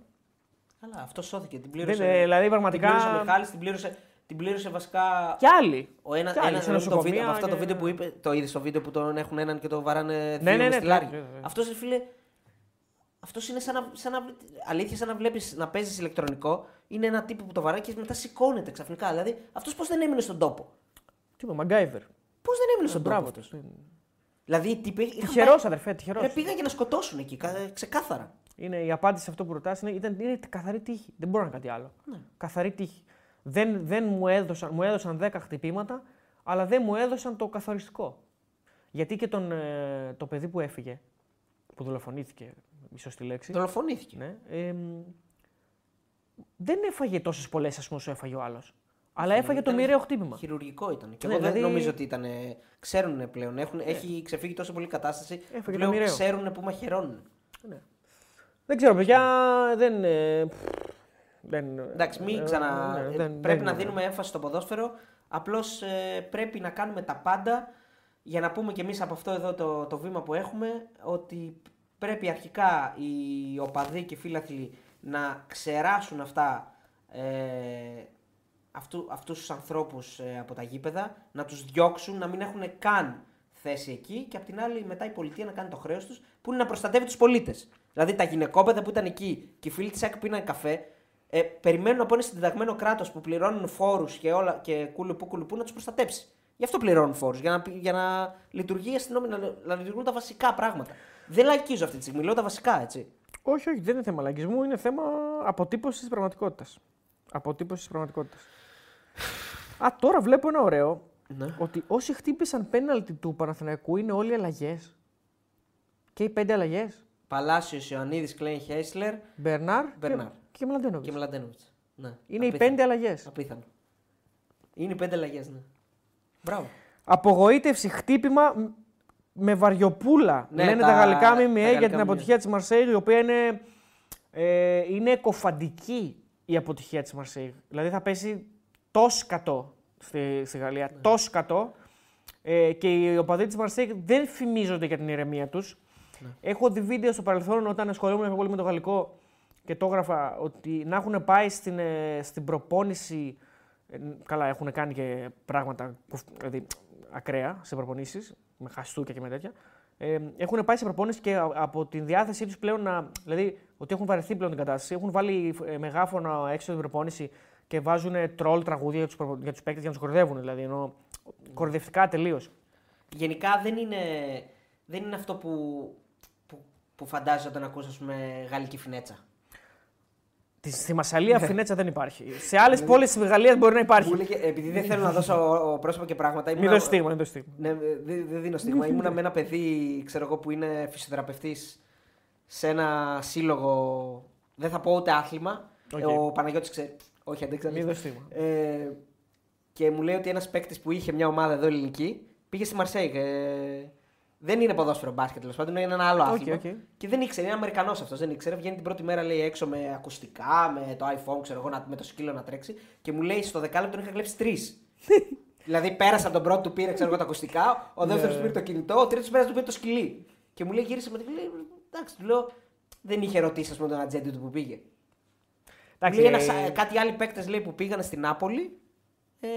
[SPEAKER 1] Αλλά αυτό σώθηκε. Την πλήρωσε.
[SPEAKER 2] Δεν, ε, δηλαδή, πραγματικά-
[SPEAKER 1] Την πλήρωσε ο Μιχάλης, την πλήρωσε, την πλήρωσε βασικά.
[SPEAKER 2] κι άλλοι.
[SPEAKER 1] Ο ένα,
[SPEAKER 2] Κι άλλοι,
[SPEAKER 1] ένας,
[SPEAKER 2] σε
[SPEAKER 1] ένα, το
[SPEAKER 2] νοσοκομεία
[SPEAKER 1] βίντεο, αυτό το
[SPEAKER 2] και-
[SPEAKER 1] βίντεο που είπε, το είδες στο βίντεο που τον έχουν έναν και το βαράνε δύο
[SPEAKER 2] ναι,
[SPEAKER 1] με
[SPEAKER 2] ναι,
[SPEAKER 1] στυλάρι.
[SPEAKER 2] ναι, ναι, ναι.
[SPEAKER 1] Αυτός φίλε. Αυτός είναι σαν να, σαν να. Αλήθεια, σαν να βλέπει να παίζεις ηλεκτρονικό. Είναι ένα τύπο που το βαράει και μετά σηκώνεται ξαφνικά. Δηλαδή, αυτός πώς δεν έμεινε στον τόπο;
[SPEAKER 2] Τι είπε, Μαγκάιβερ.
[SPEAKER 1] Πώς δεν έμεινε στον τόπο.
[SPEAKER 2] Μπράβο
[SPEAKER 1] αυτός;
[SPEAKER 2] του.
[SPEAKER 1] Δηλαδή, οι τύποι. είχαν
[SPEAKER 2] Τυχερός,
[SPEAKER 1] πάει-
[SPEAKER 2] αδερφέ, τυχερός.
[SPEAKER 1] Ρε, πήγαν για να σκοτώσουν εκεί, κα- ξεκάθαρα.
[SPEAKER 2] Είναι η απάντηση σε αυτό που ρωτάς είναι, ήταν, είναι καθαρή τύχη. Δεν μπορώ να κάνω κάτι άλλο.
[SPEAKER 1] Ναι.
[SPEAKER 2] Καθαρή τύχη. Δεν, δεν μου, έδωσαν, μου έδωσαν 10 χτυπήματα, αλλά δεν μου έδωσαν το καθοριστικό. Γιατί και τον, ε, το παιδί που έφυγε, που δολοφονήθηκε, η σωστή λέξη,
[SPEAKER 1] Δολοφονήθηκε.
[SPEAKER 2] ναι, εμ, δεν έφαγε τόσες πολλές ας πούμε όσο έφαγε ο άλλος. Αλλά έφαγε το
[SPEAKER 1] Ήταν
[SPEAKER 2] μοιραίο χτύπημα.
[SPEAKER 1] Χειρουργικό ήταν. Και
[SPEAKER 2] Ναι,
[SPEAKER 1] εγώ δεν
[SPEAKER 2] δηλαδή-
[SPEAKER 1] νομίζω ότι ήταν. Ξέρουν πλέον. Έχουν, Έχει ξεφύγει τόσο πολύ κατάσταση. που
[SPEAKER 2] Έφαγε το
[SPEAKER 1] πλέον
[SPEAKER 2] μοιραίο.
[SPEAKER 1] ξέρουν που μαχαιρώνουν.
[SPEAKER 2] Δεν ξέρω, παιδιά, δεν. ε, δεν
[SPEAKER 1] Εντάξει, μην
[SPEAKER 2] ε,
[SPEAKER 1] ξανα.
[SPEAKER 2] ναι,
[SPEAKER 1] ε,
[SPEAKER 2] δεν-
[SPEAKER 1] πρέπει
[SPEAKER 2] δεν-
[SPEAKER 1] να δίνουμε έμφαση στο ποδόσφαιρο. Απλώς πρέπει να κάνουμε τα πάντα για να πούμε κι εμείς από αυτό εδώ το, το βήμα που έχουμε ότι πρέπει αρχικά οι οπαδοί και οι φίλαθλοι να ξεράσουν αυτά. Ε, αυτού, αυτούς τους ανθρώπους ε, από τα γήπεδα, να τους διώξουν, να μην έχουν καν θέση εκεί και απ' την άλλη μετά η πολιτεία να κάνει το χρέος τους που είναι να προστατεύει τους πολίτες. Δηλαδή τα γυναικόπαιδα που ήταν εκεί και οι φίλοι της ΑΕΚ που πίναν καφέ ε, περιμένουν από ένα συντεταγμένο κράτος που πληρώνουν φόρους και, όλα, και κουλουπού κουλουπού να τους προστατέψει. Γι' αυτό πληρώνουν φόρους, για να, πη- για να λειτουργεί η αστυνομία, να, να λειτουργούν τα βασικά πράγματα. Δεν λαϊκίζω αυτή τη στιγμή, λέω τα βασικά έτσι.
[SPEAKER 2] Όχι, όχι, δεν είναι θέμα λαγισμού, είναι θέμα αποτύπωσης της πραγματικότητας. Αποτύπωσης της πραγματικότητας. Α, τώρα βλέπω ένα ωραίο.
[SPEAKER 1] Ναι.
[SPEAKER 2] Ότι όσοι χτύπησαν πέναλτι του Παναθηναϊκού είναι όλοι αλλαγές. Και οι πέντε αλλαγές.
[SPEAKER 1] Παλάσιος, Ιωαννίδης, Κλέιν Χέισλερ
[SPEAKER 2] Μπερνάρ,
[SPEAKER 1] Μπερνάρ.
[SPEAKER 2] και, και Μλαντένοβιτς.
[SPEAKER 1] και Μλαντένοβιτς. Ναι.
[SPEAKER 2] Είναι οι
[SPEAKER 1] Απίθανο.
[SPEAKER 2] πέντε αλλαγές.
[SPEAKER 1] Απίθανο. Είναι οι πέντε αλλαγές, ναι. Μπράβο.
[SPEAKER 2] Απογοήτευση, χτύπημα μ- με βαριοπούλα.
[SPEAKER 1] Ναι,
[SPEAKER 2] λένε
[SPEAKER 1] τα-
[SPEAKER 2] τα, γαλλικά
[SPEAKER 1] τα
[SPEAKER 2] ΜΜΕ
[SPEAKER 1] γαλλικά
[SPEAKER 2] για την
[SPEAKER 1] ΜΜΕ.
[SPEAKER 2] αποτυχία της Μαρσέη, η οποία είναι, ε, είναι εκοφαντική η αποτυχία της Μαρσέη. Δηλαδή θα πέσει τόσο κατώ στη, στη Γαλλία.
[SPEAKER 1] Ναι.
[SPEAKER 2] Τόσο κατώ. Ε, και οι οπαδοί της Μαρσέη δεν φημίζονται για την ηρεμία τους.
[SPEAKER 1] Ναι.
[SPEAKER 2] Έχω δει βίντεο στο παρελθόν όταν ασχολούμαι πιο πολύ με το γαλλικό και το έγραφα ότι να έχουν πάει στην, ε, στην προπόνηση. ε, καλά, έχουν κάνει και πράγματα κουφ- δηλαδή, ακραία σε προπονήσεις, με χαστούκια και με τέτοια. Ε, έχουν πάει σε προπόνηση και α- από τη διάθεσή τους πλέον να. Δηλαδή, ότι έχουν βαρεθεί πλέον την κατάσταση. Έχουν βάλει ε, μεγάφωνα έξω από την προπόνηση και βάζουν τρόλ τραγούδια για τους προπο... για τους παίκτες για να τους κορδεύουν. Δηλαδή, ενώ κορδευτικά τελείως.
[SPEAKER 1] Γενικά δεν είναι, δεν είναι αυτό που, που, που φαντάζεσαι όταν ακούς, ας πούμε, γαλλική φινέτσα.
[SPEAKER 2] Στη Μασαλία φινέτσα δεν υπάρχει. Σε άλλες πόλεις της Γαλλίας μπορεί να υπάρχει.
[SPEAKER 1] Μου λέγε, επειδή δεν θέλω να δώσω πρόσωπα και πράγματα.
[SPEAKER 2] Μην
[SPEAKER 1] ήμουνα-
[SPEAKER 2] δώσεις στίγμα, μην δώσεις στίγμα.
[SPEAKER 1] Ναι, δεν δεν δίνω στίγμα. Ήμουνα με ένα παιδί, ξέρω εγώ, που είναι φυσιοθεραπευτής σε ένα σύλλογο. Δεν θα πω ούτε άθλημα.
[SPEAKER 2] Οκ.
[SPEAKER 1] Ε, Ο Παναγιώτης ξέρει. Όχι, δεν ξέρω.
[SPEAKER 2] Μην δώσεις στίγμα.
[SPEAKER 1] Ε, και μου λέει ότι ένας παίκτης που είχε μια ομάδα εδώ ελληνική πήγε στη Μαρσέιγ. Ε, δεν είναι ποδόσφαιρο μπάσκετ, τέλος πάντων, είναι ένα άλλο
[SPEAKER 2] Οκ,
[SPEAKER 1] άθλημα.
[SPEAKER 2] οκ.
[SPEAKER 1] Και δεν ήξερε, είναι Αμερικανός αυτός, δεν ήξερε. Βγαίνει την πρώτη μέρα, λέει έξω με ακουστικά, με το iPhone, ξέρω εγώ, να- με το σκύλο να τρέξει. Και μου λέει στο δεκάλεπτο τον είχα κλέψει τρεις. δηλαδή πέρασα από τον πρώτο του πήρε ξέρω εγώ, τα ακουστικά, ο δεύτερος
[SPEAKER 2] Ναι.
[SPEAKER 1] του πήρε το κινητό, ο τρίτος πέρασε του πήρε το σκυλί. Και μου λέει γύρισε με το λέει, εντάξει, του λέω, δεν είχε ρωτήσει ας πούμε, τον ατζέντη του που πήγε.
[SPEAKER 2] Εντάξει,
[SPEAKER 1] Λέει
[SPEAKER 2] ε,
[SPEAKER 1] ένας, α, κάτι άλλοι παίκτες που πήγαν στην Νάπολη. Ε,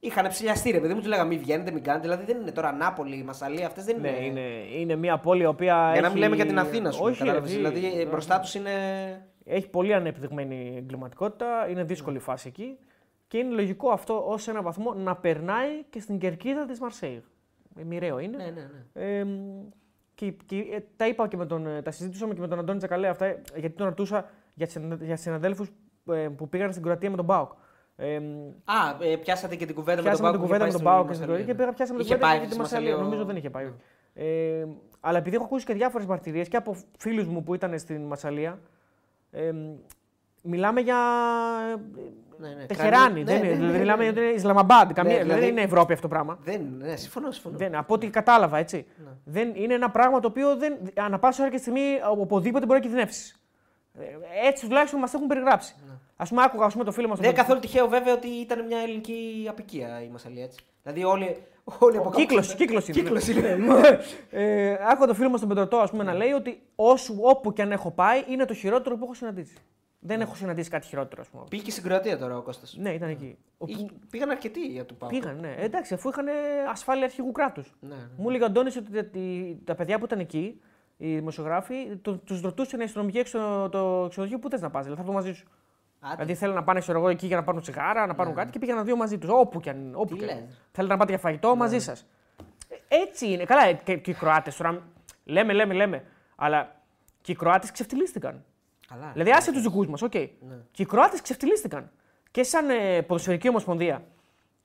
[SPEAKER 1] είχαν ψηλιαστεί ρε παιδί μου, του λέγανε μην βγαίνετε, μην κάνετε. Δηλαδή δεν είναι τώρα Νάπολη, Μασαλία, αυτές δεν
[SPEAKER 2] Ναι,
[SPEAKER 1] είναι.
[SPEAKER 2] είναι, είναι μια πόλη η οποία.
[SPEAKER 1] Για να
[SPEAKER 2] έχει...
[SPEAKER 1] μην λέμε για την Αθήνα σου.
[SPEAKER 2] Όχι,
[SPEAKER 1] κατάλαβες,
[SPEAKER 2] γιατί-
[SPEAKER 1] δηλαδή ε, μπροστά τους είναι.
[SPEAKER 2] Έχει πολύ ανεπτυγμένη εγκληματικότητα, είναι δύσκολη η φάση εκεί και είναι λογικό αυτό ως ένα βαθμό να περνάει και στην κερκίδα της Μαρσέιγ. Ε, Μοιραίο είναι.
[SPEAKER 1] Ναι, ναι, ναι.
[SPEAKER 2] Ε, και, και, ε, τα είπα και με τον, ε, τα συζήτησαμε και με τον Αντώνη Τσακαλέ αυτά, ε, γιατί τον ρωτούσα για, τις συναντα- για συναδέλφους που πήγαν στην Κροατία με τον Μπάουκ. Ε,
[SPEAKER 1] Α, ε, πιάσατε και την κουβέντα με τον
[SPEAKER 2] πιάσαμε
[SPEAKER 1] Πάουκ.
[SPEAKER 2] την κουβέντα με τον Μπάουκ και στην Κροατία και πήγα πιάσαμε την
[SPEAKER 1] Είχε
[SPEAKER 2] κουβέντα
[SPEAKER 1] πάει
[SPEAKER 2] και τη
[SPEAKER 1] στη
[SPEAKER 2] Μασαλία.
[SPEAKER 1] Μασαλία.
[SPEAKER 2] Νομίζω δεν είχε πάει. Ε, αλλά επειδή έχω ακούσει και διάφορες μαρτυρίες και από φίλους μου που ήταν στην Μασαλία, ε, μιλάμε για.
[SPEAKER 1] Ναι, ναι.
[SPEAKER 2] Τεχεράνη.
[SPEAKER 1] Κρανί-
[SPEAKER 2] δεν
[SPEAKER 1] ναι,
[SPEAKER 2] είναι,
[SPEAKER 1] ναι,
[SPEAKER 2] δηλαδή
[SPEAKER 1] ναι,
[SPEAKER 2] μιλάμε
[SPEAKER 1] ναι.
[SPEAKER 2] για Ισλαμαμπάντ. Καμία,
[SPEAKER 1] Ναι,
[SPEAKER 2] δηλαδή,
[SPEAKER 1] δηλαδή-
[SPEAKER 2] δεν είναι Ευρώπη αυτό το πράγμα.
[SPEAKER 1] Δεν, ναι, συμφωνώ, συμφωνώ.
[SPEAKER 2] Δεν, από ό,τι κατάλαβα, έτσι.
[SPEAKER 1] Ναι.
[SPEAKER 2] Δεν, είναι ένα πράγμα το οποίο δεν, ανά πάσα ώρα και στιγμή οπουδήποτε μπορεί να κινδυνεύσει. Ε, Έτσι τουλάχιστον μας έχουν περιγράψει. Α πούμε, άκουγα ας πούμε, το φίλο μας.
[SPEAKER 1] Δεν είναι καθόλου τυχαίο βέβαια ότι ήταν μια ελληνική απικία η Μασαλία έτσι. Δηλαδή όλοι, όλοι από κάπου-
[SPEAKER 2] Κύκλος κύκλος είναι.
[SPEAKER 1] Κύκλος είναι.
[SPEAKER 2] ε, άκουγα το φίλο μας τον Πετροτό ας πούμε, να λέει ότι όσο, όπου και αν έχω πάει είναι το χειρότερο που έχω συναντήσει. Δεν έχω συναντήσει κάτι χειρότερο, ας πούμε.
[SPEAKER 1] Πήγε και στην Κροατία τώρα ο Κώστας.
[SPEAKER 2] Ναι, ήταν εκεί. Ο-
[SPEAKER 1] Ή- Πήγαν αρκετοί για του Πάου.
[SPEAKER 2] Πήγαν, ναι. Εντάξει, αφού είχαν ασφάλεια αρχηγού κράτους.
[SPEAKER 1] Ναι, ναι.
[SPEAKER 2] Μου έλεγε ο Αντώνης ότι τα- τη- τα παιδιά που ήταν εκεί, οι δημοσιογράφοι, τους ρωτούσαν οι αστυνομικοί έξω το ξενοδοχείο πού θες να πας. Δηλαδή θα έρθω μαζί σου.
[SPEAKER 1] Άντε.
[SPEAKER 2] Δηλαδή θέλουν να πάνε ξέρω εγώ, εκεί για να πάρουν τσιγάρα, να πάρουν κάτι και πήγαιναν δύο μαζί τους. Όπου κι αν. Όπου
[SPEAKER 1] Τι
[SPEAKER 2] κι αν.
[SPEAKER 1] λες.
[SPEAKER 2] Θέλετε να πάτε για φαγητό μαζί σας. Έτσι είναι. Καλά, και, και οι Κροάτες τώρα. Λέμε, λέμε, λέμε. Αλλά και οι Κροάτες ξεφτυλίστηκαν.
[SPEAKER 1] Καλά.
[SPEAKER 2] Δηλαδή, άσε τους δικούς μας, οκ.
[SPEAKER 1] Ναι.
[SPEAKER 2] Και οι Κροάτες ξεφτυλίστηκαν. Και σαν ε, ποδοσφαιρική ομοσπονδία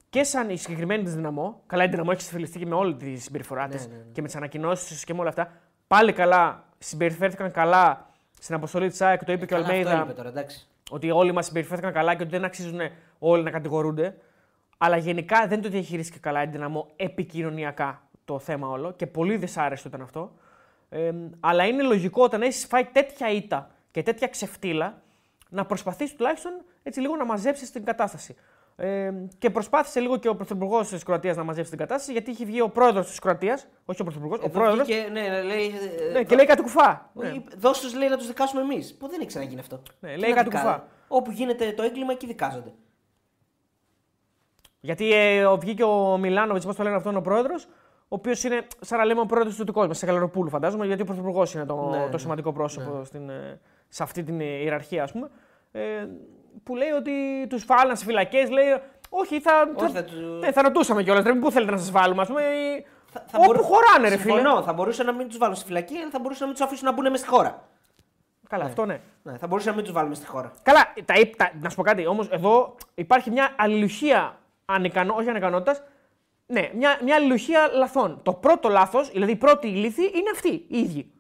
[SPEAKER 2] και σαν η συγκεκριμένη της Δυναμό. Καλά, η Δυναμό έχει ξεφτυλιστεί και με όλη τη συμπεριφορά της
[SPEAKER 1] Ναι, ναι, ναι.
[SPEAKER 2] και με τις ανακοινώσεις και με όλα αυτά. Πάλι καλά, συμπεριφέρθηκαν καλά στην αποστολή της ΑΕΚ, το είπε και ο
[SPEAKER 1] Καλά, αυτό
[SPEAKER 2] Αλμέιδα,
[SPEAKER 1] είπε τώρα, εντάξει.
[SPEAKER 2] Ότι όλοι μας συμπεριφέρθηκαν καλά και ότι δεν αξίζουν όλοι να κατηγορούνται. Αλλά γενικά δεν το διαχειρίστηκε καλά η δυναμό επικοινωνιακά το θέμα όλο και πολύ δυσάρεστο ήταν αυτό. Ε, αλλά είναι λογικό όταν έχεις φάει τέτοια ήττα και τέτοια ξεφτύλα να προσπαθήσει τουλάχιστον έτσι λίγο να μαζέψεις την κατάσταση. Ε, και προσπάθησε λίγο και ο Πρωθυπουργός της Κροατίας να μαζέψει την κατάσταση γιατί είχε βγει ο πρόεδρος της Κροατίας, όχι ο Πρωθυπουργός, ο
[SPEAKER 1] Εδώ
[SPEAKER 2] πρόεδρος.
[SPEAKER 1] βγήκε, ναι, ναι, λέει, ε,
[SPEAKER 2] Ναι,
[SPEAKER 1] ε,
[SPEAKER 2] και λέει κάτι κουφά. Ναι.
[SPEAKER 1] όχι, Δώσ' τους λέει να τους δικάσουμε εμείς. Που δεν έχει ξαναγίνει αυτό.
[SPEAKER 2] Ναι,
[SPEAKER 1] Τι
[SPEAKER 2] λέει
[SPEAKER 1] να
[SPEAKER 2] κάτι
[SPEAKER 1] δικάζουν.
[SPEAKER 2] κουφά.
[SPEAKER 1] Όπου γίνεται το έγκλημα, εκεί δικάζονται.
[SPEAKER 2] Γιατί ε, ο- βγήκε ο Μιλάνοβιτς, πώς το λένε αυτόν ο πρόεδρος, ο οποίος είναι σαν να λέμε ο πρόεδρος του κόσμου, σε Καλαροπούλου φαντάζομαι, γιατί ο πρωθυπουργός είναι το,
[SPEAKER 1] Ναι,
[SPEAKER 2] το
[SPEAKER 1] ναι,
[SPEAKER 2] σημαντικό πρόσωπο στην, ε, σε αυτή την ε, ιεραρχία, ας πούμε. Ε, που λέει ότι τους βάλαν σε φυλακές, λέει. Όχι, θα,
[SPEAKER 1] Όχι,
[SPEAKER 2] θα,
[SPEAKER 1] θα του-
[SPEAKER 2] ναι, θα ρωτούσαμε κιόλας. Πού θέλετε να σας βάλουμε, ας πούμε. ε,
[SPEAKER 1] Θα, θα
[SPEAKER 2] όπου
[SPEAKER 1] μπορού-
[SPEAKER 2] χωράνε, ρε φίλε.
[SPEAKER 1] Συμφωνώ, θα μπορούσε να μην τους βάλουν στη φυλακή, αλλά θα μπορούσε να μην τους αφήσουν να μπουν μέσα στη χώρα.
[SPEAKER 2] Καλά, αυτό ναι.
[SPEAKER 1] Ναι, θα μπορούσε να μην τους βάλουμε στη χώρα.
[SPEAKER 2] Καλά, τα, είπ- τα, να σου πω κάτι. Όμως εδώ υπάρχει μια αλληλουχία ανικανό, όχι ανικανότητα. Ναι, μια, μια αλληλουχία λαθών. Το πρώτο λάθος, δηλαδή η πρώτη ηλίθη, είναι αυτή οι ίδιοι.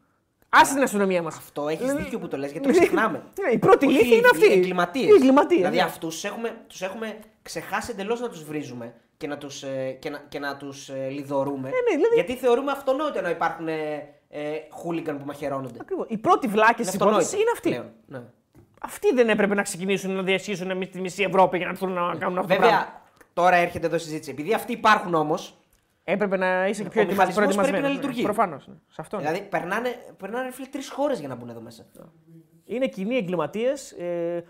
[SPEAKER 2] Άσε την αστυνομία μας.
[SPEAKER 1] Αυτό έχεις
[SPEAKER 2] Δηλαδή-
[SPEAKER 1] δίκιο που το λες, γιατί το ξεχνάμε.
[SPEAKER 2] Ναι, η πρώτη
[SPEAKER 1] Όχι,
[SPEAKER 2] ηλίθεια είναι αυτή.
[SPEAKER 1] Οι εγκληματίες.
[SPEAKER 2] Οι εγκληματίες,
[SPEAKER 1] Δηλαδή
[SPEAKER 2] ναι.
[SPEAKER 1] αυτούς τους έχουμε, τους έχουμε ξεχάσει εντελώς να τους βρίζουμε και να τους ε, και να, και να τους, ε, λιδωρούμε.
[SPEAKER 2] ναι, δηλαδή-
[SPEAKER 1] Γιατί θεωρούμε αυτονόητο να υπάρχουν ε, ε, χούλιγκαν που μαχαιρώνονται.
[SPEAKER 2] Ακριβώς. Οι πρώτοι βλάκε
[SPEAKER 1] Είναι
[SPEAKER 2] της υπόθεσης
[SPEAKER 1] αυτονόητο
[SPEAKER 2] είναι αυτοί.
[SPEAKER 1] πλέον. Ναι.
[SPEAKER 2] Αυτοί δεν έπρεπε να ξεκινήσουν να διασχίσουν εμείς τη μισή Ευρώπη για να έρθουν να κάνουν αυτό το πράγμα.
[SPEAKER 1] Βέβαια, τώρα έρχεται εδώ η συζήτηση. Επειδή αυτοί υπάρχουν όμως,
[SPEAKER 2] Έπρεπε να είσαι και πιο
[SPEAKER 1] Ο
[SPEAKER 2] ετοιμα-
[SPEAKER 1] μηχανισμός πρέπει
[SPEAKER 2] προετοιμασμένος.
[SPEAKER 1] να
[SPEAKER 2] ναι.
[SPEAKER 1] λειτουργεί.
[SPEAKER 2] Προφανώς, ναι. Σε αυτό. ναι.
[SPEAKER 1] δηλαδή περνάνε, περνάνε φίλε τρεις χώρες για να μπουν εδώ μέσα.
[SPEAKER 2] Είναι κοινοί εγκληματίες. Ε,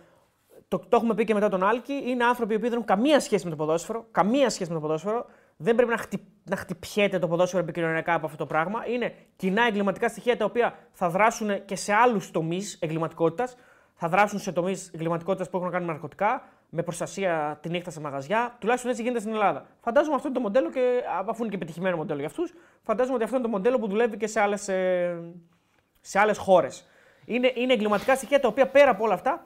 [SPEAKER 2] το, το έχουμε πει και μετά τον Άλκη. Είναι άνθρωποι οι οποίοι δεν έχουν καμία σχέση με το ποδόσφαιρο. Καμία σχέση με το ποδόσφαιρο. Δεν πρέπει να, χτυ, να χτυπιέται το ποδόσφαιρο επικοινωνιακά από αυτό το πράγμα. Είναι κοινά εγκληματικά στοιχεία τα οποία θα δράσουν και σε άλλους τομείς εγκληματικότητας. Θα δράσουν σε τομείς εγκληματικότητας που έχουν να κάνουν με ναρκωτικά, με προστασία τη νύχτα σε μαγαζιά. Τουλάχιστον έτσι γίνεται στην Ελλάδα. Φαντάζομαι αυτό είναι το μοντέλο και αφού είναι και πετυχημένο μοντέλο για αυτούς, φαντάζομαι ότι αυτό είναι το μοντέλο που δουλεύει και σε άλλες σε άλλες χώρες. Είναι, είναι εγκληματικά στοιχεία τα οποία πέρα από όλα αυτά,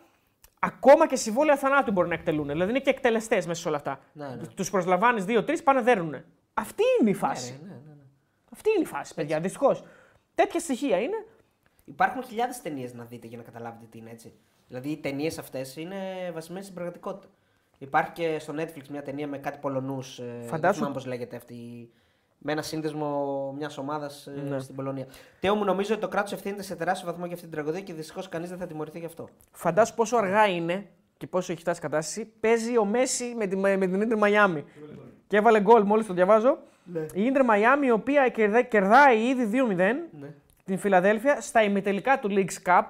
[SPEAKER 2] ακόμα και συμβόλαια θανάτου μπορεί να εκτελούν. Δηλαδή είναι και εκτελεστές μέσα σε όλα αυτά.
[SPEAKER 1] Ναι, ναι.
[SPEAKER 2] Τους προσλαμβάνεις δύο-τρει, πάνε δέρνουν. Αυτή είναι η φάση.
[SPEAKER 1] Ναι, ναι, ναι.
[SPEAKER 2] Αυτή είναι η φάση, παιδιά. Δυστυχώς. Τέτοια στοιχεία είναι.
[SPEAKER 1] Υπάρχουν χιλιάδες ταινίες να δείτε για να καταλάβετε τι είναι έτσι. Δηλαδή οι ταινίες αυτές είναι βασισμένες στην πραγματικότητα. Υπάρχει και στο Netflix μια ταινία με κάτι Πολωνούς. Ε,
[SPEAKER 2] Φαντάσου-
[SPEAKER 1] Δεν θυμάμαι πώς λέγεται αυτή. Με ένα σύνδεσμο μιας ομάδας
[SPEAKER 2] Ναι.
[SPEAKER 1] στην Πολωνία. Τέο μου νομίζω ότι το κράτος ευθύνεται σε τεράστιο βαθμό για αυτή την τραγωδία και δυστυχώς κανείς δεν θα τιμωρηθεί γι' αυτό.
[SPEAKER 2] Φαντάσου πόσο αργά είναι και πόσο έχει φτάσει η κατάσταση. Παίζει ο Μέση με, τη, με την Ιντερ Μαϊάμι. Και έβαλε γκολ, μόλις το διαβάζω. Η Ιντερ Μαϊάμι, η οποία κερδά- κερδάει ήδη 2-0
[SPEAKER 1] Ναι.
[SPEAKER 2] Την Φιλαδέλφια στα ημιτελικά του Leagues Cup.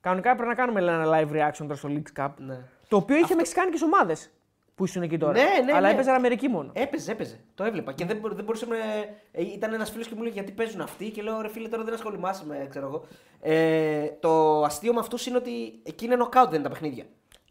[SPEAKER 2] Κανονικά πρέπει να κάνουμε ένα live reaction τώρα στο Leagues Cup.
[SPEAKER 1] Ναι.
[SPEAKER 2] Το οποίο είχε μεξικάνικες ομάδες που ήσουν εκεί τώρα.
[SPEAKER 1] Ναι, ναι,
[SPEAKER 2] Αλλά
[SPEAKER 1] ναι.
[SPEAKER 2] έπαιζε Αμερική μόνο.
[SPEAKER 1] Έπαιζε, έπαιζε. Το έβλεπα. Και δεν, μπο- δεν μπορούσαμε. Ε, ήταν ένας φίλος και μου λέει γιατί παίζουν αυτοί; Και λέω ρε φίλε, τώρα δεν ασχολούμαστε με, ξέρω εγώ. Ε, το αστείο με αυτούς είναι ότι εκεί είναι νοκάουτ, δεν είναι τα παιχνίδια.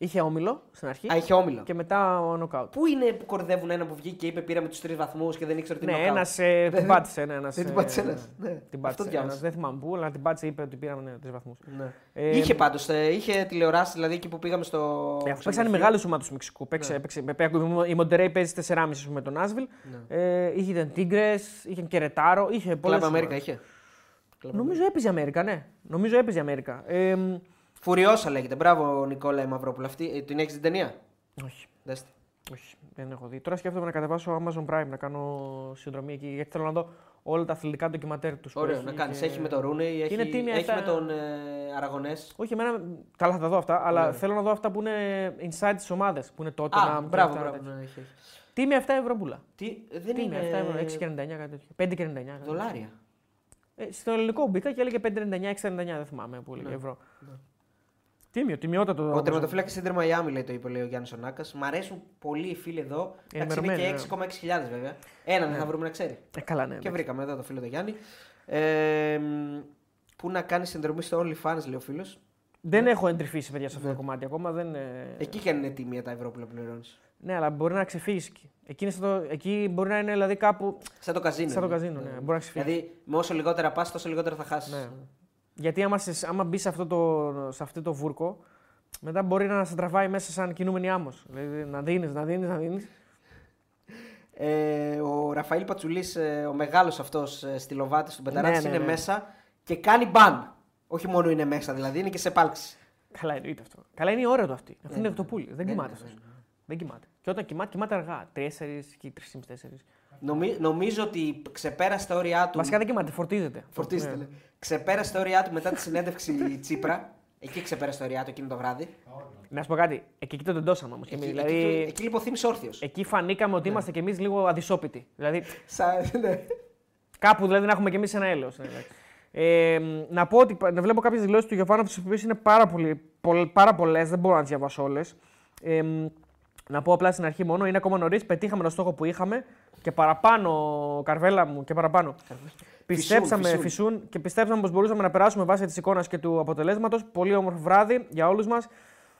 [SPEAKER 2] Είχε όμιλο στην αρχή
[SPEAKER 1] Α, είχε όμιλο.
[SPEAKER 2] και μετά ο νοκάουτ.
[SPEAKER 1] Πού είναι που κορδεύουν ένα που βγήκε και είπε πήραμε τους τρεις βαθμούς και δεν ήξερε τι
[SPEAKER 2] Ναι,
[SPEAKER 1] είναι
[SPEAKER 2] ένας ε, την πάτησε. Ναι, ένας,
[SPEAKER 1] Δεν την
[SPEAKER 2] ε,
[SPEAKER 1] πάτησε
[SPEAKER 2] ναι,
[SPEAKER 1] ένας, ναι.
[SPEAKER 2] Την
[SPEAKER 1] Αυτό
[SPEAKER 2] πάτησε.
[SPEAKER 1] διάβασα.
[SPEAKER 2] ένας, δεν θυμάμαι πού, αλλά την πάτησε, είπε ότι πήραμε ναι, τρεις βαθμούς.
[SPEAKER 1] Ναι.
[SPEAKER 2] Ε,
[SPEAKER 1] είχε πάντως, είχε τηλεοράσει δηλαδή εκεί που πήγαμε στο.
[SPEAKER 2] Ε, παίξανε
[SPEAKER 1] ξενοδοχείο.
[SPEAKER 2] μεγάλε ομάδε του Μεξικού. Παίξε,
[SPEAKER 1] Ναι.
[SPEAKER 2] παίξε, με- παί- η Μοντερέι παίζει 4,5 με τον Άσβιλ.
[SPEAKER 1] Ναι.
[SPEAKER 2] Ε, είχε την Τίγκρε, είχε Κερετάρο, είχε πολλέ.
[SPEAKER 1] Κλαμπ Αμέρικα είχε.
[SPEAKER 2] Νομίζω έπαιζε η Αμέρικα, ναι. Νομίζω έπαιζε η Αμέρικα. Ε, μ,
[SPEAKER 1] Φουριόσα λέγεται. Μπράβο, Νικόλα Μαυρόπουλα. Αυτή, ε, την έχεις την ταινία;
[SPEAKER 2] όχι.
[SPEAKER 1] Δέστε.
[SPEAKER 2] Όχι, δεν έχω δει. Τώρα σκέφτομαι να κατεβάσω Amazon Prime να κάνω συνδρομή εκεί. Γιατί θέλω να δω όλα τα αθλητικά ντοκιματέρ τους.
[SPEAKER 1] Ωραίο να κάνεις. Έχει με τον Ρούνεϊ, έχει,
[SPEAKER 2] Είναι τίμια
[SPEAKER 1] έχει
[SPEAKER 2] αυτά.
[SPEAKER 1] με τον ε, Αραγωνές.
[SPEAKER 2] Όχι, εμένα. Καλά, θα τα δω αυτά, αλλά
[SPEAKER 1] Ωραία.
[SPEAKER 2] θέλω να δω αυτά που είναι inside τις ομάδες. Που είναι τότε
[SPEAKER 1] Α,
[SPEAKER 2] να.
[SPEAKER 1] μπράβο, μπράβο. ναι, έχει, έχει.
[SPEAKER 2] Τίμη 7 ευρώ πουλά.
[SPEAKER 1] Τι, δεν
[SPEAKER 2] Τίμη 7 ευρώ,
[SPEAKER 1] είναι
[SPEAKER 2] 6,99 κάτι τέτοιο. 5,99. κάτι τέτοιο.
[SPEAKER 1] δολάρια.
[SPEAKER 2] Ε, στο ελληνικό μπήκα και έλεγε 5,99, 6,99 δεν θυμάμαι που έλεγε
[SPEAKER 1] Ναι.
[SPEAKER 2] ευρώ.
[SPEAKER 1] Ναι.
[SPEAKER 2] Τίμιο, τιμιότατο.
[SPEAKER 1] Ο
[SPEAKER 2] Amazon.
[SPEAKER 1] τερματοφύλακας Ιντερ Μαϊάμι, λέει το είπε λέει ο Γιάννης Ονάκα. Μ' αρέσουν πολύ οι φίλοι εδώ. Εντάξει, είναι
[SPEAKER 2] Ενημερωμένοι,
[SPEAKER 1] και 6,6 βέβαια. Έναν
[SPEAKER 2] Ναι.
[SPEAKER 1] θα βρούμε να ξέρει.
[SPEAKER 2] Ε, καλά, ναι.
[SPEAKER 1] Και
[SPEAKER 2] εντάξει.
[SPEAKER 1] βρήκαμε εδώ το φίλο του Γιάννη. Ε, μ, πού να κάνει συνδρομή στο OnlyFans, λέει ο φίλος.
[SPEAKER 2] Δεν έχω εντρυφήσει, παιδιά, σε αυτό
[SPEAKER 1] Ναι.
[SPEAKER 2] το κομμάτι ακόμα. Δεν, ε,
[SPEAKER 1] Εκεί και αν είναι τίμια τα ευρώ που πληρώνεις.
[SPEAKER 2] Ναι, αλλά μπορεί να ξεφύγεις εκεί. Εκεί, είναι στο... εκεί μπορεί να είναι δηλαδή κάπου.
[SPEAKER 1] Σαν το καζίνο.
[SPEAKER 2] Σαν το
[SPEAKER 1] είναι.
[SPEAKER 2] καζίνο, ναι. Μπορεί να ξεφύγεις.
[SPEAKER 1] Δηλαδή, με όσο λιγότερα πας, τόσο λιγότερα θα χάσεις.
[SPEAKER 2] Ναι. Γιατί άμα, σε, άμα μπεις σε αυτό, το, σε αυτό το βούρκο, μετά μπορεί να σε τραβάει μέσα σαν κινούμενη άμμος. Δηλαδή να δίνεις, να δίνεις, να δίνεις.
[SPEAKER 1] Ε, ο Ραφαήλ Πατσουλής, ο μεγάλος αυτός ε, στυλοβάτης του Πεταράδη,
[SPEAKER 2] Ναι, ναι,
[SPEAKER 1] είναι
[SPEAKER 2] ναι.
[SPEAKER 1] μέσα και κάνει μπαν. Όχι μόνο είναι μέσα, δηλαδή είναι και σε πάλξη.
[SPEAKER 2] Καλά, εννοείται αυτό. Καλά, είναι η ώρα του αυτή. Αυτό είναι το πουλί. Δεν
[SPEAKER 1] Ναι,
[SPEAKER 2] κοιμάται
[SPEAKER 1] ναι,
[SPEAKER 2] αυτός.
[SPEAKER 1] ναι, ναι.
[SPEAKER 2] Δεν κοιμάται. Και όταν κοιμάται, κοιμάται αργά. 4 και 3,5-4.
[SPEAKER 1] Νομι- νομίζω ότι ξεπέρασε τα όρια του.
[SPEAKER 2] Βασικά δεν κοιμάται, φορτίζεται.
[SPEAKER 1] Φορτίζεται.
[SPEAKER 2] Ναι.
[SPEAKER 1] λέει. Ξεπέρασε τα όρια του μετά τη συνέντευξη Τσίπρα. Εκεί ξεπέρασε τα όρια του εκείνο το βράδυ.
[SPEAKER 2] Να σου πω κάτι. Εκεί, εκεί το τεντώσαμε όμως.
[SPEAKER 1] Εκεί,
[SPEAKER 2] Δηλαδή,
[SPEAKER 1] εκεί, εκεί, εκεί λοιπόν θύμισε όρθιος.
[SPEAKER 2] εκεί φανήκαμε ότι είμαστε κι εμείς λίγο αδυσόπιτοι. Δηλαδή,
[SPEAKER 1] ναι.
[SPEAKER 2] κάπου δηλαδή να έχουμε κι εμείς ένα έλεος. ναι, εντάξει. Ε, να πω ότι να βλέπω κάποιες δηλώσεις του Γιωβάνοφ, τις οποίες είναι πάρα, πολύ, πολλ- πάρα πολλές, δεν μπορώ να τις διαβάσω όλες. Ε, να πω απλά στην αρχή μόνο, είναι ακόμα νωρίς. Πετύχαμε το στόχο που είχαμε και παραπάνω, Καρβέλα μου, και παραπάνω. Πιστέψαμε,
[SPEAKER 1] φυσούν.
[SPEAKER 2] φυσούν, και πιστέψαμε πως μπορούσαμε να περάσουμε βάσει της εικόνας και του αποτελέσματος. Πολύ όμορφο βράδυ για όλους μας.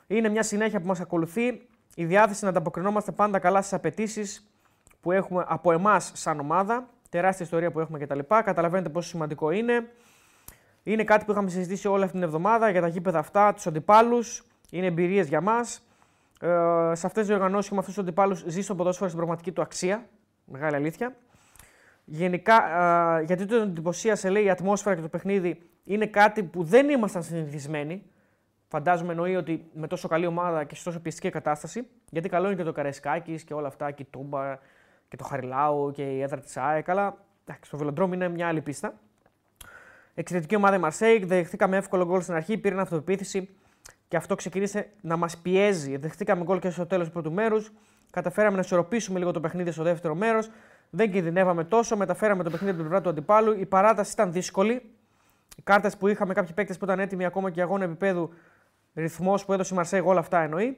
[SPEAKER 2] Είναι μια συνέχεια που μας ακολουθεί. Η διάθεση να ανταποκρινόμαστε πάντα καλά στις απαιτήσεις που έχουμε από εμάς σαν ομάδα. Τεράστια ιστορία που έχουμε κτλ. Καταλαβαίνετε πόσο σημαντικό είναι. Είναι κάτι που είχαμε συζητήσει όλη αυτή την εβδομάδα για τα γήπεδα αυτά, τους αντιπάλους. Είναι εμπειρίες για μας. Ε, σε αυτές τις οργανώσεις και με αυτούς τους αντιπάλους ζει στο ποδόσφαιρο στην πραγματική του αξία. Μεγάλη αλήθεια. Γενικά, α, γιατί το εντυπωσίασε, λέει, η ατμόσφαιρα και το παιχνίδι είναι κάτι που δεν ήμασταν συνηθισμένοι. Φαντάζομαι εννοεί ότι με τόσο καλή ομάδα και σε τόσο πιεστική κατάσταση. Γιατί καλό είναι και το Καρεσκάκη και όλα αυτά, και η Τούμπα και το Χαριλάου και η έδρα της ΑΕΚ. Αλλά εντάξει, το Βελοντρόμ είναι μια άλλη πίστα. Εξαιρετική ομάδα η Μαρσέικ. Δεχτήκαμε εύκολο γκολ στην αρχή, πήρε αυτοπεποίθηση και αυτό ξεκίνησε να μας πιέζει. Δεχτήκαμε γκολ και στο τέλος του πρώτου μέρους. Καταφέραμε να ισορροπήσουμε λίγο το παιχνίδι στο δεύτερο μέρος. Δεν κινδυνεύαμε τόσο. Μεταφέραμε το παιχνίδι από την πλευρά του αντιπάλου. Η παράταση ήταν δύσκολη. Οι κάρτες που είχαμε, κάποιοι παίκτες που ήταν έτοιμοι ακόμα και αγώνα επίπεδου, ρυθμός που έδωσε η Μαρσέγ, όλα αυτά εννοεί.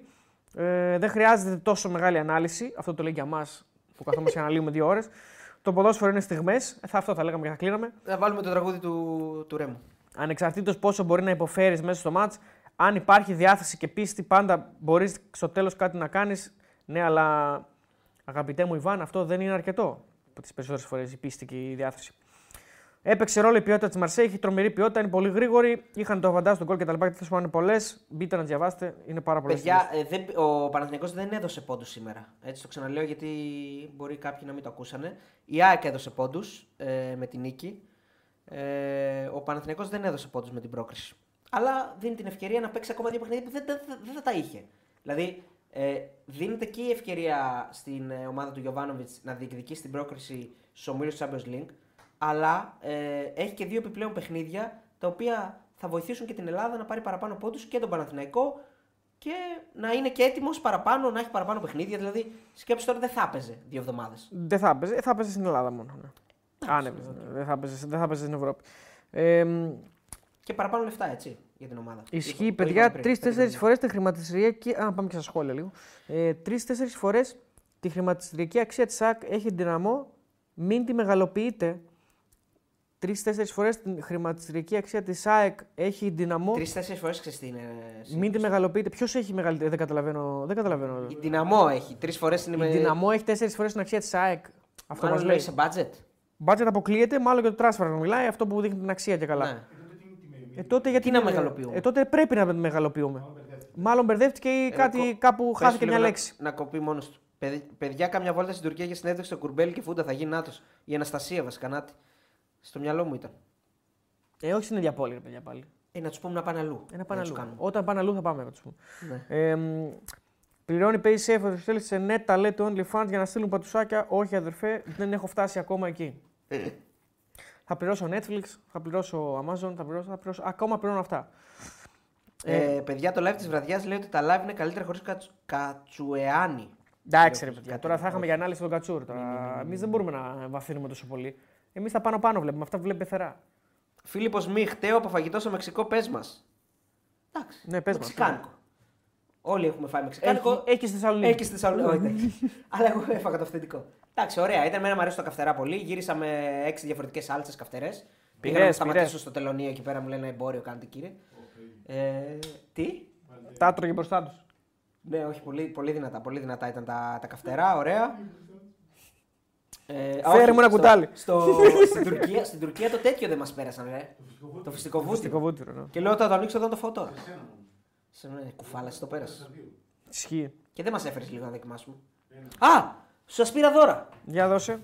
[SPEAKER 2] Ε, δεν χρειάζεται τόσο μεγάλη ανάλυση. Αυτό το λέει για μας που καθόμαστε και αναλύουμε δύο ώρες. Το ποδόσφαιρο είναι στιγμές. Θα, αυτό θα λέγαμε και θα κλείναμε.
[SPEAKER 1] Να βάλουμε το τραγούδι του, του Ρέμου.
[SPEAKER 2] Ανεξαρτήτως πόσο μπορεί να υποφέρεις μέσα στο μάτς, αν υπάρχει διάθεση και πίστη, πάντα μπορείς στο τέλος κάτι να κάνεις. Ναι, αλλά αγαπητέ μου Ιβάν, αυτό δεν είναι αρκετό. Τις περισσότερες φορές η πίστη και η διάθεση. Έπαιξε ρόλο η ποιότητα της Μαρσέη, έχει τρομερή ποιότητα, είναι πολύ γρήγορη. Είχαν το αβαντάζ στον κόλ και τα λοιπά. Και είναι πολλές. Μπείτε να διαβάσετε, είναι πάρα πολλές.
[SPEAKER 1] Παιδιά, ε, δεν, ο Παναθηναϊκός δεν έδωσε πόντους σήμερα. Έτσι το ξαναλέω γιατί μπορεί κάποιοι να μην το ακούσανε. Η ΑΕΚ έδωσε πόντους ε, με την νίκη. Ε, ο Παναθηναϊκός δεν έδωσε πόντους με την πρόκριση. Αλλά δίνει την ευκαιρία να παίξει ακόμα δύο παιχνίδια που δεν, δεν, δεν θα τα είχε. Δηλαδή, ε, δίνεται και η ευκαιρία στην ε, ομάδα του Γιωβάνοβιτς να διεκδικήσει την πρόκριση στου ομίλου του Champions League. Αλλά ε, έχει και δύο επιπλέον παιχνίδια τα οποία θα βοηθήσουν και την Ελλάδα να πάρει παραπάνω πόντους και τον Παναθηναϊκό και να είναι και έτοιμος παραπάνω, να έχει παραπάνω παιχνίδια. Δηλαδή, σκέψτε τώρα δεν θα έπαιζε δύο εβδομάδες.
[SPEAKER 2] Δεν θα έπαιζε, θα έπαιζε στην Ελλάδα μόνο. Ναι. Αν έπαιζε, ναι. δεν, θα έπαιζε, δεν θα έπαιζε στην Ευρώπη. Ε, μ,
[SPEAKER 1] Και παραπάνω λεφτά, έτσι, για την ομάδα.
[SPEAKER 2] Ισχύει,
[SPEAKER 1] Είπα- το
[SPEAKER 2] παιδιά,
[SPEAKER 1] είπαμε πριν,
[SPEAKER 2] τρει-τέσσερι
[SPEAKER 1] πέντε
[SPEAKER 2] φορές τη χρηματιστηριακή. Α, πάμε και στα σχόλια λίγο. Ε, τρει-τέσσερι φορές τη χρηματιστηριακή αξία της ΑΚ έχει δυναμό. Μην τη μεγαλοποιείτε. Τρει-τέσσερι φορές τη χρηματιστηριακή αξία της ΑΕΚ έχει δυναμό.
[SPEAKER 1] Τρει-τέσσερι φορές ξέρεις τι είναι.
[SPEAKER 2] Μην τη μεγαλοποιείτε. Ποιος έχει μεγαλύτερη. Δεν καταλαβαίνω. Δεν καταλαβαίνω.
[SPEAKER 1] Η δυναμό έχει. Τρεις φορές είναι
[SPEAKER 2] Η
[SPEAKER 1] με.
[SPEAKER 2] δυναμό έχει τέσσερις φορές την αξία της ΑΕΚ. Αυτό
[SPEAKER 1] Μάλλον
[SPEAKER 2] μας λέει.
[SPEAKER 1] σε budget.
[SPEAKER 2] Budget αποκλείεται, μάλλον και το transfer μιλάει, αυτό που δείχνει την αξία και καλά.
[SPEAKER 1] Ναι.
[SPEAKER 2] Ε, τότε γιατί
[SPEAKER 1] Τι να
[SPEAKER 2] δεν-
[SPEAKER 1] μεγαλοποιούμε;
[SPEAKER 2] Ε, τότε πρέπει να μεγαλοποιούμε. Μάλλον μπερδεύτηκε ή κάτι,
[SPEAKER 1] κο-
[SPEAKER 2] κάπου
[SPEAKER 1] Πες
[SPEAKER 2] χάθηκε
[SPEAKER 1] του
[SPEAKER 2] μια
[SPEAKER 1] λίγο
[SPEAKER 2] λέξη.
[SPEAKER 1] Να, να κοπεί μόνος του. Παιδι- Παιδιά, κάμια βόλτα στην Τουρκία για συνέντευξη στο Κουρμπέλ και Φούντα θα γίνει νάτο. Η Αναστασία βασικά νάτι. Στο μυαλό μου ήταν.
[SPEAKER 2] Ε, όχι στην ίδια πόλη, ρε παιδιά πάλι.
[SPEAKER 1] Ε, να τους πούμε να πάνε αλλού.
[SPEAKER 2] Ένα πάνε
[SPEAKER 1] Να τους
[SPEAKER 2] αλλού.
[SPEAKER 1] κάνουμε.
[SPEAKER 2] Όταν πάνε αλλού θα πάμε. να τους πούμε.
[SPEAKER 1] Ναι.
[SPEAKER 2] Ε, μ, πληρώνει PaySafe ο θέλει σε net τα λέει του OnlyFans για να στείλουν πατουσάκια. Όχι, αδερφέ, δεν έχω φτάσει ακόμα εκεί. Θα πληρώσω Netflix, θα πληρώσω Amazon, θα πληρώσω, θα πληρώσω ακόμα πληρώνω αυτά.
[SPEAKER 1] Ε, παιδιά, το live της βραδιάς λέει ότι τα live είναι καλύτερα χωρίς κατσου... κατσουεάνι.
[SPEAKER 2] Εντάξει, ρε
[SPEAKER 1] Κάτι
[SPEAKER 2] παιδιά. Τώρα θα είχαμε για ανάλυση τον Κατσούρ. Τώρα. Εμείς δεν μπορούμε να βαθύνουμε τόσο πολύ. Εμείς τα πάνω-πάνω βλέπουμε. Αυτά που βλέπει πεθερά.
[SPEAKER 1] Φίλιππος Μη, χταίο από φαγητό στο Μεξικό, πες μας. Εντάξει.
[SPEAKER 2] Ναι, πες μας.
[SPEAKER 1] Μεξικάνικο. Όλοι έχουμε φάει Μεξικάνικο.
[SPEAKER 2] Έχει, έχει στη Θεσσαλονίκη.
[SPEAKER 1] Έχει στη Θεσσαλονίκη. Όχι, εντάξει. Αλλά εγώ έφαγα το αυθεντικό. Εντάξει, ωραία. Ήταν εμένα μου αρέσει το καυτερά πολύ. Γύρισα με έξι διαφορετικές σάλτσες καυτερέ. Πήγα να
[SPEAKER 2] Πειρές,
[SPEAKER 1] μου σταματήσω
[SPEAKER 2] πειρές.
[SPEAKER 1] στο τελωνίο εκεί πέρα μου λένε εμπόριο, κάντε κύριε. Ε, τι;
[SPEAKER 2] Τα έτρωγε μπροστά τους.
[SPEAKER 1] Ναι, όχι, πολύ, πολύ δυνατά. Πολύ δυνατά ήταν τα, τα καυτερά, ωραία. Ε,
[SPEAKER 2] Φέρε
[SPEAKER 1] όχι,
[SPEAKER 2] μου ένα
[SPEAKER 1] στο-
[SPEAKER 2] κουτάλι.
[SPEAKER 1] Στο, στην, Τουρκία, στην Τουρκία το τέτοιο δεν μας πέρασαν, ρε. Το φυσικό βούτυρο.
[SPEAKER 2] Φυστικό βούτυρο. Ναι.
[SPEAKER 1] Και λέω θα το ανοίξω εδώ να το φάω τώρα. Σε ναι, κουφάλα, εσύ το πέρασες.
[SPEAKER 2] Ισχύει.
[SPEAKER 1] Και δεν μας έφερες λίγο να δοκιμάσουμε. Α! Σου πήρα δώρα.
[SPEAKER 2] Για δώσε.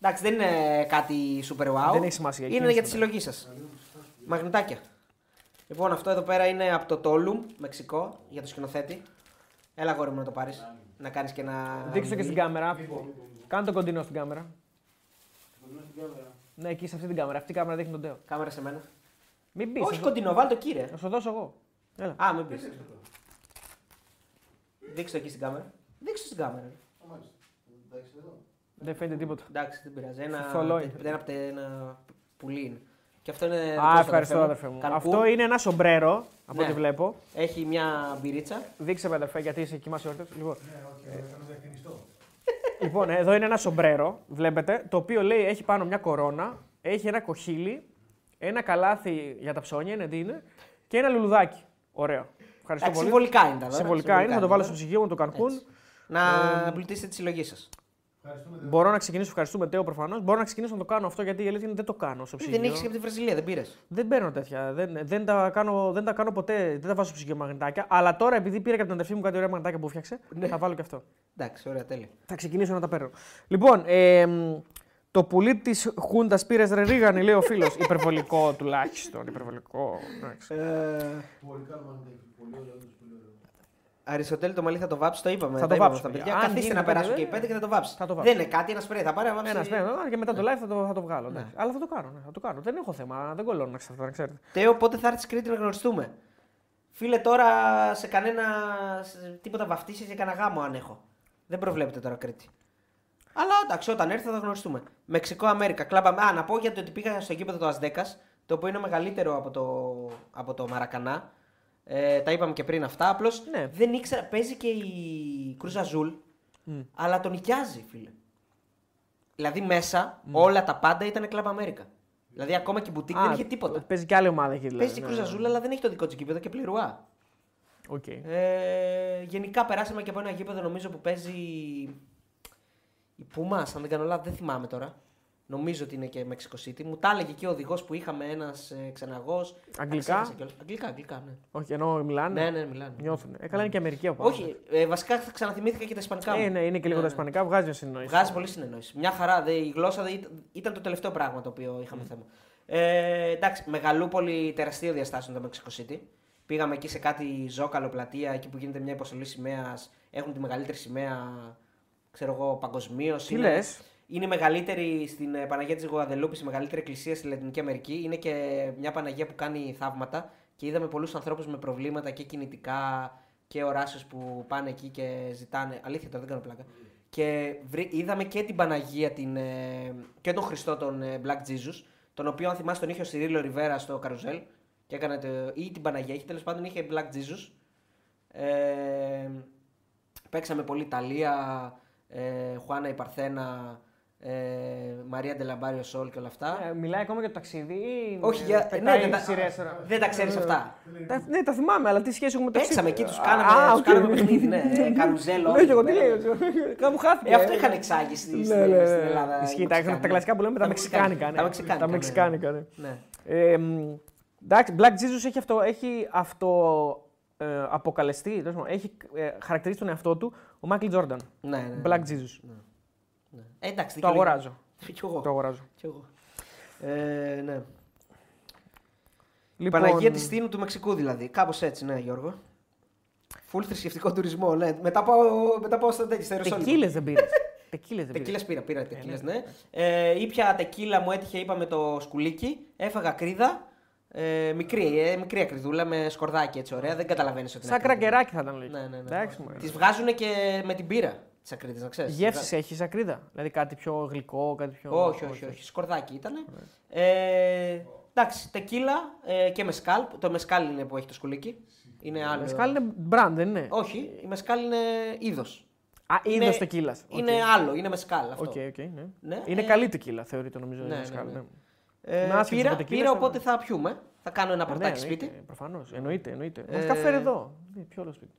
[SPEAKER 1] Εντάξει, δεν είναι κάτι super wow.
[SPEAKER 2] Δεν έχει σημασία,
[SPEAKER 1] Είναι
[SPEAKER 2] εκείνη
[SPEAKER 1] για τη
[SPEAKER 2] σου
[SPEAKER 1] συλλογή σας. Μαγνητάκια. Λοιπόν, αυτό εδώ πέρα είναι από το Τόλουμ, Μεξικό, για το σκηνοθέτη. Έλα, γόρι μου να το πάρεις. Να κάνεις και ένα.
[SPEAKER 2] Δείξτε το και στην κάμερα. Κάνε το κοντινό στην κάμερα. Ναι, εκεί σε αυτή την κάμερα. Αυτή η κάμερα δείχνει τον Τέο.
[SPEAKER 1] Κάμερα σε μένα.
[SPEAKER 2] Μην πεις.
[SPEAKER 1] Όχι κοντινό, βάλ το κύριε.
[SPEAKER 2] Να σου δώσω εγώ. Έλα.
[SPEAKER 1] Α, μην πει. Δείξτε το εκεί στην κάμερα. Δείξτε το στην κάμερα.
[SPEAKER 2] Δεν φαίνεται τίποτα.
[SPEAKER 1] Εντάξει, δεν πειράζει. Ένα,
[SPEAKER 2] Θολό
[SPEAKER 1] ένα, ένα, ένα πουλί είναι. Και αυτό είναι. δικό
[SPEAKER 2] Α,
[SPEAKER 1] σου,
[SPEAKER 2] ευχαριστώ
[SPEAKER 1] μου.
[SPEAKER 2] αδερφέ μου.
[SPEAKER 1] Κανκούν.
[SPEAKER 2] Αυτό είναι ένα σομπρέρο από
[SPEAKER 1] Ναι.
[SPEAKER 2] ό,τι βλέπω.
[SPEAKER 1] Έχει μια μπυρίτσα.
[SPEAKER 2] Δείξε με αδερφέ γιατί είσαι κοιμάσαι όρθιο. Λοιπόν, λοιπόν, εδώ είναι ένα σομπρέρο, βλέπετε, το οποίο λέει έχει πάνω μια κορώνα, έχει ένα κοχύλι, ένα καλάθι για τα ψώνια, είναι τι είναι, και ένα λουλουδάκι. Ωραίο. Ευχαριστώ
[SPEAKER 1] Εντάξει,
[SPEAKER 2] πολύ.
[SPEAKER 1] συμβολικά είναι τα δώρα.
[SPEAKER 2] Συμβολικά είναι, θα το βάλω στο
[SPEAKER 1] είναι.
[SPEAKER 2] ψυγείο μου το Κανκούν.
[SPEAKER 1] Έτσι. Να εμπλουτίσετε τη συλλογή σας.
[SPEAKER 2] Μπορώ να ξεκινήσω, ευχαριστούμε Τέο προφανώς. Μπορώ να ξεκινήσω να το κάνω αυτό γιατί η αλήθεια είναι δεν το κάνω στο ψυγείο.
[SPEAKER 1] Δεν έχεις και από τη Βραζιλία, δεν πήρες.
[SPEAKER 2] Δεν παίρνω τέτοια. Δεν, δεν, τα κάνω, δεν τα κάνω ποτέ. Δεν τα βάζω στο ψυγείο μαγνητάκια. Αλλά τώρα επειδή πήρα και από την αδερφή μου κάτι ωραία μαγνητάκια που φτιάξε,
[SPEAKER 1] Ναι.
[SPEAKER 2] θα βάλω και αυτό.
[SPEAKER 1] Εντάξει, ωραία, τέλεια.
[SPEAKER 2] Θα ξεκινήσω να τα παίρνω. Λοιπόν, ε, μ, το πουλί της Χούντας πήρε ρε ρίγανη, λέει ο φίλος. Υπερβολικό τουλάχιστον. Υπερβολικό. εντάξει.
[SPEAKER 3] Πολύ καλό μαγνητάκι. Πολύ ωραίο. όντως, πολύ ωραίο.
[SPEAKER 1] Αριστοτέλη το μαλλί θα το βάψει, το είπαμε.
[SPEAKER 2] Θα
[SPEAKER 1] τα
[SPEAKER 2] το
[SPEAKER 1] είπαμε
[SPEAKER 2] βάψω,
[SPEAKER 1] στα
[SPEAKER 2] παιδιά.
[SPEAKER 1] παιδιά.
[SPEAKER 2] Αν
[SPEAKER 1] Καθίστε
[SPEAKER 2] γίνει
[SPEAKER 1] να
[SPEAKER 2] πέντε,
[SPEAKER 1] περάσουν και οι
[SPEAKER 2] δεν-
[SPEAKER 1] πέντε και θα το βάψει.
[SPEAKER 2] θα το βάψω.
[SPEAKER 1] Δεν είναι κάτι, ένας σπρέι. Θα πάρει να βάψει.
[SPEAKER 2] Ένας σπέρα και μετά το live θα το, θα το βγάλω. εντάξει. Αλλά θα το κάνω. Ναι, θα το κάνω. Δεν έχω θέμα. Δεν κολλώνω να ξέρετε. Να ξέρετε.
[SPEAKER 1] Τέο, πότε θα έρθει Κρήτη να γνωριστούμε; Φίλε, τώρα σε κανένα. σε τίποτα βαφτίσεις για κανένα γάμο αν έχω. Δεν προβλέπετε τώρα Κρήτη. Αλλά εντάξει, όταν έρθει θα γνωριστούμε. Μεξικό, Αμέρικα, κλαμπα. Α, να πω γιατί ότι πήγα στο γήπεδο του Αζτέκα, το οποίο είναι μεγαλύτερο από το, από το Μαρακανά. Ε, τα είπαμε και πριν αυτά. Απλώς
[SPEAKER 2] Ναι.
[SPEAKER 1] δεν ήξερα. Παίζει και η Κρους Αζούλ, αλλά τον νοικιάζει, φίλε. Δηλαδή μέσα όλα τα πάντα ήταν Club Αμέρικα. Δηλαδή ακόμα και η μπουτίκ δεν είχε τίποτα.
[SPEAKER 2] Παίζει και άλλη ομάδα εκεί δηλαδή.
[SPEAKER 1] Παίζει η Κρους Αζούλ, αλλά δεν έχει το δικό της γήπεδο και πληρώνει.
[SPEAKER 2] Οκ.
[SPEAKER 1] Ε, γενικά περάσαμε και από ένα γήπεδο νομίζω που παίζει η Πούμα, αν δεν κάνω λάθος, δεν θυμάμαι τώρα. Νομίζω ότι είναι και Mexico City. Μου τα έλεγε και ο οδηγός που είχαμε ένας ε, ξεναγός.
[SPEAKER 2] Αγγλικά;
[SPEAKER 1] Αγγλικά, αγγλικά, ναι.
[SPEAKER 2] Όχι, ενώ μιλάνε;
[SPEAKER 1] Ναι, ναι, μιλάνε.
[SPEAKER 2] Νιώθουν. Ε, καλά είναι και Αμερική από πάνω.
[SPEAKER 1] Όχι, ε, βασικά θα ξαναθυμήθηκα και τα Ισπανικά. μου.
[SPEAKER 2] Ε, ναι, είναι και λίγο
[SPEAKER 1] Ναι,
[SPEAKER 2] τα
[SPEAKER 1] ναι.
[SPEAKER 2] Ισπανικά, βγάζει μια συνεννόηση.
[SPEAKER 1] Βγάζει πολύ συνεννόηση. Μια χαρά. Δε, η γλώσσα δε, ήταν, ήταν το τελευταίο πράγμα το οποίο είχαμε θέμα. Ε, εντάξει, μεγαλούπολη τεραστίο διαστάσεων το Mexico City. Πήγαμε εκεί σε κάτι ζόκαλο πλατεία, εκεί που γίνεται μια υποστολή σημαίας. Έχουν τη μεγαλύτερη σημαία, ξέρω εγώ, παγκοσμίως.
[SPEAKER 2] Τι λες;
[SPEAKER 1] Είναι η μεγαλύτερη στην ε, Παναγία της Γουαδελούπης, η μεγαλύτερη εκκλησία στη Λατινική Αμερική. Είναι και μια Παναγία που κάνει θαύματα και είδαμε πολλούς ανθρώπους με προβλήματα και κινητικά και οράσεω που πάνε εκεί και ζητάνε. Αλήθεια τώρα, δεν κάνω πλάκα. Και βρή- είδαμε και την Παναγία την, ε, και τον Χριστό τον ε, Black Jesus, τον οποίο αν θυμάσαι τον είχε ο Σιρίλο Ριβέρα στο καρουζέλ. Και έκανε το, ή την Παναγία, είχε τέλος πάντων είχε Black Jesus. Ε, παίξαμε πολύ Ιταλία, ε, Χουάνα η Παρθένα, ε, María la del Barrio, Sol και όλα αυτά.
[SPEAKER 2] Ε, μιλάει ακόμα για το ταξίδι ή.
[SPEAKER 1] Όχι,
[SPEAKER 2] ε,
[SPEAKER 1] για,
[SPEAKER 2] πετάει
[SPEAKER 1] ναι, δεν, τα,
[SPEAKER 2] σειρές τώρα;
[SPEAKER 1] δεν τα ξέρεις αυτά.
[SPEAKER 2] Τα- Ναι, τα θυμάμαι, αλλά τι σχέση έχουμε με το
[SPEAKER 1] Παίξαμε εκεί,
[SPEAKER 2] ταξίδι.
[SPEAKER 1] τους κάναμε,
[SPEAKER 2] Α,
[SPEAKER 1] τους
[SPEAKER 2] οκ.
[SPEAKER 1] κάναμε παιχνίδι, ναι. ε, Καρουζέλο.
[SPEAKER 2] Ναι, και εγώ τι λέω. Κάπου χάθηκε.
[SPEAKER 1] Ε, αυτό είχαν εξάγει στη,
[SPEAKER 2] Ναι,
[SPEAKER 1] στην,
[SPEAKER 2] ναι, ναι.
[SPEAKER 1] στην Ελλάδα.
[SPEAKER 2] Ισχύει,
[SPEAKER 1] οι
[SPEAKER 2] τα,
[SPEAKER 1] Μεξικάνοι.
[SPEAKER 2] τα κλασικά που λέμε τα μεξικάνικα. ναι.
[SPEAKER 1] Τα μεξικάνικα.
[SPEAKER 2] Τα
[SPEAKER 1] ναι,
[SPEAKER 2] μεξικάνικα, ναι.
[SPEAKER 1] ναι.
[SPEAKER 2] Ε, μ, Εντάξει, Black Jesus έχει αυτό, έχει αυτό ε, αποκαλεστεί, τέλος πάντων, έχει ε, χαρακτηρίσει τον εαυτό του ο Μάικλ Τζόρνταν.
[SPEAKER 1] Ναι, ναι, ναι.
[SPEAKER 2] Black Jesus.
[SPEAKER 1] Ναι. Ε, εντάξει,
[SPEAKER 2] Το αγοράζω.
[SPEAKER 1] Κι εγώ.
[SPEAKER 2] Το αγοράζω.
[SPEAKER 1] Κι εγώ. Ε, ναι.
[SPEAKER 2] Λοιπόν,
[SPEAKER 1] Παναγία της Στίνου του Μεξικού δηλαδή. Κάπως έτσι, ναι, Γιώργο. Φουλ θρησκευτικό τουρισμό, ναι. Μετά πάω, μετά πάω στα τέτοια, στα Ιεροσόλυμα.
[SPEAKER 2] Τεκίλες δεν πήρες. Τεκίλες δεν πήρες.
[SPEAKER 1] Τεκίλε πήρα, πήρα τεκίλε,
[SPEAKER 2] ναι.
[SPEAKER 1] ναι. Ε, ήπια τεκίλα μου έτυχε, είπαμε το σκουλίκι. Έφαγα κρίδα. Ε, μικρή, ε, μικρή ακριδούλα με σκορδάκι έτσι ωραία. Δεν καταλαβαίνεις ότι είναι.
[SPEAKER 2] Σαν
[SPEAKER 1] ακρίδα.
[SPEAKER 2] κρακεράκι θα ήταν λογικό.
[SPEAKER 1] Ναι, ναι, ναι.
[SPEAKER 2] Εντάξει, μωρέ.
[SPEAKER 1] Τις βγάζουν και με την πύρα τις ακρίδες, να ξέρεις.
[SPEAKER 2] Γεύσεις έχεις ακρίδα; Δηλαδή κάτι πιο γλυκό, κάτι πιο.
[SPEAKER 1] Όχι, όχι, όχι. Σκορδάκι ήταν. Ε, εντάξει, τεκίλα ε, και μεσκάλ. Το μεσκάλ είναι που έχει το σκουλίκι. Είναι άλλο.
[SPEAKER 2] Μεσκάλ είναι brand, δεν είναι;
[SPEAKER 1] Όχι, η μεσκάλ είναι είδος.
[SPEAKER 2] Α,
[SPEAKER 1] είναι-
[SPEAKER 2] είδος τεκίλας.
[SPEAKER 1] Είναι άλλο, είναι μεσκάλ αυτό.
[SPEAKER 2] Οκ, οκ, ναι.
[SPEAKER 1] Ναι,
[SPEAKER 2] Είναι
[SPEAKER 1] ε,
[SPEAKER 2] καλή τεκίλα, θεωρείται νομίζω.
[SPEAKER 1] ναι,
[SPEAKER 2] η μεσκάλ,
[SPEAKER 1] ναι, ναι.
[SPEAKER 2] ναι.
[SPEAKER 1] Ε,
[SPEAKER 2] Είμαι άσχετος
[SPEAKER 1] πήρα,
[SPEAKER 2] με τεκίλα,
[SPEAKER 1] πήρα,
[SPEAKER 2] θα-
[SPEAKER 1] οπότε θα πιούμε. Θα κάνω ένα
[SPEAKER 2] Ε, ναι,
[SPEAKER 1] παρτάκι σπίτι.
[SPEAKER 2] Προφανώς. Εννοείται, εννοείται.
[SPEAKER 1] Ε,
[SPEAKER 2] Βασικά φέρει εδώ. Ε, Ποιο άλλο σπίτι.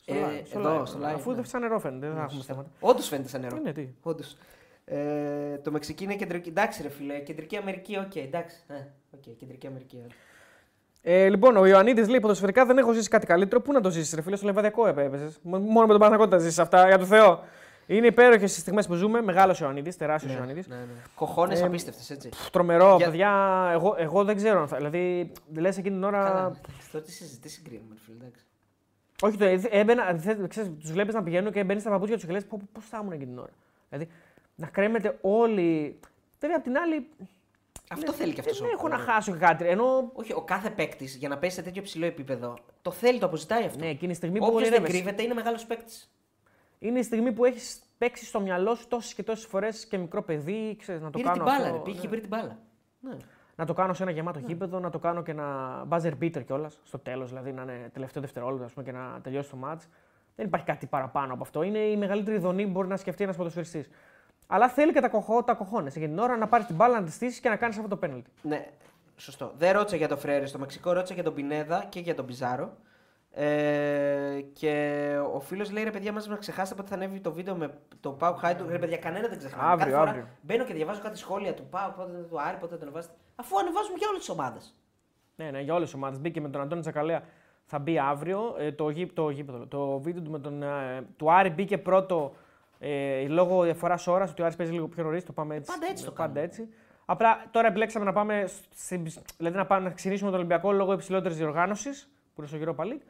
[SPEAKER 2] Στο
[SPEAKER 1] Ε,
[SPEAKER 2] live, στο
[SPEAKER 1] εδώ,
[SPEAKER 2] live.
[SPEAKER 1] στο live,
[SPEAKER 2] Αφού
[SPEAKER 1] ναι.
[SPEAKER 2] δεν σαν νερό φαίνεται, δεν θα έχουμε θέματα.
[SPEAKER 1] Όντως φαίνεται σαν νερό.
[SPEAKER 2] Είναι τι.
[SPEAKER 1] Όντως. Ε, το Μεξική είναι κεντρική. Εντάξει, ρε φίλε, κεντρική Αμερική, οκ, εντάξει. Ε, οκ, κεντρική Αμερική. ε.
[SPEAKER 2] Ε, λοιπόν, ο Ιωαννίδης λέει: Ποδοσφαιρικά δεν έχω ζήσει κάτι καλύτερο. Πού να το ζήσεις, ρε φίλε, στο Λεβαδειακό έπαιζες. Μόνο με τον Παναγιώτη τα ζήσεις αυτά, για το Θεό. Είναι υπέροχες οι στιγμές που ζούμε. Μεγάλος Ιωαννίδης, τεράστιος
[SPEAKER 1] Ναι,
[SPEAKER 2] Ιωαννίδης.
[SPEAKER 1] ναι, ναι. Cojones
[SPEAKER 2] Ε,
[SPEAKER 1] απίστευτες, έτσι.
[SPEAKER 2] Τρομερό,
[SPEAKER 1] Για-
[SPEAKER 2] παιδιά. Εγώ, εγώ δεν ξέρω αν θα. Δηλαδή, λες εκείνη την ώρα.
[SPEAKER 1] Καλά. Αυτό τι συζητήσει συγκρίνουμε, ρε φίλε, εντάξει.
[SPEAKER 2] Όχι, το, ε, έμπαινα, τους βλέπεις να πηγαίνουν και μπαίνεις στα παπούτσια τους και λες: Πώς θα ήμουν εκείνη την ώρα. Δηλαδή, να κρέμεται όλοι. Βέβαια, απ' την άλλη.
[SPEAKER 1] Αυτό θέλει και αυτός.
[SPEAKER 2] Δεν έχω να χάσω και κάτι. Ενώ.
[SPEAKER 1] Όχι, ο κάθε παίκτης για να πέσει σε τέτοιο ψηλό επίπεδο το θέλει, το αποζητάει αυτό.
[SPEAKER 2] Ναι, εκείνη η στιγμή που
[SPEAKER 1] Όποιος δεν
[SPEAKER 2] ονειρεύεσαι.
[SPEAKER 1] κρύβεται είναι μεγάλος παίκτης.
[SPEAKER 2] Είναι η στιγμή που έχεις παίξει στο μυαλό σου τόσες και τόσες φορές και μικρό παιδί, ξέρεις, να το
[SPEAKER 1] Πήρε την
[SPEAKER 2] κάνω
[SPEAKER 1] μπάλα,
[SPEAKER 2] αυτό.
[SPEAKER 1] ρε. Πήγε
[SPEAKER 2] ναι.
[SPEAKER 1] και πήρε την μπάλα. Ναι.
[SPEAKER 2] Να το κάνω σε ένα γεμάτο γήπεδο, να το κάνω και ένα buzzer beater κιόλας στο τέλος, δηλαδή να είναι τελευταίο δευτερόλεπτο ας πούμε, και να τελειώσει το match. Δεν υπάρχει κάτι παραπάνω από αυτό. Είναι η μεγαλύτερη δονή που μπορεί να σκεφτεί ένας ποδοσφαιριστής. Αλλά θέλει και τα, κοχώ, τα κοχώνε για την ώρα να πάρεις την μπάλα, να τη στήσεις και να κάνεις αυτό το πέναλτι.
[SPEAKER 1] Ναι, σωστό. Δεν ρώτησα για τον Φρέρε στο Μεξικό, ρώτησα για τον Πινέδα και για τον Πιζάρο. Ε, και ο φίλος λέει ρε παιδιά, μα να ξεχάσετε πότε θα ανέβει το βίντεο με το Pau High. Ρε παιδιά, κανένα δεν ξεχνάει.
[SPEAKER 2] Αύριο,
[SPEAKER 1] Κάθε φορά
[SPEAKER 2] αύριο.
[SPEAKER 1] μπαίνω και διαβάζω κάτι σχόλια του Pau, πότε του Άρη, πότε το ανεβάσετε. Αφού ανεβάζουμε για όλες τις ομάδες.
[SPEAKER 2] Ναι, ναι, για όλες τις ομάδες. Μπήκε με τον Αντώνη Τσακαλέα. Θα μπει αύριο. Ε, το, γή, το, γήπεδο, το βίντεο του με τον. Ε, του Άρη μπήκε πρώτο ε, λόγω διαφοράς ώρας. Ότι ο Άρης παίζει λίγο πιο νωρίς. Το πάμε έτσι.
[SPEAKER 1] Πάντα έτσι το
[SPEAKER 2] πάντα
[SPEAKER 1] κάνουμε.
[SPEAKER 2] έτσι. Απλά τώρα επιλέξαμε να πάμε. Στην, δηλαδή να, πάμε, να ξεκινήσουμε τον Ολυμπιακό λόγω υψηλότερης διοργάνωσης που είναι στο Europa League.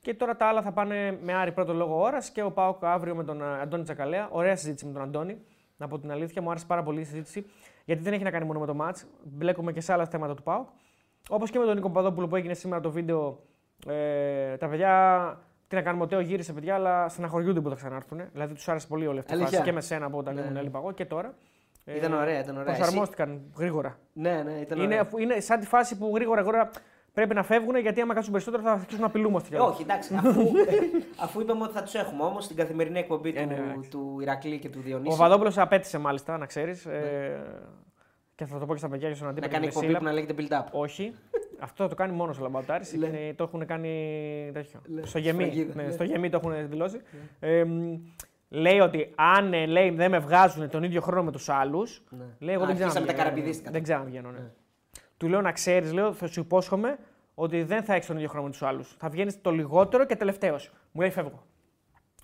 [SPEAKER 2] Και τώρα τα άλλα θα πάνε με Άρη πρώτο λόγο ώρας και ο Πάοκ αύριο με τον ε, Αντώνη Τσακαλέα. Ωραία συζήτηση με τον Αντώνη. Να πω την αλήθεια, μου άρεσε πάρα πολύ η συζήτηση. Γιατί δεν έχει να κάνει μόνο με το match. Μπλέκουμε και σε άλλα θέματα του Πάοκ. Όπως και με τον Νίκο Παπαδόπουλο που έγινε σήμερα το βίντεο. Ε, τα παιδιά. Τι να κάνουμε, ο Τέο γύρισε παιδιά, αλλά στεναχωριούνται που θα ξανάρθουν. Δηλαδή τους άρεσε πολύ όλη αυτή η
[SPEAKER 1] Αλήθεια;
[SPEAKER 2] φάση και με σένα από όταν
[SPEAKER 1] Ναι,
[SPEAKER 2] ήμουν
[SPEAKER 1] ναι.
[SPEAKER 2] έλειπα εγώ και τώρα. Ε,
[SPEAKER 1] Ήταν ωραία, ήταν ωραία.
[SPEAKER 2] Προσαρμόστηκαν γρήγορα.
[SPEAKER 1] Ναι, ναι, ήταν
[SPEAKER 2] Είναι,
[SPEAKER 1] ωραία.
[SPEAKER 2] αφού- είναι σαν τη φάση που γρήγορα, γρήγορα πρέπει να φεύγουν γιατί άμα κάτσουν περισσότερο θα αρχίσουν να απειλούμαστε.
[SPEAKER 1] Ε, Όχι, εντάξει. Αφού, αφού είπαμε ότι θα τους έχουμε όμως στην καθημερινή εκπομπή
[SPEAKER 2] Ε, ναι,
[SPEAKER 1] του,
[SPEAKER 2] εντάξει.
[SPEAKER 1] του Ηρακλή και του
[SPEAKER 2] Ο
[SPEAKER 1] Διονύση.
[SPEAKER 2] Βαδόπουλος απέτησε μάλιστα, να ξέρεις. Ε, και θα το πω και στα παιδιά και στον
[SPEAKER 1] να
[SPEAKER 2] αντίπαλο.
[SPEAKER 1] κάνει
[SPEAKER 2] και στη
[SPEAKER 1] εκπομπή
[SPEAKER 2] Σίλα.
[SPEAKER 1] που να λέγεται build-up.
[SPEAKER 2] Όχι. Αυτό θα το κάνει μόνος ο Λαμπαουτάρη.
[SPEAKER 1] Ναι.
[SPEAKER 2] Το έχουν κάνει τέτοιο.
[SPEAKER 1] Ναι,
[SPEAKER 2] Στο γεμί.
[SPEAKER 1] σφραγίδα,
[SPEAKER 2] Ναι,
[SPEAKER 1] ναι.
[SPEAKER 2] Στο γεμί το έχουν δηλώσει. Ε, μ, λέει ότι αν ε, λέει, δεν με βγάζουν τον ίδιο χρόνο με τους άλλους.
[SPEAKER 1] Ναι.
[SPEAKER 2] Λέει, εγώ δεν ξέρω.
[SPEAKER 1] Αρχίσαμε
[SPEAKER 2] να
[SPEAKER 1] τα
[SPEAKER 2] βγαίνω,
[SPEAKER 1] καραπηδίστικα.
[SPEAKER 2] Δεν ξέρω να βγαίνω. Ναι.
[SPEAKER 1] Ναι.
[SPEAKER 2] Του λέω να ξέρεις, λέω, θα σου υπόσχομαι ότι δεν θα έχεις τον ίδιο χρόνο με τους άλλους. Θα βγαίνεις το λιγότερο και τελευταίος. Μου λέει φεύγω.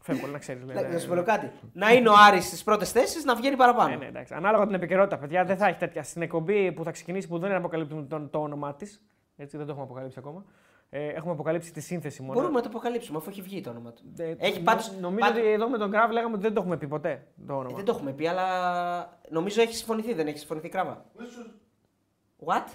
[SPEAKER 2] Φεύγω, να ξέρεις.
[SPEAKER 1] Να να σου πω κάτι. Να είναι ο Άρης στις πρώτες θέσεις, να βγαίνει παραπάνω.
[SPEAKER 2] Ναι, ναι, εντάξει. Ανάλογα την επικαιρότητα, παιδιά, δεν θα έχει τέτοια. Στην εκπομπή που θα ξεκινήσει, που δεν αποκαλύπτουμε τον, το όνομά της. Έτσι, δεν το έχουμε αποκαλύψει ακόμα. Ε, έχουμε αποκαλύψει τη σύνθεση μόνο.
[SPEAKER 1] Μπορούμε να το αποκαλύψουμε αφού έχει βγει το όνομα του.
[SPEAKER 2] Ε,
[SPEAKER 1] Έχει
[SPEAKER 2] νο-
[SPEAKER 1] πάντως-
[SPEAKER 2] Νομίζω
[SPEAKER 1] πάντως-
[SPEAKER 2] ότι εδώ με τον Γκραβ λέγαμε ότι δεν το έχουμε πει ποτέ το
[SPEAKER 1] Ε,
[SPEAKER 2] όνομα.
[SPEAKER 1] δεν το έχουμε πει, αλλά νομίζω έχει συμφωνηθεί. Δεν έχει συμφωνηθεί κράβα. What?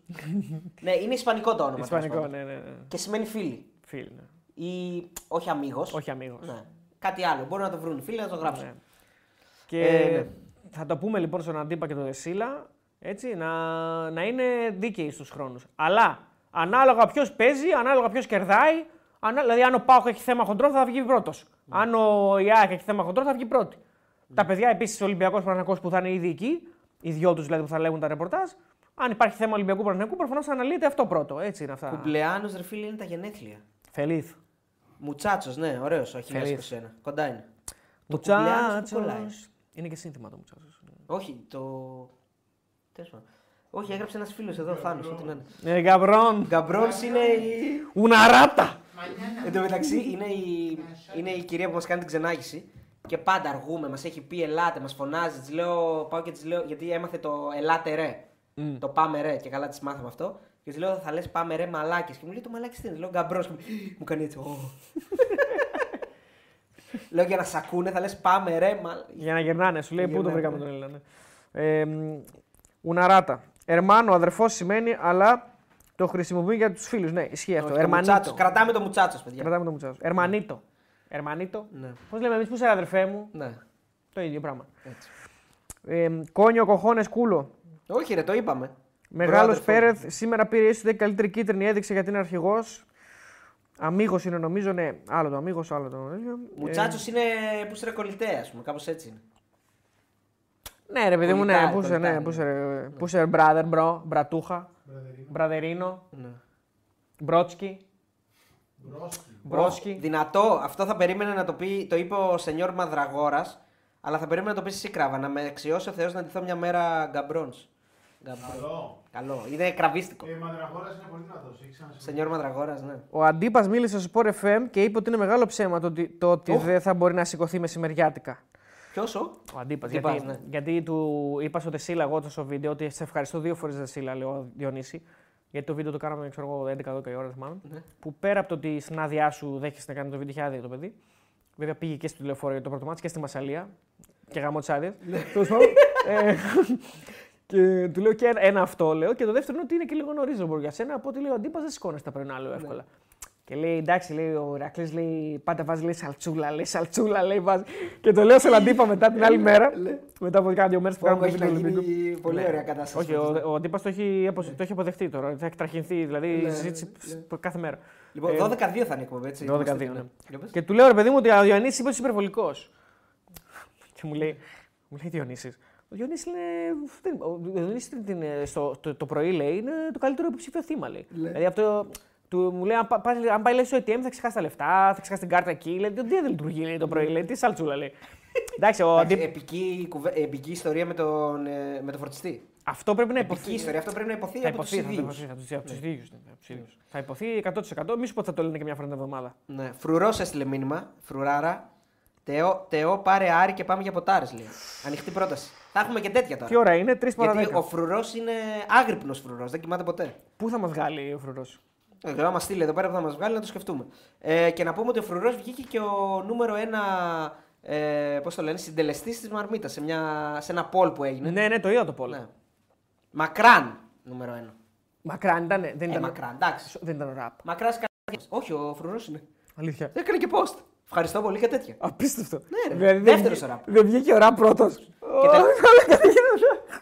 [SPEAKER 1] ναι, είναι ισπανικό το όνομα.
[SPEAKER 2] Ισπανικό,
[SPEAKER 1] τέλος
[SPEAKER 2] ναι,
[SPEAKER 1] πάντων.
[SPEAKER 2] ναι, ναι.
[SPEAKER 1] Και σημαίνει φίλοι.
[SPEAKER 2] Φίλοι, ναι.
[SPEAKER 1] Ή όχι αμίγος.
[SPEAKER 2] Όχι αμίγος.
[SPEAKER 1] Ναι. Κάτι άλλο. Μπορούν να το βρουν οι φίλοι να το γράψουν.
[SPEAKER 2] Ναι. Και
[SPEAKER 1] Ε, ναι.
[SPEAKER 2] θα το πούμε λοιπόν στον Αντίπα και τον Δεσίλα, έτσι, να, να είναι δίκαιοι στους χρόνους. Αλλά ανάλογα ποιος παίζει, ανάλογα ποιος κερδάει, ανά, δηλαδή αν ο Πάοκ έχει θέμα χοντρό θα βγει πρώτος.
[SPEAKER 1] Ναι.
[SPEAKER 2] Αν ο Ιάκ έχει θέμα χοντρό θα βγει πρώτη. Τα παιδιά επίσης ο Ολυμπιακός Παναγιακό που θα είναι ήδη εκεί, οι δυο τους δηλαδή που θα λέγουν τα ρεπορτάζ, αν υπάρχει θέμα Ολυμπιακού Παναγιακού, προφανώς θα αναλύεται αυτό πρώτο. Έτσι είναι αυτά.
[SPEAKER 1] Κουμπλεάνος, ρε φίλε, είναι τα γενέθλια.
[SPEAKER 2] Φελίθ.
[SPEAKER 1] Μουτσάτσος, ναι, ωραίος. Ο
[SPEAKER 2] Φελίθ.
[SPEAKER 1] 2021. Κοντά είναι. Το κουμπλεάνος που κολλάει.
[SPEAKER 2] Μουτσάτσος. Είναι και σύνθημα το Μουτσάτσος.
[SPEAKER 1] Όχι, το. Τέλος πάντων. Όχι, έγραψε ένας φίλος εδώ, Θάνος. Ό,τι να είναι.
[SPEAKER 2] Ε, Γκαμπρόν.
[SPEAKER 1] Γκαμπρόν είναι η.
[SPEAKER 2] Ουναράτα.
[SPEAKER 1] Εν τω μεταξύ είναι η, είναι η κυρία που μας κάνει την ξενάγηση. Και πάντα αργούμε, μας έχει πει ελάτε, μας φωνάζει. Της λέω, πάω και της λέω, γιατί έμαθε το ελάτε ρε. Το πάμε ρε και καλά τη μάθαμε αυτό. Και Και της λέω, θα λες πάμε ρε μαλάκι. Και μου λέει το μαλάκι τι είναι. Λέω γκαμπρός. Μου κάνει έτσι. «Ω». λέω για να σ' ακούνε, θα λες πάμε ρε μαλάκι.
[SPEAKER 2] Για να γερνάνε, σου λέει
[SPEAKER 1] Για
[SPEAKER 2] πού το
[SPEAKER 1] γερνάνε,
[SPEAKER 2] βρήκαμε τον Έλληνα. ναι. Ε, μ, Ουναράτα. Ερμάνο, αδερφός σημαίνει, αλλά το χρησιμοποιεί για τους φίλους. Ναι, ισχύει αυτό.
[SPEAKER 1] Όχι, το
[SPEAKER 2] Ερμανίτο.
[SPEAKER 1] μουτσάτσο. Κρατάμε το μουτσάτσο, παιδιά.
[SPEAKER 2] Κρατάμε το μουτσάτσο. Ερμανίτο. Ερμανίτο.
[SPEAKER 1] Ναι.
[SPEAKER 2] Πώς λέμε εμείς που είσαι αδερφέ μου;
[SPEAKER 1] ναι.
[SPEAKER 2] Το ίδιο πράγμα.
[SPEAKER 1] Έτσι.
[SPEAKER 2] Ε, κόνιο, κοχώνες, κούλο.
[SPEAKER 1] Όχι, ρε, το είπαμε.
[SPEAKER 2] Μεγάλος
[SPEAKER 1] Μπράβο,
[SPEAKER 2] Πέρεθ σήμερα πήρε ίσως την καλύτερη κίτρινη, έδειξε γιατί είναι αρχηγός. Amigo είναι νομίζω, ναι. Άλλο το amigo, άλλο το.
[SPEAKER 1] Muchachos είναι που είσαι κολλητέ, ας πούμε, κάπως έτσι είναι.
[SPEAKER 2] Ναι, ρε παιδί μου, ναι.
[SPEAKER 1] Κολλητά,
[SPEAKER 2] Πού είσαι,
[SPEAKER 1] κολλητά,
[SPEAKER 2] ναι.
[SPEAKER 1] ναι.
[SPEAKER 2] Πού είσαι, ρε, πού είσαι, brother, bro, μπρατούχα,
[SPEAKER 3] Μπραδερίνο.
[SPEAKER 2] μπραδερίνο,
[SPEAKER 1] Ναι.
[SPEAKER 2] μπρότσκι,
[SPEAKER 3] Μπρόσκι.
[SPEAKER 2] μπρόσκι.
[SPEAKER 1] Δυνατό, αυτό θα περίμενε να το πει, το είπε ο Σενιόρ Μαδραγόρας, αλλά θα περίμενε να το πει εσύ κράβα. Να με αξιώσει ο Θεός να ντυθώ μια μέρα γκαμπρόνς.
[SPEAKER 3] Καλό.
[SPEAKER 1] Καλό, είναι κραβίστικο.
[SPEAKER 3] Ε, Μανδραγόρας είναι πολύ δυνατός. Έχει ξανασυμβεί.
[SPEAKER 1] Σενιόρ Μαδραγόρα, ναι.
[SPEAKER 2] Ο Αντίπας μίλησε στο Sport FM και είπε ότι είναι μεγάλο ψέμα το ότι, το ότι
[SPEAKER 1] Οχ.
[SPEAKER 2] δεν θα μπορεί να σηκωθεί μεσημεριάτικα.
[SPEAKER 1] Ποιος ο;
[SPEAKER 2] Ο Αντίπας.
[SPEAKER 1] Αντίπας,
[SPEAKER 2] Γιατί,
[SPEAKER 1] ναι.
[SPEAKER 2] γιατί του είπα στο Τεσίλα εγώ στο βίντεο ότι σε ευχαριστώ δύο φορές Τεσίλα, λέω ο Διονύση. Γιατί το βίντεο το κάναμε, ξέρω εγώ, 11-12 η ώρα, δεν θυμάμαι.
[SPEAKER 1] Ναι.
[SPEAKER 2] Που πέρα από το ότι στην άδειά σου δέχεσαι να κάνει το βίντεο, είχε άδεια το παιδί. Βέβαια πήγε και στο τηλεφόρο για το πρώτο μάτς και στη Μασαλία. Και γάμο τι άδειε.
[SPEAKER 1] Ναι.
[SPEAKER 2] Τέλος πάντων, ε, και του λέω και ένα, ένα αυτό λέω. Και το δεύτερο είναι ότι είναι και λίγο νωρίς για σένα. Από ότι λέει ο Αντίπας δεν σηκώνεσαι τα πρωινά, λέω εύκολα. Και λέει εντάξει, λέει ο Ηρακλής, λέει πάντα βάζει λέει, σαλτσούλα, λέει σαλτσούλα, λέει βάζει. Και το λέω στον Αντίπα μετά την άλλη μέρα. μετά από κάνα δύο μέρες που κάνουμε
[SPEAKER 1] Έχει
[SPEAKER 2] το
[SPEAKER 1] να
[SPEAKER 2] βίντεο Ολυμπιακού.
[SPEAKER 1] γίνει πολύ ωραία κατάσταση.
[SPEAKER 2] Όχι, ο, ο Αντίπας το, έχει, απο- το έχει αποδεχτεί τώρα. Θα έχει τραχυνθεί, δηλαδή
[SPEAKER 1] Ναι,
[SPEAKER 2] η συζήτηση
[SPEAKER 1] ναι.
[SPEAKER 2] κάθε μέρα.
[SPEAKER 1] Λοιπόν,
[SPEAKER 2] Ε,
[SPEAKER 1] 12-2 θα είναι η εκπομπή, έτσι.
[SPEAKER 2] 12-2,
[SPEAKER 1] Είμαστε,
[SPEAKER 2] ναι.
[SPEAKER 1] Για πες.
[SPEAKER 2] Και του λέω ρε παιδί μου ότι ο Διονύσης είπε ότι είσαι υπερβολικός. και μου λέει, μου λέει Διονύσης. Ο Διονύση είναι. δεν- Ο Διονύσης την- την- στο, το, το πρωί λέει είναι το καλύτερο υποψήφιο θύμα. Λέει.
[SPEAKER 1] Ναι.
[SPEAKER 2] Δηλαδή αυτό. Του, μου λέει, αν, πα- πας- αν πάει λέει, στο ATM θα ξεχάσει τα λεφτά, θα ξεχάσει την κάρτα εκεί. Λέει, τι δεν λειτουργεί λέει, το πρωί, λέει, τι σαλτσούλα λέει. Εντάξει, ο
[SPEAKER 1] Εντάξει,
[SPEAKER 2] αντί...
[SPEAKER 1] επική, κουβε- επική ιστορία με τον, ε, με τον φορτιστή.
[SPEAKER 2] αυτό πρέπει να
[SPEAKER 1] Επική
[SPEAKER 2] υποθεί.
[SPEAKER 1] ιστορία, αυτό πρέπει να υποθεί
[SPEAKER 2] Θα
[SPEAKER 1] από τους
[SPEAKER 2] υποθεί, θα
[SPEAKER 1] ιδίους.
[SPEAKER 2] υποθεί, θα τους- από τους ίδιους, ναι, από τους ίδιους. Θα υποθεί 100%. Μη σου πω ότι θα το λένε και μια φορά την εβδομάδα.
[SPEAKER 1] Ναι. Φρουρός έστειλε μήνυμα. Φρουράρα. Τεό, τεό, πάρε άρι και πάμε για ποτάρες, λέει. Ανοιχτή πρόταση. Θα έχουμε και τέτοια τώρα.
[SPEAKER 2] Τι ώρα είναι, 3 παρα
[SPEAKER 1] Γιατί
[SPEAKER 2] 10.
[SPEAKER 1] ο φρουρός είναι άγρυπνος φρουρός, δεν κοιμάται ποτέ.
[SPEAKER 2] Πού θα μας βγάλει ο φρουρός;
[SPEAKER 1] Ε, να μα στείλει εδώ πέρα που θα μας βγάλει να το σκεφτούμε. Ε, και να πούμε ότι ο φρουρός βγήκε και ο νούμερο ένα. Ε, Πώς το λένε, συντελεστής της Μαρμίτας σε, μια, σε ένα poll που έγινε.
[SPEAKER 2] Ναι, ναι, το είδα το πόλο.
[SPEAKER 1] Ναι. Μακράν νούμερο ένα.
[SPEAKER 2] Μακράν ήταν, δεν
[SPEAKER 1] Ε,
[SPEAKER 2] ήταν.
[SPEAKER 1] μακράν, εντάξει.
[SPEAKER 2] Δεν ήταν ραπ.
[SPEAKER 1] Μακράν Όχι, ο φρουρός είναι.
[SPEAKER 2] Αλήθεια.
[SPEAKER 1] Έκανε και post. Ευχαριστώ πολύ και τέτοια.
[SPEAKER 2] Απίστευτο.
[SPEAKER 1] Ναι, ρε.
[SPEAKER 2] Δηλαδή,
[SPEAKER 1] Δεύτερος
[SPEAKER 2] δεν,
[SPEAKER 1] ο ραπ.
[SPEAKER 2] δεν βγήκε ο ραπ πρώτος.
[SPEAKER 1] Και τε-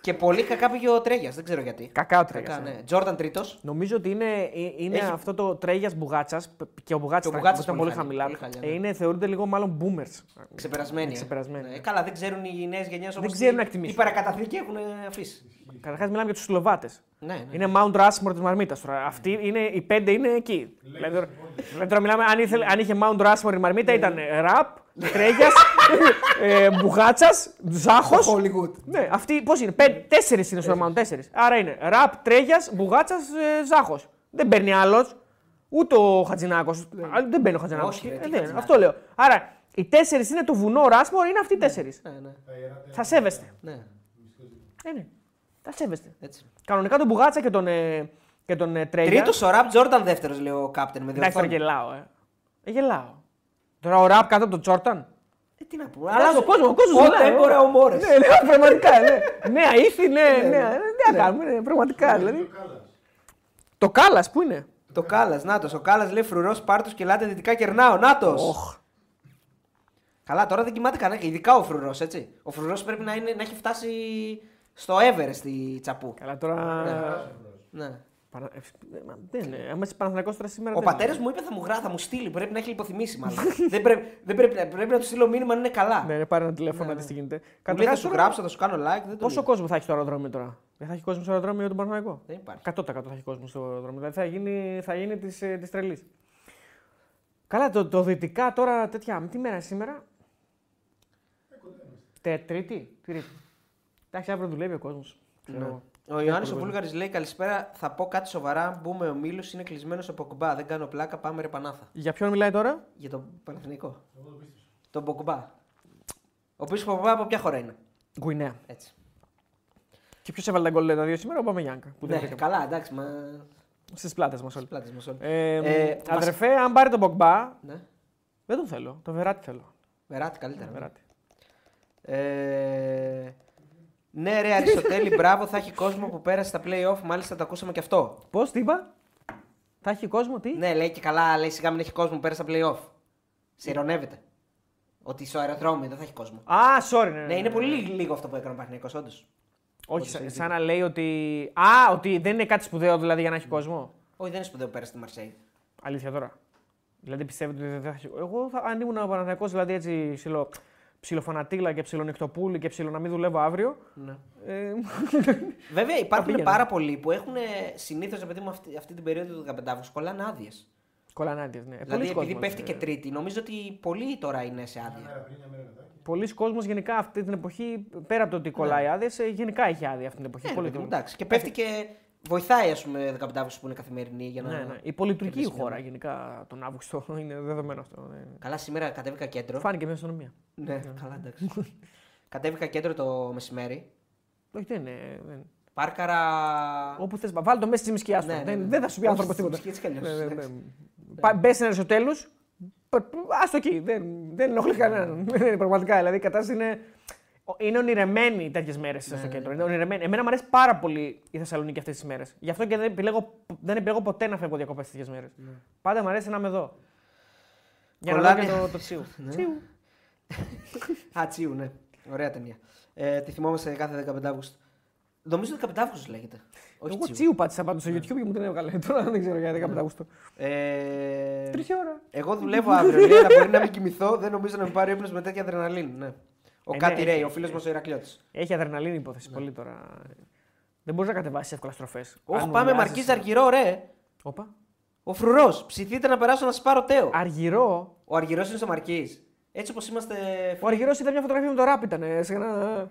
[SPEAKER 1] Και πολύ κακά πήγε ο Τρέγιας, δεν ξέρω γιατί.
[SPEAKER 2] Κακά ο Τρέγιας,
[SPEAKER 1] Κακά,
[SPEAKER 2] ναι.
[SPEAKER 1] ναι. Τζόρνταν τρίτος.
[SPEAKER 2] Νομίζω ότι είναι, ε, είναι
[SPEAKER 1] Έχει-
[SPEAKER 2] αυτό το τρέγιας Μπουγάτσας και ο Μπουγάτσας
[SPEAKER 1] Και ο Μπουγάτσας
[SPEAKER 2] ήταν
[SPEAKER 1] πολύ
[SPEAKER 2] πολύ
[SPEAKER 1] χαλιά,
[SPEAKER 2] χαμηλά.
[SPEAKER 1] πολύ χαλιά,
[SPEAKER 2] Ε,
[SPEAKER 1] ναι.
[SPEAKER 2] είναι, θεωρούνται λίγο μάλλον boomers.
[SPEAKER 1] Ξεπερασμένοι. ε.
[SPEAKER 2] Ξεπερασμένοι.
[SPEAKER 1] Ναι, καλά, δεν ξέρουν οι νέες γενιές όμω.
[SPEAKER 2] ξέρουν να εκτιμήσουν.
[SPEAKER 1] Τι παρακαταθήκη έχουν αφήσει.
[SPEAKER 2] Καταρχάς μιλάμε για τους Σλοβάτες.
[SPEAKER 1] Ναι, ναι.
[SPEAKER 2] Είναι Mount Rushmore της Μαρμίτας τώρα. Αυτοί είναι, οι πέντε είναι εκεί. Δηλαδή, τώρα- δηλαδή τώρα μιλάμε, αν, ήθελε, αν είχε Mount Rushmore η Μαρμίτα ήταν ραπ, τρέγιας, ε, μπουγάτσας, ζάχος.
[SPEAKER 1] Hollywood.
[SPEAKER 2] Ναι, αυτοί πώς είναι, πέντε, τέσσερις είναι στο Mount, τέσσερις. Άρα είναι ραπ, τρέγιας, μπουγάτσας, ε, ζάχος. Δεν παίρνει άλλος. Ούτε ο Χατζινάκο. Δεν παίρνει ο Χατζινάκο.
[SPEAKER 1] Όχι, ρε, τι
[SPEAKER 2] Ε,
[SPEAKER 1] Χατζηνάκος.
[SPEAKER 2] αυτό λέω. Άρα οι τέσσερις είναι το βουνό Ράσμορ, είναι αυτοί οι τέσσερις.
[SPEAKER 1] Ναι, ναι.
[SPEAKER 3] Τα ιερά
[SPEAKER 2] Θα σέβεστε.
[SPEAKER 1] ναι.
[SPEAKER 2] Ε, ναι. Θα σέβεστε.
[SPEAKER 1] Έτσι.
[SPEAKER 2] Κανονικά τον Μπουγάτσα και τον, ε, και τον ε, Τρέγια.
[SPEAKER 1] Τρίτος ο Ραπ Τζόρνταν δεύτερος, λέει ο Κάπτεν με
[SPEAKER 2] Εντάξει, τώρα
[SPEAKER 1] διορθώνει.
[SPEAKER 2] γελάω. Ε. Ε, γελάω. Τώρα ο ραπ κάτω από τον Τζόρταν.
[SPEAKER 1] Ε, τι να πούμε.
[SPEAKER 2] Αλλά ο κόσμο, ο κόσμος.
[SPEAKER 1] Πότε έμπορα ο Μόρες.
[SPEAKER 2] Ναι, ναι, πραγματικά. Ναι. Νέα ήθη, ναι,
[SPEAKER 1] Ναι,
[SPEAKER 2] ναι.
[SPEAKER 1] ναι.
[SPEAKER 2] Τι να κάνουμε, ναι, πραγματικά. Δηλαδή.
[SPEAKER 3] Το κάλας.
[SPEAKER 2] Το κάλα, πού είναι;
[SPEAKER 1] Το Κάλλας, Νάτος. Ο Κάλλας λέει φρουρός πάρτος και λάτε δυτικά κερνάω. Νάτος.
[SPEAKER 2] Οχ.
[SPEAKER 1] Καλά, τώρα δεν κοιμάται κανένα. Ειδικά ο φρουρός, έτσι. Ο φρουρός πρέπει να, είναι, να έχει φτάσει στο Everest η τσαπού.
[SPEAKER 2] Καλά τώρα.
[SPEAKER 1] Ναι.
[SPEAKER 2] Παρα... ε, μα, Δεν είναι. Άμα είσαι Παναθηναϊκός τώρα σήμερα.
[SPEAKER 1] Ο
[SPEAKER 2] δεν
[SPEAKER 1] πατέρας μου είπε θα μου γράφει, θα μου στείλει. Πρέπει να έχει λιποθυμήσει μάλλον. δεν πρέπει, δεν πρέπει, να- πρέπει να του στείλω μήνυμα αν είναι καλά.
[SPEAKER 2] Ναι, ναι, πάρε ένα τηλέφωνο
[SPEAKER 1] Ναι,
[SPEAKER 2] να
[SPEAKER 1] ναι.
[SPEAKER 2] δει τι γίνεται.
[SPEAKER 1] Μου λέει θα
[SPEAKER 2] Καταρχάς,
[SPEAKER 1] σου
[SPEAKER 2] τώρα,
[SPEAKER 1] γράψω, θα σου κάνω like. Δεν το
[SPEAKER 2] Πόσο
[SPEAKER 1] λέει.
[SPEAKER 2] κόσμο θα έχει στο αεροδρόμιο τώρα; Δεν θα έχει κόσμο στο αεροδρόμιο για τον Παναθηναϊκό;
[SPEAKER 1] Δεν υπάρχει.
[SPEAKER 2] 100% θα έχει κόσμο στο αεροδρόμιο. Δηλαδή θα γίνει, θα γίνει της της τρελής. Καλά, το, το δυτικά τώρα τέτοια. Τι μέρα είναι σήμερα; Τε, τρίτη. Τρίτη. Εντάξει, αύριο δουλεύει ο κόσμος.
[SPEAKER 1] Ναι. Ο Ιωάννης ο Βούλγαρης λέει Καλησπέρα. Θα πω κάτι σοβαρά. Αν μπούμε ο Μίλος είναι κλεισμένος από κουμπά. Δεν κάνω πλάκα. Πάμε ρε Πανάθα.
[SPEAKER 2] Για ποιον μιλάει τώρα;
[SPEAKER 1] Για τον Παναθηνικό. Τον Ποκουμπά. Ο οποίο Ποκουμπά από ποια χώρα είναι;
[SPEAKER 2] Γκουινέα.
[SPEAKER 1] Έτσι.
[SPEAKER 2] Και ποιος έβαλε τα γκολ τα δύο σήμερα, ο Παμεγιάνκα. Που δεν
[SPEAKER 1] Ναι,
[SPEAKER 2] βρήκαμε.
[SPEAKER 1] καλά, εντάξει, μα.
[SPEAKER 2] Στις πλάτες μας όλοι.
[SPEAKER 1] Πλάτες μας όλοι.
[SPEAKER 2] Ε,
[SPEAKER 1] Ε,
[SPEAKER 2] αδερφέ, αν πάρει τον Μπογκμπά,
[SPEAKER 1] Ναι.
[SPEAKER 2] δεν τον θέλω. Το Βεράτη θέλω.
[SPEAKER 1] Βεράτη καλύτερα.
[SPEAKER 2] Βεράτη.
[SPEAKER 1] Ε, ναι, ρε Αριστοτέλη, μπράβο, θα έχει κόσμο που πέρασε στα playoff. Μάλιστα το ακούσαμε και αυτό.
[SPEAKER 2] Πώς, τι είπα, θα έχει κόσμο, τι;
[SPEAKER 1] Ναι, λέει και καλά, λέει σιγά μην έχει κόσμο που πέρασε στα playoff. Σε ειρωνεύεται. Ότι στο αεροδρόμιο δεν θα έχει κόσμο.
[SPEAKER 2] Α, sorry, ναι.
[SPEAKER 1] Ναι, είναι πολύ λίγο αυτό που έκανε ο Παναγενικό, όντως.
[SPEAKER 2] Όχι, σαν, σαν να λέει ότι. Α, ότι δεν είναι κάτι σπουδαίο δηλαδή για να έχει κόσμο.
[SPEAKER 1] Όχι, δεν είναι σπουδαίο που πέρασε στη Μαρσέη.
[SPEAKER 2] Αλήθεια τώρα. Δηλαδή πιστεύετε ότι δεν θα έχει. Εγώ θα, αν ήμουν ο Παναθηναϊκός, δηλαδή έτσι ψιλο, ψιλοφανατήλα και ψιλονυχτοπούλη και ψιλο να μην δουλεύω αύριο.
[SPEAKER 1] Ναι.
[SPEAKER 2] Ε,
[SPEAKER 1] Βέβαια, υπάρχουν
[SPEAKER 2] πήγαινα.
[SPEAKER 1] πάρα πολλοί που έχουν συνήθως, επειδή μου αυτή, αυτή την περίοδο του 15 κολλάνε άδειες.
[SPEAKER 2] Κολλάνε άδειες, ναι.
[SPEAKER 1] Δηλαδή,
[SPEAKER 2] Πολλοί
[SPEAKER 1] επειδή
[SPEAKER 2] κόσμος,
[SPEAKER 1] πέφτει
[SPEAKER 2] ε,
[SPEAKER 1] και Τρίτη, νομίζω ότι πολλοί τώρα είναι σε άδεια.
[SPEAKER 3] Μέρα πριν, μια μέρα μετά.
[SPEAKER 2] Πολλοί κόσμος γενικά αυτή την εποχή, πέρα από το ότι κολλάει
[SPEAKER 1] Ναι.
[SPEAKER 2] άδειες, γενικά έχει άδεια αυτή την εποχή.
[SPEAKER 1] Ε,
[SPEAKER 2] Πολύ
[SPEAKER 1] παιδί μου,
[SPEAKER 2] κόσμο.
[SPEAKER 1] εντάξει. Και πέφτει και βοηθάει, ας πούμε, 15 Αύγουστο που είναι καθημερινή για να.
[SPEAKER 2] Ναι, ναι. Η πολυτουρκική
[SPEAKER 1] κερδίσει
[SPEAKER 2] χώρα
[SPEAKER 1] μια-
[SPEAKER 2] γενικά τον Αύγουστο είναι δεδομένο αυτό. ναι.
[SPEAKER 1] Καλά, σήμερα κατέβηκα κέντρο.
[SPEAKER 2] Φάνηκε μια αστυνομία.
[SPEAKER 1] Ναι, καλά, εντάξει. κατέβηκα κέντρο το μεσημέρι.
[SPEAKER 2] Όχι, δεν είναι. δεν-
[SPEAKER 1] Πάρκαρα.
[SPEAKER 2] Όπου θες, βάλει το μέσα τη μισκιά σου.
[SPEAKER 1] Ναι, ναι,
[SPEAKER 2] δεν,
[SPEAKER 1] ναι.
[SPEAKER 2] δεν θα σου πει
[SPEAKER 1] Όχι,
[SPEAKER 2] άνθρωπος
[SPEAKER 1] στη
[SPEAKER 2] τίποτα.
[SPEAKER 1] μισκή έτσι κι αλλιώς,
[SPEAKER 2] Ναι, ναι, ναι.
[SPEAKER 1] εντάξει.
[SPEAKER 2] Πα- Μπες ένα στο τέλο. Α το εκεί. Δεν, δεν ενοχλεί κανέναν. Δεν είναι πραγματικά. Δηλαδή η κατάσταση είναι. Είναι ονειρεμένη τέτοιες μέρες
[SPEAKER 1] Ναι,
[SPEAKER 2] στο κέντρο. Είναι ονειρεμένη. Εμένα μου αρέσει πάρα πολύ η Θεσσαλονίκη αυτές τις μέρες. Γι' αυτό και δεν επιλέγω, δεν επιλέγω ποτέ να φεύγω διακοπές τέτοιες μέρες. Πάντα μου αρέσει να είμαι εδώ. Για να δω
[SPEAKER 1] Ναι. Κολλάνε-
[SPEAKER 2] και το, το τσίου. τσίου.
[SPEAKER 1] Α, Τσίου, ναι. Ωραία ταινία. Ε, τη θυμόμαστε κάθε 15 Αύγουστο. Νομίζω 15 Αύγουστος λέγεται. Όχι
[SPEAKER 2] Εγώ
[SPEAKER 1] Τσίου.
[SPEAKER 2] τσίου πάτησα πάντως στο YouTube και μου την έβγαλε. Τώρα δεν ξέρω για 15 Αύγουστο.
[SPEAKER 1] Ε,
[SPEAKER 2] Τρει ώρα.
[SPEAKER 1] εγώ δουλεύω αύριο. λέει, αλλά μπορεί να μην κοιμηθώ. Δεν νομίζω να με πάρει ύπνος με τέτοια αδρεναλίνη. Ναι. Ο
[SPEAKER 2] Ε,
[SPEAKER 1] Κάτι
[SPEAKER 2] ναι,
[SPEAKER 1] Ρέι,
[SPEAKER 2] έχει-
[SPEAKER 1] ο φίλος μας ο Ηρακλιώτη.
[SPEAKER 2] Έχει αδρεναλίνη υπόθεση πολύ τώρα. Δεν μπορείς να κατεβάσεις εύκολα στροφές.
[SPEAKER 1] Όχι, πάμε Μαρκή Αργυρό, ρε.
[SPEAKER 2] Όπα.
[SPEAKER 1] Ο Φρουρός. Ψηθείτε να περάσω να σας πάρω τέο.
[SPEAKER 2] Αργυρό.
[SPEAKER 1] Ο Αργυρός είναι στο Μαρκή. Έτσι όπως είμαστε.
[SPEAKER 2] Ο Αργυρός είδα μια φωτογραφία με το ράπ ήταν σε ένα,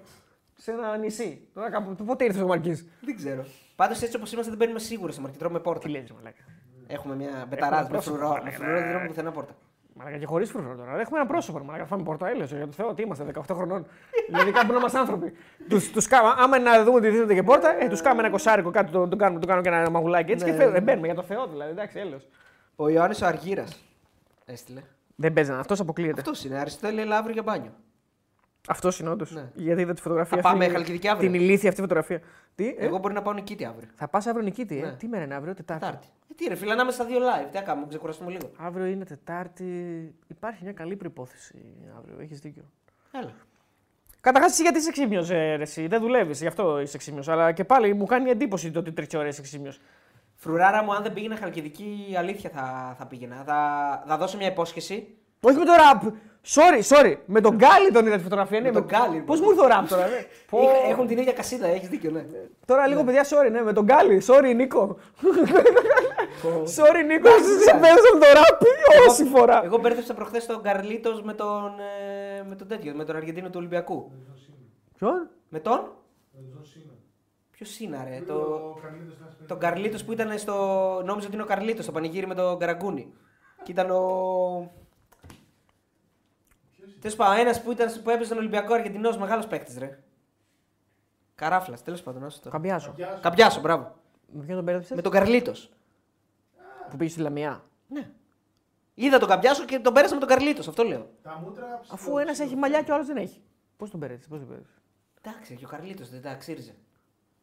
[SPEAKER 2] σε ένα νησί. Τώρα κάπου. Πότε ήρθες ο Μαρκή.
[SPEAKER 1] Δεν ξέρω. Πάντως έτσι όπως είμαστε δεν μπαίνουμε σίγουρα στο Μαρκή. Τρώμε πόρτα.
[SPEAKER 2] Τι λέει, Μαλάκα.
[SPEAKER 1] Έχουμε μια μπεταράζ με
[SPEAKER 2] πρόσωπο,
[SPEAKER 1] φρουρό. Με
[SPEAKER 2] μαλάκα.
[SPEAKER 1] φρουρό δεν τρώμε πουθενά πόρτα.
[SPEAKER 2] Μαλάκα και χωρίς φρουρό τώρα. Έχουμε ένα πρόσωπο. Μαλάκα φάμε πόρτα έλεος, Για το Θεό, τι είμαστε, 18 χρονών. δηλαδή κάπου να είμαστε άνθρωποι. Τους, τους κάμα, άμα να δούμε ότι δίνονται και πόρτα, ε, τους κάνουμε ένα κοσάρικο κάτω, το, το, κάνουμε, το κάνω και ένα μαγουλάκι έτσι
[SPEAKER 1] Ναι,
[SPEAKER 2] και φεύγουμε.
[SPEAKER 1] ναι.
[SPEAKER 2] Μπαίνουμε για το Θεό δηλαδή. Εντάξει, έλεος.
[SPEAKER 1] Ο Ιωάννης ο Αργύρας. Έστειλε.
[SPEAKER 2] Δεν παίζει να αυτός αποκλείεται.
[SPEAKER 1] Αυτός είναι. Αριστοτέλη, έλα αύριο για μπάνιο.
[SPEAKER 2] Αυτός είναι όντως.
[SPEAKER 1] Ναι.
[SPEAKER 2] Γιατί είδα τη φωτογραφία.
[SPEAKER 1] Θα πάμε
[SPEAKER 2] αυτή,
[SPEAKER 1] Χαλκιδική αύριο.
[SPEAKER 2] Την ηλίθια αυτή φωτογραφία. Τι, ε;
[SPEAKER 1] Εγώ μπορεί να πάω νικήτη αύριο.
[SPEAKER 2] Θα πας αύριο νικήτη, ε;
[SPEAKER 1] Ναι.
[SPEAKER 2] Τι μέρα είναι αύριο, Τετάρτη.
[SPEAKER 1] Τετάρτη. Ε, τι ρε, φίλε, να είμαστε στα δύο live. Τι να κάνουμε, ξεκουραστούμε λίγο.
[SPEAKER 2] Αύριο είναι Τετάρτη. Υπάρχει μια καλή προπόθεση αύριο. Έχεις δίκιο.
[SPEAKER 1] Έλα.
[SPEAKER 2] Καταρχάς, εσύ γιατί είσαι εξήμιο, ε, ρε, εσύ; Δεν δουλεύεις, γι' αυτό είσαι εξήμιο. Αλλά και πάλι μου κάνει εντύπωση το ότι τρεις ώρες είσαι εξήμιο.
[SPEAKER 1] Φρουράρα μου, αν δεν πήγαινα χαλκιδική, αλήθεια θα, θα πήγαινα. Θα, θα δώσω μια υπόσχεση.
[SPEAKER 2] Όχι με το ραπ. Sorry, sorry. Με τον Γκάλι τον είδα τη φωτογραφία. Ναι,
[SPEAKER 1] τον Γκάλι,
[SPEAKER 2] Πώς
[SPEAKER 1] λοιπόν.
[SPEAKER 2] μου ήρθε ο ραπ τώρα, ναι. Πω.
[SPEAKER 1] Είχα- Έχουν την ίδια κασίδα, έχεις δίκιο, ναι.
[SPEAKER 2] Τώρα λίγο παιδιά, sorry, ναι, με τον Γκάλι. Sorry, Νίκο. sorry, Νίκο. Σε παίζω με το ραπ όση φορά.
[SPEAKER 1] Εγώ μπέρδεψα προχθές τον Καρλίτος με τον, ε, με τον τέτοιο, με τον Αργεντίνο του Ολυμπιακού.
[SPEAKER 2] Ποιον;
[SPEAKER 1] Με τον;
[SPEAKER 3] Τον Τζον Σίνα.
[SPEAKER 1] Ποιος είναι, ρε.
[SPEAKER 3] Το...
[SPEAKER 1] Το...
[SPEAKER 3] Ο Καρλίτος θα σπέσει.
[SPEAKER 1] Τον Καρλίτος που ήταν στο. Νόμιζα ότι είναι ο Καρλίτος στο πανηγύρι με τον Καραγκούνι. Και ήταν ο. Τέλος πάντων, ένας που, ήταν, που έπαιζε τον Ολυμπιακό Αργεντινό, μεγάλος παίκτης, ρε. Καράφλας, τέλος πάντων. άστο το.
[SPEAKER 2] Καμπιάσο.
[SPEAKER 3] Καμπιάσο.
[SPEAKER 1] Καμπιάσο, μπράβο.
[SPEAKER 2] Με ποιον τον μπέρδεψε;
[SPEAKER 1] Με τον Καρλίτος.
[SPEAKER 2] Που πήγε στη Λαμία.
[SPEAKER 1] Ναι. Είδα τον Καμπιάσο και τον πέρασα με τον Καρλίτος, αυτό λέω.
[SPEAKER 3] Τα μούτρα ψηλό,
[SPEAKER 2] Αφού ένας
[SPEAKER 3] ψηλό.
[SPEAKER 2] έχει μαλλιά και ο άλλος δεν έχει. Πώς τον μπέρδεψε, πώς τον μπέρδεψε.
[SPEAKER 1] Εντάξει, και ο Καρλίτος δεν τα ξύριζε.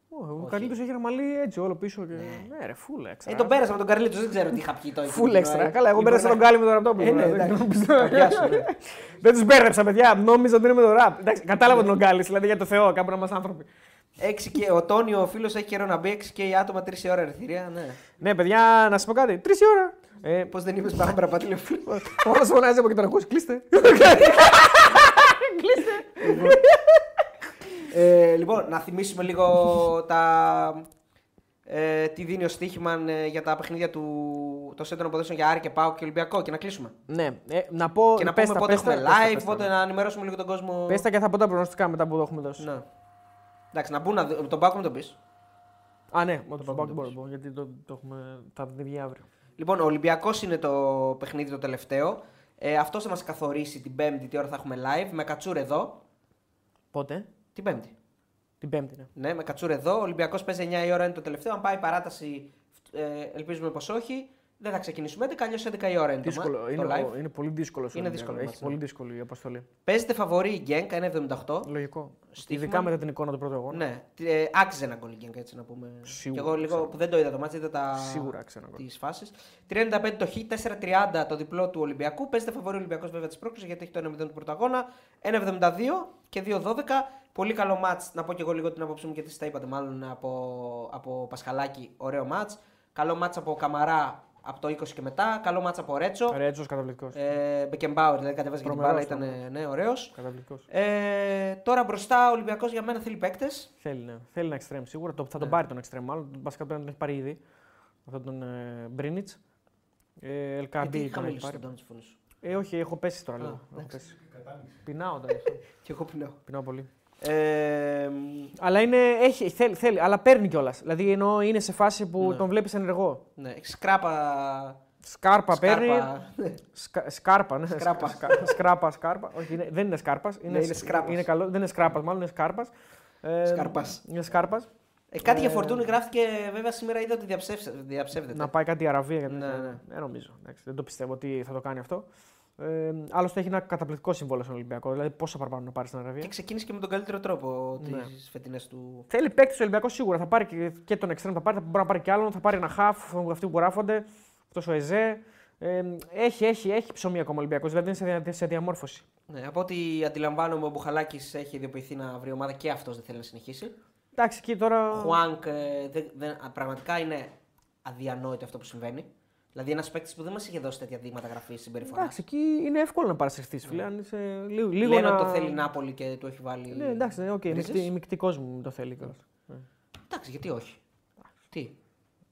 [SPEAKER 2] Ο
[SPEAKER 1] Όχι.
[SPEAKER 2] καλύτερος έχει ένα μαλλί έτσι, όλο πίσω. Και... Ναι, ρε, φούλα
[SPEAKER 1] Ε,
[SPEAKER 2] έξτρα.
[SPEAKER 1] τον πέρασα με τον Καρλίτο, δεν ξέρω τι είχα πιει τώρα.
[SPEAKER 2] Φούλ έξτρα. Καλά, εγώ πέρασα τον Γκάλι με τον Ραπτόπουλο.
[SPEAKER 1] Ε, ναι,
[SPEAKER 2] τώρα, δεν
[SPEAKER 1] εντάξει.
[SPEAKER 2] ξέρω.
[SPEAKER 1] Καμπιάσο, ναι.
[SPEAKER 2] Δεν τους μπέρδεψα, παιδιά. Νόμιζα ότι είναι με τον ραπ. Εντάξει, κατάλαβα τον Γκάλι, δηλαδή για το Θεό, κάπου να είμαστε άνθρωποι.
[SPEAKER 1] 6 και ο Τόνιο, ο φίλος, έχει καιρό να μπει 6 και οι άτομα 3 ώρα ερθυρία. Ναι.
[SPEAKER 2] Ναι, παιδιά, να σας πω κάτι. Τρεις η ώρα. Ε,
[SPEAKER 1] Πώς δεν είπες μπάμπρα, πάτη λέει ο φίλο.
[SPEAKER 2] Όλο φωνάζει από εκεί τον ακούς. Κλείστε.
[SPEAKER 1] ε, λοιπόν, να θυμίσουμε λίγο τα, ε, τι δίνει ο Στίχημαν ε, για τα παιχνίδια του το σέντρο των αποδέσεων για Άρη και Πάο και Ολυμπιακό και να κλείσουμε.
[SPEAKER 2] Ναι, ε, να πω.
[SPEAKER 1] και να
[SPEAKER 2] πες
[SPEAKER 1] πούμε
[SPEAKER 2] τα,
[SPEAKER 1] πότε
[SPEAKER 2] πες τα,
[SPEAKER 1] έχουμε
[SPEAKER 2] πες τα,
[SPEAKER 1] live,
[SPEAKER 2] πες τα.
[SPEAKER 1] πότε να ενημερώσουμε λίγο τον κόσμο.
[SPEAKER 2] Πες τα και θα πω τα προγνωστικά μετά που το έχουμε δώσει.
[SPEAKER 1] Ναι. Εντάξει, να μπουν να δει- τον Πάο με τον πεις.
[SPEAKER 2] Α, ναι, με το Παπάκ μπορώ να πω, γιατί το, το έχουμε, θα την βγει αύριο.
[SPEAKER 1] Λοιπόν, ο Ολυμπιακός είναι το παιχνίδι το τελευταίο. Ε, Αυτό θα μας καθορίσει την Πέμπτη τι ώρα θα έχουμε live. Με κατσούρ εδώ.
[SPEAKER 2] Πότε;
[SPEAKER 1] Την Πέμπτη.
[SPEAKER 2] Την Πέμπτη, ναι.
[SPEAKER 1] Ναι, με κατσούρ εδώ. Ο Ολυμπιακός παίζει 9 η ώρα είναι το τελευταίο. Αν πάει παράταση, Ε, ελπίζουμε πως όχι. Δεν θα ξεκινήσουμε 11, αλλιώς 11 η ώρα είναι
[SPEAKER 2] Δύσκολο.
[SPEAKER 1] το, μα-
[SPEAKER 2] είναι,
[SPEAKER 1] το live.
[SPEAKER 2] ο- είναι πολύ δύσκολο.
[SPEAKER 1] Είναι δύσκολο
[SPEAKER 2] Έχει
[SPEAKER 1] μάτς,
[SPEAKER 2] πολύ
[SPEAKER 1] ναι.
[SPEAKER 2] δύσκολη η αποστολή.
[SPEAKER 1] Παίζεται φαβορή η Γκένκ, 1,78.
[SPEAKER 2] Λογικό.
[SPEAKER 1] Στοίχημα.
[SPEAKER 2] Ειδικά μετά την εικόνα του πρώτου αγώνα.
[SPEAKER 1] Ναι, τι- ε, άξιζε ένα γκολ η Γκένκ, έτσι να πούμε.
[SPEAKER 2] Σίγουρα,
[SPEAKER 1] Και εγώ λίγο
[SPEAKER 2] ξέρω.
[SPEAKER 1] που δεν το είδα το μάτι, είδα τα...
[SPEAKER 2] Σίγουρα άξιζε ένα γκολ.
[SPEAKER 1] τις φάσεις. 3,95 το Χ, 4,30 το διπλό του Ολυμπιακού. Παίζεται φαβορή ο Ολυμπιακός βέβαια της πρόκληση γιατί έχει το 1-0 του πρώτου αγώνα. 1,72 και 2,12. Πολύ καλό μάτς. Να πω και εγώ λίγο την άποψή μου γιατί τα είπατε μάλλον από, από Πασχαλάκη. Ωραίο μάτς. Καλό μάτς από Καμαρά από το 20 και μετά. Καλό μάτς από Ρέτσο.
[SPEAKER 2] Ρέτζο καταπληκτικός.
[SPEAKER 1] Ε, Μπεκεμπάουρ, δηλαδή κατέβαζε και την μπάλα,
[SPEAKER 2] Τρομερός
[SPEAKER 1] ήταν ναι, ωραίος.
[SPEAKER 2] Καταπληκτικός.
[SPEAKER 1] Ε, τώρα μπροστά ο Ολυμπιακός για μένα θέλει παίκτες.
[SPEAKER 2] Θέλει, ναι. Θέλει ένα extreme σίγουρα. Το, θα τον
[SPEAKER 1] Ναι.
[SPEAKER 2] πάρει τον extreme μάλλον. Βασικά πρέπει να τον έχει πάρει ήδη. αυτόν τον ε, Μπρίνιτς. Ε, Ελκαμπή
[SPEAKER 1] Γιατί
[SPEAKER 2] τον έχει
[SPEAKER 1] χαμηλό
[SPEAKER 2] πάρει.
[SPEAKER 1] στον τόνο τη φωνή σου.
[SPEAKER 2] Ε, όχι, έχω πέσει τώρα
[SPEAKER 1] Α,
[SPEAKER 2] λίγο. Έχω
[SPEAKER 1] εντάξει.
[SPEAKER 2] πέσει.
[SPEAKER 3] Κατάληξη.
[SPEAKER 2] Πεινάω τώρα. γι' αυτό.
[SPEAKER 1] Και εγώ πεινάω.
[SPEAKER 2] Πεινάω πολύ.
[SPEAKER 1] Ε,
[SPEAKER 2] Αλλά είναι, έχει, θέλει, θέλει, αλλά παίρνει κιόλας. Δηλαδή ενώ είναι σε φάση που
[SPEAKER 1] Ναι.
[SPEAKER 2] τον βλέπεις ενεργό.
[SPEAKER 1] ναι, σκράπα.
[SPEAKER 2] Σκάρπα παίρνει.
[SPEAKER 1] σκάρπα.
[SPEAKER 2] Σκα, σκάρπα, ναι.
[SPEAKER 1] Σκράπα.
[SPEAKER 2] Σκα- σκράπα, σκάρπα. Όχι, είναι, δεν είναι σκάρπας. Είναι,
[SPEAKER 1] Ναι, είναι σκράπας.
[SPEAKER 2] Είναι καλό, δεν είναι σκράπας, μάλλον είναι σκάρπας. Ε,
[SPEAKER 1] Σκάρπας.
[SPEAKER 2] Είναι σκάρπας.
[SPEAKER 1] Ε, κάτι για
[SPEAKER 2] Ε,
[SPEAKER 1] φορτούνη γράφτηκε βέβαια σήμερα είδα ότι διαψεύσε- διαψεύδεται.
[SPEAKER 2] Να πάει κάτι η Αραβία. Γιατί
[SPEAKER 1] Ναι, ναι.
[SPEAKER 2] Δεν νομίζω. Εντάξει, δεν το πιστεύω ότι θα το κάνει αυτό. Ε, άλλωστε έχει ένα καταπληκτικό συμβόλαιο στον Ολυμπιακό. Δηλαδή πόσα παραπάνω να πάρεις στην Αραβία.
[SPEAKER 1] Και ξεκίνησε και με τον καλύτερο τρόπο
[SPEAKER 2] Ναι.
[SPEAKER 1] τι φετινές του.
[SPEAKER 2] Θέλει παίκτης ο Ολυμπιακός σίγουρα. Θα πάρει και, και τον εξτρέμ, θα πάρει, θα μπορεί να πάρει και άλλον. Θα πάρει ένα χαφ, αυτοί που γράφονται. Αυτός ο Εζέ. Ε, έχει, έχει, έχει ψωμί ακόμα ο Ολυμπιακός. Δηλαδή είναι σε, δια- σε διαμόρφωση.
[SPEAKER 1] Ναι, από ό,τι αντιλαμβάνομαι, ο Μπουχαλάκης έχει ιδιοποιηθεί να βρει ομάδα και αυτός δεν θέλει να συνεχίσει.
[SPEAKER 2] Εντάξει, εκεί τώρα.
[SPEAKER 1] Χουάνκ ε, δεν- δεν- α, πραγματικά είναι αδιανόητο αυτό που συμβαίνει. Δηλαδή ένας παίκτης που δεν μας είχε δώσει τέτοια δείγματα γραφής συμπεριφοράς.
[SPEAKER 2] Εντάξει, εκεί είναι εύκολο να παρασυρθείς, φίλε. Αν είσαι λίγο, λίγο
[SPEAKER 1] Λένε
[SPEAKER 2] να...
[SPEAKER 1] ότι το θέλει η Νάπολη και του έχει βάλει.
[SPEAKER 2] Ναι, εντάξει, ναι, οκ,
[SPEAKER 1] ρίζες.
[SPEAKER 2] okay, μεικτικός μου το θέλει κιόλας.
[SPEAKER 1] Εντάξει, γιατί όχι. Τι;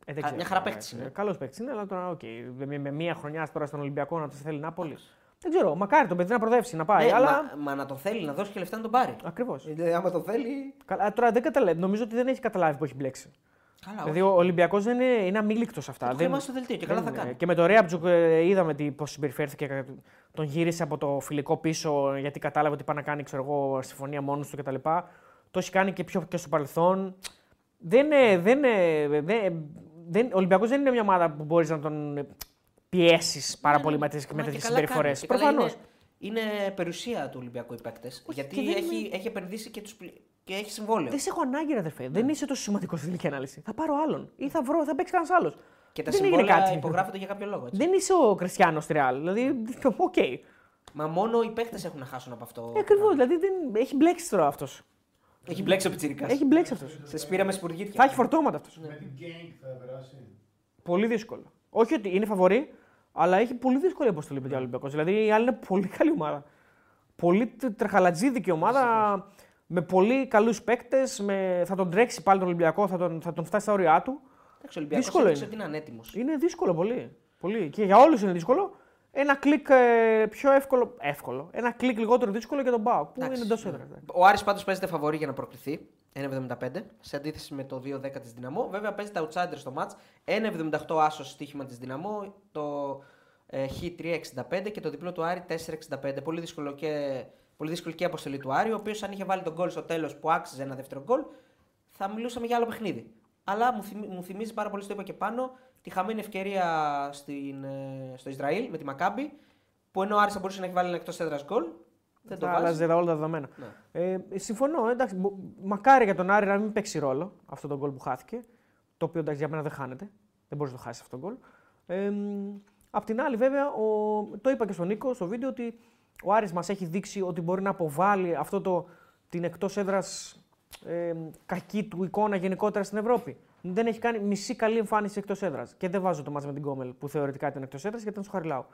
[SPEAKER 2] Ε, δεν
[SPEAKER 1] Κα-
[SPEAKER 2] ξέρω,
[SPEAKER 1] μια χαρά
[SPEAKER 2] τώρα,
[SPEAKER 1] παίκτης
[SPEAKER 2] ε,
[SPEAKER 1] είναι.
[SPEAKER 2] Καλός παίκτης είναι, αλλά τώρα, οκ, με, με μία χρονιά τώρα στον Ολυμπιακό να το θέλει Νάπολη. Δεν ξέρω, μακάρι το παιδί να προοδεύσει, να πάει.
[SPEAKER 1] Ναι,
[SPEAKER 2] αλλά...
[SPEAKER 1] μα, μα να τον θέλει, να δώσει και λεφτά να τον πάρει.
[SPEAKER 2] Ακριβώς.
[SPEAKER 1] Ε, άμα τον θέλει.
[SPEAKER 2] Καλά, τώρα δεν καταλαβαίνω. Νομίζω ότι δεν έχει καταλάβει που έχει μπλέξει.
[SPEAKER 1] Καλά,
[SPEAKER 2] Δηλαδή ο Ολυμπιακός δεν είναι, είναι αμείλικτος σε αυτά.
[SPEAKER 1] Το
[SPEAKER 2] Δεν,
[SPEAKER 1] χρήμα στο δελτίο και καλά
[SPEAKER 2] δεν
[SPEAKER 1] θα
[SPEAKER 2] είναι.
[SPEAKER 1] κάνει.
[SPEAKER 2] Και με το Ρέαμπτζουκ ε, είδαμε πώς συμπεριφέρθηκε. Τον γύρισε από το φιλικό πίσω γιατί κατάλαβε ότι πάει να κάνει ξέρω εγώ, συμφωνία μόνος του κτλ. Το έχει κάνει και πιο και στο παρελθόν. Δεν, είναι- δεν, είναι- δεν, δεν, ο Ολυμπιακός δεν είναι μια ομάδα που μπορείς να τον πιέσεις πάρα πολύ με, τις-
[SPEAKER 1] Μα
[SPEAKER 2] με
[SPEAKER 1] και
[SPEAKER 2] τέτοιε
[SPEAKER 1] καλά
[SPEAKER 2] συμπεριφορές.
[SPEAKER 1] κάνει. Και καλά
[SPEAKER 2] Προφανώς.
[SPEAKER 1] Είναι, είναι περιουσία του Ολυμπιακού οι παίκτες. Γιατί
[SPEAKER 2] και δεν
[SPEAKER 1] έχει,
[SPEAKER 2] είναι-
[SPEAKER 1] έχει επενδύσει και, τους, πλη- και έχεις συμβόλαιο.
[SPEAKER 2] Δεν σε έχω ανάγκη, ρε αδερφέ. Δεν είσαι τόσο σημαντικός στην τελική ανάλυση. Θα πάρω άλλον ή θα, βρω, θα παίξει κανένας άλλος.
[SPEAKER 1] Και τα
[SPEAKER 2] δεν έγινε
[SPEAKER 1] συμβόλαια
[SPEAKER 2] κάτι.
[SPEAKER 1] υπογράφονται για κάποιο λόγο. Έτσι.
[SPEAKER 2] Δεν είσαι ο Κριστιάνο στη Ρεάλ. Δηλαδή, οκ.
[SPEAKER 1] Μα μόνο οι παίκτε έχουν να χάσουν από αυτό.
[SPEAKER 2] Ε, Ακριβώς. Δηλαδή δεν... έχει μπλέξει τώρα αυτός.
[SPEAKER 1] Έχει μπλέξει ο Πιτσυρικά.
[SPEAKER 2] Έχει μπλέξει αυτός.
[SPEAKER 1] Σε σπήρα με σπουργίτια.
[SPEAKER 2] Θα έχει φορτώματα αυτός.
[SPEAKER 3] Με την gang θα περάσει.
[SPEAKER 2] Πολύ δύσκολο. Όχι ότι είναι φαβορή, αλλά έχει πολύ δύσκολη αποστολή παιδιά ο Ολυμπιακός. Δηλαδή η άλλη είναι πολύ καλή ομάδα. Πολύ τε- τρεχαλατζίδικη ομάδα. Με πολύ καλούς παίκτες. Με... Θα τον τρέξει πάλι τον Ολυμπιακό, θα τον, θα τον φτάσει στα όρια του.
[SPEAKER 1] Εντάξει, ο Ολυμπιακός
[SPEAKER 2] δύσκολο
[SPEAKER 1] έδειξε
[SPEAKER 2] είναι.
[SPEAKER 1] ότι είναι ανέτοιμος.
[SPEAKER 2] Είναι δύσκολο πολύ. πολύ. Και για όλους είναι δύσκολο. Ένα κλικ ε, πιο εύκολο. Εύκολο. Ένα κλικ λιγότερο δύσκολο για τον ΠΑΟΚ που είναι εντός έδρας.
[SPEAKER 1] Ο Άρης πάντως παίζεται φαβορή για να προκριθεί. 1,75 σε αντίθεση με το 2,10 της Ντιναμό. Βέβαια παίζει τα outsider στο match. 1,78 άσος στοίχημα της Ντιναμό. Το ε, Χ 3,65 και το διπλό του Άρη 4,65. Πολύ, δύσκολο και, πολύ δύσκολη και η αποστολή του Άρη, ο οποίος αν είχε βάλει τον γκολ στο τέλος που άξιζε ένα δεύτερο γκολ, θα μιλούσαμε για άλλο παιχνίδι. Αλλά μου, θυμι- μου θυμίζει πάρα πολύ, το είπα και πάνω, τη χαμένη ευκαιρία στην, ε, στο Ισραήλ με τη Μακάμπη, που ενώ ο Άρης θα μπορούσε να έχει βάλει ένα εκτός έδρας γκολ. Δεν το
[SPEAKER 2] Θα
[SPEAKER 1] βάζει.
[SPEAKER 2] άλλαζε όλα τα δεδομένα.
[SPEAKER 1] Ναι.
[SPEAKER 2] Ε, συμφωνώ. Εντάξει, μπο- μακάρι για τον Άρη να μην παίξει ρόλο αυτό το γκολ που χάθηκε. Το οποίο εντάξει, για μένα δεν χάνεται. Δεν μπορείς να το χάσεις αυτό το γκολ. Ε, μ, απ' την άλλη, βέβαια, ο, το είπα και στον Νίκο στο βίντεο ότι ο Άρης μας έχει δείξει ότι μπορεί να αποβάλει αυτό το, την εκτός έδρας ε, κακή του εικόνα γενικότερα στην Ευρώπη. Δεν έχει κάνει μισή καλή εμφάνιση εκτός έδρας. Και δεν βάζω το μάτς με την Κόμελ που θεωρητικά ήταν εκτός έδρας γιατί ήταν στο Χαριλάου.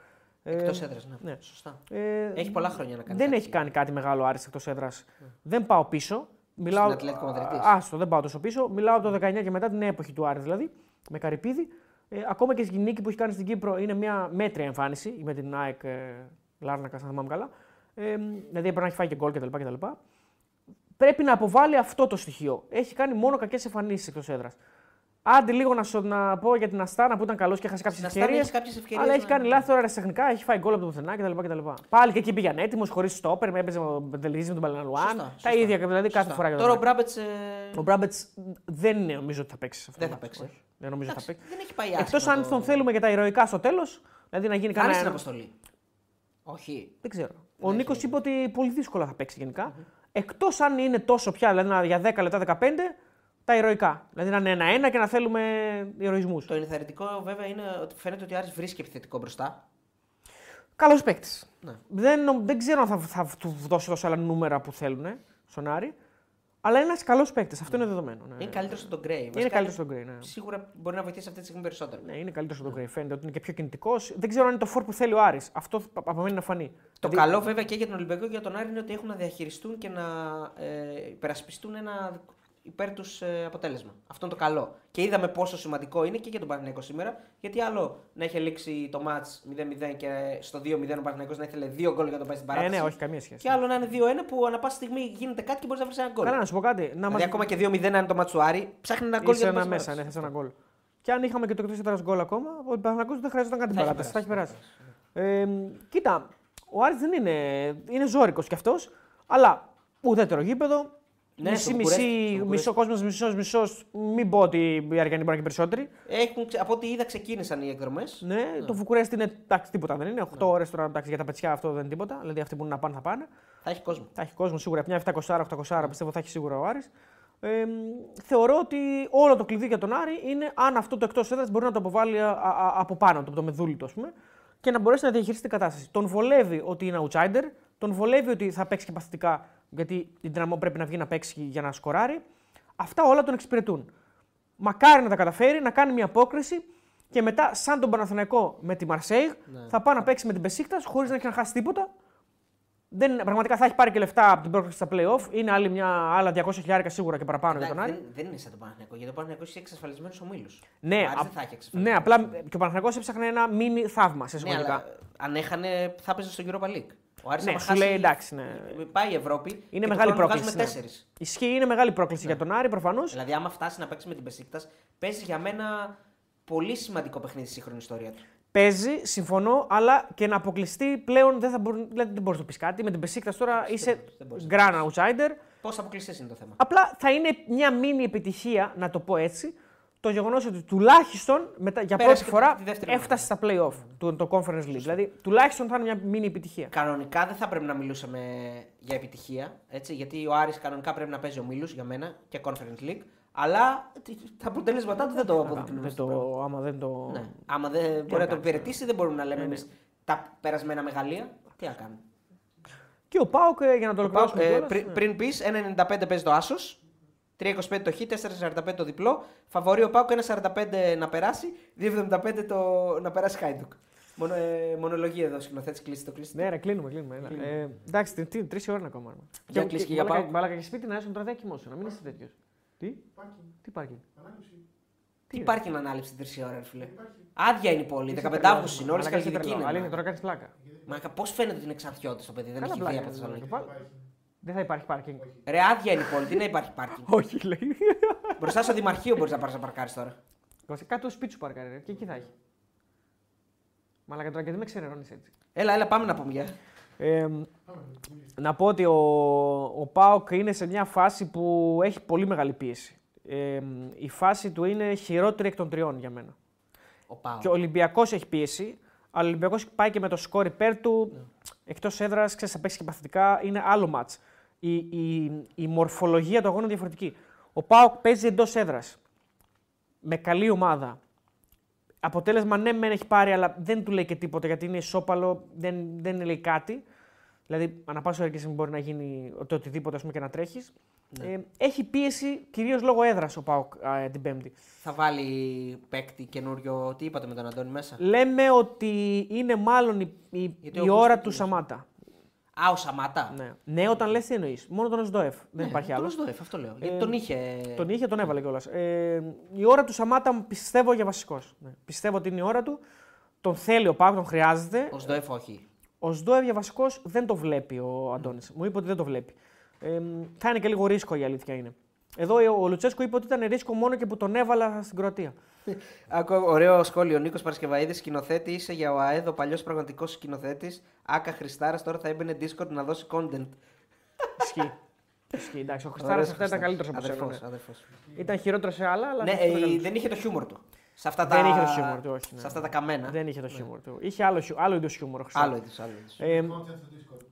[SPEAKER 2] Ε,
[SPEAKER 1] Εκτός έδρας, ναι.
[SPEAKER 2] ναι.
[SPEAKER 1] Σωστά.
[SPEAKER 2] ε,
[SPEAKER 1] Έχει πολλά χρόνια να κάνει.
[SPEAKER 2] δεν
[SPEAKER 1] κάτι.
[SPEAKER 2] έχει κάνει κάτι μεγάλο Άρης εκτός έδρας. Δεν πάω πίσω. Μιλάω...
[SPEAKER 1] Στην Ατλέτικο Μαδρίτης.
[SPEAKER 2] Α, Άστο, δεν πάω τόσο πίσω. Μιλάω από το 19 και μετά την εποχή του Άρης δηλαδή. Με καρυπίδι. Ε, ακόμα και στην νίκη που έχει κάνει στην Κύπρο είναι μια μέτρια εμφάνιση με την ΑΕΚ ε, Λάρνακα, αν θυμάμαι καλά. Ε, δηλαδή πρέπει να έχει φάει και γκολ κτλ. κτλ. Πρέπει να αποβάλει αυτό το στοιχείο. Έχει κάνει μόνο κακές εμφανίσεις εκτός έδρας. Άντε λίγο να, σου, να πω για την Αστάνα που ήταν καλός και έχασε κάποιες
[SPEAKER 1] Στην Αστάνα
[SPEAKER 2] ευκαιρίες.
[SPEAKER 1] έχει κάποιες ευκαιρίες
[SPEAKER 2] Αλλά έχει
[SPEAKER 1] να-
[SPEAKER 2] κάνει λάθη τώρα τεχνικά, έχει φάει γκολ από το πουθενά κτλ. κτλ. Πάλι και εκεί πήγαν έτοιμος, χωρίς στόπερ, με έπαιζε με τον Πεντελίζη με τον Παλαιναλουάν.
[SPEAKER 1] Σωστά,
[SPEAKER 2] Τα
[SPEAKER 1] σωστά.
[SPEAKER 2] ίδια δηλαδή κάθε
[SPEAKER 1] Σωστά.
[SPEAKER 2] φορά. για τον
[SPEAKER 1] Τώρα ο
[SPEAKER 2] Άρη.
[SPEAKER 1] Μπράμπετς.
[SPEAKER 2] Ο Μπράμπετς δεν είναι, νομίζω ότι θα παίξει σε αυτό.
[SPEAKER 1] Δεν
[SPEAKER 2] το
[SPEAKER 1] θα
[SPEAKER 2] μάτς,
[SPEAKER 1] παίξει.
[SPEAKER 2] όχι. Δεν νομίζω ότι θα παίξει.
[SPEAKER 1] Δεν έχει πάει
[SPEAKER 2] Εκτός
[SPEAKER 1] άσχημα
[SPEAKER 2] αν
[SPEAKER 1] το-
[SPEAKER 2] τον θέλουμε για τα ηρωικά στο τέλος, δηλαδή να γίνει
[SPEAKER 1] Κάνει στην
[SPEAKER 2] κανένα.
[SPEAKER 1] αποστολή. Όχι.
[SPEAKER 2] Δεν ξέρω.
[SPEAKER 1] Ναι,
[SPEAKER 2] Ο Νίκος είπε ότι πολύ δύσκολα θα παίξει γενικά. Εκτός αν είναι τόσο πια, δηλαδή να- για 10 λεπτά, 15, τα ηρωικά. Δηλαδή να είναι ένα-ένα και να θέλουμε ηρωισμούς.
[SPEAKER 1] Το ενθαρρυντικό βέβαια είναι ότι φαίνεται ότι ο Άρης βρίσκει επιθετικό μπροστά.
[SPEAKER 2] Καλός παίκτης.
[SPEAKER 1] Ναι.
[SPEAKER 2] Δεν, νο- δεν ξέρω αν θα, θα του δώσει τόσα άλλα νούμερα που θέλουν στον Άρη. Αλλά είναι ένα καλό παίκτη. Αυτό είναι δεδομένο. Ναι.
[SPEAKER 1] Είναι καλύτερο στον Γκρέι.
[SPEAKER 2] Είναι
[SPEAKER 1] Βασικά,
[SPEAKER 2] καλύτερο στον Γκρέι. Ναι.
[SPEAKER 1] Σίγουρα μπορεί να βοηθήσει αυτή τη στιγμή περισσότερο.
[SPEAKER 2] Ναι, είναι καλύτερο στον Γκρέι. Φαίνεται ότι είναι και πιο κινητικό. Δεν ξέρω αν είναι το φόρ που θέλει ο Άρης. Αυτό από μένα να φανεί.
[SPEAKER 1] Το
[SPEAKER 2] Δηλαδή,
[SPEAKER 1] καλό βέβαια και για τον Ολυμπιακό και για τον Άρη είναι ότι έχουν να διαχειριστούν και να ε, υπερασπιστούν ένα υπέρ τους ε, αποτέλεσμα. Αυτό είναι το καλό. Και είδαμε πόσο σημαντικό είναι και για τον Παναγενικό σήμερα. Γιατί άλλο να είχε λήξει το match 0-0 και στο 2-0 ο Παναγενικό να ήθελε δύο γκολ για να το πάει στην
[SPEAKER 2] Ε,
[SPEAKER 1] παράταση.
[SPEAKER 2] ναι, όχι καμία σχέση.
[SPEAKER 1] Και άλλο να είναι 2-1 που ανά πάση στιγμή γίνεται κάτι και μπορείς να βρεις ένα γκολ.
[SPEAKER 2] Καλά, να σου πω κάτι. Να
[SPEAKER 1] Δηλαδή,
[SPEAKER 2] μας...
[SPEAKER 1] ακόμα και 2-0 αν είναι το match του Άρη, ψάχνει ένα γκολ
[SPEAKER 2] Είσαι
[SPEAKER 1] για να
[SPEAKER 2] ένα
[SPEAKER 1] πάει
[SPEAKER 2] μέσα,
[SPEAKER 1] στην
[SPEAKER 2] ναι,
[SPEAKER 1] παράταση.
[SPEAKER 2] θες ένα γκολ. Και αν είχαμε και το εκτός έδρα γκολ ακόμα, ο Παναγιώτο δεν χρειαζόταν κάτι
[SPEAKER 1] Θα έχει
[SPEAKER 2] παράταση. Θα έχει
[SPEAKER 1] περάσει.
[SPEAKER 2] περάσει. Ε, κοίτα, ο Άρης δεν είναι. είναι ζώρικος κι αυτός, αλλά ουδέτερο γήπεδο.
[SPEAKER 1] Ναι,
[SPEAKER 2] μισή,
[SPEAKER 1] στο
[SPEAKER 2] μισή,
[SPEAKER 1] Βουκουρέστι, στο
[SPEAKER 2] μισό κόσμος, μισό, μισός. Μην πω ότι οι Αργιανοί μπορεί να είναι και περισσότεροι.
[SPEAKER 1] Έχουν, ξε- από ό,τι είδα, ξεκίνησαν οι εκδρομές.
[SPEAKER 2] Ναι, το Βουκουρέστι είναι εντάξει, τίποτα δεν είναι. 8 ώρες τώρα εντάξει, για τα πετσιά αυτό δεν είναι τίποτα. Δηλαδή αυτοί που είναι να πάνε θα πάνε.
[SPEAKER 1] Θα έχει κόσμο.
[SPEAKER 2] Θα έχει κόσμο σίγουρα. Μια 700-800 πιστεύω θα έχει σίγουρα ο Άρης. Ε, θεωρώ ότι όλο το κλειδί για τον Άρη είναι αν αυτό το εκτός έδρας μπορεί να το αποβάλει α, α, από πάνω του, από το μεδούλι του, ας πούμε, και να μπορέσει να διαχειριστεί την κατάσταση. Τον βολεύει ότι είναι outsider, τον βολεύει ότι θα παίξει και παθητικά, γιατί η δυναμό πρέπει να βγει να παίξει για να σκοράρει. Αυτά όλα τον εξυπηρετούν. Μακάρι να τα καταφέρει, να κάνει μια απόκριση και μετά, σαν τον Παναθηναϊκό με τη Μαρσέιγ, θα πάει να παίξει με την Πεσίκτας χωρίς να έχει να χάσει τίποτα δεν, πραγματικά θα έχει πάρει και λεφτά από την πρόκληση στα playoff. Είναι άλλη μια, άλλα 200 χιλιάρικα σίγουρα και παραπάνω για τον
[SPEAKER 1] Εντάξει,
[SPEAKER 2] Άρη.
[SPEAKER 1] δεν, δεν είναι σαν τον Παναγενικό, γιατί ο Παναγενικό έχει εξασφαλισμένους ομίλους.
[SPEAKER 2] Ναι,
[SPEAKER 1] ο Άρης
[SPEAKER 2] α-
[SPEAKER 1] δεν θα έχει
[SPEAKER 2] ναι,
[SPEAKER 1] εξασφαλισμένους
[SPEAKER 2] απλά
[SPEAKER 1] ομίλους.
[SPEAKER 2] και ο Παναγενικό έψαχνε ένα μίνι θαύμα σε
[SPEAKER 1] Ναι,
[SPEAKER 2] εισαγωγικά.
[SPEAKER 1] αλλά αν έχανε, θα έπαιζε στο Europa League. Ο Άρης
[SPEAKER 2] Ναι,
[SPEAKER 1] άμα
[SPEAKER 2] σου
[SPEAKER 1] χάσει,
[SPEAKER 2] λέει, εντάξει, ναι.
[SPEAKER 1] Πάει η Ευρώπη.
[SPEAKER 2] είναι
[SPEAKER 1] και το
[SPEAKER 2] μεγάλη
[SPEAKER 1] χρόνο
[SPEAKER 2] πρόκληση.
[SPEAKER 1] βγάζουμε
[SPEAKER 2] ναι.
[SPEAKER 1] τέσσερις.
[SPEAKER 2] Ισχύει, είναι μεγάλη πρόκληση για τον Άρη προφανώς.
[SPEAKER 1] Δηλαδή, άμα φτάσει να παίξει με την Πεσίκτας, παίζει για μένα πολύ σημαντικό παιχνίδι στη σύγχρονη ιστορία του.
[SPEAKER 2] Παίζει, συμφωνώ, αλλά και να αποκλειστεί πλέον δεν, θα μπορεί, δηλαδή δεν μπορείς να το πεις κάτι. Με την Πεσίκτας τώρα είσαι
[SPEAKER 1] δεν μπορείς.
[SPEAKER 2] grand outsider.
[SPEAKER 1] Πώ αποκλειστές είναι το θέμα;
[SPEAKER 2] Απλά θα είναι μια μίνι επιτυχία, να το πω έτσι, το γεγονός ότι τουλάχιστον μετά, για
[SPEAKER 1] Πέρασε
[SPEAKER 2] πρώτη
[SPEAKER 1] και
[SPEAKER 2] φορά
[SPEAKER 1] τη δεύτερη
[SPEAKER 2] έφτασε στα playoff του το Conference League. Δηλαδή τουλάχιστον θα είναι μια μίνι επιτυχία.
[SPEAKER 1] Κανονικά δεν θα πρέπει να μιλούσαμε για επιτυχία, έτσι, γιατί ο Άρης κανονικά πρέπει να παίζει ομίλου για μένα και Conference League. Αλλά τα αποτελέσματά του δεν το αποδεικνύουν.
[SPEAKER 2] Δεν
[SPEAKER 1] αυτό το πράγμα.
[SPEAKER 2] το, άμα δεν το.
[SPEAKER 1] Ναι. Άμα δεν μπορεί να το
[SPEAKER 2] κάνεις,
[SPEAKER 1] υπηρετήσει, δεν μπορούμε να λέμε
[SPEAKER 2] Ναι, ναι.
[SPEAKER 1] εμεί τα περασμένα μεγαλεία. Τι να κάνουμε;
[SPEAKER 2] Και ο Πάοκ, ε, για να το ολοκληρώσουμε.
[SPEAKER 1] Ε,
[SPEAKER 2] κιόλας,
[SPEAKER 1] πριν,
[SPEAKER 2] ναι.
[SPEAKER 1] πριν πεις, 1,95 παίζει το άσος. 3,25 το χ, 4,45 το διπλό. Φαβορεί ο Πάουκ 1,45 να περάσει, 2,75 το να περάσει Χάιντουκ. Μονο, ε, μονολογία εδώ, σκηνοθέτης, κλείσει το κλείσει.
[SPEAKER 2] Ναι, ρε, κλείνουμε, κλείνουμε. έλα. Ε, εντάξει, τι, τι, τρεις ώρε είναι ακόμα.
[SPEAKER 1] Για κλείσει και για
[SPEAKER 2] μαλάκα-
[SPEAKER 1] ΠΑΟΚ.
[SPEAKER 2] Μαλάκα και σπίτι να έσουν τώρα δεν κοιμώσαι, να μην είσαι τέτοιος. Τι, τι πάρκινγκ;
[SPEAKER 1] Τι υπάρχει να ανάληψη την 3 ώρα, ρε φίλε. Άδεια είναι η πόλη, 15 Αύγουστος είναι, όλες
[SPEAKER 2] Μαλάκα, είσαι
[SPEAKER 1] καλλιτική
[SPEAKER 2] τρελό. Αλλά είναι
[SPEAKER 1] είναι.
[SPEAKER 2] τώρα κάνεις πλάκα.
[SPEAKER 1] Μα πώς φαίνεται ότι είναι εξαρτιώτη το παιδί, δεν
[SPEAKER 2] Καλά
[SPEAKER 1] έχει
[SPEAKER 2] πλάκα.
[SPEAKER 1] ιδέα από
[SPEAKER 2] είναι,
[SPEAKER 1] Θεσσαλονίκη.
[SPEAKER 2] Μαλάκα. Δεν θα υπάρχει πάρκινγκ.
[SPEAKER 1] Ρε, άδεια είναι η πόλη, τι να υπάρχει πάρκινγκ;
[SPEAKER 2] Όχι, λέει.
[SPEAKER 1] Μπροστά στο Δημαρχείο μπορείς να πάρεις να παρκάρεις τώρα.
[SPEAKER 2] Κάτω στο σπίτι σου παρκάρει, ρε, και εκεί θα έχει. Μαλάκα τώρα και δεν με ξενερώνει έτσι.
[SPEAKER 1] Έλα, έλα, πάμε να πούμε για.
[SPEAKER 2] Ε, να πω ότι ο, ο Πάοκ είναι σε μια φάση που έχει πολύ μεγάλη πίεση. Ε, η φάση του είναι χειρότερη εκ των τριών για μένα.
[SPEAKER 1] Ο Πάο.
[SPEAKER 2] Και ο Ολυμπιακός έχει πίεση, αλλά ο Ολυμπιακός πάει και με το σκορ υπέρ του.
[SPEAKER 1] Ναι.
[SPEAKER 2] Εκτός έδρας, ξέρεις, θα παίξει και παθητικά. Είναι άλλο μάτς. Η, η, η μορφολογία του αγώνα είναι διαφορετική. Ο Πάοκ παίζει εντός έδρας. Με καλή ομάδα. Αποτέλεσμα ναι, μεν έχει πάρει, αλλά δεν του λέει και τίποτα γιατί είναι ισόπαλο, δεν, δεν λέει κάτι. Δηλαδή, ανά πάσα ώρα και στιγμή μπορεί να γίνει το οτιδήποτε ας πούμε, και να τρέχεις.
[SPEAKER 1] Ναι.
[SPEAKER 2] Ε, έχει πίεση κυρίως λόγω έδρας ο Πάοκ α, την Πέμπτη.
[SPEAKER 1] Θα βάλει παίκτη καινούριο. Τι είπατε με τον Αντώνη μέσα;
[SPEAKER 2] Λέμε ότι είναι μάλλον η, η,
[SPEAKER 1] Γιατί
[SPEAKER 2] η
[SPEAKER 1] ο
[SPEAKER 2] ώρα
[SPEAKER 1] Αυγούστου
[SPEAKER 2] του Σαμάτα.
[SPEAKER 1] Α, ο Σαμάτα.
[SPEAKER 2] Ναι, ναι όταν λες τι εννοείς; Μόνο τον Οσδόεφ. δεν υπάρχει άλλος.
[SPEAKER 1] Τον Σδόεφ, αυτό λέω. Γιατί
[SPEAKER 2] Ε,
[SPEAKER 1] τον είχε.
[SPEAKER 2] Τον είχε, τον έβαλε κιόλας. Ε, η ώρα του Σαμάτα πιστεύω για βασικός. Ναι. Πιστεύω ότι είναι η ώρα του. Τον θέλει ο Πάκ, τον χρειάζεται.
[SPEAKER 1] Ο Σδόεφ όχι.
[SPEAKER 2] Ο Σδόεφ για βασικός δεν το βλέπει ο Αντώνης. Μου είπε ότι δεν το βλέπει. Ε, θα είναι και λίγο ρίσκο η αλήθεια είναι. Εδώ ο Λουτσέσκο είπε ότι ήταν ρίσκο μόνο και που τον έβαλα στην Κροατία.
[SPEAKER 1] Άκου, ωραίο σχόλιο. Νίκος Παρασκευαίδης, σκηνοθέτη, είσαι για ο ΑΕΔ, ο παλιός πραγματικός σκηνοθέτης. Άκα Χριστάρας, τώρα θα έμπαινε Discord να δώσει content.
[SPEAKER 2] Ισχύει. Ισχύει. Εντάξει, ο Χριστάρας
[SPEAKER 1] Ωραίος
[SPEAKER 2] αυτά ήταν
[SPEAKER 1] Χριστάρας.
[SPEAKER 2] καλύτερος από σένα.
[SPEAKER 1] Αδερφός,
[SPEAKER 2] ναι.
[SPEAKER 1] αδερφός.
[SPEAKER 2] Ήταν χειρότερο σε άλλα, αλλά.
[SPEAKER 1] Ναι,
[SPEAKER 2] σε αυτό ήταν
[SPEAKER 1] ε,
[SPEAKER 2] καλός.
[SPEAKER 1] δεν είχε το χιούμορ του. Σε αυτά τα...
[SPEAKER 2] Δεν είχε το χιούμορ του, όχι, ναι.
[SPEAKER 1] Σε αυτά τα καμένα.
[SPEAKER 2] Δεν είχε το χιούμορ του. Είχε άλλο, χιου- άλλο είδος χιούμορ. ο
[SPEAKER 1] Άλλο
[SPEAKER 2] Χριστάρας.
[SPEAKER 1] είδους, άλλο είδους.
[SPEAKER 2] Ε,
[SPEAKER 3] Content στο Discord.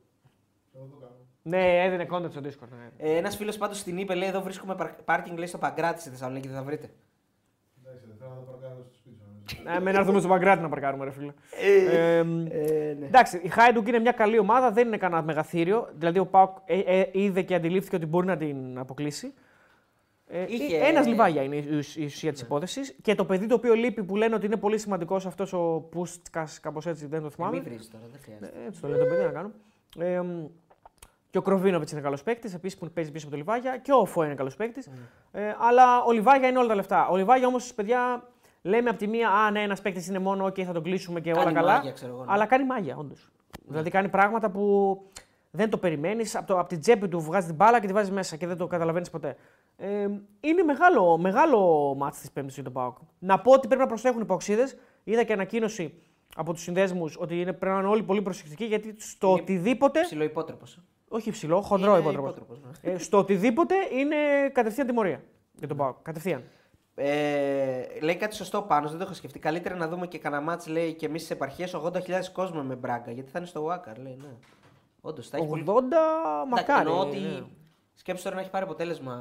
[SPEAKER 3] Εγώ το κάνω.
[SPEAKER 2] ναι, έδινε content στο Discord. Ναι.
[SPEAKER 1] Ε, Ένας φίλος πάντως στην είπε, λέει: Εδώ βρίσκουμε πάρκινγκ λέει, στο Παγκράτη στη Θεσσαλονίκη, δεν θα βρείτε.
[SPEAKER 3] Εντάξει, δεν θέλω να το παρακάνω στο σπίτι σου. νομίζω.
[SPEAKER 2] Ε, με να έρθουμε στο Παγκράτη να παρκάρουμε, ρε φίλε. Ε,
[SPEAKER 1] Ε, ναι.
[SPEAKER 2] Εντάξει, η Χάιντουκ είναι μια καλή ομάδα, δεν είναι κανένα μεγαθύριο. Δηλαδή ο Πάουκ ε, ε, είδε και αντιλήφθηκε ότι μπορεί να την αποκλείσει. Ε,
[SPEAKER 1] Είχε-
[SPEAKER 2] Ένας λιβάγια είναι η ουσ- η ουσία της υπόθεσης. Και το παιδί το οποίο λείπει που λένε ότι είναι πολύ σημαντικός αυτός ο Πούστκας, κάπως έτσι δεν το θυμάμαι.
[SPEAKER 1] Μην βρει τώρα, δεν χρειάζεται.
[SPEAKER 2] Ε, Έτσι το λέει το παιδί, να κάνω. Ε, μ, και ο Κροβίνοβιτς είναι καλός παίκτης, επίσης που παίζει πίσω από το Λιβάγια. Και ο Φω είναι καλός παίκτης. Ε, αλλά ο Λιβάγια είναι όλα τα λεφτά. Ο Λιβάγια όμως, παιδιά, λέμε από τη μία, Α, ναι, ένας παίκτης είναι μόνο, OK, θα τον κλείσουμε και
[SPEAKER 1] Κάνει
[SPEAKER 2] όλα καλά.
[SPEAKER 1] μάγια, ξέρω εγώ, ναι.
[SPEAKER 2] Αλλά κάνει μάγια, όντως. Δηλαδή κάνει πράγματα που δεν το περιμένεις. Από, το- από την τσέπη του βγάζει την μπάλα και τη βάζει μέσα και δεν το καταλαβαίνεις ποτέ. Ε, είναι μεγάλο, μεγάλο μάτι της Πέμπτης για τον Πάοκ. Να πω ότι πρέπει να προσέχουν οι Παοξίδες. Είδα και ανακοίνωση από τους συνδέσμους ότι είναι, πρέπει να είναι όλοι πολύ προσεκτικοί γιατί στο
[SPEAKER 1] Είναι
[SPEAKER 2] οτιδήποτε.
[SPEAKER 1] Ψηλό υπότροπο.
[SPEAKER 2] Όχι ψηλό, χοντρό υπότροπος.
[SPEAKER 1] ναι.
[SPEAKER 2] Ε, στο οτιδήποτε είναι κατευθείαν τιμωρία για τον Πάοκ. Κατευθείαν.
[SPEAKER 1] Ε, λέει κάτι σωστό πάνω, δεν το είχα σκεφτεί. Καλύτερα να δούμε και κανένα μάτς, λέει και εμείς στι επαρχίες 80.000 κόσμο με μπράγκα. Γιατί θα είναι στο Βάκαρ, λέει. Ναι. Όντως, θα έχει
[SPEAKER 2] 80
[SPEAKER 1] πολύ.
[SPEAKER 2] μακάρι.
[SPEAKER 1] εννοώ ότι
[SPEAKER 2] ναι.
[SPEAKER 1] σκέψου τώρα να έχει πάρει αποτέλεσμα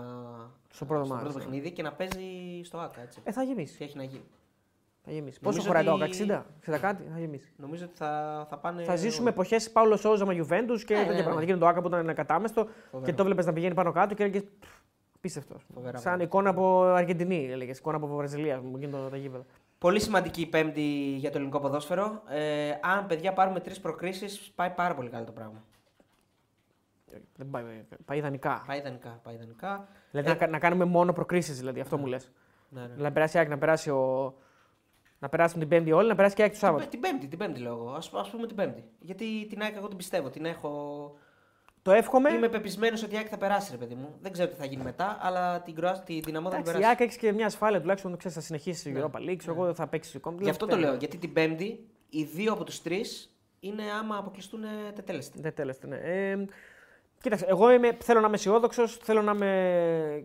[SPEAKER 2] Στο πρώτο
[SPEAKER 1] στο
[SPEAKER 2] μάτς,
[SPEAKER 1] πρώτο
[SPEAKER 2] ναι.
[SPEAKER 1] παιχνίδι και να παίζει στο ΟΑΚΑ. Έτσι.
[SPEAKER 2] Ε, θα γεμίσει.
[SPEAKER 1] Τι έχει να γίνει.
[SPEAKER 2] Θα γεμίσει.
[SPEAKER 1] Νομίζω
[SPEAKER 2] Πόσο χωράει το
[SPEAKER 1] ότι-
[SPEAKER 2] ΟΑΚΑ, 60, 60 κάτι, θα γεμίσει.
[SPEAKER 1] Νομίζω ότι θα, θα πάνε.
[SPEAKER 2] Θα ζήσουμε εποχές Πάουλο Σόουζα με Γιουβέντους και
[SPEAKER 1] Ναι,
[SPEAKER 2] τέτοια
[SPEAKER 1] ναι,
[SPEAKER 2] πράγματα.
[SPEAKER 1] ναι.
[SPEAKER 2] Γίνεται το ΟΑΚΑ που ήταν κατάμεστο
[SPEAKER 1] Φοβερό.
[SPEAKER 2] και το βλέπει να πηγαίνει πάνω κάτω και έλεγες. Απίστευτο.
[SPEAKER 1] Φοβερά
[SPEAKER 2] Σαν
[SPEAKER 1] πράγματα.
[SPEAKER 2] εικόνα από Αργεντινή, έλεγες. Εικόνα από Βραζιλία μου γίνονται τα γήπεδα.
[SPEAKER 1] Πολύ σημαντική η Πέμπτη για το ελληνικό ποδόσφαιρο. Ε, αν παιδιά πάρουμε τρεις προκρίσεις, πάει πάρα πολύ καλά το πράγμα.
[SPEAKER 2] Δεν πάει, πάει ιδανικά.
[SPEAKER 1] Πάει ιδανικά. Πάει ιδανικά.
[SPEAKER 2] Δηλαδή
[SPEAKER 1] Ε,
[SPEAKER 2] να, να κάνουμε μόνο προκρίσεις, δηλαδή αυτό μου λες.
[SPEAKER 1] Ναι, ναι.
[SPEAKER 2] Δηλαδή να περάσει η Άκη, να περάσει ο. Να περάσουν την Πέμπτη όλοι, να περάσει και η Άκη το Σάββατο.
[SPEAKER 1] Την Πέμπτη, την Πέμπτη λόγω. Ας, ας πούμε την Πέμπτη. Γιατί την ΑΕΚ εγώ την πιστεύω. Την έχω...
[SPEAKER 2] Το εύχομαι.
[SPEAKER 1] Είμαι πεπισμένος ότι η ΑΕΚ θα περάσει, ρε παιδί μου. Δεν ξέρω τι θα γίνει μετά, αλλά την, Κροα... την δυναμό θα την
[SPEAKER 2] Εντάξει, η
[SPEAKER 1] περάσει.
[SPEAKER 2] Άκη έχει και μια ασφάλεια τουλάχιστον ξέρεις, θα συνεχίσει η
[SPEAKER 1] Ναι.
[SPEAKER 2] Europa League. ξέρω Εγώ θα παίξει ακόμα.
[SPEAKER 1] Γι' αυτό το λέω. Γιατί την Πέμπτη οι δύο από τους τρεις είναι άμα αποκλειστούν ε, τετέλεστε.
[SPEAKER 2] Δεν τέλεστε, ναι. Ε, κοίταξε, εγώ είμαι, θέλω να είμαι αισιόδοξος, θέλω να είμαι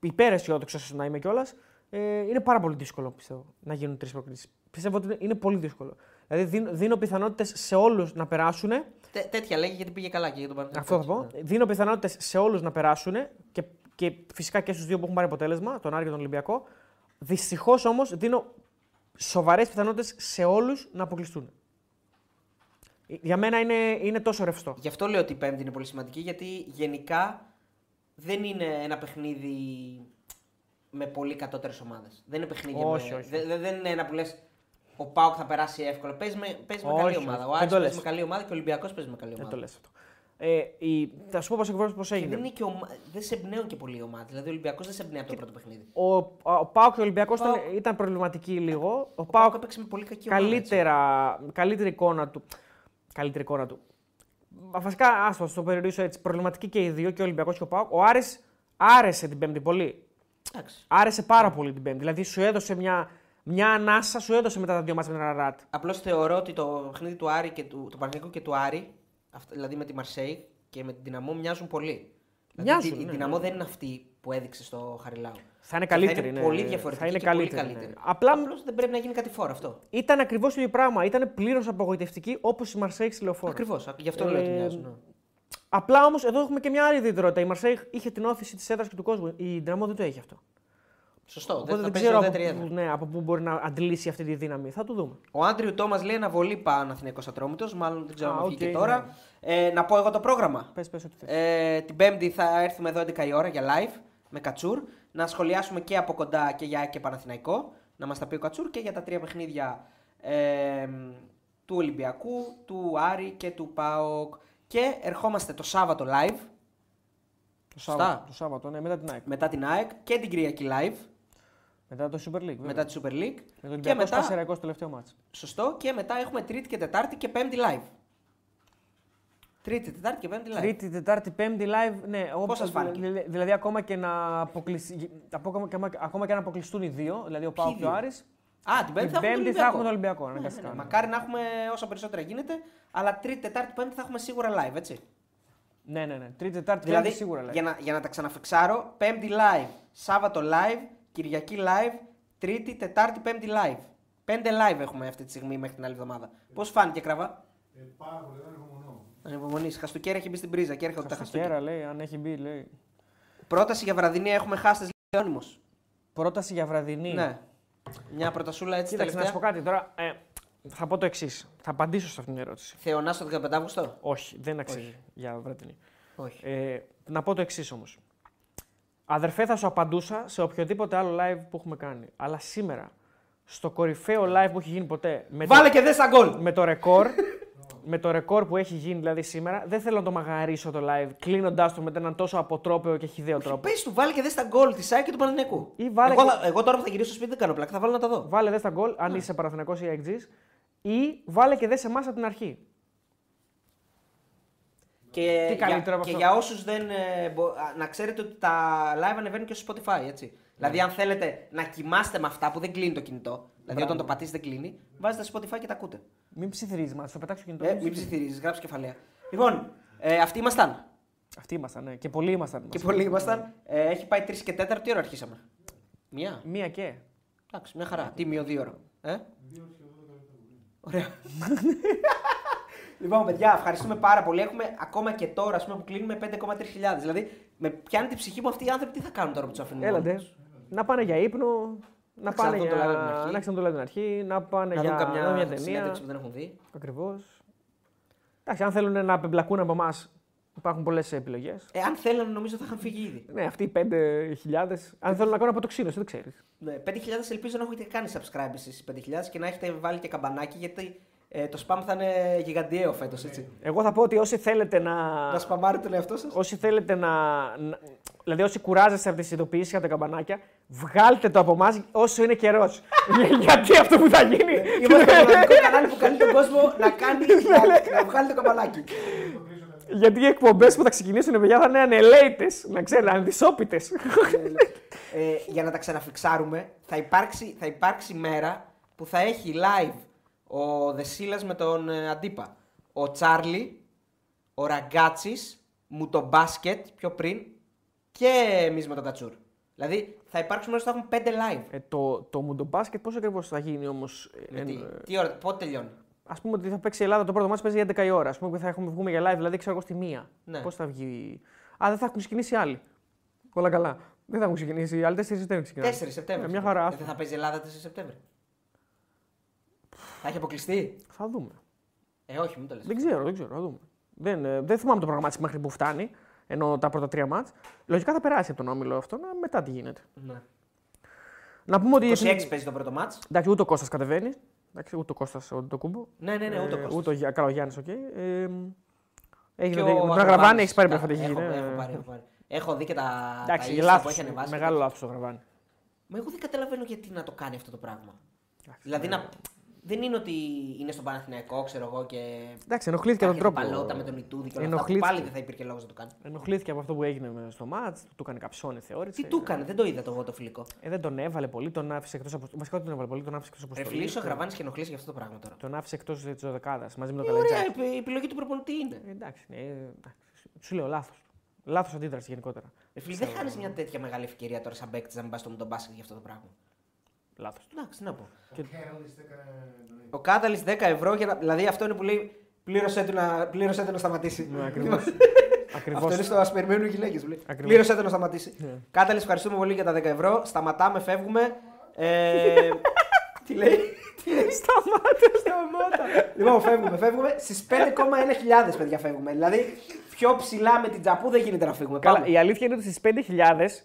[SPEAKER 2] υπέρ αισιόδοξο να είμαι κιόλας. Ε, είναι πάρα πολύ δύσκολο πιστεύω να γίνουν τρεις προκλήσει. Πιστεύω ότι είναι, είναι πολύ δύσκολο. Δηλαδή δίνω, δίνω πιθανότητες σε όλους να περάσουν.
[SPEAKER 1] Τέ, τέτοια λέγει γιατί πήγε καλά και για τον Παναθηναϊκό.
[SPEAKER 2] Αυτό θα πω.
[SPEAKER 1] Ναι.
[SPEAKER 2] Δίνω πιθανότητες σε όλους να περάσουν και, και φυσικά και στους δύο που έχουν πάρει αποτέλεσμα, τον Άρη και τον Ολυμπιακό. Δυστυχώς όμως δίνω σοβαρές πιθανότητες σε όλους να αποκλειστούν. Για μένα είναι, είναι τόσο ρευστό.
[SPEAKER 1] Γι' αυτό λέω ότι η Πέμπτη είναι πολύ σημαντική, γιατί γενικά δεν είναι ένα παιχνίδι με πολύ κατώτερες ομάδες. Δεν είναι παιχνίδι
[SPEAKER 2] Όχι,
[SPEAKER 1] με...
[SPEAKER 2] όχι.
[SPEAKER 1] δε- δε- δεν είναι ένα που λες ο Πάουκ θα περάσει εύκολα. Παίζει με, παίζει με
[SPEAKER 2] Όχι,
[SPEAKER 1] καλή
[SPEAKER 2] όχι.
[SPEAKER 1] ομάδα. Ο
[SPEAKER 2] Δεν
[SPEAKER 1] Άρης
[SPEAKER 2] το
[SPEAKER 1] παίζει
[SPEAKER 2] λες.
[SPEAKER 1] με καλή ομάδα και ο Ολυμπιακός παίζει με καλή
[SPEAKER 2] Δεν
[SPEAKER 1] ομάδα.
[SPEAKER 2] το λες αυτό. Ε, η, θα σου πω πώς ακριβώς
[SPEAKER 1] Και
[SPEAKER 2] έγινε.
[SPEAKER 1] δεν, είναι και ομα... δεν σε εμπνέουν και πολύ οι ομάδες. Δηλαδή ο Ολυμπιακός δεν σε εμπνέει από το πρώτο παιχνίδι.
[SPEAKER 2] Ο, ο Πάοκ και ο Ολυμπιακός ήταν,
[SPEAKER 1] Πάοκ-
[SPEAKER 2] ήταν προβληματικοί λίγο. Ο,
[SPEAKER 1] Ο Πάουκ
[SPEAKER 2] Πάοκ
[SPEAKER 1] έπαιξε με πολύ κακή ομάδα. έτσι.
[SPEAKER 2] καλύτερα, καλύτερη εικόνα του. Καλύτερη εικόνα του. Μα Βασικά, άστο, το περιορίσω έτσι. Προβληματική και οι δύο, και ο Ολυμπιακός και ο Πάοκ. Ο Άρης άρεσε την Πέμπτη πολύ.
[SPEAKER 1] Εντάξει.
[SPEAKER 2] Άρεσε πάρα πολύ την Πέμπτη. Δηλαδή σου έδωσε μια, μια ανάσα, σου έδωσε μετά τα δύο μάτια με την Αραράτ.
[SPEAKER 1] Απλώς θεωρώ ότι το παιχνίδι του Άρη και του, του Παναθηναϊκού και του Άρη, αυτά- δηλαδή με τη Μαρσέη και με την Δυναμό, μοιάζουν πολύ.
[SPEAKER 2] Μοιάζουν,
[SPEAKER 1] δηλαδή, η
[SPEAKER 2] ναι,
[SPEAKER 1] Δυναμό
[SPEAKER 2] ναι.
[SPEAKER 1] δεν είναι αυτή που έδειξε στο Χαριλάου.
[SPEAKER 2] Θα είναι
[SPEAKER 1] Και
[SPEAKER 2] καλύτερη.
[SPEAKER 1] Θα είναι
[SPEAKER 2] ναι.
[SPEAKER 1] πολύ διαφορετική
[SPEAKER 2] Θα είναι
[SPEAKER 1] και
[SPEAKER 2] καλύτερη.
[SPEAKER 1] πολύ
[SPEAKER 2] ναι.
[SPEAKER 1] καλύτερη.
[SPEAKER 2] Απλά
[SPEAKER 1] Απλώς δεν πρέπει να γίνει κάτι φόρο αυτό.
[SPEAKER 2] ήταν ακριβώς το ίδιο πράγμα. Ήταν πλήρως απογοητευτική όπως η Μαρσέη στη λεωφόρο.
[SPEAKER 1] Ακριβώς. Γι' αυτό λέω ότι
[SPEAKER 2] Ε,
[SPEAKER 1] μοιάζουν. ναι.
[SPEAKER 2] Απλά όμως εδώ έχουμε και μια άλλη ιδιαιτερότητα. Η Μαρσέη είχε την ώθηση της έδρας και του κόσμου. Η Ντιναμό δεν το έχει αυτό.
[SPEAKER 1] Σωστό.
[SPEAKER 2] Οπότε
[SPEAKER 1] Δεν θα
[SPEAKER 2] δεν
[SPEAKER 1] παίζει
[SPEAKER 2] ξέρω από
[SPEAKER 1] ουδέτερη
[SPEAKER 2] πού,
[SPEAKER 1] έδρα.
[SPEAKER 2] ναι, από πού μπορεί να αντλήσει αυτή τη δύναμη. Θα το δούμε.
[SPEAKER 1] Ο Άντριου Τόμας λέει αναβολή Παναθηναϊκός Ατρόμητος, Μάλλον δεν ξέρω
[SPEAKER 2] Α,
[SPEAKER 1] αν βγήκε
[SPEAKER 2] οκ,
[SPEAKER 1] τώρα. Ε, να πω εγώ το πρόγραμμα.
[SPEAKER 2] Πες, πες ό,τι θες.
[SPEAKER 1] Ε, την Πέμπτη θα έρθουμε εδώ 11 η ώρα για live με Κατσούρ. Να σχολιάσουμε και από κοντά και για ΑΕΚ και Παναθηναϊκό. Να μας τα πει ο Κατσούρ και για τα τρία παιχνίδια ε, του Ολυμπιακού, του Άρη και του ΠΑΟΚ. Και ερχόμαστε το Σάββατο live
[SPEAKER 2] το,
[SPEAKER 1] σωστά.
[SPEAKER 2] Σάββατο, το Σάββατο, ναι, μετά την ΑΕΚ.
[SPEAKER 1] μετά την ΑΕΚ και την Κυριακή live
[SPEAKER 2] Μετά το Super League. βέβαια.
[SPEAKER 1] μετά τη Super League.
[SPEAKER 2] Με τον
[SPEAKER 1] και
[SPEAKER 2] Ολυμπιακό
[SPEAKER 1] μετά,
[SPEAKER 2] Σπασεραϊκό στο τελευταίο μάτς.
[SPEAKER 1] σωστό, και μετά έχουμε Τρίτη και Τετάρτη και Πέμπτη live. Τρίτη, Τετάρτη και Πέμπτη live.
[SPEAKER 2] Τρίτη, Τετάρτη, Πέμπτη live. Ναι, όπως-
[SPEAKER 1] σας φάνηκε;
[SPEAKER 2] δηλα- Δηλαδή ακόμα και, να αποκλεισ- ακόμα, και, ακόμα και να αποκλειστούν οι δύο, δηλαδή ο Πάο και ο
[SPEAKER 1] δύο;
[SPEAKER 2] Άρης,
[SPEAKER 1] Α, την Πέμπτη
[SPEAKER 2] την
[SPEAKER 1] θα έχουμε τον
[SPEAKER 2] Πέμπτη θα έχουμε τον
[SPEAKER 1] Ολυμπιακό.
[SPEAKER 2] Ολυμπιακό.
[SPEAKER 1] Ναι, ναι,
[SPEAKER 2] αναγκαστικά,
[SPEAKER 1] ναι.
[SPEAKER 2] ναι.
[SPEAKER 1] Μακάρι να έχουμε όσο περισσότερα γίνεται, αλλά Τρίτη, Τετάρτη, Πέμπτη θα έχουμε σίγουρα live, έτσι.
[SPEAKER 2] Ναι, ναι, ναι. Τρίτη, Τετάρτη,
[SPEAKER 1] Δηλαδή,
[SPEAKER 2] Πέμπτη σίγουρα live.
[SPEAKER 1] για να, για να τα ξαναφεξάρω, Πέμπτη live, Σάββατο live, Κυριακή live, Τρίτη, Τετάρτη, Πέμπτη live. Πέντε live έχουμε αυτή τη στιγμή μέχρι την άλλη εβδομάδα. Πώς φάνηκε, κραβά.
[SPEAKER 3] Ε, πάρα πολύ, δεν ανυπομονώ.
[SPEAKER 1] Ανυπομονή. Χαστούκέρα έχει μπει στην πρίζα και έρχονται τα Χαστούκέρα.
[SPEAKER 2] Χαστούκέρα λέει, αν έχει μπει, λέει.
[SPEAKER 1] Πρόταση για βραδινή έχουμε χάστες Λεόνιμο.
[SPEAKER 2] Πρόταση για βραδινή.
[SPEAKER 1] Ναι. Μια πρωτασούλα έτσι
[SPEAKER 2] Κοίταξε, να σου πω
[SPEAKER 1] τελευταία.
[SPEAKER 2] κάτι τώρα. Ε, θα πω το εξής. Θα απαντήσω σε αυτήν την ερώτηση.
[SPEAKER 1] Θεωνάς στο 15 Αύγουστο;
[SPEAKER 2] Όχι, δεν αξίζει για βραδινή.
[SPEAKER 1] Όχι.
[SPEAKER 2] Ε, να πω το εξής όμως. Αδερφέ, θα σου απαντούσα σε οποιοδήποτε άλλο live που έχουμε κάνει. Αλλά σήμερα, στο κορυφαίο live που έχει γίνει ποτέ, με,
[SPEAKER 1] Βάλε
[SPEAKER 2] το,
[SPEAKER 1] και δες στα γκολ.
[SPEAKER 2] με το ρεκόρ, με το ρεκόρ που έχει γίνει δηλαδή σήμερα, δεν θέλω να το μαγαρίσω το live, κλείνοντάς το με έναν τόσο αποτρόπαιο και χιδαίο τρόπο.
[SPEAKER 1] Πες του, βάλε και δες στα γκολ της ΣΑΕ και του Παναθηναϊκού.
[SPEAKER 2] Ή βάλε
[SPEAKER 1] εγώ,
[SPEAKER 2] και-
[SPEAKER 1] θα- εγώ τώρα που θα γυρίσω στο σπίτι δεν κάνω πλάκα, θα βάλω να τα δω.
[SPEAKER 2] Βάλε δες στα γκολ, αν είσαι Παναθηναϊκός ή Αιγτζής, ή βάλε και δες σε εμάς από την αρχή.
[SPEAKER 1] Και,
[SPEAKER 2] Τι
[SPEAKER 1] για,
[SPEAKER 2] καλύτερο από
[SPEAKER 1] και
[SPEAKER 2] αυτό;
[SPEAKER 1] για όσους δεν. ε, μπο- α, να ξέρετε ότι τα live ανεβαίνουν και στο Spotify, έτσι. Δηλαδή, αν θέλετε να κοιμάστε με αυτά που δεν κλείνει το κινητό, δηλαδή όταν το πατήσει δεν κλείνει, βάζετε στο Spotify και τα ακούτε.
[SPEAKER 2] Μην ψιθυρίζεις, μα το πετάξω κινητό.
[SPEAKER 1] Ε, μην ψιθυρίζεις, γράψει κεφαλαία. Λοιπόν, ε, αυτοί ήμασταν.
[SPEAKER 2] Αυτοί ήμασταν, ναι. Και πολλοί ήμασταν.
[SPEAKER 1] Και πολλοί ήμασταν. Ε, έχει πάει 3 και 4, τι ώρα αρχίσαμε; Μία.
[SPEAKER 2] Μία και.
[SPEAKER 1] Εντάξει, μια χαρά. Τίμιο δύο ώρα. Ε; Ωραία. λοιπόν, παιδιά, ευχαριστούμε πάρα πολύ. Έχουμε ακόμα και τώρα ας πούμε, που κλείνουμε 5,3 χιλιάδες. Δηλαδή, με πιάνει την ψυχή μου αυτοί οι άνθρωποι τι θα κάνουν τώρα που τους αφήνουν. μόνοι
[SPEAKER 2] Έλατε.
[SPEAKER 1] τους;
[SPEAKER 2] Να πάνε για ύπνο, να πάνε
[SPEAKER 1] ξαναδούν
[SPEAKER 2] για...
[SPEAKER 1] το live από την αρχή.
[SPEAKER 2] να ξαναδούν το live από την αρχή, να πάνε
[SPEAKER 1] Να
[SPEAKER 2] για
[SPEAKER 1] δουν
[SPEAKER 2] να δουν μια
[SPEAKER 1] καμιά
[SPEAKER 2] ταινία.
[SPEAKER 1] συνέντευξη που δεν έχουν δει.
[SPEAKER 2] Ακριβώς. Εντάξει, αν θέλουν να απεμπλακούν από εμάς, υπάρχουν πολλές επιλογές.
[SPEAKER 1] Ε, αν θέλανε, νομίζω θα είχαν φύγει ήδη.
[SPEAKER 2] Ναι, αυτοί οι 5.000. Αν θέλουν να κάνουν από το ξύλο, δεν ξέρεις.
[SPEAKER 1] Ναι, 5.000 ελπίζω να έχετε κάνει subscribe εσείς 5.000 και να έχετε βάλει και καμπανάκι γιατί ε, το spam θα είναι γιγαντιαίο φέτος, έτσι.
[SPEAKER 2] Εγώ θα πω ότι όσοι θέλετε να.
[SPEAKER 1] Να σπαμάρετε τον εαυτό σας.
[SPEAKER 2] Όσοι θέλετε να. να- Δηλαδή, όσοι κουράζεστε από τις ειδοποιήσεις για τα καμπανάκια, βγάλτε το από εμάς όσο είναι καιρός. Γιατί αυτό που θα γίνει;
[SPEAKER 1] Είμαστε το μοναδικό κανάλι που καλεί τον κόσμο να, κάνει, να, να βγάλει το καμπανάκι.
[SPEAKER 2] Γιατί οι εκπομπές που θα ξεκινήσουν, παιδιά, θα είναι ανελαίτε. Να ξέρετε, ανδυσόπιτε.
[SPEAKER 1] ε, για να τα ξαναφιξάρουμε, θα υπάρξει, θα υπάρξει μέρα που θα έχει live ο Δεσίλας με τον ε, Αντίπα. Ο Τσάρλι, ο Ραγκάτσης, μου το μπάσκετ πιο πριν και εμείς με τον Κατσούρ. Δηλαδή θα υπάρξουν μέρες που θα έχουν πέντε live.
[SPEAKER 2] Ε, το, το μουντομπάσκετ πώς ακριβώς θα γίνει όμως.
[SPEAKER 1] Γιατί, τι ώρα, πότε τελειώνει;
[SPEAKER 2] Α πούμε ότι θα παίξει η Ελλάδα το πρώτο μάτι παίζει 11 η ώρα. Α πούμε ότι θα έχουμε βγούμε για live, δηλαδή ξέρω εγώ στη μία.
[SPEAKER 1] Ναι.
[SPEAKER 2] Πώς θα βγει; Α, δεν θα έχουν ξεκινήσει οι άλλοι. Όλα καλά. Δεν θα έχουν ξεκινήσει οι άλλοι. 4 Σεπτέμβρη ξεκινάνε.
[SPEAKER 1] 4 Σεπτέμβρη.
[SPEAKER 2] Ε, μια χαρά.
[SPEAKER 1] Δεν θα παίζει η Ελλάδα 4 Σεπτέμβρη. Θα έχει αποκλειστεί;
[SPEAKER 2] Θα δούμε.
[SPEAKER 1] Ε, όχι, μην το λες.
[SPEAKER 2] Δεν ξέρω, δεν ξέρω. Θα δούμε. Δεν, ε, δεν θυμάμαι το προγραμμάτι μέχρι που φτάνει. Ενώ τα πρώτα τρία ματς. Λογικά θα περάσει από τον όμιλο αυτό, να μετά τι γίνεται.
[SPEAKER 1] Ναι.
[SPEAKER 2] Να πούμε ότι.
[SPEAKER 1] 26 παίζει το πρώτο ματς.
[SPEAKER 2] Εντάξει, ούτε ο Κώστας κατεβαίνει. Εντάξει, ούτε ο Κώστας ο Ντοκούμπο.
[SPEAKER 1] Ναι, ναι, ναι, ούτε ο
[SPEAKER 2] Ε,
[SPEAKER 1] Κώστας.
[SPEAKER 2] Ούτε ο Γιά- καλά, ο Γιάννης, οκ. Ε, έγινε
[SPEAKER 1] Και
[SPEAKER 2] το-
[SPEAKER 1] ο
[SPEAKER 2] με τον
[SPEAKER 1] Αγραβάνης.
[SPEAKER 2] Αγραβάνη έχει πάρει
[SPEAKER 1] Τα-
[SPEAKER 2] μια φωτογραφία.
[SPEAKER 1] Έχω,
[SPEAKER 2] ναι.
[SPEAKER 1] έχω πάρει, έχω πάρει. Έχω δει και τα, τα
[SPEAKER 2] Εντάξει,
[SPEAKER 1] Insta που
[SPEAKER 2] λάθος,
[SPEAKER 1] έχει ανεβάσει.
[SPEAKER 2] Μεγάλο λάθος το Αγραβάνη.
[SPEAKER 1] Μα εγώ δεν καταλαβαίνω γιατί να το κάνει αυτό το πράγμα. δηλαδή να... δεν είναι ότι είναι στον Παναθηναϊκό, ξέρω εγώ και.
[SPEAKER 2] Εντάξει, ενοχλήθηκε από
[SPEAKER 1] υπάρχει
[SPEAKER 2] τον τρόπο.
[SPEAKER 1] παλότα με τον Ιτούδη και όλα αυτά. Που
[SPEAKER 2] Ενοχλήθηκε.
[SPEAKER 1] πάλι δεν θα υπήρχε λόγος να το κάνει.
[SPEAKER 2] Ενοχλήθηκε από αυτό που έγινε με- στο μάτς, του έκανε καψόνι, θεώρησε.
[SPEAKER 1] Τι του έκανε, δεν το είδα το εγώ το φιλικό.
[SPEAKER 2] Ε, δεν τον έβαλε πολύ, τον άφησε εκτός από. Βασικά δεν τον έβαλε πολύ, τον άφησε εκτός από.
[SPEAKER 1] Ρε φιλήσω ο Γραβάνης και ενοχλήσει για αυτό το πράγμα τώρα.
[SPEAKER 2] Τον άφησε εκτός της δεκάδας μαζί με
[SPEAKER 1] Ε,
[SPEAKER 2] τον
[SPEAKER 1] ωραία,
[SPEAKER 2] Καλετζάκη.
[SPEAKER 1] η επιλογή του προπονητή είναι.
[SPEAKER 2] Ε, εντάξει, ναι, ε, εντάξει. Σου λέω λάθος. Λάθος αντίδραση γενικότερα.
[SPEAKER 1] Ρε φίλε, δεν χάνεις μια τέτοια μεγάλη ευκαιρία τώρα σαν παίκτης να μην πας στο μπάσκετ για αυτό το πράγμα.
[SPEAKER 2] Λάθος.
[SPEAKER 1] Εντάξει, τι να πω.
[SPEAKER 3] Ο Κέραλης έκανε donate.
[SPEAKER 1] Ο Κάταλη 10 ευρώ, για να... δηλαδή αυτό είναι που λέει πλήρωσέ του να, πλήρωσέ του να σταματήσει.
[SPEAKER 2] Ναι, ακριβώς. Ακριβώς.
[SPEAKER 1] Αυτό είναι στο Α περιμένουν οι γυναίκε.
[SPEAKER 2] Ακριβώς.
[SPEAKER 1] Πλήρωσέ το να σταματήσει.
[SPEAKER 2] Ναι.
[SPEAKER 1] Κάταλη, ευχαριστούμε πολύ για τα 10 ευρώ. Σταματάμε, φεύγουμε. Ε, τι λέει; Τι λέει;
[SPEAKER 2] Σταμάτα, σταμάτα.
[SPEAKER 1] λοιπόν, φεύγουμε, φεύγουμε. Στις 5,1 χιλιάδες παιδιά φεύγουμε. Δηλαδή, πιο ψηλά με την τζαπού δεν γίνεται να φύγουμε.
[SPEAKER 2] Καλά,
[SPEAKER 1] Πάμε.
[SPEAKER 2] η αλήθεια είναι ότι στις 5.000,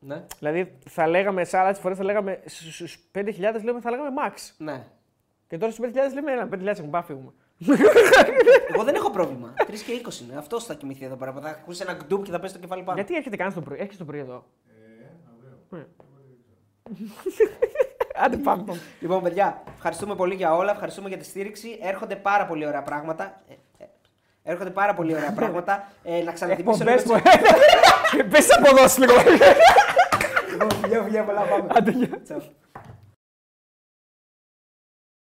[SPEAKER 1] Ναι.
[SPEAKER 2] δηλαδή θα λέγαμε σε άλλες φορές θα λέγαμε στους 5.000 λέμε, θα λέγαμε max.
[SPEAKER 1] ναι.
[SPEAKER 2] Και τώρα στους 5.000 λέμε ένα, 5.000 έχουμε πάει φύγουμε.
[SPEAKER 1] Εγώ δεν έχω πρόβλημα. 3 και 20 είναι. Αυτό θα κοιμηθεί εδώ πέρα. Θα ακούσει ένα γκντουπ και θα πέσει το κεφάλι πάνω.
[SPEAKER 2] Γιατί έρχεται κανένας το πρωί, έρχεσαι το πρωί εδώ.
[SPEAKER 3] Ε, αύριο.
[SPEAKER 2] Άντε πάμε. πάμε.
[SPEAKER 1] Λοιπόν, παιδιά, ευχαριστούμε πολύ για όλα. Ευχαριστούμε για τη στήριξη. Έρχονται πάρα πολύ ωραία πράγματα. Ε, ε, Έρχονται πάρα πολύ ωραία πράγματα. Ε, να ξανατιμήσω λίγο.
[SPEAKER 2] Εκπομπέ
[SPEAKER 1] τις-
[SPEAKER 2] μου. Πες αποδώσει λίγο.
[SPEAKER 1] Λοιπόν, Φιλιά, φιλιά, πολλά πάμε.
[SPEAKER 2] Άντε, γεια.
[SPEAKER 1] Τσάου.